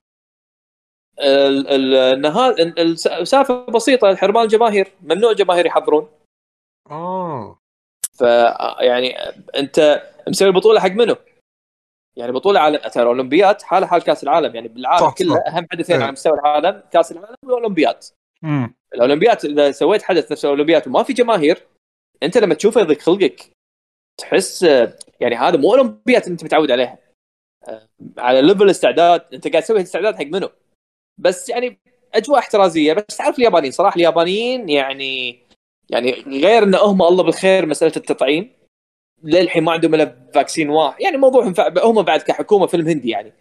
ال- ال- إن هذا ال- السالفة بسيطة. حرمان الجماهير. ممنوع الجماهير يحضرون. آه. ف يعني أنت مسوي البطولة حق منو؟ يعني بطولة على ترى الاولمبياد حاله حال كأس العالم يعني بالعالم صح، كله صح. أهم حدثين إيه. على مستوى العالم كأس العالم والاولمبياد الاولمبياد إذا سويت حدث نفس الاولمبياد وما في جماهير أنت لما تشوفه يضيق خلقك تحس يعني هذا مو اولمبياد أنت متعود عليها. آه، على level استعداد أنت قاعد تسوي استعداد حق منو. بس يعني أجواء احترازية بس تعرف اليابانيين صراحة اليابانيين يعني يعني غير إن هم الله بالخير مسألة التطعيم. للحين ما عندهم إلا vaccine واحد. يعني موضوعهم فع- هم بعد كحكومة فيلم هندي يعني.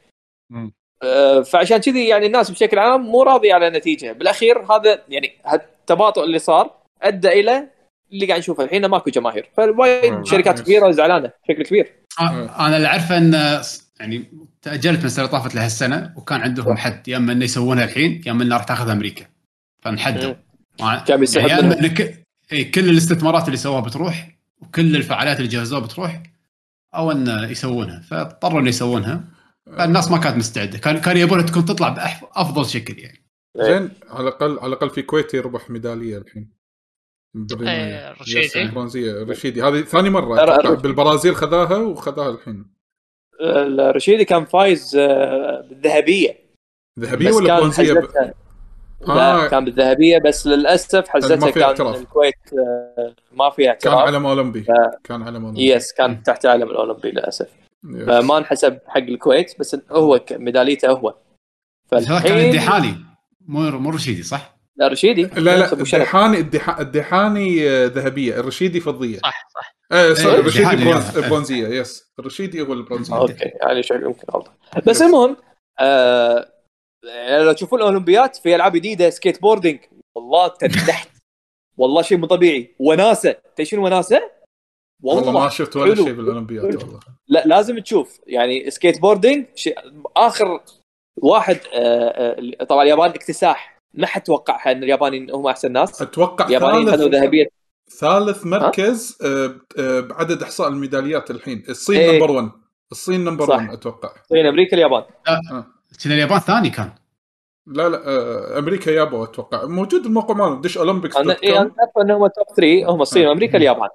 آه، فعشان كذي يعني الناس بشكل عام مو راضيه على النتيجه بالأخير هذا يعني التباطؤ اللي صار أدى إلى اللي قاعد نشوفه الحين ماكو جماهير. فوايد. شركات. كبيرة زعلانه بشكل كبير. آه، أنا اللي أعرفه إن يعني تأجلت من السنة اللي طافت لهالسنة وكان عندهم حد يا إما إنه يسوونها الحين يا إما إنها راح تاخذ أمريكا. ما- كان بيسحب يعني كل الاستثمارات اللي سووها بتروح وكل الفعاليات اللي جهزوها بتروح أو إن يسوونها. فاضطروا ان يسوونها. فالناس ما كانت مستعدة. كان كان يبونها تكون تطلع بافضل شكل يعني. زين على الاقل على الأقل في كويتي ربح ميدالية الحين. إيه، رشيدي. يس، البرونزية. رشيدي. هذه ثاني مرة. بالبرازيل خذاها وخذاها الحين. الرشيدي كان فايز آه، بالذهبية. ذهبية ولا برونزية؟ آه. لا كان بالذهبية بس للأسف حزتها ما فيها كان اعتراف. الكويت آه، ما فيها كان اعتراف. علم أولمبي. ف- كان علم أولمبي. yes كان تحت العلم الأولمبي للأسف. yes. فما انحسب حق الكويت بس هو ميداليته هو. هذا كان فالحين الدحاني مو مو رشيدي صح؟ لا رشيدي. لا لا. الدحاني الدح... الدحاني آه، ذهبية. الرشيدي فضية. صح صح. آه sorry إيه، الرشيدي برونز... يلا. برونزية. yes الرشيدي هو البرونزية. okay يعني شيء يمكن غلط بس. المهم آه يعني لو تشوفون الأولمبيات في ألعاب جديدة skateboarding. والله تنحت والله شيء مو طبيعي. وناسة. تدري شنو وناسة؟ والله ما شفت ولا. شيء بالاولمبياد والله. لا لازم تشوف. يعني skateboarding شيء آخر واحد آه آه طبعا اليابان اكتساح. ما حد توقعها ان اليابانيين هم أحسن ناس. أتوقع اليابانيين خذوا ثالث ذهبية. ثالث مركز آه، آه، بعدد إحصاء الميداليات الحين. الصين إيه. number 1 الصين number صح. 1 أتوقع. الصين أمريكا اليابان. كنا اليابان ثاني كان. لا لا آه، أمريكا يابا أتوقع. موجود الموقع مالهم دش Olympics أنا إيه com أنا عارف انهم ال top 3 هم الصين آه. وامريكا اليابان.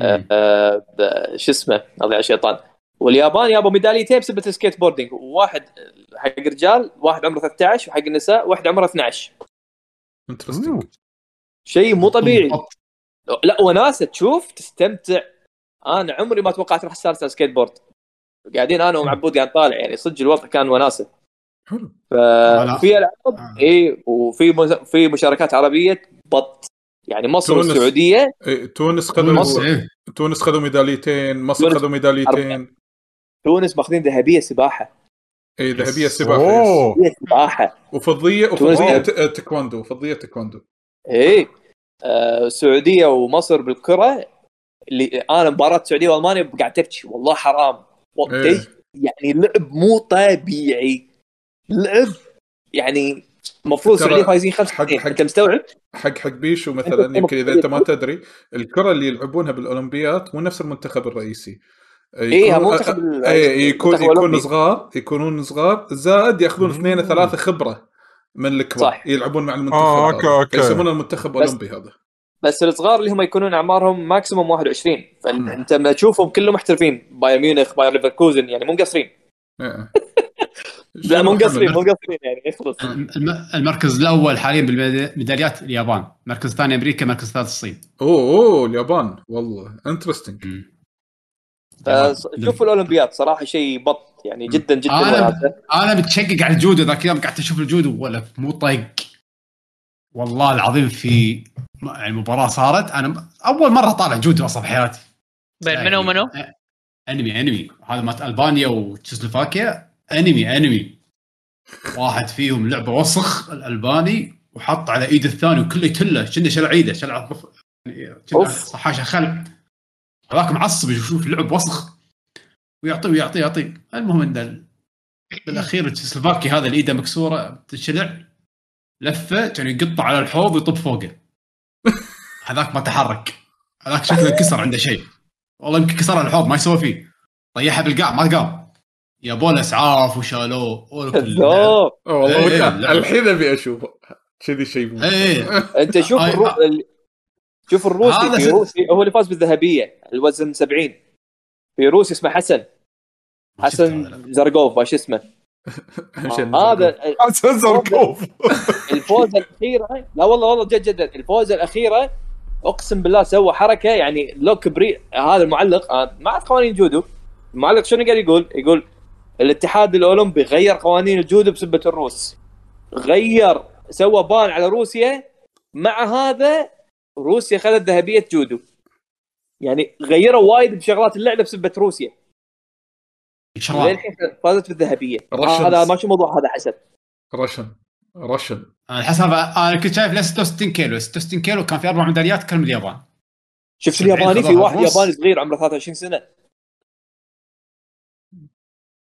آه، آه، شو اسمه الله على الشيطان واليابان يابوا ميداليتين بسبه ال skateboarding. واحد حق رجال واحد عمره 13 وحق النساء واحد عمره 12 interesting شيء مو طبيعي. لا وناسة تشوف تستمتع. أنا عمري ما توقعت راح أستانس على السكيت بورد. قاعدين أنا ومعبود قاعد طالع يعني صدق الوضع كان وناسة. حلو. ففي العاب آه. اي وفي مز- في مشاركات عربية بط. يعني مصر تونس. والسعودية. إيه، تونس خذوا إيه. تونس خذوا ميداليتين مصر خذوا ميداليتين. تونس ماخذين ذهبية سباحة. اي ذهبية. سباحة سباحة. وفضية وفضية آه، تايكوندو فضية تايكوندو إيه. آه، السعودية ومصر بالكرة اللي أنا مباراة السعوديه وألمانيا قاعد تبكي. والله حرام. إيه. يعني لعب مو طبيعي. لعب يعني المفروض السعوديه فايزين خمس حق- حق- أنت مستوعب؟ حق حق بيشو مثلا يمكن إذا أنت ما تدري الكرة اللي يلعبونها بالاولمبياد مو نفس المنتخب الرئيسي إيه يكونون- منتخب اي يكون يكون. صغار يكونون صغار زائد ياخذون. اثنين ثلاثة خبرة من الكبار صح. يلعبون مع المنتخب آه، هذا. okay، okay. يسمونه المنتخب بس- الأولمبي هذا بس الصغار اللي هم يكونون أعمارهم maximum 21 فأنت لما تشوفهم كلهم محترفين بايرن ميونخ بايرن ليفركوزن يعني مو مقصرين إيه. لا مو مقصرين. مو مقصرين يعني يخلص الم- المركز الأول حاليا بالميداليات اليابان المركز الثاني أمريكا المركز الثالث الصين. أوه أوه اليابان والله interesting فشوفوا الأولمبياد صراحة شيء بط يعني جدا جدا أنا. أنا متشقق على الجودو ذاك اليوم قعدت أشوف الجودو ولا مو طق والله العظيم في م- يعني مباراة صارت أنا أول مرة طالع جودو أصلا بحياتي بين منو ومنو؟ أنمي أنمي. هذا مات ألبانيا وتشيسلوفاكيا. أنمي أنمي. واحد فيهم لعبة وسخ الألباني وحط على إيد الثاني وكله يتله كنا شلع إيده شلع يعني. صحاشة خلع. هذاك معصب يشوف لعب وسخ. ويعطيه ويعطيه يعطيه. المهم إن ال- بالأخير التشيسلوفاكي هذا اللي إيده مكسورة تشلع لفة كان يقطع على الحوض ويطب فوقه. هذاك ما تحرك. هذاك شكله انكسر عنده شيء. والله يمكن كسر الحوض ما يسوى فيه. طيحها بالقاع ما قام. له أسعاف وشالوه كذاب أوه، والله إيه،. الحين أبي اشوفه كذي شيء إيه. أنت شوف آه، الرو... آه. شوف الروسي في روسي هو اللي فاز بالذهبية الوزن 70 في روسي اسمه حسن. حسن زرقوف ما شو اسمه. هذا سنسر كوف الفوز الاخيره لا والله والله جد جد الفوز الاخيره أقسم بالله سوى حركة يعني لوك بري هذا المعلق ما أعرف قوانين الجودو المعلق شنو قاعد يقول؟ يقول الاتحاد الأولمبي غير قوانين الجودو بسبة الروس. غير سوى بان على روسيا. مع هذا روسيا خذت ذهبية جودو يعني غيروا وايد بشغلات اللعبة بسبة روسيا. للحين فازت بالذهبية. هذا ما شو موضوع هذا حسن. رشن رشن أنا الحساب أنا كنت شايف له 66 كيلو. 66 كيلو كان في أربع ميداليات كلهم اليابان. شفت 70 الياباني في واحد. ياباني صغير عمره 23 سنة.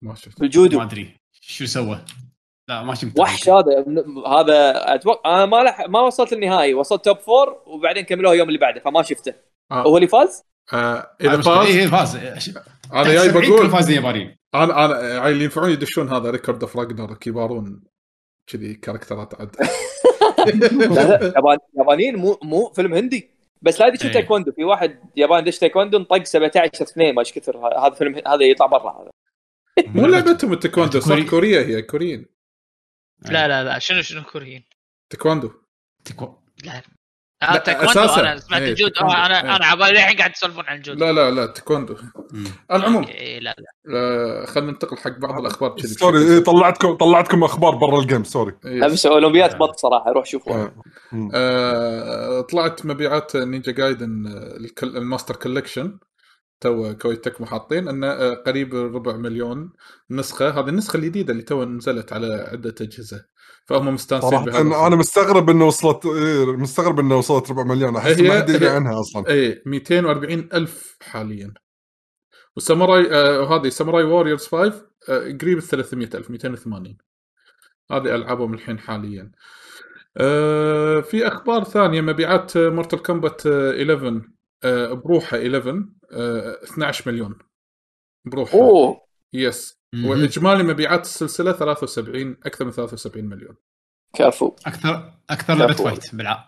ما شفت بالجودو ما أدري. شو سوى؟ لا ما شفت وحش هذا. هذا أتوقع أنا ما لح... ما وصلت النهائي. وصلت top four وبعدين كملوها اليوم اللي بعده فما شفته. آه. هو اللي فاز؟ آه إذا فاز؟ فاز اي فاز. أنا جاي 70 بقول فايزين اليابانيين أنا أنا اللي ينفعون يدشون هذا Record of Ragnarok يبارون كذي كاركترات يابان- يابانيين مو مو فيلم هندي. بس لا إيه. تايكوندو. في واحد ياباني دش تايكوندو انطق 17 2 ما إيش كثر. هذا فيلم هذا يطلع برا هذا. مو لعبتهم التايكوندو صح؟ كوري- كوريا هي كوريين. لا لا لا. شنو شنو كوريين؟ تايكوندو. تكو- لا. لا، لا تايكوندو. أنا سمعت إيه، الجود. تايكوندو. آه، أنا إيه. أنا عبالي الحين قاعد تسولفون عن الجود. لا لا لا تايكوندو. مم. العموم إيه، لا لا. آه خلينا ننتقل حق بعض الأخبار sorry إيه، طلعتكم طلعتكم أخبار برا ال game sorry. إيه. بس أولمبيات بط صراحة روح شوفوها آه. آه، طلعت مبيعات Ninja Gaiden آه، ال Master Collection تو Koei Tecmo حاطين انه آه، قريب ربع مليون نسخة. هذه النسخة الجديدة اللي تو نزلت على عدة أجهزة. فهم مستانسين أنا أنا مستغرب إنه وصلت إيه، مستغرب إنه وصلت ربع مليون. أحس ما حد يدري عنها أصلا. اي 240 ألف حاليا. والساموراي آه هذه Samurai Warriors 5 آه قريب ال 300 ألف 280 هذه ألعابهم الحين حاليا. آه في أخبار ثانية. مبيعات Mortal Kombat 11 آه بروحة 11 آه 12 مليون. بروحه أوه. yes. واجمالي مبيعات السلسلة 73 أكثر من 73 مليون. كفو أكثر أكثر لعبه. fight بالعاب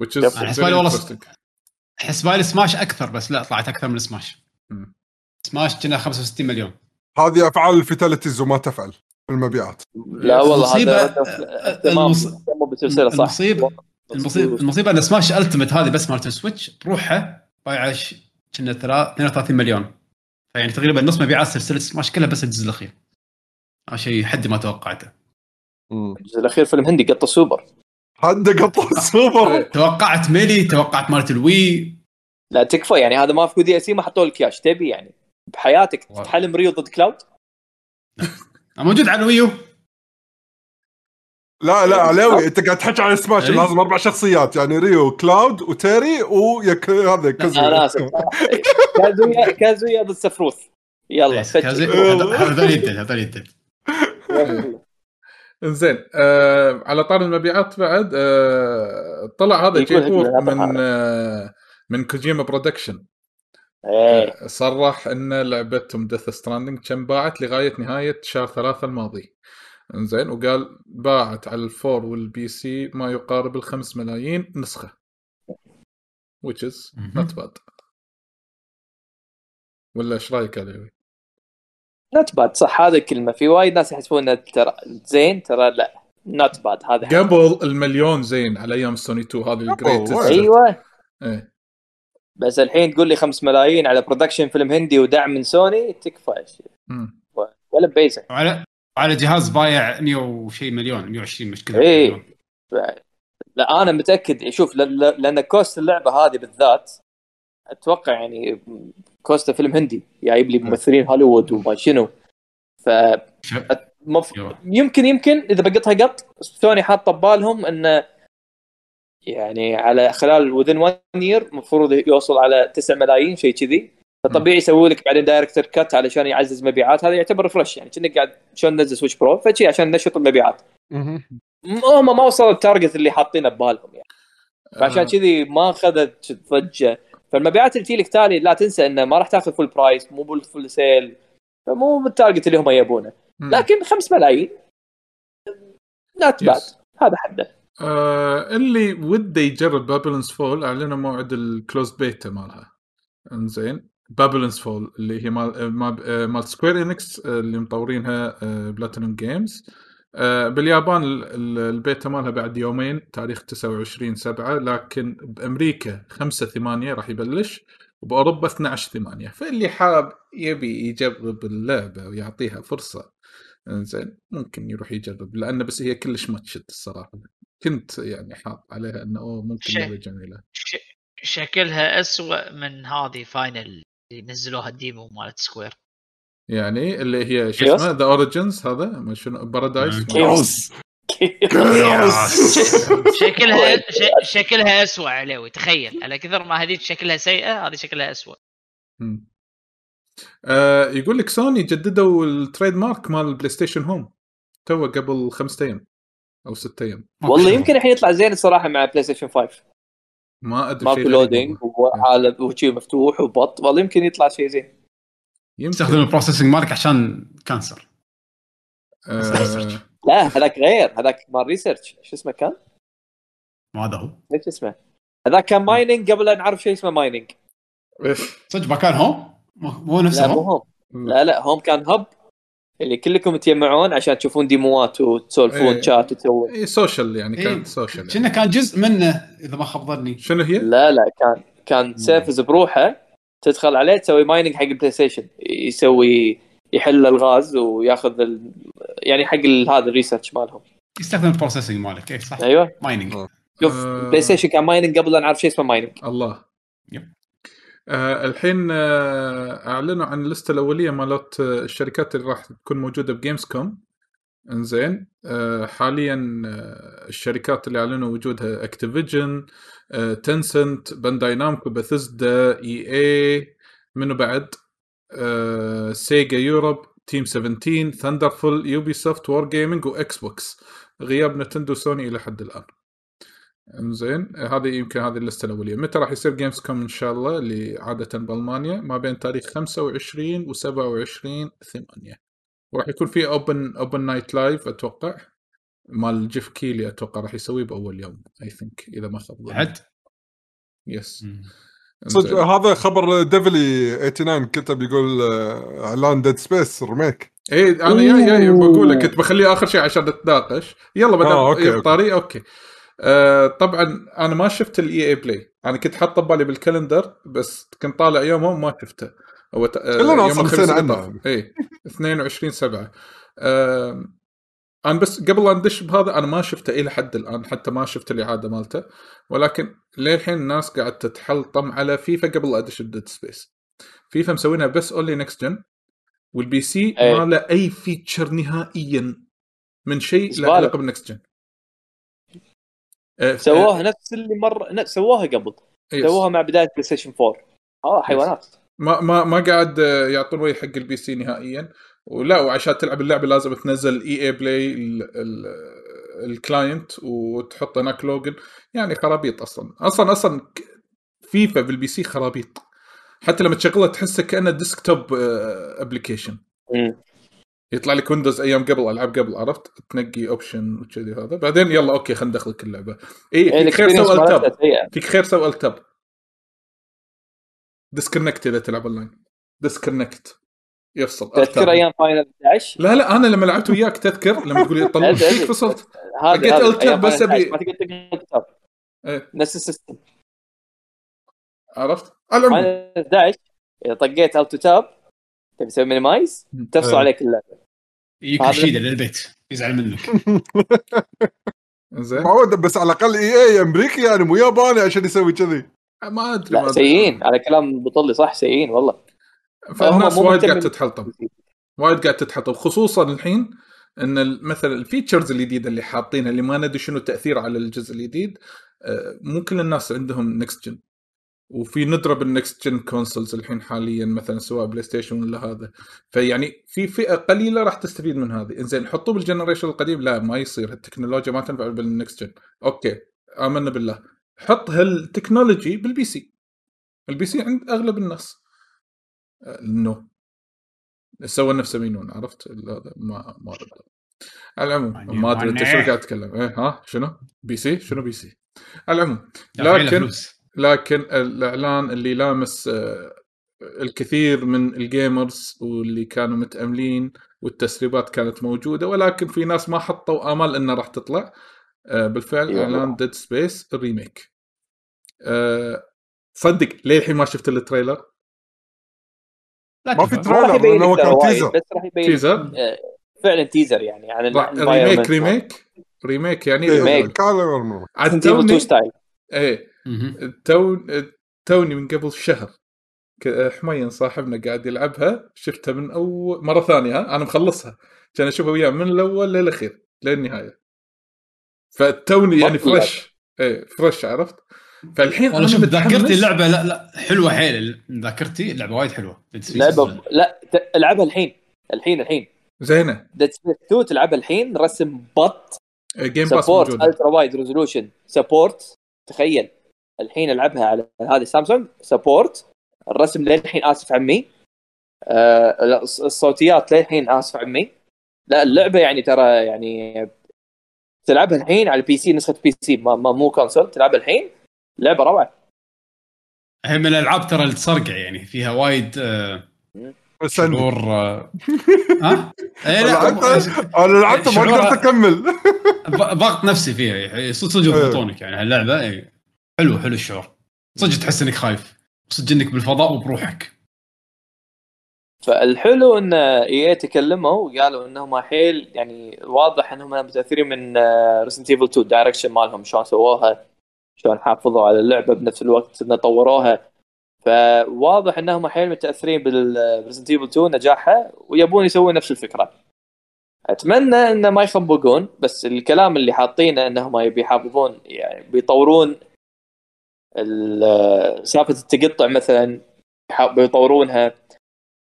which is حسبالي والله. حسبالي سماش أكثر بس لا طلعت أكثر من سماش. مم. سماش كنا 65 مليون. هذه أفعال ال fatalities وما تفعل المبيعات. لا والله المصيبة- هذا اهتمام. المص- اهتموا بالسلسله صح. المصيبه المصيبه المصيبة إن Smash Ultimate هذه بس مالت ال Switch بروحها بايعه كنا ترى 32 مليون. فيعني تقريبا نص مبيعات سلسلة سماش كلها بس الجزء الأخير. هذا شيء حد ما توقعته. الجزء الأخير فيلم هندي قط سوبر حد قطع السوبر توقعت ميلي توقعت مالت ال Wii. لا تكفى. يعني هذا ما في DS ما حطوا لك اياه تبي يعني بحياتك. تحلم Ryu ضد Cloud؟ موجود على الويو لا لا علاوي انت قاعد تحكي عن سماش إيه. لازم أربع شخصيات يعني ريو كلاود وتيري ويك هذا أنا كازويا. اسف كازويا كازويا ضد سفروث. يلا إيه،. هذول يدد هذول آه على طار المبيعات بعد آه طلع هذا جيبور هذا من. آه من كوجيما برودكشن إيه. صرح إن لعبتهم Death Stranding كم باعت لغاية نهاية شهر ثلاثة الماضي. انزين وقال باعت على ال four وال PC ما يقارب الخمس ملايين نسخة. Which is not bad. ولا إيش رأيك علي؟ not bad صح هذا الكلمة في وايد ناس يحسبون ترى زين ترى لا not bad هذا. قبل المليون زين على أيام سوني 2 هذه ال greatest. أيوه. إيه. بس الحين تقول لي 5 ملايين على production فيلم هندي ودعم من سوني تكفى. ولا وعلى وعلى جهاز بايع 100 وشيء مليون 120 مش كذا إيه. مليون. لا أنا متأكد شوف لأن cost اللعبة هذه بالذات أتوقع يعني cost فيلم هندي جايب لي ممثلين هوليوود وما شنو. ف مف... يمكن يمكن إذا بقطها قط سوني حاطة ببالهم انه يعني على خلال within 1 year المفروض يوصل على 9 ملايين شيء كذي. فطبيعي يسوي لك بعدين director cut علشان يعزز مبيعات. هذا يعتبر refresh يعني كأنك قاعد شلون نزل Switch Pro فشي عشان نشط المبيعات. هم ما وصلوا ال target اللي حاطينه ببالهم يعني. فعشان آه. كذي ما أخذت ضجة. فالمبيعات اللي تجيلك تالي لا تنسى إنه ما راح تاخذ full price مو بال full sale فمو بال target اللي هم يبونه. لكن 5 ملايين. not bad. هذا حده. آه اللي وده يجرب Babylon's Fall أعلنوا موعد ال close beta مالها. انزين. Babylon's Fall اللي هي مال آه، مال, آه، مال Square Enix اللي مطورينها Platinum Games آه باليابان ال- ال- البيتا مالها بعد يومين تاريخ 29 7 لكن بأمريكا 5 8 راح يبلش وبأوروبا 12 8 فاللي حاب يبي يجرب اللعبة ويعطيها فرصة إنزين ممكن يروح يجرب لأن بس هي كلش ما تشد الصراحة. كنت يعني حاط عليها إنه أوه ممكن. لعبه جميلة. ش... شكلها أسوأ من هذه فاينل اللي نزلوها الديمو مالت سكوير. يعني اللي هي شو كيوس؟ اسمه؟ ذا اوريجنز هذا؟ ما شنو؟ بارادايس كيوس. شكلها ش... شكلها أسوأ عليوي تخيل. على كثر ما هذيك شكلها سيئة هذه شكلها أسوأ. مم. آه يقول لك سوني جددوا ال trademark مال ال PlayStation Home تو قبل خمسة أيام أو ستة أيام. والله يمكن الحين يطلع زين الصراحة مع PlayStation 5 ما أدري ماكو شيء loading. وعالم وشي مفتوح وبط والله يمكن يطلع شيء زين. تستخدم يمكن ال processing مالك عشان cancer آه لا هذاك غير هذاك مال research شو اسمه كان؟ ما هذا هو ليش اسمه؟ هذاك كان mining قبل لا نعرف شيء اسمه mining صدق ما كان هو مو نفسه لا Home؟ لا لا Home كان hub اللي كلكم تجمعون عشان تشوفون demo ات وتسولفون إيه. شات وتسوون اي social يعني إيه. كانت social كنا يعني. كان جزء منه إذا ما خاب ظني شنو هي؟ لا لا كان كان service بروحه تدخل عليه تسوي mining حق ال PlayStation يسوي يحل الغاز وياخذ ال... يعني حق هذا ال research مالهم يستخدم ال processing مالك اي صح أيوه mining شوف آه. PlayStation كان mining قبل لا نعرف شيء اسمه mining الله yep. آه الحين آه أعلنوا عن ال list ه الأولية مالت آه، الشركات اللي راح تكون موجودة ب Gamescom إنزين آه حاليا آه الشركات اللي أعلنوا وجودها Activision آه Tencent Bandai Namco Bethesda EA منو بعد؟ آه Sega Europe Team 17 Thunderful Ubisoft Wargaming و Xbox غياب Nintendo Sony إلى حد الآن. انزين هذه يمكن هذه ال list ة الأولية. متى راح يصير Gamescom إن شاء الله؟ اللي عادة بألمانيا ما بين تاريخ 25 و 27 8 وراح يكون في opening opening night live أتوقع. مال Geoff Keighley أتوقع راح يسويه بأول يوم I think إذا ما خاب ظني. بعد yes صدق إنزين. هذا خبر Devly 89 كتب يقول اعلان Dead Space remake اي أنا يا يا بقول لك كنت بخليه آخر شيء عشان نتناقش. يلا بدل آه، okay، okay. طاري okay. آه طبعا أنا ما شفت ال EA Play أنا كنت حاطه ببالي بال calendar بس كنت طالع يومه ما شفته. هو ت... آه، كلنا أصلاً الخميس عنه. اي 22 7 آه أنا بس قبل لا ندش بهذا أنا ما شفته إلى حد الآن حتى ما شفت الإعادة مالته. ولكن للحين الناس قاعد تتحلطم على فيفا قبل لا أدش ب Dead Space فيفا مسوينها بس only next gen وال PC. ما له أي feature نهائيا من شيء له. علاقة بال next gen سووها نفس اللي مر سووها قبل. yes. سووها مع بداية بلاي ستيشن 4 آه حيوانات. ما ما ما قاعد آه، يعطون وجه حق ال PC نهائيا. ولا وعشان تلعب اللعبة لازم تنزل EA Play ال client وتحط هناك login يعني خرابيط أصلا. أصلا أصلا فيفا بال PC خرابيط. حتى لما تشغلها تحسه كانه desktop application مم. يطلع لك Windows أيام قبل ألعاب قبل عرفت؟ تنقي option وكذي هذا. بعدين يلا okay خلينا ندخلك اللعبة. اي يعني فيك خير سو alt tab. فيك خير سو alt tab. disconnect إذا تلعب online disconnect يفصل. تذكر. أيام Final 11 لا لا أنا لما لعبت وياك تذكر لما تقول لي طلع فيك. فصلت لقيت alt tab بس Final 11 أبي- ما تقدر إيه. نفس ال system. عرفت؟ على العموم. Final 11 اذا طقيت alt tab تبي تسوي minimize تفصل إيه. عليك اللعبة. يجيك رشيده للبيت يزعل منك. زين. معود بس على الأقل EA أمريكي يعني مو ياباني عشان يسوي كذي. ما أدري ما لا أدري. سيئين. على كلام بطلي صح سيئين والله. فالناس وايد قاعد. تتحلطم. وايد قاعد تتحلطم خصوصا الحين إن مثلا ال features الجديدة اللي حاطينها اللي ما ندري شنو التاثير على الجزء الجديد آه، مو كل الناس عندهم next gen وفي ندره بال next gen consoles الحين حاليا مثلا سواء بلاي ستيشن ولا هذا. فيعني في فئة قليلة راح تستفيد من هذه. إنزين حطوه بال generation القديم. لا ما يصير. التكنولوجيا ما تنفع بال next gen okay. آمنا بالله. حط هال technology بال PC ال PC عند أغلب الناس. آه، no سوى نفسه مينون عرفت؟ هذا ما ما رد. على العموم يعني ما أدري أنت شنو قاعد تتكلم. إيه ها؟ شنو؟ PC؟ شنو PC؟ على العموم. لكن. لكن الإعلان اللي لامس آه، الكثير من ال gamers واللي كانوا متأملين والتسريبات كانت موجودة ولكن في ناس ما حطوا أمل إنها راح تطلع. آه، بالفعل إي والله. اعلان Dead Space ال remake صدق ليه الحين ما شفت ال trailer؟ لا ما في trailer هو كان teaser بس راح يبين teaser آه، فعلا teaser يعني عن remake remake remake يعني remake. كان عاد Evil 2 توني style إيه. تو توني من قبل شهر. حمين صاحبنا قاعد يلعبها شفتها من اول مرة ثانية ها أنا مخلصها. كان أشوفها وياه من الأول للاخير للنهايه فتوني يعني. فريش. إيه فريش عرفت؟ فالحين والله أنا شوف متحمس. ذاكرتي اللعبة لا لا حلوة حيل. ذاكرتي اللعبه وايد حلوة. لعبة لا ت- العبها الحين. الحين الحين. زينة. ديد سبيس 2 تلعبها الحين رسم بط. جيم باس سبورت موجودة. الترا وايد ريزولوشن سبورت تخيل. الحين ألعبها على هذه سامسونج سبورت الرسم للحين آسف عمي. آه الصوتيات للحين آسف عمي. لا اللعبة يعني ترى يعني تلعبها الحين على ال PC نسخة PC ما ما- مو console تلعبها الحين. لعبة روعة. هي من الألعاب ترى اللي تصرقع يعني فيها وايد آه، شعور آه، ها؟ اي لا أنا لعبتها ما قدرت أكمل. ضغط نفسي فيها يعني صدق صدق إيه. يعني هاللعبة إيه. حلو حلو الشعور. صدق تحس إنك خايف. صدق إنك بالفضاء وبروحك. فالحلو إن EA تكلموا وقالوا إنهم حيل يعني واضح إنهم متأثرين من Resident Evil 2 direction مالهم شلون سووها شلون حافظوا على اللعبة بنفس الوقت انه طوروها. فواضح إنهم حيل متأثرين بال Resident Evil 2 نجاحها ويبون يسوون نفس الفكرة. أتمنى انه ما يخبقون بس الكلام اللي حاطينه إنهم بيحافظون يعني بيطورون سالفة التقطع مثلا بيطورونها.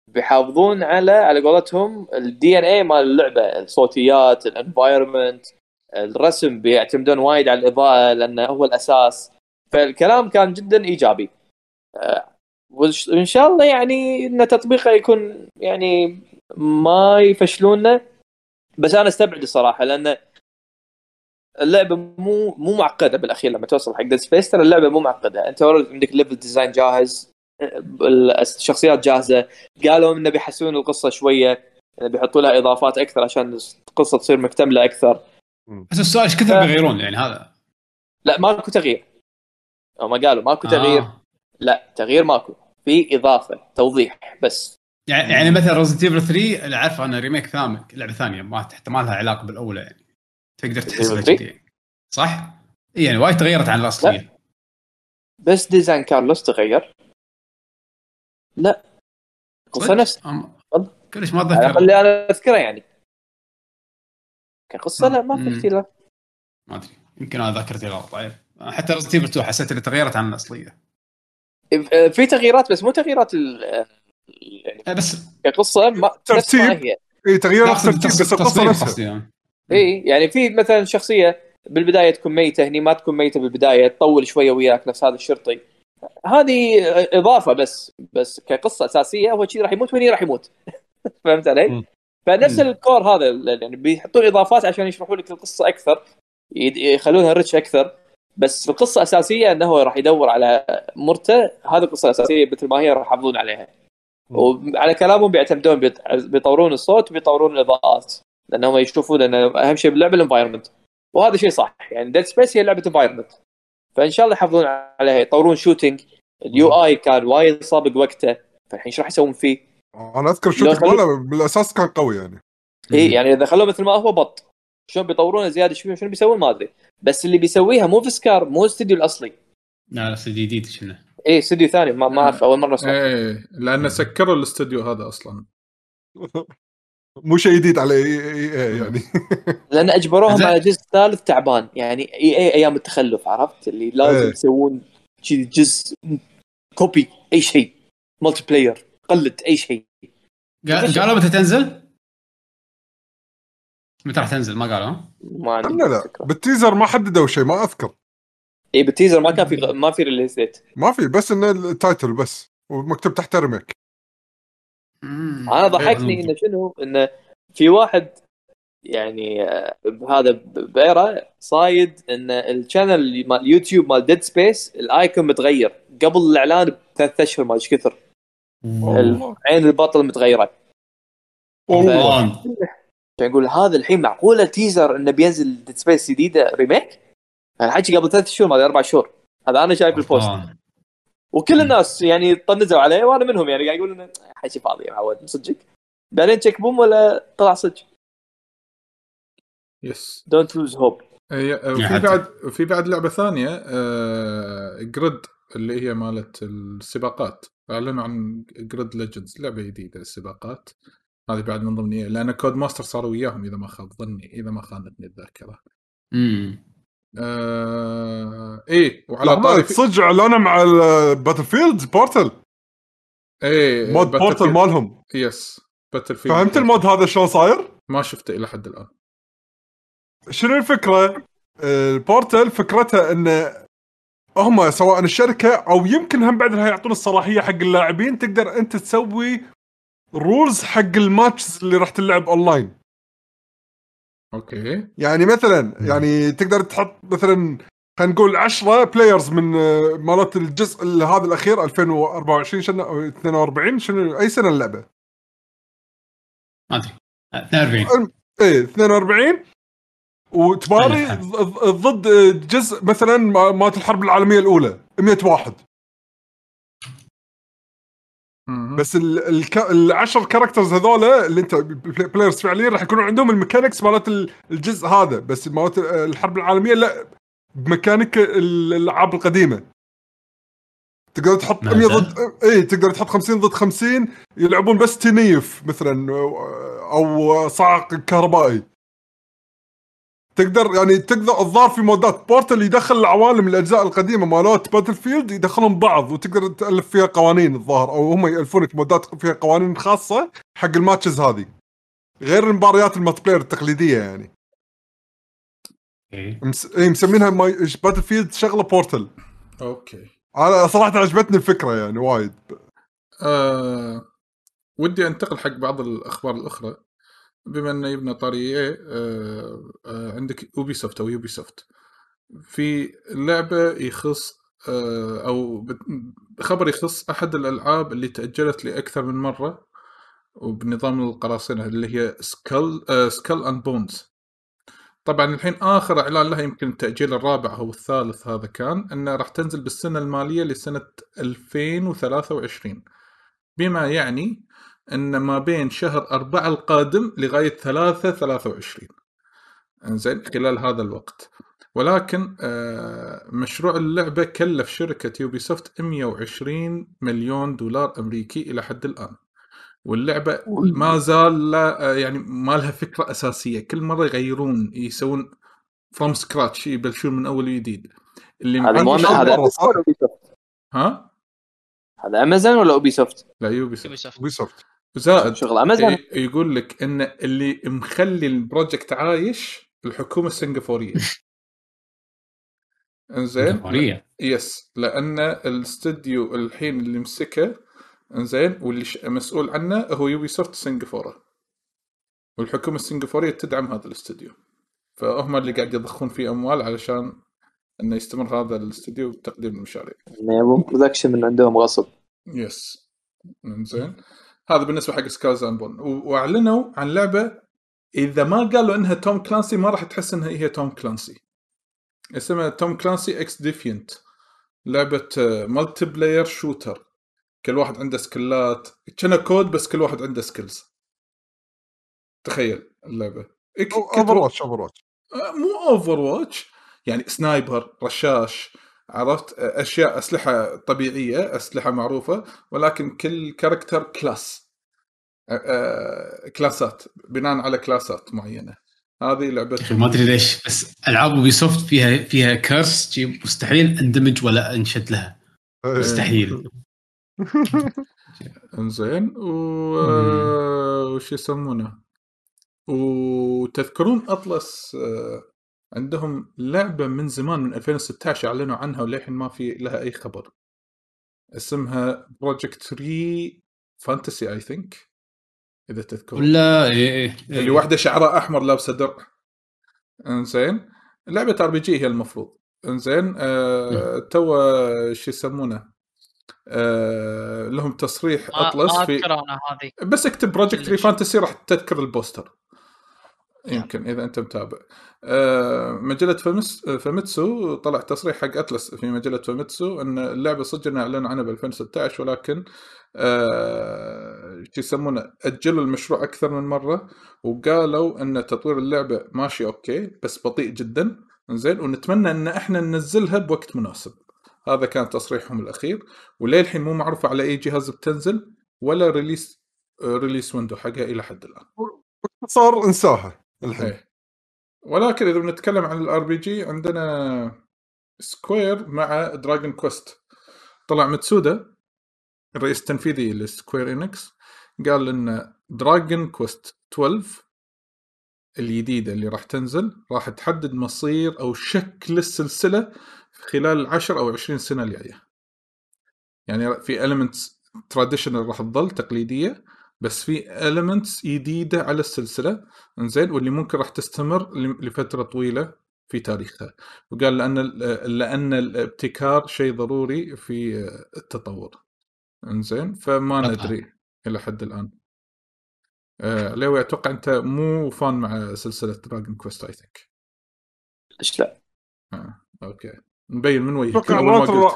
بيحافظون على على قولتهم ال DNA مال اللعبة الصوتيات ال environment الرسم بيعتمدون وايد على الإضاءة لأنه هو الأساس. فالكلام كان جدا إيجابي. آه، وإن شاء الله يعني إن تطبيقه يكون يعني ما يفشلونه. بس أنا استبعد الصراحه لأن اللعبة مو مو معقدة بالأخير لما توصل حق Dead Space ترى اللعبة مو معقدة. أنت عندك level design جاهز الشخصيات جاهزة. قالوا انه بيحسنون القصة شوية بيحطوا لها إضافات أكثر عشان القصة تصير مكتملة أكثر. بس السؤال إيش كثر ف- بيغيرون يعني هذا؟ لا ماكو تغيير. هم قالوا ماكو تغيير. آه. لا تغيير ماكو. في إضافة توضيح بس. يعني يعني مثلا Resident Evil 3 اللي عارفه أنا remake ثاني لعبة ثانية ما حتى ما لها علاقة بالأولى يعني. تقدر تحسها Resident Evil كذي يعني. صح؟ يعني وايد تغيرت عن الاصليه بس design كارلوس تغير. لا. صدق؟ نفس أم- كلش ما أتذكر. اللي أنا أذكره يعني. كقصة لا ما في. اختلاف ما أدري. يمكن أنا ذاكرتي غلط طيب. حتى Resident Evil 2 حسيت انها تغيرت عن الأصلية. في تغييرات بس مو تغييرات ال- يعني إيه بس كقصة ما ترتيب. هي. اي تغيير أقصد الترتيب بس القصة نفسها. يعني. اي يعني في مثلا شخصية بالبداية تكون ميتة هني ما تكون ميتة بالبداية تطول شوية وياك نفس هذا الشرطي. هذه إضافة بس بس كقصة أساسية هو شيء راح يموت وهني راح يموت. فهمت علي؟ فنفس. الكور هذا يعني بيحطون إضافات عشان يشرحوا لك القصة أكثر يخلونها ريتش أكثر. بس القصة الاساسيه إنه هو راح يدور على مرته هذه القصة الأساسية مثل ما هي راح يحافظون عليها. وعلى كلامهم بيعتمدون بيطورون الصوت وبيطورون الإضاءات. لأنهم يشوفون ان أهم شيء باللعبه ال environment وهذا شيء صح. يعني Dead Space هي لعبة environment فإن شاء الله يحافظون عليها يطورون shooting ال UI كان وايد سابق وقته. فالحين إيش راح يسوون فيه؟ أنا أذكر shooting حلو- بالأساس كان قوي يعني. إي يعني إذا خلوه مثل ما هو بالضبط. شلون بيطورونه زيادة؟ شوي شنو بيسوون؟ ما أدري. بس اللي بيسويها مو في سكار مو الاستديو الأصلي. لا لا صدق جديد شنو. إي استديو ثاني. ما, ما أعرف أول مرة أسمع. إيه لأن سكروا الاستوديو هذا أصلا. مو شيء جديد على EA إي يعني. لأن أجبروهم. على جزء ثالث تعبان. يعني EA أيام التخلف عرفت؟ اللي لازم إيه. يسوون جزء copy أي شيء. multiplayer قلد أي شيء. قال- قالوا متى تنزل؟ متى راح تنزل؟ ما قالوا. ها؟ ما عندي لا لا. بال teaser ما حددوا شيء ما أذكر. اي بال teaser ما كان في ما في release date ما في بس إنه ال title بس ومكتوب تحت remake أنا ضحكني إنه شنو؟ إنه في واحد يعني آه، بهذا ب- بايرا صايد إن ال channel مال اليوتيوب مال Dead Space ال icon متغير. قبل الإعلان بثلاث أشهر ما إيش كثر. عين البطل متغيرة. والله. فيقول هذا الحين معقولة teaser إنه بينزل Dead Space جديدة remake؟ الحكي قبل ثلاث شهور ما أدري أربع شهور هذا أنا شايف ال post آه. وكل الناس يعني طنزوا عليه وأنا منهم يعني قاعد يقول إنه حكي فاضي يا معود صدقك بعدين check boom ولا طلع صدق؟ yes don't lose hope حتى. بعد في بعد لعبة ثانية آه GRID اللي هي مالت السباقات. أعلنوا عن GRID Legends لعبة جديدة للسباقات هذه بعد من ضمنيه لأن Codemasters صاروا وياهم إذا ما خاب ظني إذا ما خانتني الذاكرة. امم آه إيه وعلى طاري صدق إعلانه مع ال Battle field Portal إيه mode Portal مالهم. yes Battlefield فهمت ال mode هذا شلون صاير؟ ما شفته إلى حد الآن. شنو الفكرة؟ ال Portal فكرتها إن هم سواء الشركة أو يمكن هم بعد يعطون الصلاحية حق اللاعبين تقدر أنت تسوي rules حق ال matches اللي راح تلعب online okay. يعني مثلا يعني تقدر تحط مثلا خلينا نقول 10 players من آه، مالت الجزء ال- هذا الأخير 2024 شنو أو 42 شنو أي سنة اللعبة؟ ما أدري. آه، 42 إيه 42 وتباري ضد جزء مثلا مالت الحرب العالمية الأولى 100 واحد. بس ال- الك... العشر characters هذولا اللي انت pl- players فعليا راح يكونوا عندهم ال mechanics مالت ال- الجزء هذا بس مالت الحرب العالمية لا بميكانيك ال- الألعاب القديمة. تقدر تحط ماذا؟ 100 ضد اي تقدر تحط 50 ضد 50 يلعبون بس knife مثلا أو صعق كهربائي. تقدر يعني تقدر الظاهر في مودات Portal يدخل العوالم الأجزاء القديمة مالات Battlefield يدخلهم بعض وتقدر تألف فيها قوانين الظاهر أو هم يألفونك مودات فيها قوانين خاصة حق ال matches هذه. غير المباريات ال multiplayer التقليدية يعني. مس... اي مسمينها ماي... Battlefield شغلة Portal. okay. أنا صراحة عجبتني الفكرة يعني وايد. آه ودي أنتقل حق بعض الأخبار الأخرى. بما انه جبنا طاري آه آه عندك Ubisoft أو Ubisoft في لعبة يخص آه أو خبر يخص أحد الألعاب اللي تأجلت لأكثر من مرة وبنظام القراصنة اللي هي Skull Skull and Bones طبعا الحين آخر إعلان لها يمكن التأجيل الرابع أو الثالث هذا كان أنه راح تنزل بالسنة المالية لسنة 2023 بما يعني إن ما بين شهر أربعة القادم لغاية 3 23 إنزين خلال هذا الوقت. ولكن آه، مشروع اللعبة كلف شركة Ubisoft 120 مليون دولار أمريكي إلى حد الآن. واللعبة ما زال لا آه، يعني ما لها فكرة أساسية. كل مرة يغيرون يسوون from scratch يبلشون من أول وجديد. اللي هذا؟ ها؟ هذا أمازون ولا Ubisoft؟ لا Ubisoft Ubisoft زائد شغل امازون ي- يقول لك إن اللي مخلي ال project عايش الحكومة السنغافورية. إنزين؟ سنغافورية. Yes لأن الاستديو الحين اللي مسكه إنزين واللي مسؤول عنه هو Ubisoft سنغافورة. والحكومة السنغافورية تدعم هذا الاستديو فهم اللي قاعد يضخون فيه أموال علشان إنه يستمر هذا الاستديو بتقديم المشاريع. يبون production من عندهم غصب. Yes إنزين؟ هذا بالنسبة حق Skull and Bones وأعلنوا عن لعبة إذا ما قالوا إنها Tom Clancy ما راح تحس إنها هي Tom Clancy اسمها Tom Clancy XDefiant لعبة multiplayer shooter كل واحد عنده skill ات كأنها COD بس كل واحد عنده skills تخيل اللعبة. Overwatch Overwatch مو Overwatch يعني sniper رشاش عرفت؟ أشياء أسلحة طبيعية أسلحة معروفة ولكن كل character class كلاسات بناء على كلاسات معينة. هذه لعبة ما أدري ليش بس ألعاب Ubisoft فيها فيها curse مستحيل اندمج ولا انشد لها. إيه. مستحيل. إنزين و وش يسمونه؟ وتذكرون أطلس آه، عندهم لعبة من زمان من 2016 أعلنوا عنها وللحين ما في لها أي خبر. اسمها Project Re Fantasy I think إذا تذكر ولا إيه إيه اللي واحدة شعرها أحمر لابسة درع. إنزين. لعبة RPG هي المفروض. إنزين آه تو شو يسمونه؟ آه لهم تصريح أطلس في بس اكتب Project Re ليش؟ Fantasy راح تذكر ال poster. يمكن إذا أنت متابع. آه، مجلة فمتسو فمتسو طلع تصريح حق أتلس في مجلة فمتسو إن اللعبة صدق أعلنوا عنها ب 2016 ولكن آه، شو يسمونه أجلوا المشروع أكثر من مرة وقالوا إن تطوير اللعبة ماشي okay بس بطيء جدا. زين ونتمنى إن إحنا ننزلها بوقت مناسب. هذا كان تصريحهم الأخير. وللحين مو معروفه على أي جهاز بتنزل ولا release release window حقها إلى حد الآن. صار انساها. الحين. إيه. ولكن إذا بنتكلم عن ال RPG عندنا سكوير مع Dragon Quest طلع متسودا الرئيس التنفيذي لسكوير إنكس قال إن Dragon Quest 12 الجديدة اللي راح تنزل راح تحدد مصير أو شكل السلسلة خلال العشر أو 20 سنة الجاية. يعني في elements traditional راح تظل تقليدية بس في elements جديدة على السلسلة إنزين واللي ممكن راح تستمر ل- لفترة طويلة في تاريخها وقال لأن ال- لأن الابتكار شيء ضروري في التطور إنزين فما. ندري إلى حد الآن آه لو أتوقع أنت مو fan مع سلسلة Dragon Quest I think ليش لا؟ آه. okay مبين من وجهك.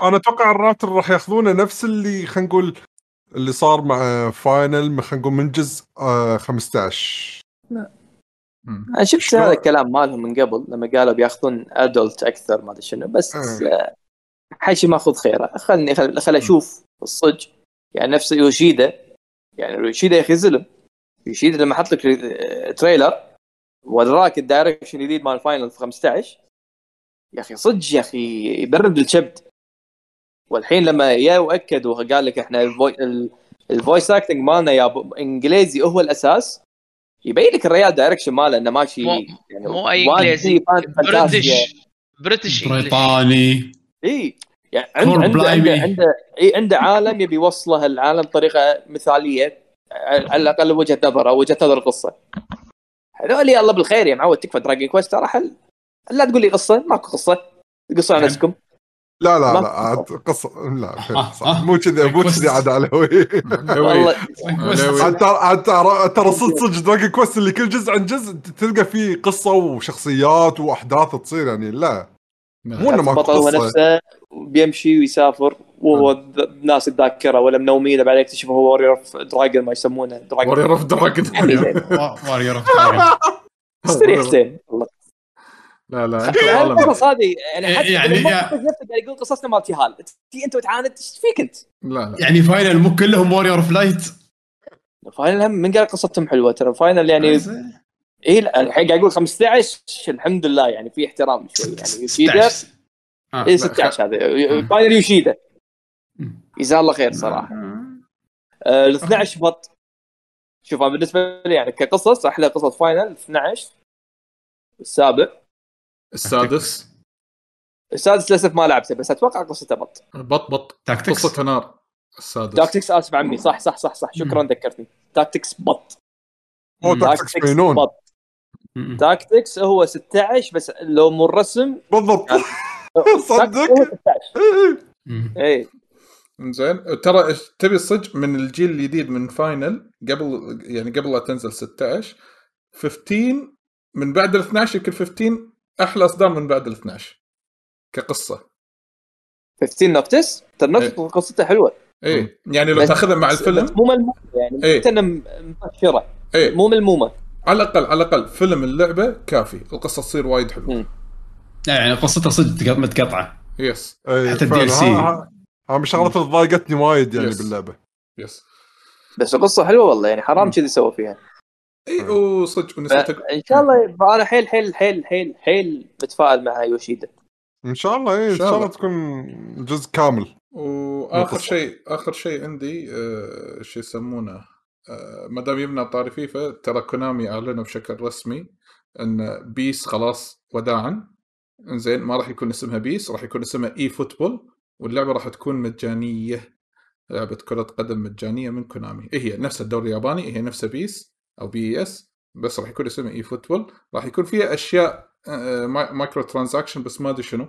أنا أتوقع الراتر راح ياخذونه نفس اللي خلينا نقول اللي صار مع Final خلينا نقول من جزء آه 15 مم. أنا شفت؟ هذا الكلام مالهم من قبل لما قالوا بياخذون ادلت أكثر ما أدري شنو بس آه. آه، حشي ماخذ خيره. خلني خل خل أشوف الصج. يعني نفس يوشيدا. يعني يوشيدا يا أخي زلم يوشيدا لما حط لك آه، تريلر وراك الدايركشن الجديد مال فاينل في 15 يا أخي صدق يا أخي يبرد الكبد والحين لما يا واكد وقال لك إحنا الفوي... ال- ال voice acting مالنا يا ب- إنجليزي هو الأساس يبين لك الريال direction ماله إنه ماشي مو- يعني مو أي إنجليزي. بريتش. بريتش بريطاني. إي يعني عنده عنده. عنده, عنده عالم يبي يوصله العالم بطريقه مثالية على الأقل وجهة نظره وجهة نظر القصة هذول الله بالخير يا معود تكفى Dragon Quest ترى حل. لا تقول لي قصة ماكو قصة. قصوا على نفسكم. لا لا لا عاد قصه لا آه، صح. آه. مو كذي مو كذي عاد علوي. عاد ترى عاد ترى ترى صدق صدق دراجون كويست اللي كل جزء عن جزء تلقى فيه قصة وشخصيات وأحداث تصير يعني لا. مو إنه ماكو البطل هو قصة. نفسه بيمشي ويسافر وهو ناس الذاكرة ولا منومينه بعدين يكتشف هو وورير اوف دراجون ما يسمونه. دراجون وارير اوف دراجون اوف استريحتين والله لا لا القصص هذه يعني حتى يعني يعني نفسه قاعد يقول قصصنا مال تيهال تي أنت وتعاند إيش فيك أنت؟ لا لا. يعني فاينل مو كلهم واريور اوف لايت فاينل هم من قال قصتهم حلوة ترى. فاينل يعني إي لا الحين قاعد يقول 15 الحمد لله يعني في احترام شوي يعني يوشيدا. 16 آه. إي 16 هذا. فاينل يوشيدا. جزاه الله خير صراحة. آه، ال 12 بط. شوف بالنسبة لي يعني كقصص أحلى قصص Final 12 السابع. السادس. السادس للأسف ما لعبته بس أتوقع قصته بط. بط بط. Tactics قصة نار السادس. Tactics آسف عمي. صح صح صح صح. شكرا ذكرتني. Tactics بط. هو مم. Tactics مجنون بط. Tactics هو 16 بس لو مو الرسم بالضبط. Tactics صدق. هو 16 م. اي زين ترى تبي الصج؟ من الجيل الجديد من Final قبل يعني قبل لا تنزل 16 15 من بعد ال 12 يمكن 15 أحلى اصدار من بعد ال 12 كقصة. 15 نوكتس ترى نفس إيه. قصته حلوة. إيه. يعني لو تأخذها مع الفيلم مو ملمومة يعني إيه. إنها مبشره إيه. مو ملمومة. على الاقل على الأقل فيلم اللعبة كافي. القصة تصير وايد حلوة. يعني قصته صدق تق- متقطعة. yes إيه، حتى فعلاً. DLC. ها- ها- من الشغلات اللي ضايقتني وايد يعني Yes. باللعبة. yes بس القصة حلوة والله يعني حرام كذي سووا فيها. اي وصدق إن شاء الله. أنا حيل حيل حيل حيل حيل متفائل مع يوشيدا. إن شاء الله إيه إن شاء الله. تكون جزء كامل. وآخر. شيء آخر شيء عندي آه شو يسمونه آه ما دام يبنى طاري فيفا ترى كونامي أعلنوا بشكل رسمي إن PES خلاص وداعا زين ما راح يكون اسمها PES راح يكون اسمها eFootball واللعبة راح تكون مجانية. لعبة كرة قدم مجانية من كونامي. إيه هي نفس الدوري الياباني إيه هي نفس PES. أو PES بس راح يكون اسمها eFootball راح يكون فيها أشياء آه، ما- microtransaction بس ما أدري شنو.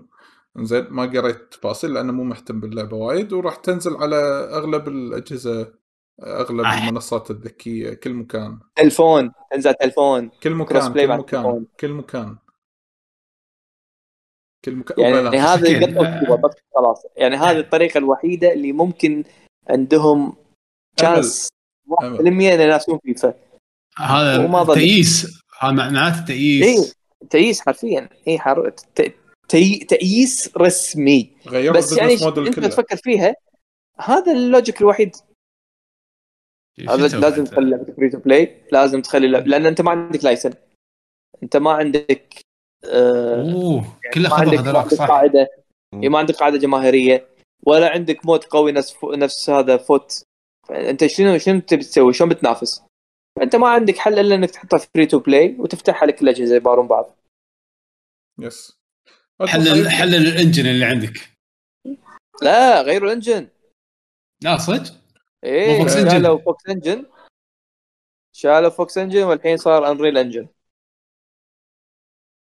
زين ما قريت تفاصيل لأنه مو مهتم باللعبة وايد وراح تنزل على أغلب الأجهزة أغلب آه. المنصات الذكية كل مكان. تلفون تنزل تلفون. كل مكان كل مكان. كل مكان. كل مكان. يعني. هذا بس خلاص. يعني هذه الطريقة الوحيدة اللي ممكن عندهم شانس 1% إن ينافسون فيفا. هذا. تأييس هذا معناته اي تأييس تأييس حرفيا. اي حر... ت... تي... تأييس رسمي. غيروا بس يعني أنت كله. تفكر فيها هذا ال logic الوحيد. هذا لازم؟ تخلي لعبتك free to play لازم تخلي لعب... لأن أنت ما عندك license أنت ما عندك آه... أوه كله ما خطر عندك, ما هذولاك عندك صح. قاعدة. إيه، ما عندك قاعدة جماهيرية ولا عندك mode قوي نفس. نفس هذا FUT. أنت شنو شنو تبي تسوي؟ شلون بتنافس؟ فانت ما عندك حل إلا إنك تحطها free to play وتفتحها لك الأجهزة يبارون بعض. يس حلل حلل ال engine اللي عندك. لا غيروا ال engine. لا صدق؟ إيه. شالوا Fox Engine شالوا Fox Engine والحين صار Unreal Engine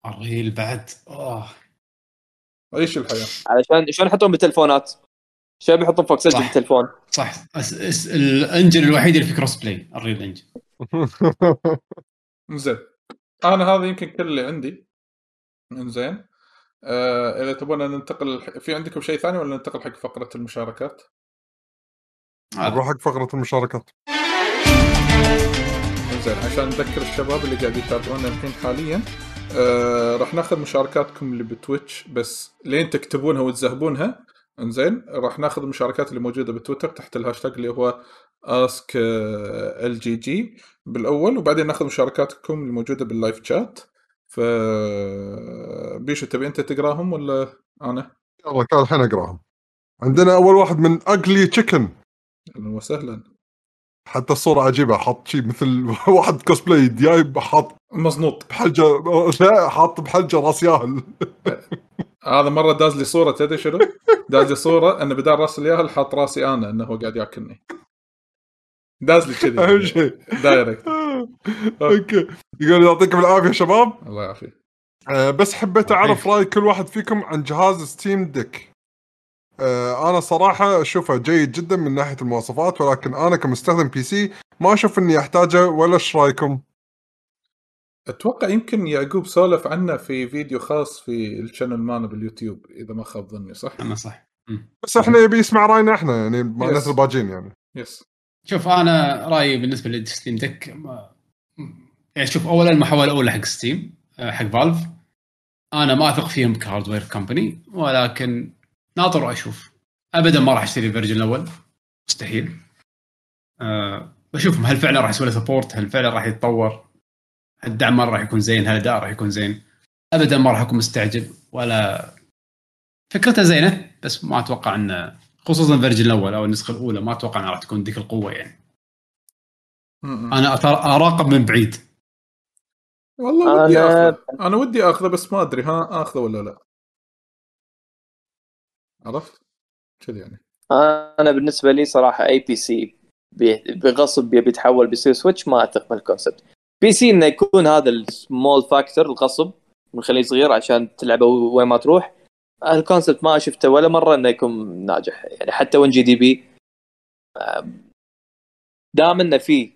Unreal بعد. أوه. عيش الحياة. علشان شلون يحطون بالتلفونات؟ شلون بيحطون Fox Engine صح. بالتلفون؟ صح. أس... أس... ال engine الوحيد اللي في cross-play Unreal Engine زين. أنا هذا يمكن كل اللي عندي. زين آه إذا تبون ننتقل في عندكم شيء ثاني ولا ننتقل حق فقرة المشاركات؟ نروح حق فقرة المشاركات. زين عشان نذكر الشباب اللي قاعد يتابعونا الحين حاليا آه راح ناخذ مشاركاتكم اللي بتويتش بس لين تكتبونها وتذهبونها إنزين راح ناخذ المشاركات اللي موجودة بتويتر تحت الهاشتاج اللي هو Ask ال GG بالأول وبعدين ناخذ مشاركاتكم اللي موجوده بال live chat. ف بيشو تبي أنت تقراهم ولا أنا؟ يلا تعال الحين أقراهم. عندنا أول واحد من Ugly Chicken أهلا وسهلا. حتى الصورة عجيبة حاط شيء مثل واحد كوسبلاي جايب حاط مزنوط. بحلجة لا حاط بحلجة راس ياهل. هذا مرة داز لي صورة تدري شنو؟ داز لي صورة انه بدال راس الياهل حاط راسي أنا إنه هو قاعد ياكلني. داز لي اهم كذي شيء. direct okay. يقول يعطيكم العافية شباب. الله يعافيك. آه، بس حبيت أعرف رأي كل واحد فيكم عن جهاز Steam Deck آه، أنا صراحة أشوفه جيد جدا من ناحية المواصفات ولكن أنا كمستخدم PC ما أشوف إني أحتاجه ولا إيش رأيكم؟ أتوقع يمكن يعقوب سولف عنه في فيديو خاص في ال channel مالنا باليوتيوب إذا ما خاب ظني صح؟ أنا صح. بس إحنا يبي يسمع رأينا إحنا يعني معناته Yes. الباجين يعني. Yes شوف أنا رأيي بالنسبة لل Steam Deck ما... يعني شوف اولا المحاولة الأولى حق Steam آه، حق Valve أنا ما أثق فيهم ك hardware company ولكن ناطر واشوف ابدا ما راح أشتري ال version الأول. مستحيل. أه بشوفهم هل فعلا راح يسوي له support هل فعلا راح يتطور. الدعم راح يكون زين هل الأداء راح يكون زين. ابدا ما راح أكون مستعجل ولا فكرته زينة بس ما أتوقع إنه خصوصا الفيرجن الأول أو النسخة الأولى ما أتوقع إنها راح تكون ذيك القوة يعني. م-م. أنا أتر- اراقب من بعيد. والله ودي أنا- اخذه أنا ودي آخذه بس ما أدري ها آخذه ولا لا. عرفت؟ كذا يعني. أنا بالنسبة لي صراحة اي بي سي بغصب بيبي يتحول بيصير سويتش ما اثق من الكونسبت PC إنه يكون هذا ال small factor الغصب نخليه صغير عشان تلعبه وين ما تروح. ال concept ما شفته ولا مرة إنه يكون ناجح. يعني حتى GPD دام إنه فيه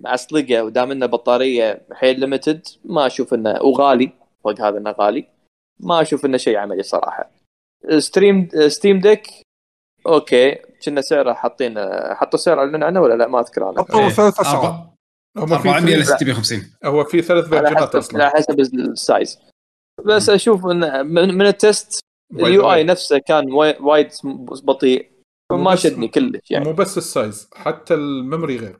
معصلقة ودام إنه بطارية حيل limited ما أشوف إنه وغالي فوق هذا إنه غالي ما أشوف إنه شيء عملي صراحة. ستريم Steam Deck okay. كنا سعره حاطين حطوا سعر اعلن عنه ولا لا؟ ما أذكر أنا. حطوا. ثلاث اسعار أربع- هم في 400 ل ثلاث- 650 هو في ثلاث version ات حسب على أصلا حسب ال size. بس أشوف إن من, من ال test ال UI. نفسه كان واي- وايد بطيء. ما شدني كلش يعني. مو بس ال size حتى ال memory غير.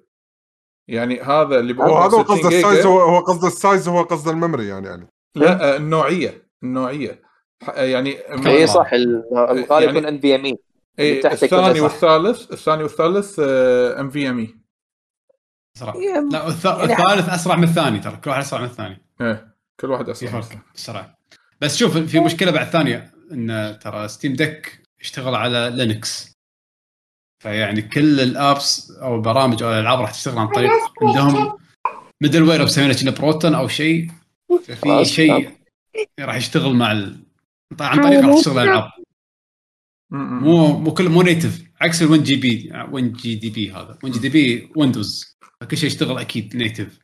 يعني هذا اللي هو هذا هو 64 قصد السايز هو هو قصد السايز هو قصد الميموري يعني يعني. لا آه، النوعية النوعية. ح- يعني اي إيه، صح ال- الغالي يعني- يكون NVMe إيه الثاني. والثالث الثاني والثالث آه، NVMe أسرع. لا الثالث أسرع من الثاني ترى كل واحد أسرع من الثاني. إيه كل واحد أسرع فرق بسرعة. بس شوف في مشكلة بعد ثانية. إن ترى Steam Deck يشتغل على Linux فيعني كل ال apps أو البرامج أو الألعاب راح تشتغل عن طريق عندهم middleware مسوينه كنا بروتون أو شيء. في خلاص، شيء راح يشتغل مع ال... عن طريق راح تشتغل الألعاب. مو مو كل مو نيتف عكس ال 1 جي بي 1 جي دي بي هذا. 1 جي دي بي ويندوز فكل شيء يشتغل أكيد نيتف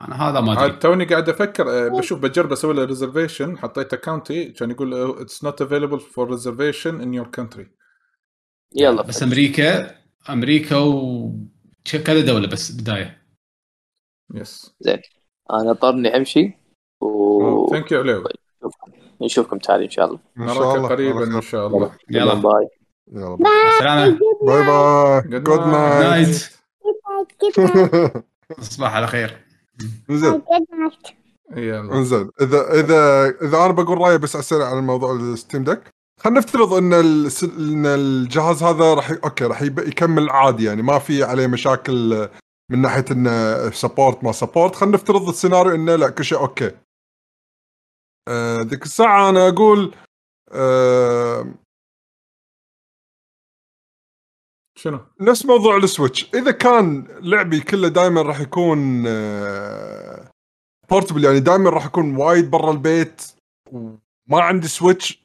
أنا هذا ما أدري. توني قاعد أفكر آه، بشوف بجرب أسوي له ريزرفيشن حطيت اكونتي كان يقول اتس نوت افيلبل فور ريزرفيشن ان يور كونتري يلا بس أمريكا أمريكا و كذا دولة بس بداية. yes زين. أنا مضطر ني أمشي و thank you علي و نشوفكم تالي إن شاء الله. إن شاء نراك الله قريبا إن. شاء الله. يلا. bye يلا. bye bye good good night تصبح على خير. زين انزين إذا إذا إذا أنا بقول رأيي بس على السريع على موضوع ال Steam Deck خلينا نفترض إن. إن الجهاز هذا راح. أوكي راح. يكمل عادي يعني ما في عليه مشاكل من ناحية انه support ما support خلينا نفترض السيناريو إنه لا كل شيء أوكي آه، ذيك الساعة أنا أقول آه، شنو؟ نفس موضوع ال Switch. إذا كان لعبي كله دائما راح يكون portable يعني دائما راح يكون وايد برا البيت وما عندي Switch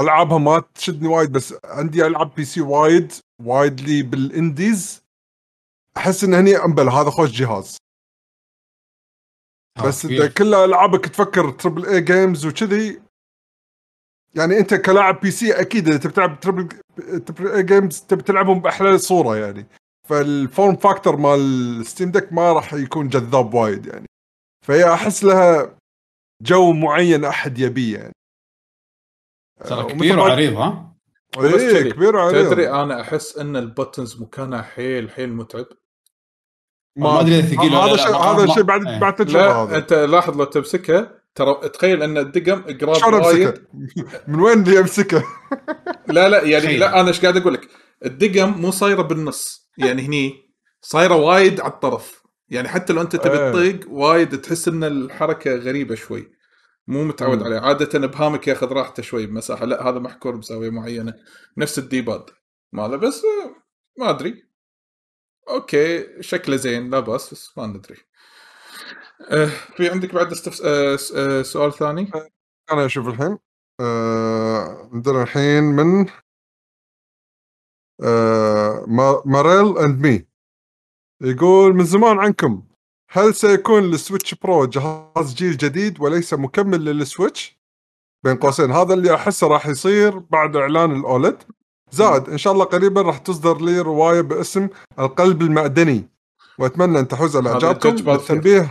ألعابها ما تشدني وايد بس عندي ألعاب PC وايد وايد لي بال indies أحس إن هني أمبل هذا خوش جهاز. بس إذا كل ألعابك تفكر triple A games وكذي يعني انت كلاعب PC أكيد اذا تبي تلعب triple triple A games تبي تلعبهم بأحلى صورة يعني. فال form factor مال Steam Deck ما راح يكون جذاب وايد يعني. فهي أحس لها جو معين أحد يبيه يعني. ترى كبير وعريض ها؟ إيه. كبير عليه تدري أنا أحس إن ال buttons مكانها حيل حيل متعب. ما إذا ثقيل ولا هذا لا، شيء هذا شيء بعد إيه. بعد تجربة لا هذا. أنت لاحظ لو تمسكها ترى تخيل أن الدقم قراب وايد؟ من وين اللي أمسكه؟ لا لا يعني. لا أنا إيش قاعد أقول لك الدقم مو صايرة بالنص يعني هني صايرة وايد على الطرف يعني حتى لو أنت تبي إيه. تطيق وايد تحس إن الحركة غريبة شوي مو متعود. عليه عادة ابهامك ياخذ راحته شوي بمساحة لا هذا محكور بزاويه معينة نفس ال D-pad ماله بس ما أدري أوكي شكله زين لا بأس بس ما ندري آه، في عندك بعد استفس... آه، آه، سؤال ثاني؟ أنا أشوف الحين عندنا الحين من ما- ماريل and me يقول من زمان عنكم هل سيكون ال Switch Pro جهاز جيل جديد وليس مكمل لل Switch؟ بين قوسين هذا اللي أحسه راح يصير بعد إعلان ال OLED زائد إن شاء الله قريبا راح تصدر لي رواية باسم القلب المعدني. وأتمنى أن تحوز على إعجابكم. للتنبيه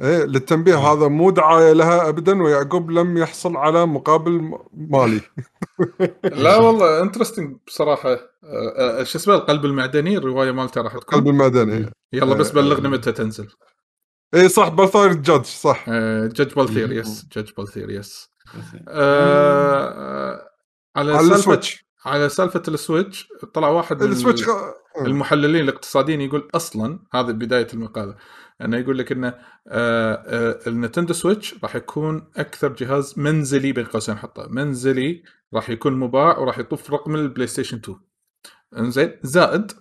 إيه للتنبيه. هذا مو دعاية لها ابدا ويعقوب لم يحصل على مقابل مالي. لا والله interesting بصراحة. آه، آه، شو اسمه؟ القلب المعدني الرواية مالته راح القلب تكون المعدني يلا بس آه، بلغني متى تنزل. اي صح بالثاير جادج صح. جدج بالثير yes جدج بالثير yes آه، على على ال Switch. على سالفة ال Switch طلع واحد من ال Switch المحللين الاقتصاديين يقول أصلا هذا بداية المقالة انه يقول لك انه آه، آه، ال Nintendo Switch راح يكون أكثر جهاز منزلي بين قوسين حطه. منزلي راح يكون مباع وراح يطوف رقم ال PlayStation 2 إنزين زائد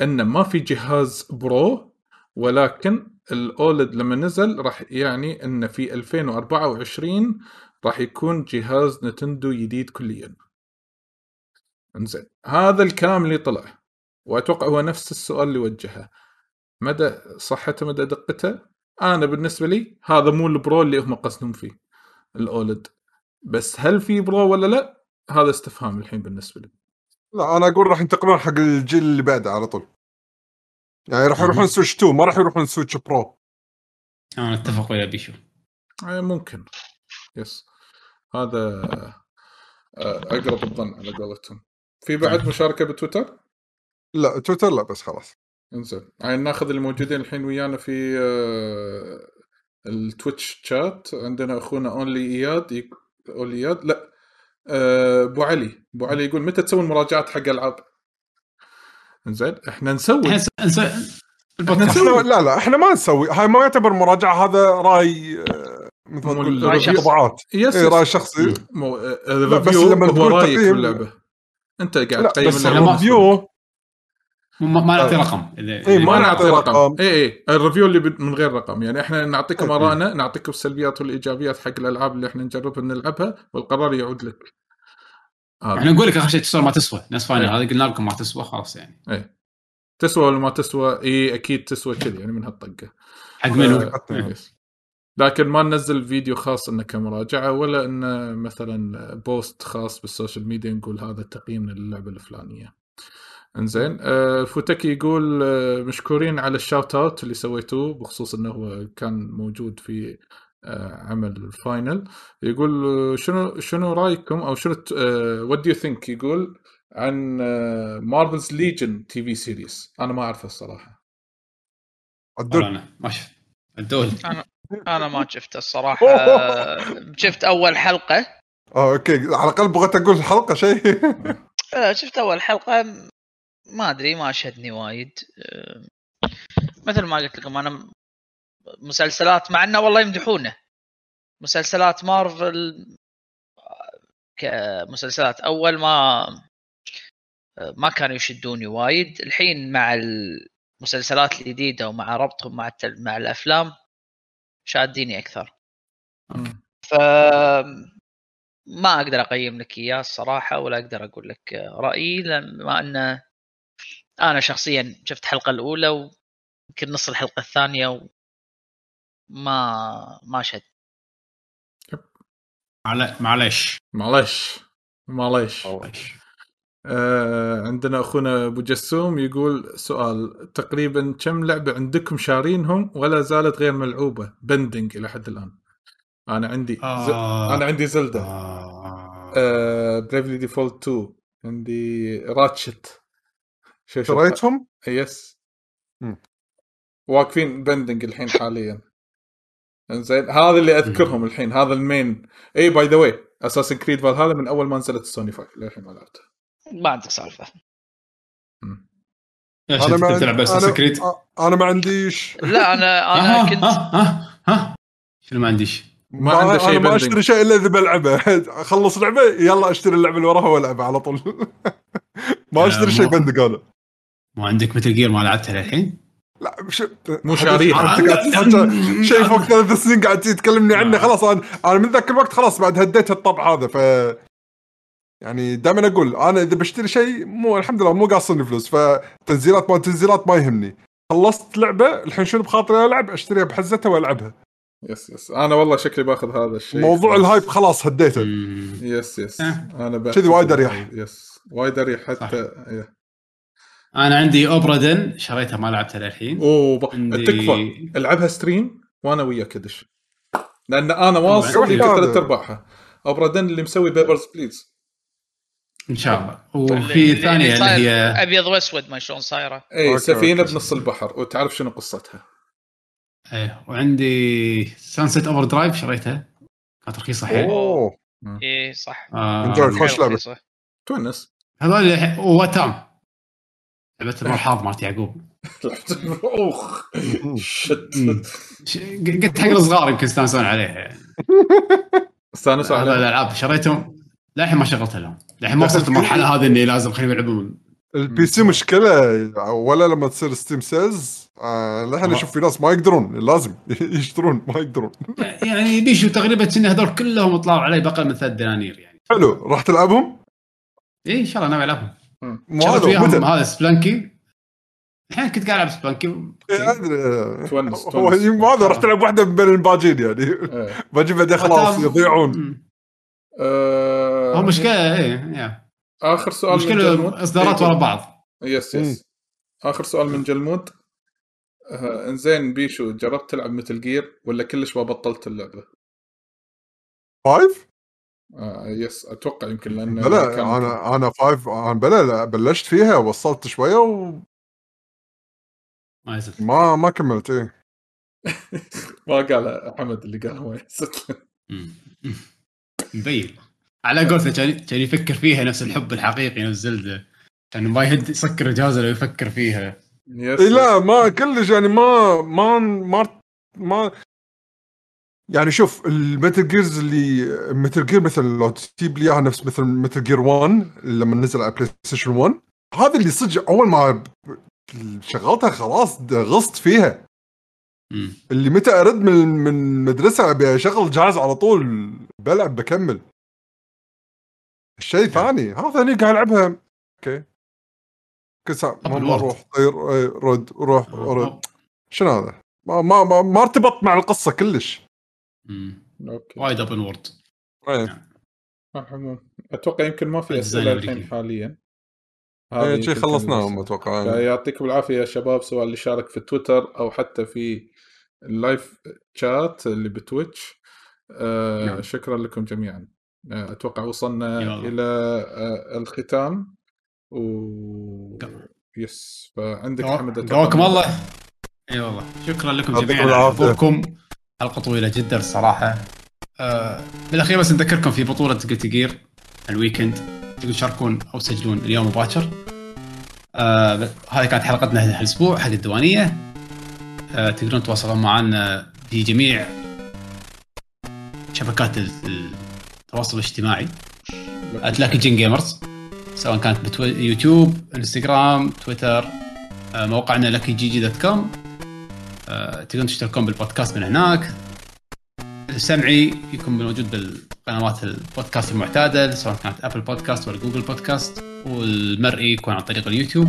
انه ما في جهاز Pro ولكن ال OLED لما نزل راح يعني انه في 2024 راح يكون جهاز Nintendo جديد كليا. إنزين هذا الكلام اللي طلع وأتوقع هو نفس السؤال اللي وجهه. مدى صحته مدى دقته. أنا بالنسبة لي هذا مو ال Pro اللي هم قصدهم فيه ال OLED. بس هل في Pro ولا لا؟ هذا استفهام الحين بالنسبة لي. لا أنا أقول راح ينتقلون حق الجيل اللي بعده على طول. يعني راح يروحون Switch 2 ما راح يروحون Switch Pro أنا أتفق ويا بيشو. آه، ممكن. yes هذا آه، أقرب الظن على قولتهم. في بعد مشاركة بتويتر؟ لا تويتر لا بس خلاص. انزين. يعني ناخذ اللي موجودين الحين ويانا في آه، ال Twitch chat عندنا أخونا Only إياد. Only إياد لا. آه، أبو علي. أبو علي يقول متى تسوي المراجعات حق ألعاب؟ انزين. إحنا نسوي. إحنا لا لا إحنا ما نسوي. هاي ما يعتبر مراجعة هذا رأي آه، مثل ما تقول رأي شخصي. طبعا yes اي yes. رأي شخصي. مو بس لما هو تقول رأيك باللعبه أنت قاعد تقيم بس اللعبة. الريفيو ما ما نعطي رقم. اذا إيه، ما نعطي رقم. رقم. اي اي ال review اللي من غير رقم. يعني إحنا نعطيكم. ارائنا نعطيكم السلبيات والإيجابيات حق الألعاب اللي إحنا نجربها نلعبها والقرار يعود لك. إحنا نقول لك آخر شيء تسوى ما تسوى. نفس final إيه. هذا قلنا لكم ما تسوى خلاص يعني. اي تسوى ولا ما تسوى؟ اي أكيد تسوى كذا يعني من هالطقة. حق منو؟ آه،. لكن ما ننزل فيديو خاص إنه كمراجعة ولا إنه مثلا post خاص بال social media نقول هذا تقييمنا للعبة الفلانية. إنزين. آه فوتكي يقول آه مشكورين على ال shout out اللي سويتوه بخصوص إنه هو كان موجود في آه عمل ال final. يقول شنو شنو رأيكم أو شنو what do you think يقول عن Marvel's Legion TV series أنا ما أعرفه الصراحة. الدل أنا ما شفت. الدول. أنا ما شفته الصراحة. شفت أول حلقة. okay. على الأقل بغيت أقول الحلقة شيء. شفت أول حلقة. ما أدري ما شدني وايد. آه، مثل ما قلت لكم أنا مسلسلات مع إنه والله يمدحونه. مسلسلات مارفل آه، كمسلسلات أول ما آه، ما كانوا يشدوني وايد. الحين مع المسلسلات الجديدة ومع ربطهم مع التل... مع الأفلام شاديني أكثر. ف ما أقدر أقيم لك إياه الصراحة ولا أقدر أقول لك رأيي لما أنه أنا شخصيا شفت الحلقة الأولى ويمكن نص الحلقة الثانية وما ما شد. معلش معلش معليش. آه عندنا أخونا أبو جسوم يقول سؤال. تقريبا كم لعبة عندكم شارينهم ولا زالت غير ملعوبة؟ pending إلى حد الآن. أنا عندي ز... آه. أنا عندي Zelda آه. آه Bravely Default 2 عندي Ratchet شريتهم؟ yes مم. واقفين pending الحين حاليا. زين هذا اللي أذكرهم الحين هذا ال main. اي by the way Assassin's Creed Valhalla من أول ما نزلت السوني 5 للحين ما لعبته. ما عندك سالفة. ليش أنا أنت ما تلعب أنا كريد؟ أنا ما عنديش. لا أنا أنا كنت ها ها ها شنو ما عنديش؟ ما عنده شيء أنا ما. أشتري شيء إلا إذا بلعبه. اخلص لعبة يلا أشتري اللعبة اللي وراها وألعبها على طول. ما أشتري شيء بندق أنا ما عندك مثل جير ما لعبتها للحين؟ لا مش مو شاريها. شيء فوق ثلاث سنين قاعد تكلمني عنه خلاص أنا أنا من ذاك الوقت خلاص بعد هديت الطبع هذا ف يعني دائما أقول أنا إذا بشتري شيء مو الحمد لله مو قاصني فلوس فتنزيلات ما تنزيلات ما يهمني خلصت لعبة الحين شنو بخاطري ألعب أشتريها بحزتها وألعبها yes yes أنا والله شكلي باخذ هذا الشيء موضوع خلاص. ال hype خلاص هديته. يس يس أه. أنا ب... كذي وايد أريح. yes وايد أريح. حتى إيه. أنا عندي Obra Dinn شريتها ما لعبتها للحين. اوه ب... عندي- تكفى. ألعبها stream وأنا وياك ادش لأن أنا واصل يمكن. ثلاث ارباعها Obra Dinn اللي مسوي Papers, Please إن شاء الله. وفي الثانية اللي هي أبيض وأسود ما شلون صايرة. اي سفينة. بنص البحر. وتعرف شنو قصتها. إيه وعندي Sunset Overdrive شريتها. كانت رخيصة حيل. أوه. اي صح. آه،. خوش. رخيصة. تونس. هذول الحين- Wattam لعبة المرحاض مالت يعقوب. oh shit. قلت حق الصغار يمكن يستانسون عليها يعني استانسوا هذول عليها الألعاب شريتهم. للحين ما شغلتها لهم. للحين ما وصلت المرحلة هذه إني لازم خليهم يلعبون. ال PC مشكلة ولا لما تصير Steam sales آه للحين. أشوف في ناس ما يقدرون لازم يشترون ما يقدرون. يعني بيشو تقريبا كنا هذول كلهم طلعوا علي بأقل من ثلاث دنانير يعني. حلو راح تلعبهم؟ اي إن شاء الله ناوي ألعبهم. شغلت هذا وياهم متى؟ هذا سبلانكي الحين كنت قاعد ألعب Spelunky إيه،. تونس هو تونس ما هذا راح تلعب واحدة من بين الباجين يعني إيه. باجي بعدين خلاص يضيعون. آه، هو مشكلة يا. آخر سؤال من جلمود. مشكله إصدارات إيه، ورا بعض yes yes آخر سؤال من جلمود آه إنزين بيشو جربت تلعب Metal Gear ولا كلش ما بطلت اللعبة؟ five؟ آه yes أتوقع يمكن لأن بلا كان- أنا أنا five أنا بلا لا بلشت فيها وصلت شوية وما ما يزال ما كملت إيه. ما قال حمد اللي قال هو yes. مم. مبين. على قولته كان كان يفكر فيها نفس الحب الحقيقي نفس Zelda. كان ما يهد يسكر جهازه لو يفكر فيها. yes اي لا ما كلش يعني ما ما ما ما يعني شوف ال Metal Gears اللي Metal Gear مثلا لو تجيب لي إياها نفس مثل Metal Gear 1 لما نزل على PlayStation 1 هذا اللي صدق أول ما شغلتها خلاص غصت فيها. مم. اللي متى أرد من من مدرسة ابي اشغل جهاز على طول بلعب بكمل. الشيء ثاني هذا اللي قاعد ألعبها. okay. طب ما. أروح طير رد روح رد. شنو هذا؟ ما ما ما, ما ارتبط مع القصة كلش. okay. وايد open world إيه على العموم أتوقع يمكن ما في اسئله. الحين حاليا. إيه، هذه شي يمكن خلصناهم أتوقع. يعطيكم العافية يا شباب سواء اللي شارك في تويتر أو حتى في ال live chat اللي ب Twitch. آه نعم. شكرا لكم جميعا. آه أتوقع وصلنا يلا. إلى آه الختام. و yes فعندك حمد من- الله. إي والله. شكرا لكم جميعا. حضوركم حلقة طويلة جدا الصراحة. آه بالأخير بس نذكركم في بطولة Guilty Gear ال weekend. تقدرون تشاركون أو تسجلون اليوم مباشر. آه هذه كانت حلقتنا هالاسبوع حق الديوانية. آه تقدرون تتواصلون معنا في جميع شبكات ال- التواصل الاجتماعي. اتلاكي جين جيمرز سواء كانت بتو... يوتيوب إنستغرام تويتر موقعنا لكي جي جي دوت كوم تقدرون تشتركون بالبودكاست من هناك. السمعي يكون موجود بالقنوات البودكاست المعتادة سواء كانت ابل بودكاست ولا جوجل بودكاست والمرئي يكون عن طريق اليوتيوب.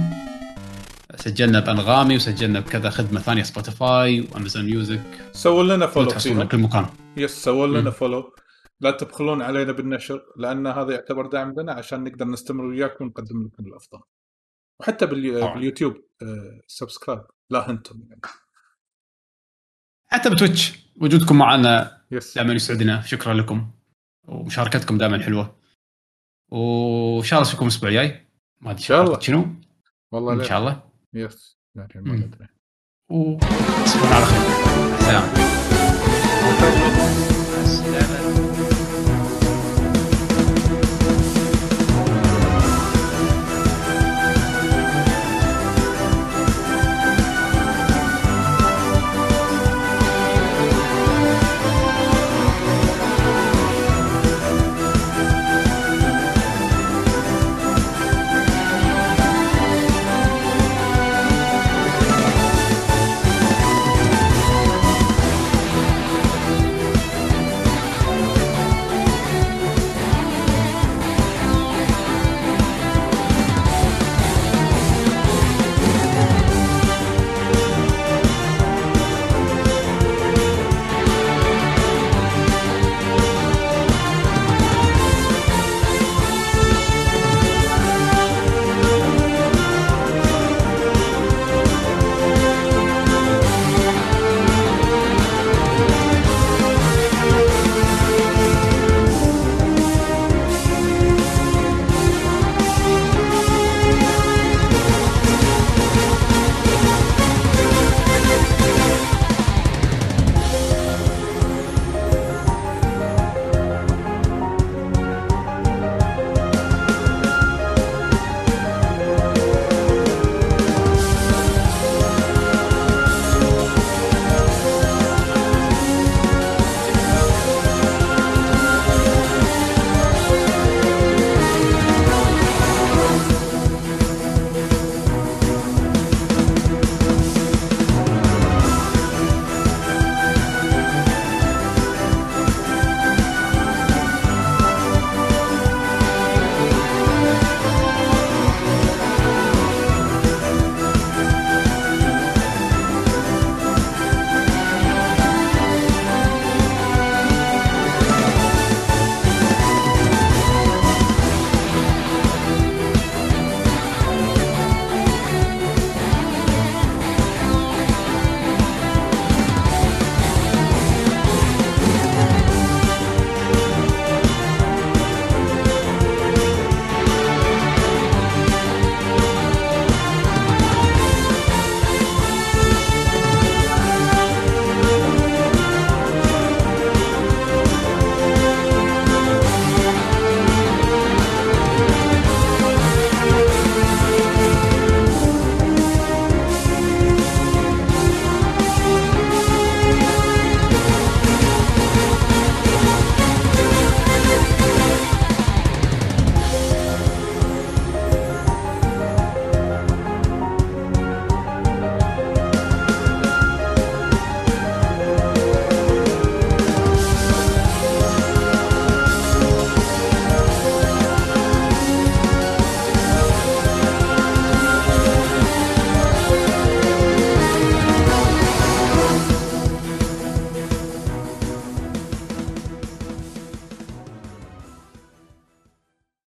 سجلنا بأنغامي وسجلنا بكذا خدمة ثانية Spotify و Amazon Music سووا لنا follow فيها. بكل مكان. yes سووا لنا. follow لا تبخلون علينا بالنشر لأن هذا يعتبر دعم لنا عشان نقدر نستمر وياكم ونقدم لكم الأفضل. وحتى. باليوتيوب آه subscribe لا أنتم يعني. حتى ب Twitch. وجودكم معنا yes دائما يسعدنا. شكرا لكم. ومشاركتكم دائما حلوة. وإن شاء الله اشوفكم الأسبوع الجاي. ما أدري شاء الله. شنو. والله إن. شاء الله. يس ما. ندري وتصبحون على خير سلام.